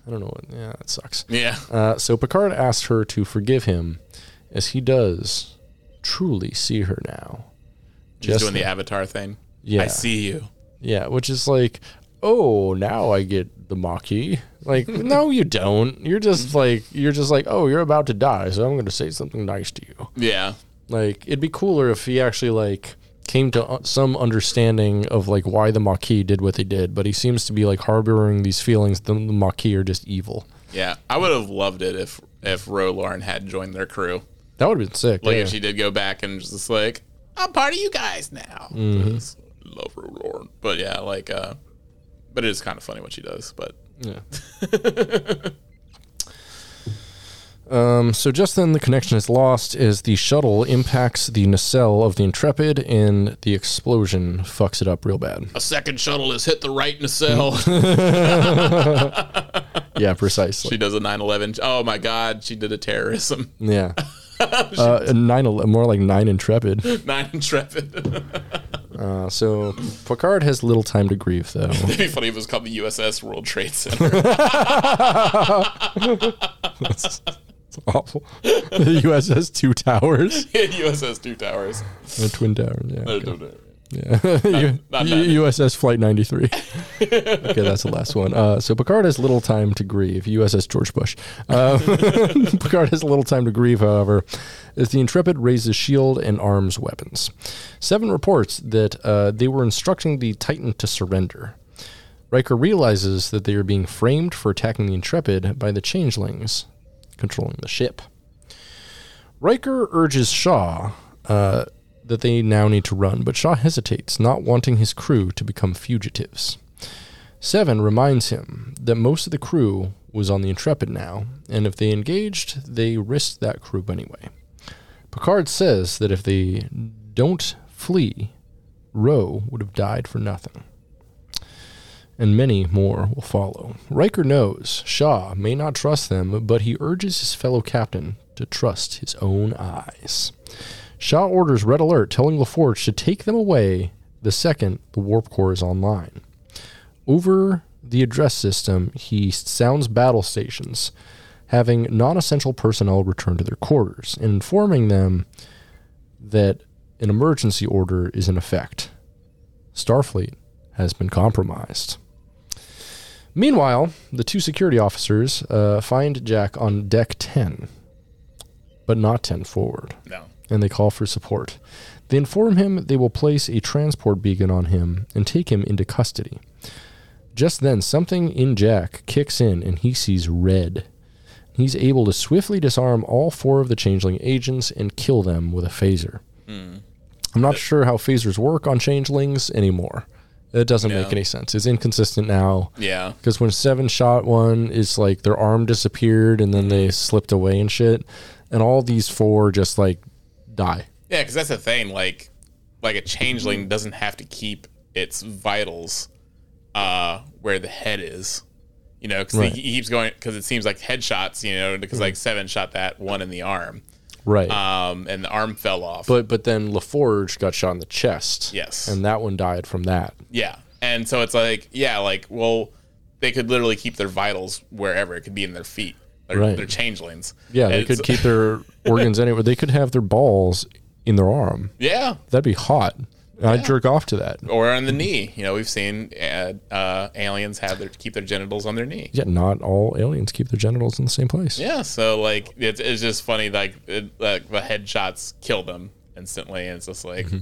Speaker 1: I don't know. What, yeah, that sucks.
Speaker 2: Yeah.
Speaker 1: Uh, so Picard asks her to forgive him, as he does truly see her now.
Speaker 2: Just doing the avatar thing.
Speaker 1: Yeah.
Speaker 2: I see you.
Speaker 1: Yeah, which is like, oh, now I get the Maquis. Like, no, you don't. You're just like, you're just like, oh, you're about to die, so I'm going to say something nice to you.
Speaker 2: Yeah.
Speaker 1: Like, it'd be cooler if he actually like came to uh, some understanding of like why the Maquis did what they did, but he seems to be like harboring these feelings. The, the Maquis are just evil.
Speaker 2: Yeah. I would have loved it if if Ro Laren had joined their crew.
Speaker 1: That would have been sick.
Speaker 2: Like
Speaker 1: yeah.
Speaker 2: if she did go back and just like, I'm part of you guys now.
Speaker 1: Mm-hmm.
Speaker 2: Love Ro Laren. But yeah, like uh but it is kind of funny what she does. But
Speaker 1: Yeah. um, so just then, the connection is lost as the shuttle impacts the nacelle of the Intrepid, and the explosion fucks it up real bad.
Speaker 2: a second shuttle has hit the right nacelle.
Speaker 1: Yeah, precisely.
Speaker 2: she does a 9/11. Oh my god, she did a terrorism.
Speaker 1: yeah. Uh, nine, more like nine Intrepid.
Speaker 2: Nine intrepid.
Speaker 1: Uh, so Picard has little time to grieve, though.
Speaker 2: It'd be funny if it was called the USS World Trade Center.
Speaker 1: It's awful. the USS Two Towers, Yeah,
Speaker 2: USS Two Towers.
Speaker 1: the Twin Towers. Yeah.
Speaker 2: No,
Speaker 1: okay.
Speaker 2: no, no.
Speaker 1: Yeah.
Speaker 2: Not
Speaker 1: U- USS Flight 93. okay, that's the last one. Uh, so Picard has little time to grieve. USS George Bush. Uh, Picard has little time to grieve, however, as the Intrepid raises shield and arms weapons. Seven reports that uh, they were instructing the Titan to surrender. Riker realizes that they are being framed for attacking the Intrepid by the changelings controlling the ship. Riker urges Shaw uh, that they now need to run, but Shaw hesitates, not wanting his crew to become fugitives. Seven reminds him that most of the crew was on the Intrepid now, and if they engaged, they risked that crew anyway. Picard says that if they don't flee, Ro would have died for nothing. And many more will follow. Riker knows Shaw may not trust them, but he urges his fellow captain to trust his own eyes. Shaw orders Red Alert, telling LaForge to take them away the second the warp core is online. Over the address system, he sounds battle stations, having non essential personnel return to their quarters and informing them that an emergency order is in effect. Starfleet has been compromised. Meanwhile, the two security officers uh, find Jack on deck 10, but not 10 forward
Speaker 2: No.
Speaker 1: And they call for support. They inform him they will place a transport beacon on him and take him into custody. Just then, something in Jack kicks in and he sees red. He's able to swiftly disarm all four of the changeling agents and kill them with a phaser. Hmm. I'm not sure how phasers work on changelings anymore. It doesn't make any sense. It's inconsistent now.
Speaker 2: Yeah.
Speaker 1: Because when Seven shot one, it's like their arm disappeared and then they slipped away and shit. And all these four just like die.
Speaker 2: Yeah, because that's the thing. Like, like a changeling doesn't have to keep its vitals uh, where the head is. You know, because
Speaker 1: Right.
Speaker 2: he, he keeps going because it seems like headshots. You know, because like seven shot that one in the arm,
Speaker 1: Right.
Speaker 2: um, and the arm fell off.
Speaker 1: but but then LaForge got shot in the chest.
Speaker 2: Yes.
Speaker 1: And that one died from that.
Speaker 2: yeah, and so it's like, yeah, like well, they could literally keep their vitals wherever. It could be in their feet. They're,
Speaker 1: Right.
Speaker 2: they're changelings.
Speaker 1: Yeah, they could keep their organs anywhere. They could have their balls in their arm.
Speaker 2: Yeah,
Speaker 1: That'd be hot. I'd jerk off to that.
Speaker 2: or on the knee. You know, we've seen uh, uh, aliens have their keep their genitals on their knee.
Speaker 1: Yeah, not all aliens keep their genitals in the same place.
Speaker 2: Yeah, so like it's, it's just funny like it, like the headshots kill them instantly, and it's just like,
Speaker 1: Mm-hmm.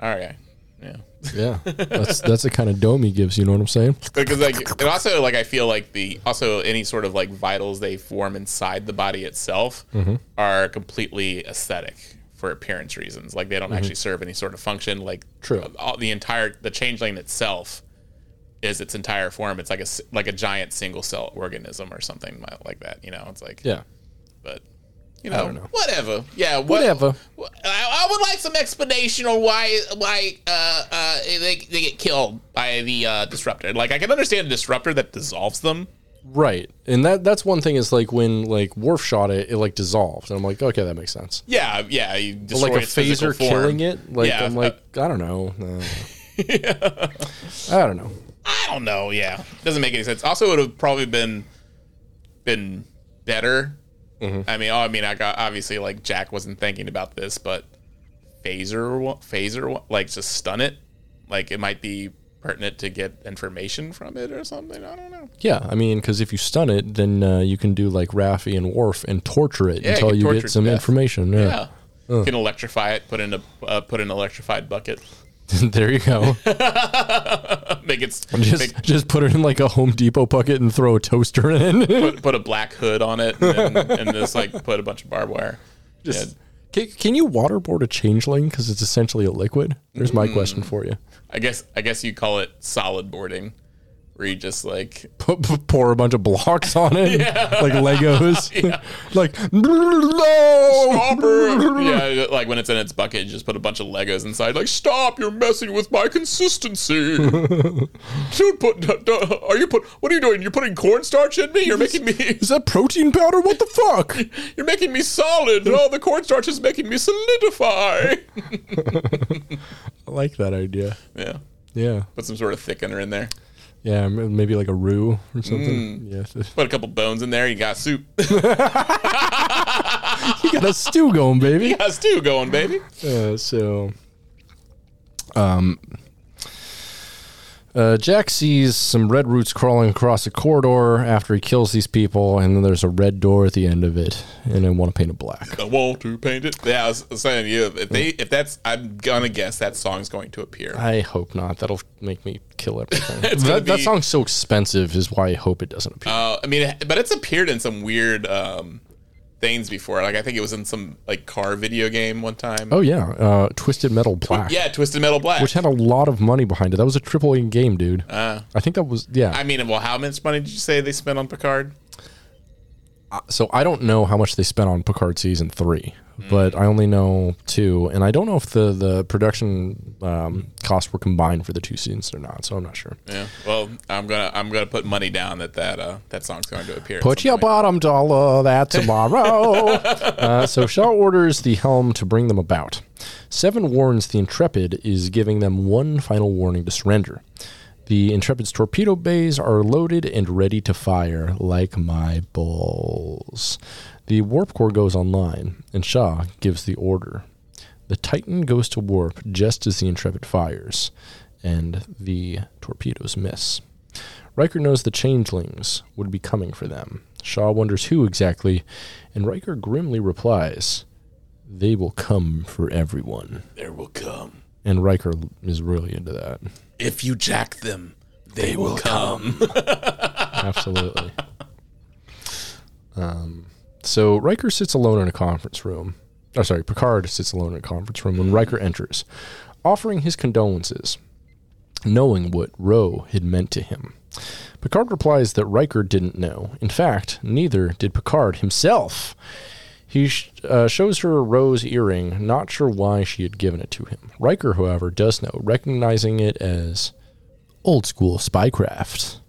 Speaker 2: all right, yeah.
Speaker 1: Yeah. That's that's the kind of dome he gives, you know what I'm saying?
Speaker 2: Because like and also like I feel like the also any sort of like vitals they form inside the body itself
Speaker 1: Mm-hmm.
Speaker 2: are completely aesthetic for appearance reasons. Like they don't actually serve any sort of function. Like
Speaker 1: Mm-hmm. True.
Speaker 2: all, the entire the changeling itself is its entire form. It's like a like a giant single cell organism or something like that. You know, it's like
Speaker 1: Yeah.
Speaker 2: but you know,
Speaker 1: don't know.
Speaker 2: whatever. Yeah, what,
Speaker 1: Whatever.
Speaker 2: I, I would like some explanation on why why uh, uh, they, they get killed by the uh, disruptor. Like I can understand a disruptor that dissolves them.
Speaker 1: Right, and that that's one thing is like when like Worf shot it, it like dissolved, and I'm like, okay, that makes sense.
Speaker 2: Yeah, yeah.
Speaker 1: Like a phaser killing it, like
Speaker 2: Yeah,
Speaker 1: I'm like, I don't know. Uh, I don't know.
Speaker 2: I don't know. Yeah, doesn't make any sense. Also, it would have probably been been better.
Speaker 1: Mm-hmm.
Speaker 2: I mean, oh, I mean, I got obviously like Jack wasn't thinking about this, but phaser, phaser, like just stun it. Like it might be pertinent to get information from it or something. I don't know.
Speaker 1: Yeah, I mean, because if you stun it, then uh, you can do like Raffi and Worf and torture it
Speaker 2: Yeah,
Speaker 1: until
Speaker 2: you
Speaker 1: you get some information.
Speaker 2: Yeah.
Speaker 1: Yeah,
Speaker 2: You can electrify it. Put in a uh, put in an electrified bucket.
Speaker 1: there you go.
Speaker 2: Make it
Speaker 1: Just
Speaker 2: make,
Speaker 1: just put it in like a Home Depot bucket and throw a toaster in.
Speaker 2: put, put a black hood on it and, then, and just like put a bunch of barbed wire.
Speaker 1: Just- Can, can you waterboard a changeling because it's essentially a liquid? There's my mm. question for you.
Speaker 2: I guess I guess you call it solid boarding, where you just like
Speaker 1: pour a bunch of blocks on it, like Legos. like no.
Speaker 2: yeah, like when it's in its bucket, you just put a bunch of Legos inside. Like, stop! You're messing with my consistency. Dude, put d- are you put? What are you doing? You're putting cornstarch in me. You're making me.
Speaker 1: Is that protein powder? What the fuck?
Speaker 2: You're making me solid. Oh, the cornstarch is making me solidify.
Speaker 1: I like that idea.
Speaker 2: yeah,
Speaker 1: Yeah,
Speaker 2: put some sort of thickener in there.
Speaker 1: Yeah, maybe like a roux or something. Yeah,
Speaker 2: Put a couple bones in there. You got soup.
Speaker 1: you got a stew going, baby.
Speaker 2: You got a stew going, baby.
Speaker 1: Uh, so, um, uh, Jack sees some red roots crawling across a corridor after he kills these people, and then there's a red door at the end of it, and I want to paint it black.
Speaker 2: I want to paint it. Yeah, I was saying yeah, If they, if that's, I'm gonna guess that song's going to appear.
Speaker 1: I hope not. That'll make me kill everything. That, that song's so expensive, is why I hope it doesn't appear.
Speaker 2: Uh, I mean, but it's appeared in some weird um, things before. Like I think it was in some like car video game one time.
Speaker 1: oh yeah, uh, Twisted Metal Black,
Speaker 2: yeah, Twisted Metal Black.
Speaker 1: which had a lot of money behind it. That was a triple A game, dude.
Speaker 2: uh,
Speaker 1: I think that was yeah.
Speaker 2: I mean, well, how much money did you say they spent on Picard?
Speaker 1: So I don't know how much they spent on Picard season three, but I only know two, and I don't know if the the production um, costs were combined for the two seasons or not. So I'm not sure.
Speaker 2: Yeah. Well, I'm gonna I'm gonna put money down that that uh, that song's going to appear.
Speaker 1: Put your
Speaker 2: point.
Speaker 1: bottom dollar that tomorrow. uh, so Shaw orders the helm to bring them about. Seven warns the Intrepid is giving them one final warning to surrender. The Intrepid's torpedo bays are loaded and ready to fire like my balls. The warp core goes online, and Shaw gives the order. The Titan goes to warp just as the Intrepid fires, and the torpedoes miss. Riker knows the changelings would be coming for them. Shaw wonders who exactly, and Riker grimly replies, They will come for everyone.
Speaker 2: There will come.
Speaker 1: And Riker is really into that.
Speaker 2: If you jack them, they, will come.
Speaker 1: Absolutely. um, so Riker sits alone in a conference room. Oh, sorry, Picard sits alone in a conference room when Riker enters, offering his condolences, knowing what Ro had meant to him. Picard replies that Riker didn't know. In fact, neither did Picard himself. He sh- uh, shows her a Ro's earring, not sure why she had given it to him. Riker, however, does know, recognizing it as old school spycraft.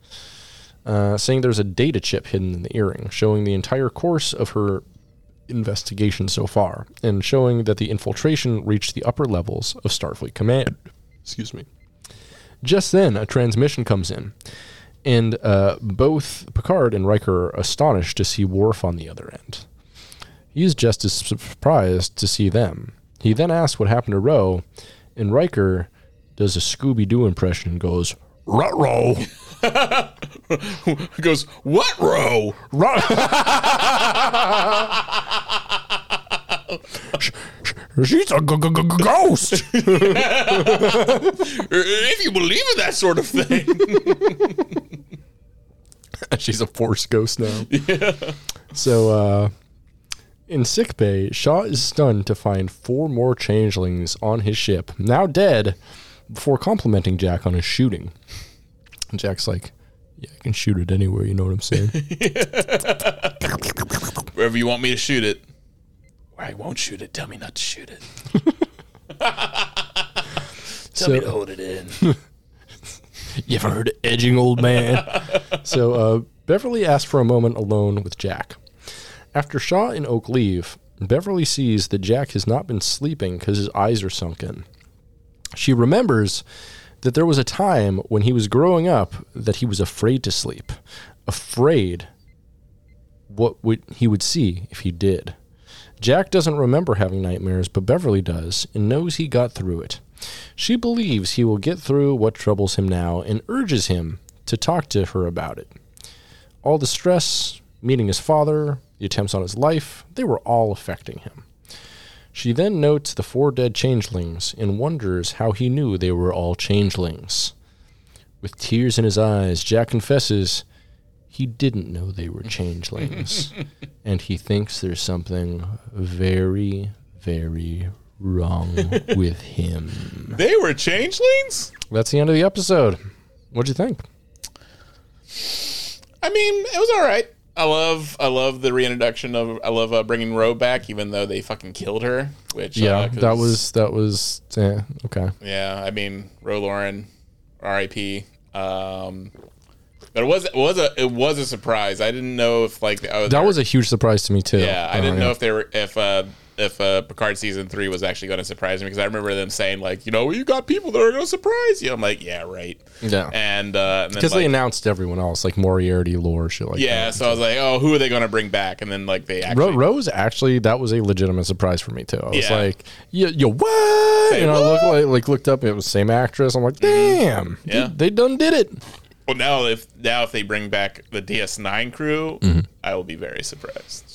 Speaker 1: Uh, saying there's a data chip hidden in the earring, showing the entire course of her investigation so far, and showing that the infiltration reached the upper levels of Starfleet Command. Excuse me. Just then, a transmission comes in, and uh, both Picard and Riker are astonished to see Worf on the other end. He is just as surprised to see them. He then asks what happened to Ro, and Riker does a Scooby Doo impression and goes, Ruh-roh!
Speaker 2: Goes, what row?
Speaker 1: She's a g- g- g- ghost.
Speaker 2: If you believe in that sort of thing.
Speaker 1: She's a force ghost now. Yeah. So, uh, in sickbay, Shaw is stunned to find four more changelings on his ship, now dead, before complimenting Jack on his shooting. And Jack's like, "Yeah, I can shoot it anywhere. You know what I'm saying?"
Speaker 2: Wherever you want me to shoot it. I won't shoot it. Tell me not to shoot it.
Speaker 1: Tell me to
Speaker 2: hold it in.
Speaker 1: You ever heard of edging, old man? so uh, Beverly asks for a moment alone with Jack. After Shaw and Oak leave, Beverly sees that Jack has not been sleeping because his eyes are sunken. She remembers that there was a time when he was growing up that he was afraid to sleep, afraid what would he would see if he did. Jack doesn't remember having nightmares, but Beverly does and knows he got through it. She believes he will get through what troubles him now and urges him to talk to her about it. All the stress, meeting his father, the attempts on his life, they were all affecting him. She then notes the four dead changelings and wonders how he knew they were all changelings. With tears in his eyes, Jack confesses he didn't know they were changelings, and he thinks there's something very, very wrong with him.
Speaker 2: They were changelings.
Speaker 1: That's the end of the episode. What'd you think?
Speaker 2: I mean, it was all right. I love, I love the reintroduction of, I love uh, bringing Ro back, even though they fucking killed her. Which
Speaker 1: Yeah,
Speaker 2: uh,
Speaker 1: that was that was eh, okay.
Speaker 2: yeah. I mean, Ro Laren, R.I.P. Um, but it was, it was a, it was a surprise. I didn't know if like was,
Speaker 1: That was a huge surprise to me too.
Speaker 2: yeah. I
Speaker 1: Uh,
Speaker 2: didn't know if they were, if uh, if uh, Picard season three was actually going to surprise me because I remember them saying like, you know, you got people that are going to surprise you. I'm like, yeah, right.
Speaker 1: Yeah.
Speaker 2: And uh, and then,
Speaker 1: because they announced everyone else like Moriarty, Lore, shit like
Speaker 2: yeah.
Speaker 1: that.
Speaker 2: So I was like, oh, who are they going to bring back? And then like they actually.
Speaker 1: Rose actually that was a legitimate surprise for me too. I was
Speaker 2: Yeah.
Speaker 1: like, yo, yo what?
Speaker 2: Say
Speaker 1: and I
Speaker 2: what?
Speaker 1: looked like, like looked up, it was the same actress. I'm like, damn,
Speaker 2: Yeah.
Speaker 1: they, they done did it.
Speaker 2: Well, now if now if they bring back the DS9 crew,
Speaker 1: Mm-hmm.
Speaker 2: I will be very surprised,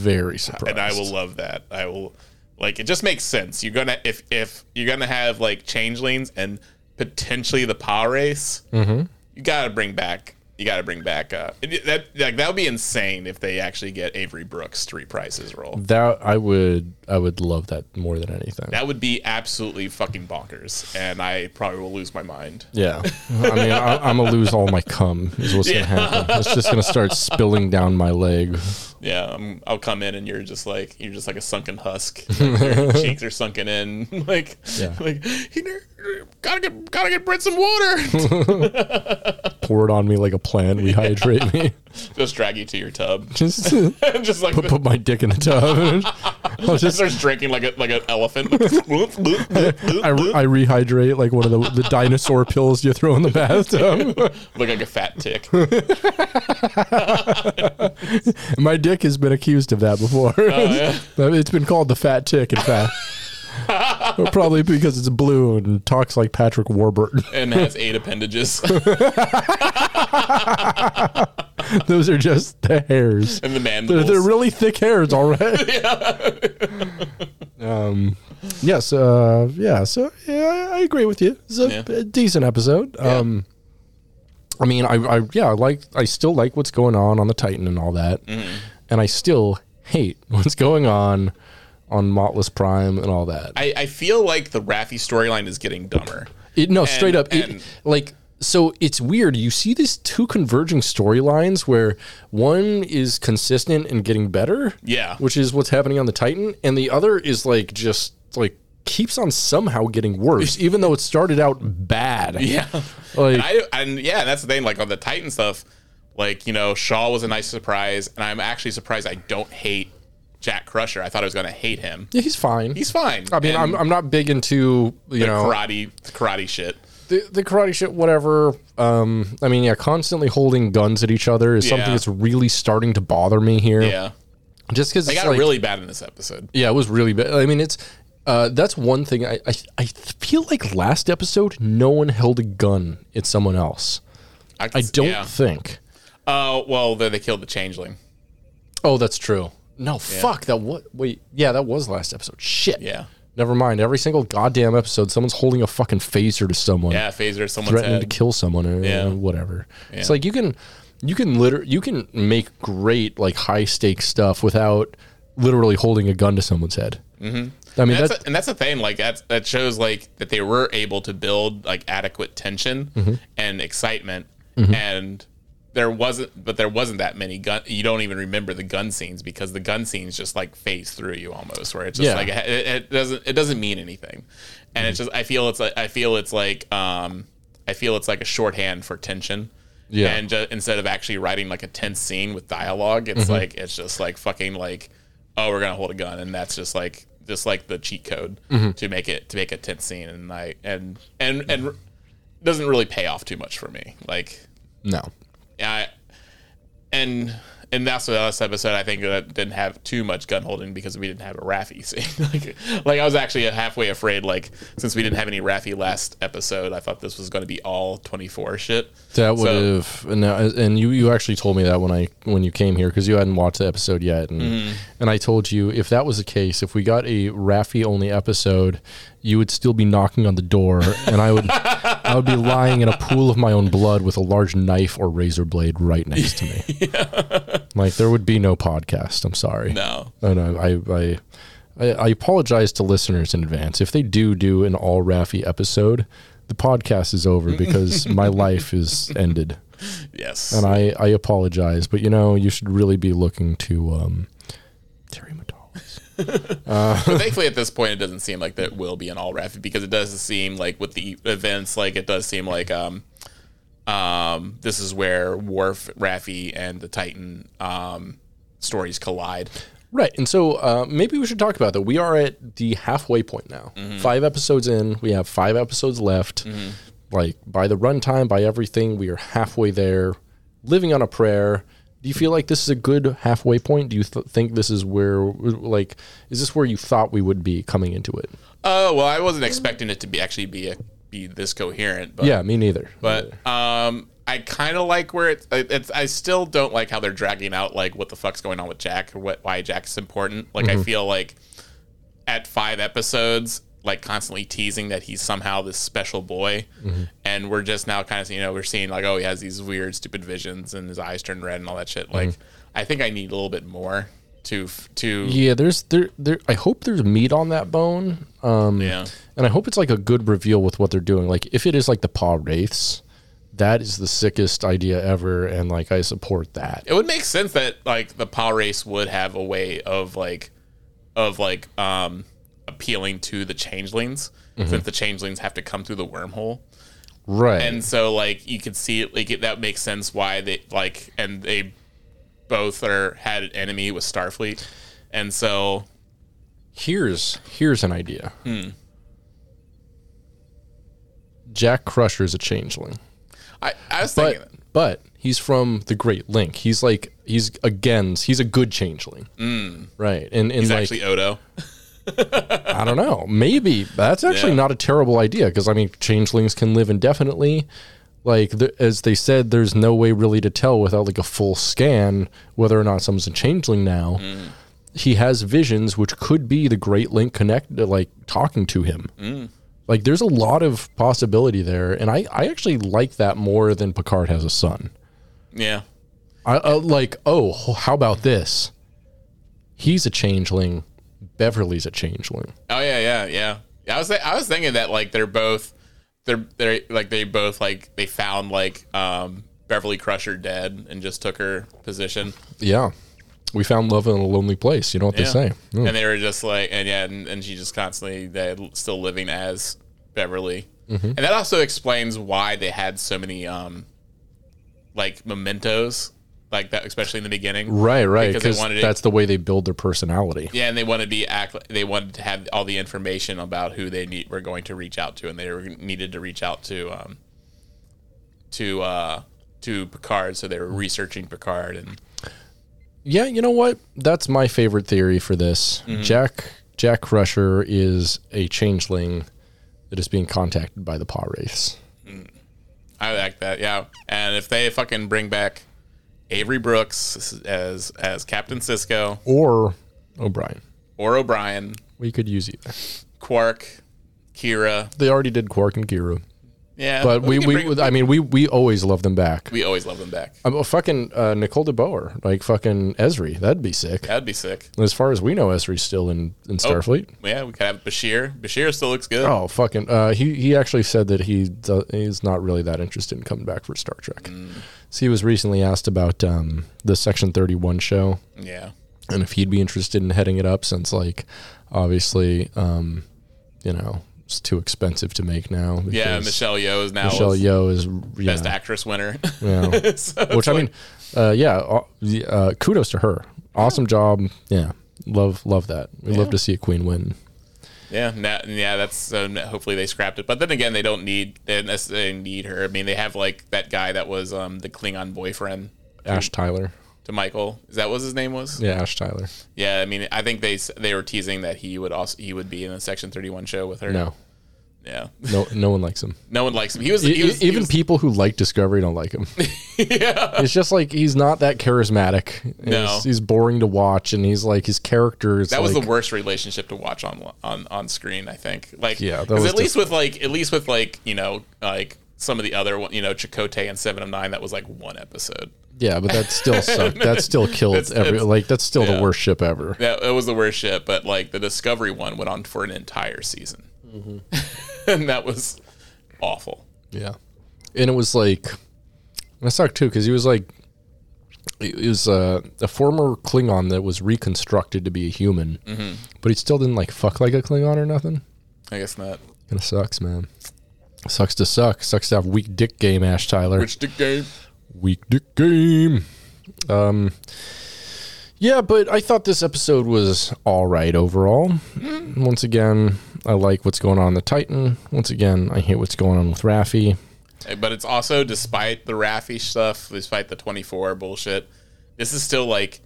Speaker 1: Very surprised.
Speaker 2: and I will love that. I will like it. Just makes sense. You're gonna if if you're gonna have like changelings and potentially the Pah-wraiths,
Speaker 1: Mm-hmm.
Speaker 2: you gotta bring back. You gotta bring back. Uh, that like that would be insane if they actually get Avery Brooks to reprise his role.
Speaker 1: That I would I would love that more than anything.
Speaker 2: That would be absolutely fucking bonkers, and I probably will lose my mind.
Speaker 1: Yeah, I mean, I, I'm gonna lose all my cum. Is what's gonna happen. It's just gonna start spilling down my leg.
Speaker 2: Yeah, um, I'll come in and you're just like you're just like a sunken husk. Your cheeks are sunken in, like
Speaker 1: Yeah.
Speaker 2: like you gotta get gotta get Brent some water.
Speaker 1: Pour it on me like a plant. Rehydrate me.
Speaker 2: Just drag you to your tub,
Speaker 1: Just
Speaker 2: just like
Speaker 1: put, put my dick in the tub. I'll just
Speaker 2: starts drinking like a like an elephant.
Speaker 1: I, re- I rehydrate like one of the, the dinosaur pills you throw in the bathtub.
Speaker 2: Look like a fat tick.
Speaker 1: my dick has been accused of that before.
Speaker 2: Oh, yeah.
Speaker 1: it's been called the fat tick, in fact. Probably because it's blue and talks like Patrick Warburton.
Speaker 2: and has eight appendages,
Speaker 1: Those are just the hairs.
Speaker 2: and the
Speaker 1: They're,
Speaker 2: mandibles.
Speaker 1: they're really thick hairs already. um, yes, uh, yeah. So yeah, I, I agree with you. It's a,
Speaker 2: Yeah.
Speaker 1: a decent episode. Um, I mean, I, I yeah, I like. I still like what's going on on the Titan and all that,
Speaker 2: Mm-hmm.
Speaker 1: and I still hate what's going on on M'Talas Prime and all that.
Speaker 2: I, I feel like the Raffi storyline is getting dumber.
Speaker 1: It, no, straight up.
Speaker 2: and-
Speaker 1: it, like, so it's weird. You see these two converging storylines where one is consistent and getting better.
Speaker 2: Yeah.
Speaker 1: Which is what's happening on the Titan. And the other is like just like keeps on somehow getting worse, even though it started out bad.
Speaker 2: Yeah.
Speaker 1: Like,
Speaker 2: and I and yeah, that's the thing. Like on the Titan stuff, like you know, Shaw was a nice surprise, and I'm actually surprised I don't hate Jack Crusher. I thought I was going to hate him.
Speaker 1: yeah, he's fine.
Speaker 2: He's fine.
Speaker 1: I mean, I'm, I'm not big into, you
Speaker 2: the
Speaker 1: know,
Speaker 2: karate karate shit.
Speaker 1: the, the karate shit, whatever. Um, I mean, yeah, constantly holding guns at each other is something
Speaker 2: Yeah.
Speaker 1: that's really starting to bother me here.
Speaker 2: Yeah,
Speaker 1: Just because
Speaker 2: they
Speaker 1: it's
Speaker 2: got it really bad in this episode.
Speaker 1: Yeah, it was really bad. I mean, it's uh, that's one thing. I, I I feel like last episode, no one held a gun at someone else. I don't
Speaker 2: Yeah.
Speaker 1: think.
Speaker 2: Oh well, they, they killed the changeling.
Speaker 1: Oh, that's true. No, fuck that. What? Wait, yeah, that was last episode. Shit.
Speaker 2: Yeah,
Speaker 1: Never mind. Every single goddamn episode, someone's holding a fucking phaser to someone,
Speaker 2: yeah. Phaser, someone's
Speaker 1: threatening
Speaker 2: head.
Speaker 1: to kill someone or
Speaker 2: Yeah.
Speaker 1: whatever. It's like you can, you can liter- you can make great like high stakes stuff without literally holding a gun to someone's head. Mm-hmm. I mean,
Speaker 2: And
Speaker 1: that's
Speaker 2: that's, and that's the thing. Like that that shows like that they were able to build like adequate tension
Speaker 1: Mm-hmm.
Speaker 2: and excitement, and there wasn't, but there wasn't that many gun. You don't even remember the gun scenes because the gun scenes just like phase through you almost, where it's just
Speaker 1: Yeah.
Speaker 2: like it, it doesn't it doesn't mean anything, and it's mm-hmm. just I feel it's like I feel it's like um I feel it's like a shorthand for tension.
Speaker 1: Yeah.
Speaker 2: And ju- instead of actually writing like a tense scene with dialogue, it's mm-hmm. like it's just like fucking like, oh, we're gonna hold a gun, and that's just like just like the cheat code mm-hmm. to make it to make a tense scene, and I and and and doesn't really pay off too much for me. Like,
Speaker 1: No.
Speaker 2: I and and that's the last episode. I think that didn't have too much gun holding because we didn't have a Raffi scene. like, like I was actually halfway afraid. Like since we didn't have any Raffi last episode, I thought this was going to be all twenty four shit.
Speaker 1: That would
Speaker 2: So-
Speaker 1: have, and, now- and you you actually told me that when I when you came here because you hadn't watched the episode yet, and
Speaker 2: Mm-hmm.
Speaker 1: and I told you if that was the case, if we got a Raffi only episode, you would still be knocking on the door, and I would I would be lying in a pool of my own blood with a large knife or razor blade right next to me. Like there would be no podcast. I'm sorry.
Speaker 2: No,
Speaker 1: No, no, I, I, I, I apologize to listeners in advance. If they do do an all Raffy episode, the podcast is over because my life is ended,
Speaker 2: yes,
Speaker 1: and I, I apologize. But you know, you should really be looking to um, Matalas.
Speaker 2: but thankfully at this point it doesn't seem like that will be an all Raffi because it does seem like with the events, like it does seem like um um this is where Worf, Raffi, and the Titan um stories collide.
Speaker 1: Right, and so uh, maybe we should talk about that. We are at the halfway point now. Five episodes in, we have five episodes left. Like by the runtime, by everything, we are halfway there. Living on a prayer. Do you feel like this is a good halfway point? Do you th- think this is where, like, is this where you thought we would be coming into it?
Speaker 2: Oh well, I wasn't expecting it to be actually be a, be this coherent, but
Speaker 1: Yeah, me neither.
Speaker 2: but um, I kind of like where it's, it's. I still don't like how they're dragging out like what the fuck's going on with Jack or what why Jack's important. Like I feel like at five episodes, like constantly teasing that he's somehow this special boy, and we're just now kind of you know we're seeing like oh he has these weird stupid visions and his eyes turn red and all that shit. Like I think I need a little bit more to to
Speaker 1: yeah, there's there there. I hope there's meat on that bone. Um,
Speaker 2: yeah.
Speaker 1: And I hope it's like a good reveal with what they're doing. Like if it is like the Pah-wraiths, that is the sickest idea ever, and like I support that.
Speaker 2: it would make sense that like the Pah-wraiths would have a way of like of like um appealing to the changelings since the changelings have to come through the wormhole
Speaker 1: Right.
Speaker 2: and so like you could see like it, that makes sense why they like and they both are had an enemy with starfleet and so
Speaker 1: here's here's an idea.
Speaker 2: Hmm.
Speaker 1: Jack Crusher is a changeling,
Speaker 2: i i was
Speaker 1: but
Speaker 2: thinking
Speaker 1: but he's from the Great Link. He's like he's again he's a good changeling, right? And and
Speaker 2: he's
Speaker 1: like
Speaker 2: actually Odo
Speaker 1: I don't know. Maybe that's actually
Speaker 2: Yeah.
Speaker 1: not a terrible idea because I mean, changelings can live indefinitely. Like the, as they said, there's no way really to tell without like a full scan whether or not someone's a changeling now.
Speaker 2: Mm.
Speaker 1: He has visions which could be the Great Link connect, like talking to him.
Speaker 2: Mm.
Speaker 1: Like there's a lot of possibility there, and I I actually like that more than Picard has a son.
Speaker 2: yeah
Speaker 1: I uh, like. Oh, how about this? He's a changeling. Beverly's a changeling.
Speaker 2: Oh yeah, yeah, yeah. Yeah, I was th- I was thinking that like they're both they're they're like they both like they found like um Beverly Crusher dead and just took her position.
Speaker 1: Yeah. We found love in a lonely place. You know what they say. Mm.
Speaker 2: And they were just like and yeah, and, and she just constantly they still living as Beverly.
Speaker 1: Mm-hmm.
Speaker 2: And that also explains why they had so many um like mementos like that especially in the beginning.
Speaker 1: Right, right.
Speaker 2: Because they wanted it-
Speaker 1: that's the way they build their personality.
Speaker 2: Yeah, and they wanted to be act. They wanted to have all the information about who they need, were going to reach out to, and they were needed to reach out to um, to uh, to Picard. So they were researching Picard, and
Speaker 1: Yeah, you know what? That's my favorite theory for this.
Speaker 2: Mm-hmm.
Speaker 1: Jack Jack Crusher is a changeling that is being contacted by the paw race.
Speaker 2: I like that. Yeah, and if they fucking bring back Avery Brooks as as Captain Sisko
Speaker 1: Or O'Brien.
Speaker 2: or O'Brien,
Speaker 1: We could use either.
Speaker 2: Quark, Kira,
Speaker 1: They already did Quark and Kira.
Speaker 2: Yeah,
Speaker 1: But we,
Speaker 2: can
Speaker 1: we, I mean, we, we always love them back.
Speaker 2: we always love them back.
Speaker 1: Um, well, fucking uh, Nicole DeBoer, like fucking Ezri, that'd be sick.
Speaker 2: That'd be sick.
Speaker 1: As far as we know, Ezri's still in, in Starfleet.
Speaker 2: Yeah, we could have Bashir. Bashir still looks good.
Speaker 1: Oh fucking! Uh, he he actually said that he he's not really that interested in coming back for Star Trek.
Speaker 2: Mm.
Speaker 1: So he was recently asked about um, the Section Thirty One show
Speaker 2: Yeah,
Speaker 1: and if he'd be interested in heading it up, since like obviously, um, you know, it's too expensive to make now.
Speaker 2: yeah. Michelle Yeoh is now
Speaker 1: Michelle Yeoh is yeah,
Speaker 2: best actress winner.
Speaker 1: yeah.
Speaker 2: So
Speaker 1: Which I
Speaker 2: like-
Speaker 1: mean, uh, yeah, uh, uh, kudos to her. Awesome job. Yeah, love love that. We love to see a queen win.
Speaker 2: Yeah, na- yeah, that's um, hopefully they scrapped it. But then again, they don't need they necessarily need her. I mean, they have like that guy that was um, the Klingon boyfriend
Speaker 1: Ash Tyler.
Speaker 2: Michael. Is that what his name was?
Speaker 1: Yeah, Ash Tyler.
Speaker 2: Yeah, I mean, I think they they were teasing that he would also he would be in a Section Thirty One show with her.
Speaker 1: No,
Speaker 2: yeah,
Speaker 1: no, no one likes him.
Speaker 2: no one likes him. He was, he was
Speaker 1: even
Speaker 2: he was-
Speaker 1: people who like Discovery don't like him.
Speaker 2: yeah,
Speaker 1: It's just like he's not that charismatic.
Speaker 2: No.
Speaker 1: he's, he's boring to watch, and he's like his character is
Speaker 2: that was
Speaker 1: like,
Speaker 2: the worst relationship to watch on on on screen. I think. Like,
Speaker 1: Yeah, that
Speaker 2: 'cause
Speaker 1: was
Speaker 2: at least with like at least with like you know like some of the other one, you know, Chakotay and Seven of Nine, that was like one episode.
Speaker 1: yeah, but that still sucked. That still killed
Speaker 2: That's-
Speaker 1: every
Speaker 2: that's-
Speaker 1: like that's still
Speaker 2: yeah.
Speaker 1: the worst ship ever.
Speaker 2: That it was the worst ship, but like the Discovery one went on for an entire season,
Speaker 1: Mm-hmm.
Speaker 2: and that was awful.
Speaker 1: Yeah, and it was like that sucked too because he was like he was uh, a former Klingon that was reconstructed to be a human,
Speaker 2: Mm-hmm.
Speaker 1: but he still didn't like fuck like a Klingon or nothing.
Speaker 2: I guess not.
Speaker 1: Kind of sucks, man. Sucks to suck. Sucks to have weak dick game, Ash Tyler.
Speaker 2: Which dick game?
Speaker 1: weak dick game. Um, yeah, but I thought this episode was all right overall. Once again, I like what's going on in the Titan. Once again, I hate what's going on with Raffi.
Speaker 2: But it's also despite the Raffi stuff, despite the twenty four bullshit, this is still like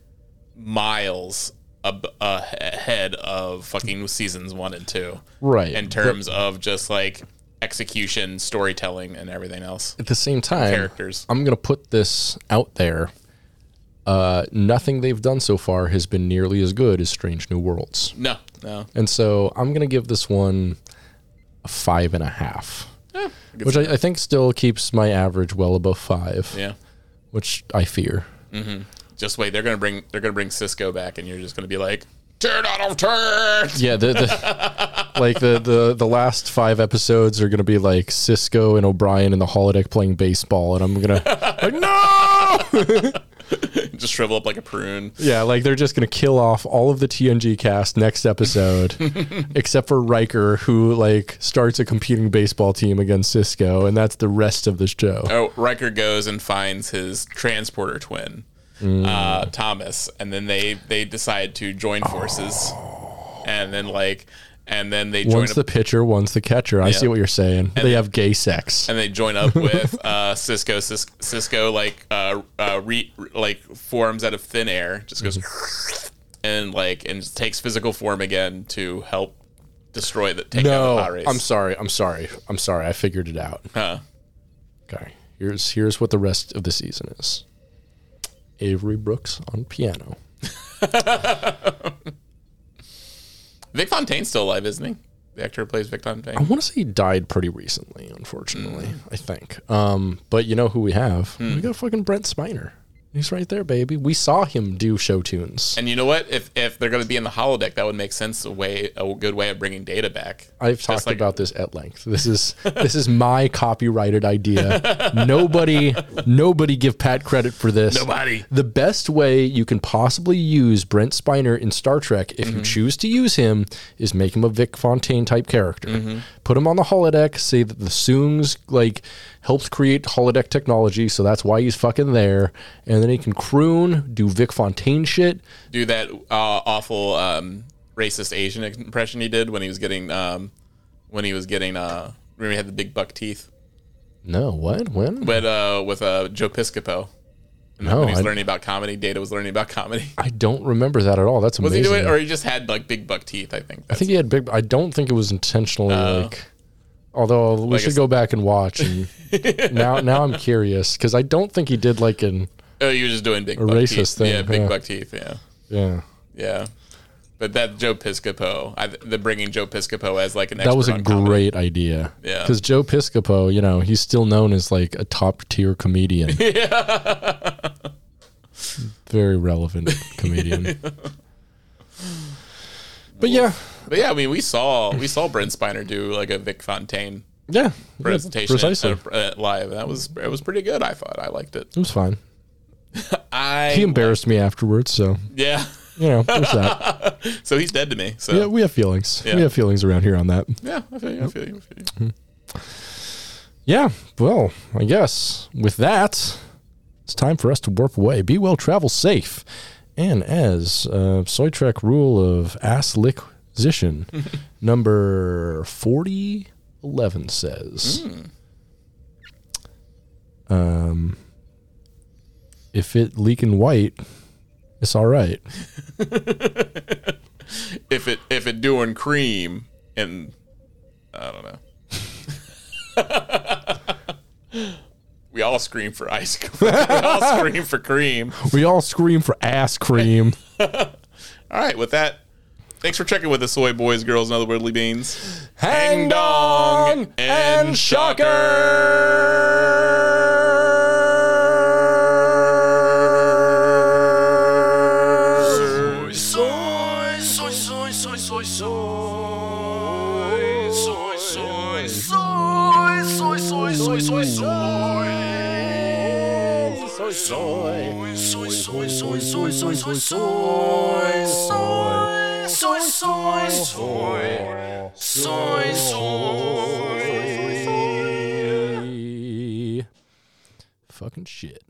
Speaker 2: miles ab- ahead of fucking seasons one and two.
Speaker 1: Right.
Speaker 2: In terms of just like execution, storytelling, and everything else.
Speaker 1: At the same time,
Speaker 2: Characters.
Speaker 1: I'm going to put this out there. Uh, nothing they've done so far has been nearly as good as Strange New Worlds.
Speaker 2: No, no.
Speaker 1: And so I'm going to give this one a five and a half,
Speaker 2: Yeah,
Speaker 1: which I, I think still keeps my average well above five,
Speaker 2: yeah.
Speaker 1: which I fear.
Speaker 2: Just wait, they're gonna bring they're gonna bring Sisko back, and you're just gonna be like, turn out of turn.
Speaker 1: Yeah, the, the like the, the the last five episodes are gonna be like Sisko and O'Brien in the holodeck playing baseball, and I'm gonna like no.
Speaker 2: just shrivel up like a prune.
Speaker 1: Yeah, like they're just gonna kill off all of the TNG cast next episode, except for Riker, who like starts a competing baseball team against Sisko, and that's the rest of the show.
Speaker 2: Oh, Riker goes and finds his transporter twin,
Speaker 1: Mm.
Speaker 2: uh, Thomas, and then they they decide to join forces, and then like, and then they join
Speaker 1: One's
Speaker 2: up,
Speaker 1: the pitcher, one's the catcher. I see what you're saying. they have gay sex.
Speaker 2: and they join up with uh, Sisko. Cis- Sisko like uh, uh, re, like forms out of thin air, just goes
Speaker 1: Mm-hmm.
Speaker 2: and like and takes physical form again to help destroy the take out
Speaker 1: No,
Speaker 2: the hot race.
Speaker 1: I'm sorry. I'm sorry. I'm sorry. I figured it out.
Speaker 2: Huh.
Speaker 1: Okay. Here's here's what the rest of the season is. Avery Brooks on piano.
Speaker 2: Vic Fontaine's still alive, isn't he? The actor who plays Vic Fontaine.
Speaker 1: I want to say he died pretty recently, unfortunately. I think. Um, but you know who we have? We got fucking Brent Spiner. He's right there, baby. We saw him do show tunes.
Speaker 2: And you know what? If if they're going to be in the holodeck, that would make sense. A way, a good way of bringing Data back.
Speaker 1: I've
Speaker 2: Just
Speaker 1: talked
Speaker 2: like-
Speaker 1: about this at length. This is this is my copyrighted idea. nobody nobody give Pat credit for this.
Speaker 2: Nobody.
Speaker 1: The best way you can possibly use Brent Spiner in Star Trek, if
Speaker 2: Mm-hmm.
Speaker 1: you choose to use him, is make him a Vic Fontaine type character.
Speaker 2: Mm-hmm.
Speaker 1: Put him on the holodeck. Say that the Soongs like helped create holodeck technology, so that's why he's fucking there. And then he can croon, do Vic Fontaine shit.
Speaker 2: Do that uh, awful um, racist Asian impression he did when he was getting um, when he was getting uh, remember he had the big buck teeth,
Speaker 1: No, what? When?
Speaker 2: but uh, with uh, Joe Piscopo.
Speaker 1: no,
Speaker 2: when he was
Speaker 1: I,
Speaker 2: learning about comedy, Data was learning about comedy.
Speaker 1: I don't remember that at all. That's
Speaker 2: Was
Speaker 1: amazing.
Speaker 2: he doing, or he just had like big buck teeth? I think.
Speaker 1: I think he had big. I don't think it was intentionally like. Although we.
Speaker 2: Like
Speaker 1: should go back and watch. And now, now I'm curious because I don't think he did like an.
Speaker 2: oh, he was just doing big buck
Speaker 1: racist
Speaker 2: teeth.
Speaker 1: thing,
Speaker 2: Yeah, big
Speaker 1: yeah.
Speaker 2: buck teeth. Yeah,
Speaker 1: Yeah.
Speaker 2: yeah. But that Joe Piscopo, I, the bringing Joe Piscopo as like an
Speaker 1: That was a
Speaker 2: on comedy.
Speaker 1: great idea.
Speaker 2: Yeah.
Speaker 1: Because Joe Piscopo, you know, he's still known as like a top tier comedian. yeah. Very relevant comedian. but yeah.
Speaker 2: But yeah, I mean, we saw we saw Brent Spiner do like a Vic Fontaine
Speaker 1: Yeah.
Speaker 2: presentation
Speaker 1: precisely.
Speaker 2: at- at live. That was it was pretty good. I thought I liked it.
Speaker 1: it was fine.
Speaker 2: I
Speaker 1: He embarrassed me afterwards, so
Speaker 2: yeah.
Speaker 1: you know, there's that.
Speaker 2: So he's dead to me. So
Speaker 1: Yeah,
Speaker 2: yeah,
Speaker 1: we have feelings.
Speaker 2: Yeah.
Speaker 1: We have feelings around here on that.
Speaker 2: I feel you. I feel you. I feel you.
Speaker 1: Yeah, well, I guess with that, it's time for us to warp away. Be well, travel safe. And as uh, Soy Trek rule of ass liquisition number 4011 says, um, if it leaking white, it's all right.
Speaker 2: If it if it doing cream and I don't know. we all scream for ice cream. we all scream for cream.
Speaker 1: We all scream for ass cream.
Speaker 2: All right, with that, thanks for checking with us, soy boys, girls, and other widdly beans.
Speaker 1: Hang
Speaker 2: dong and
Speaker 3: Soy, soy, soy, soy, soy, soy, soy, soy, soy, soy, soy, soy, soy, soy, soy. Soy, soy, soy, soy, soy, soy, soy, soy, soy, soy, soy, soy, soy, soy.
Speaker 1: Fucking shit.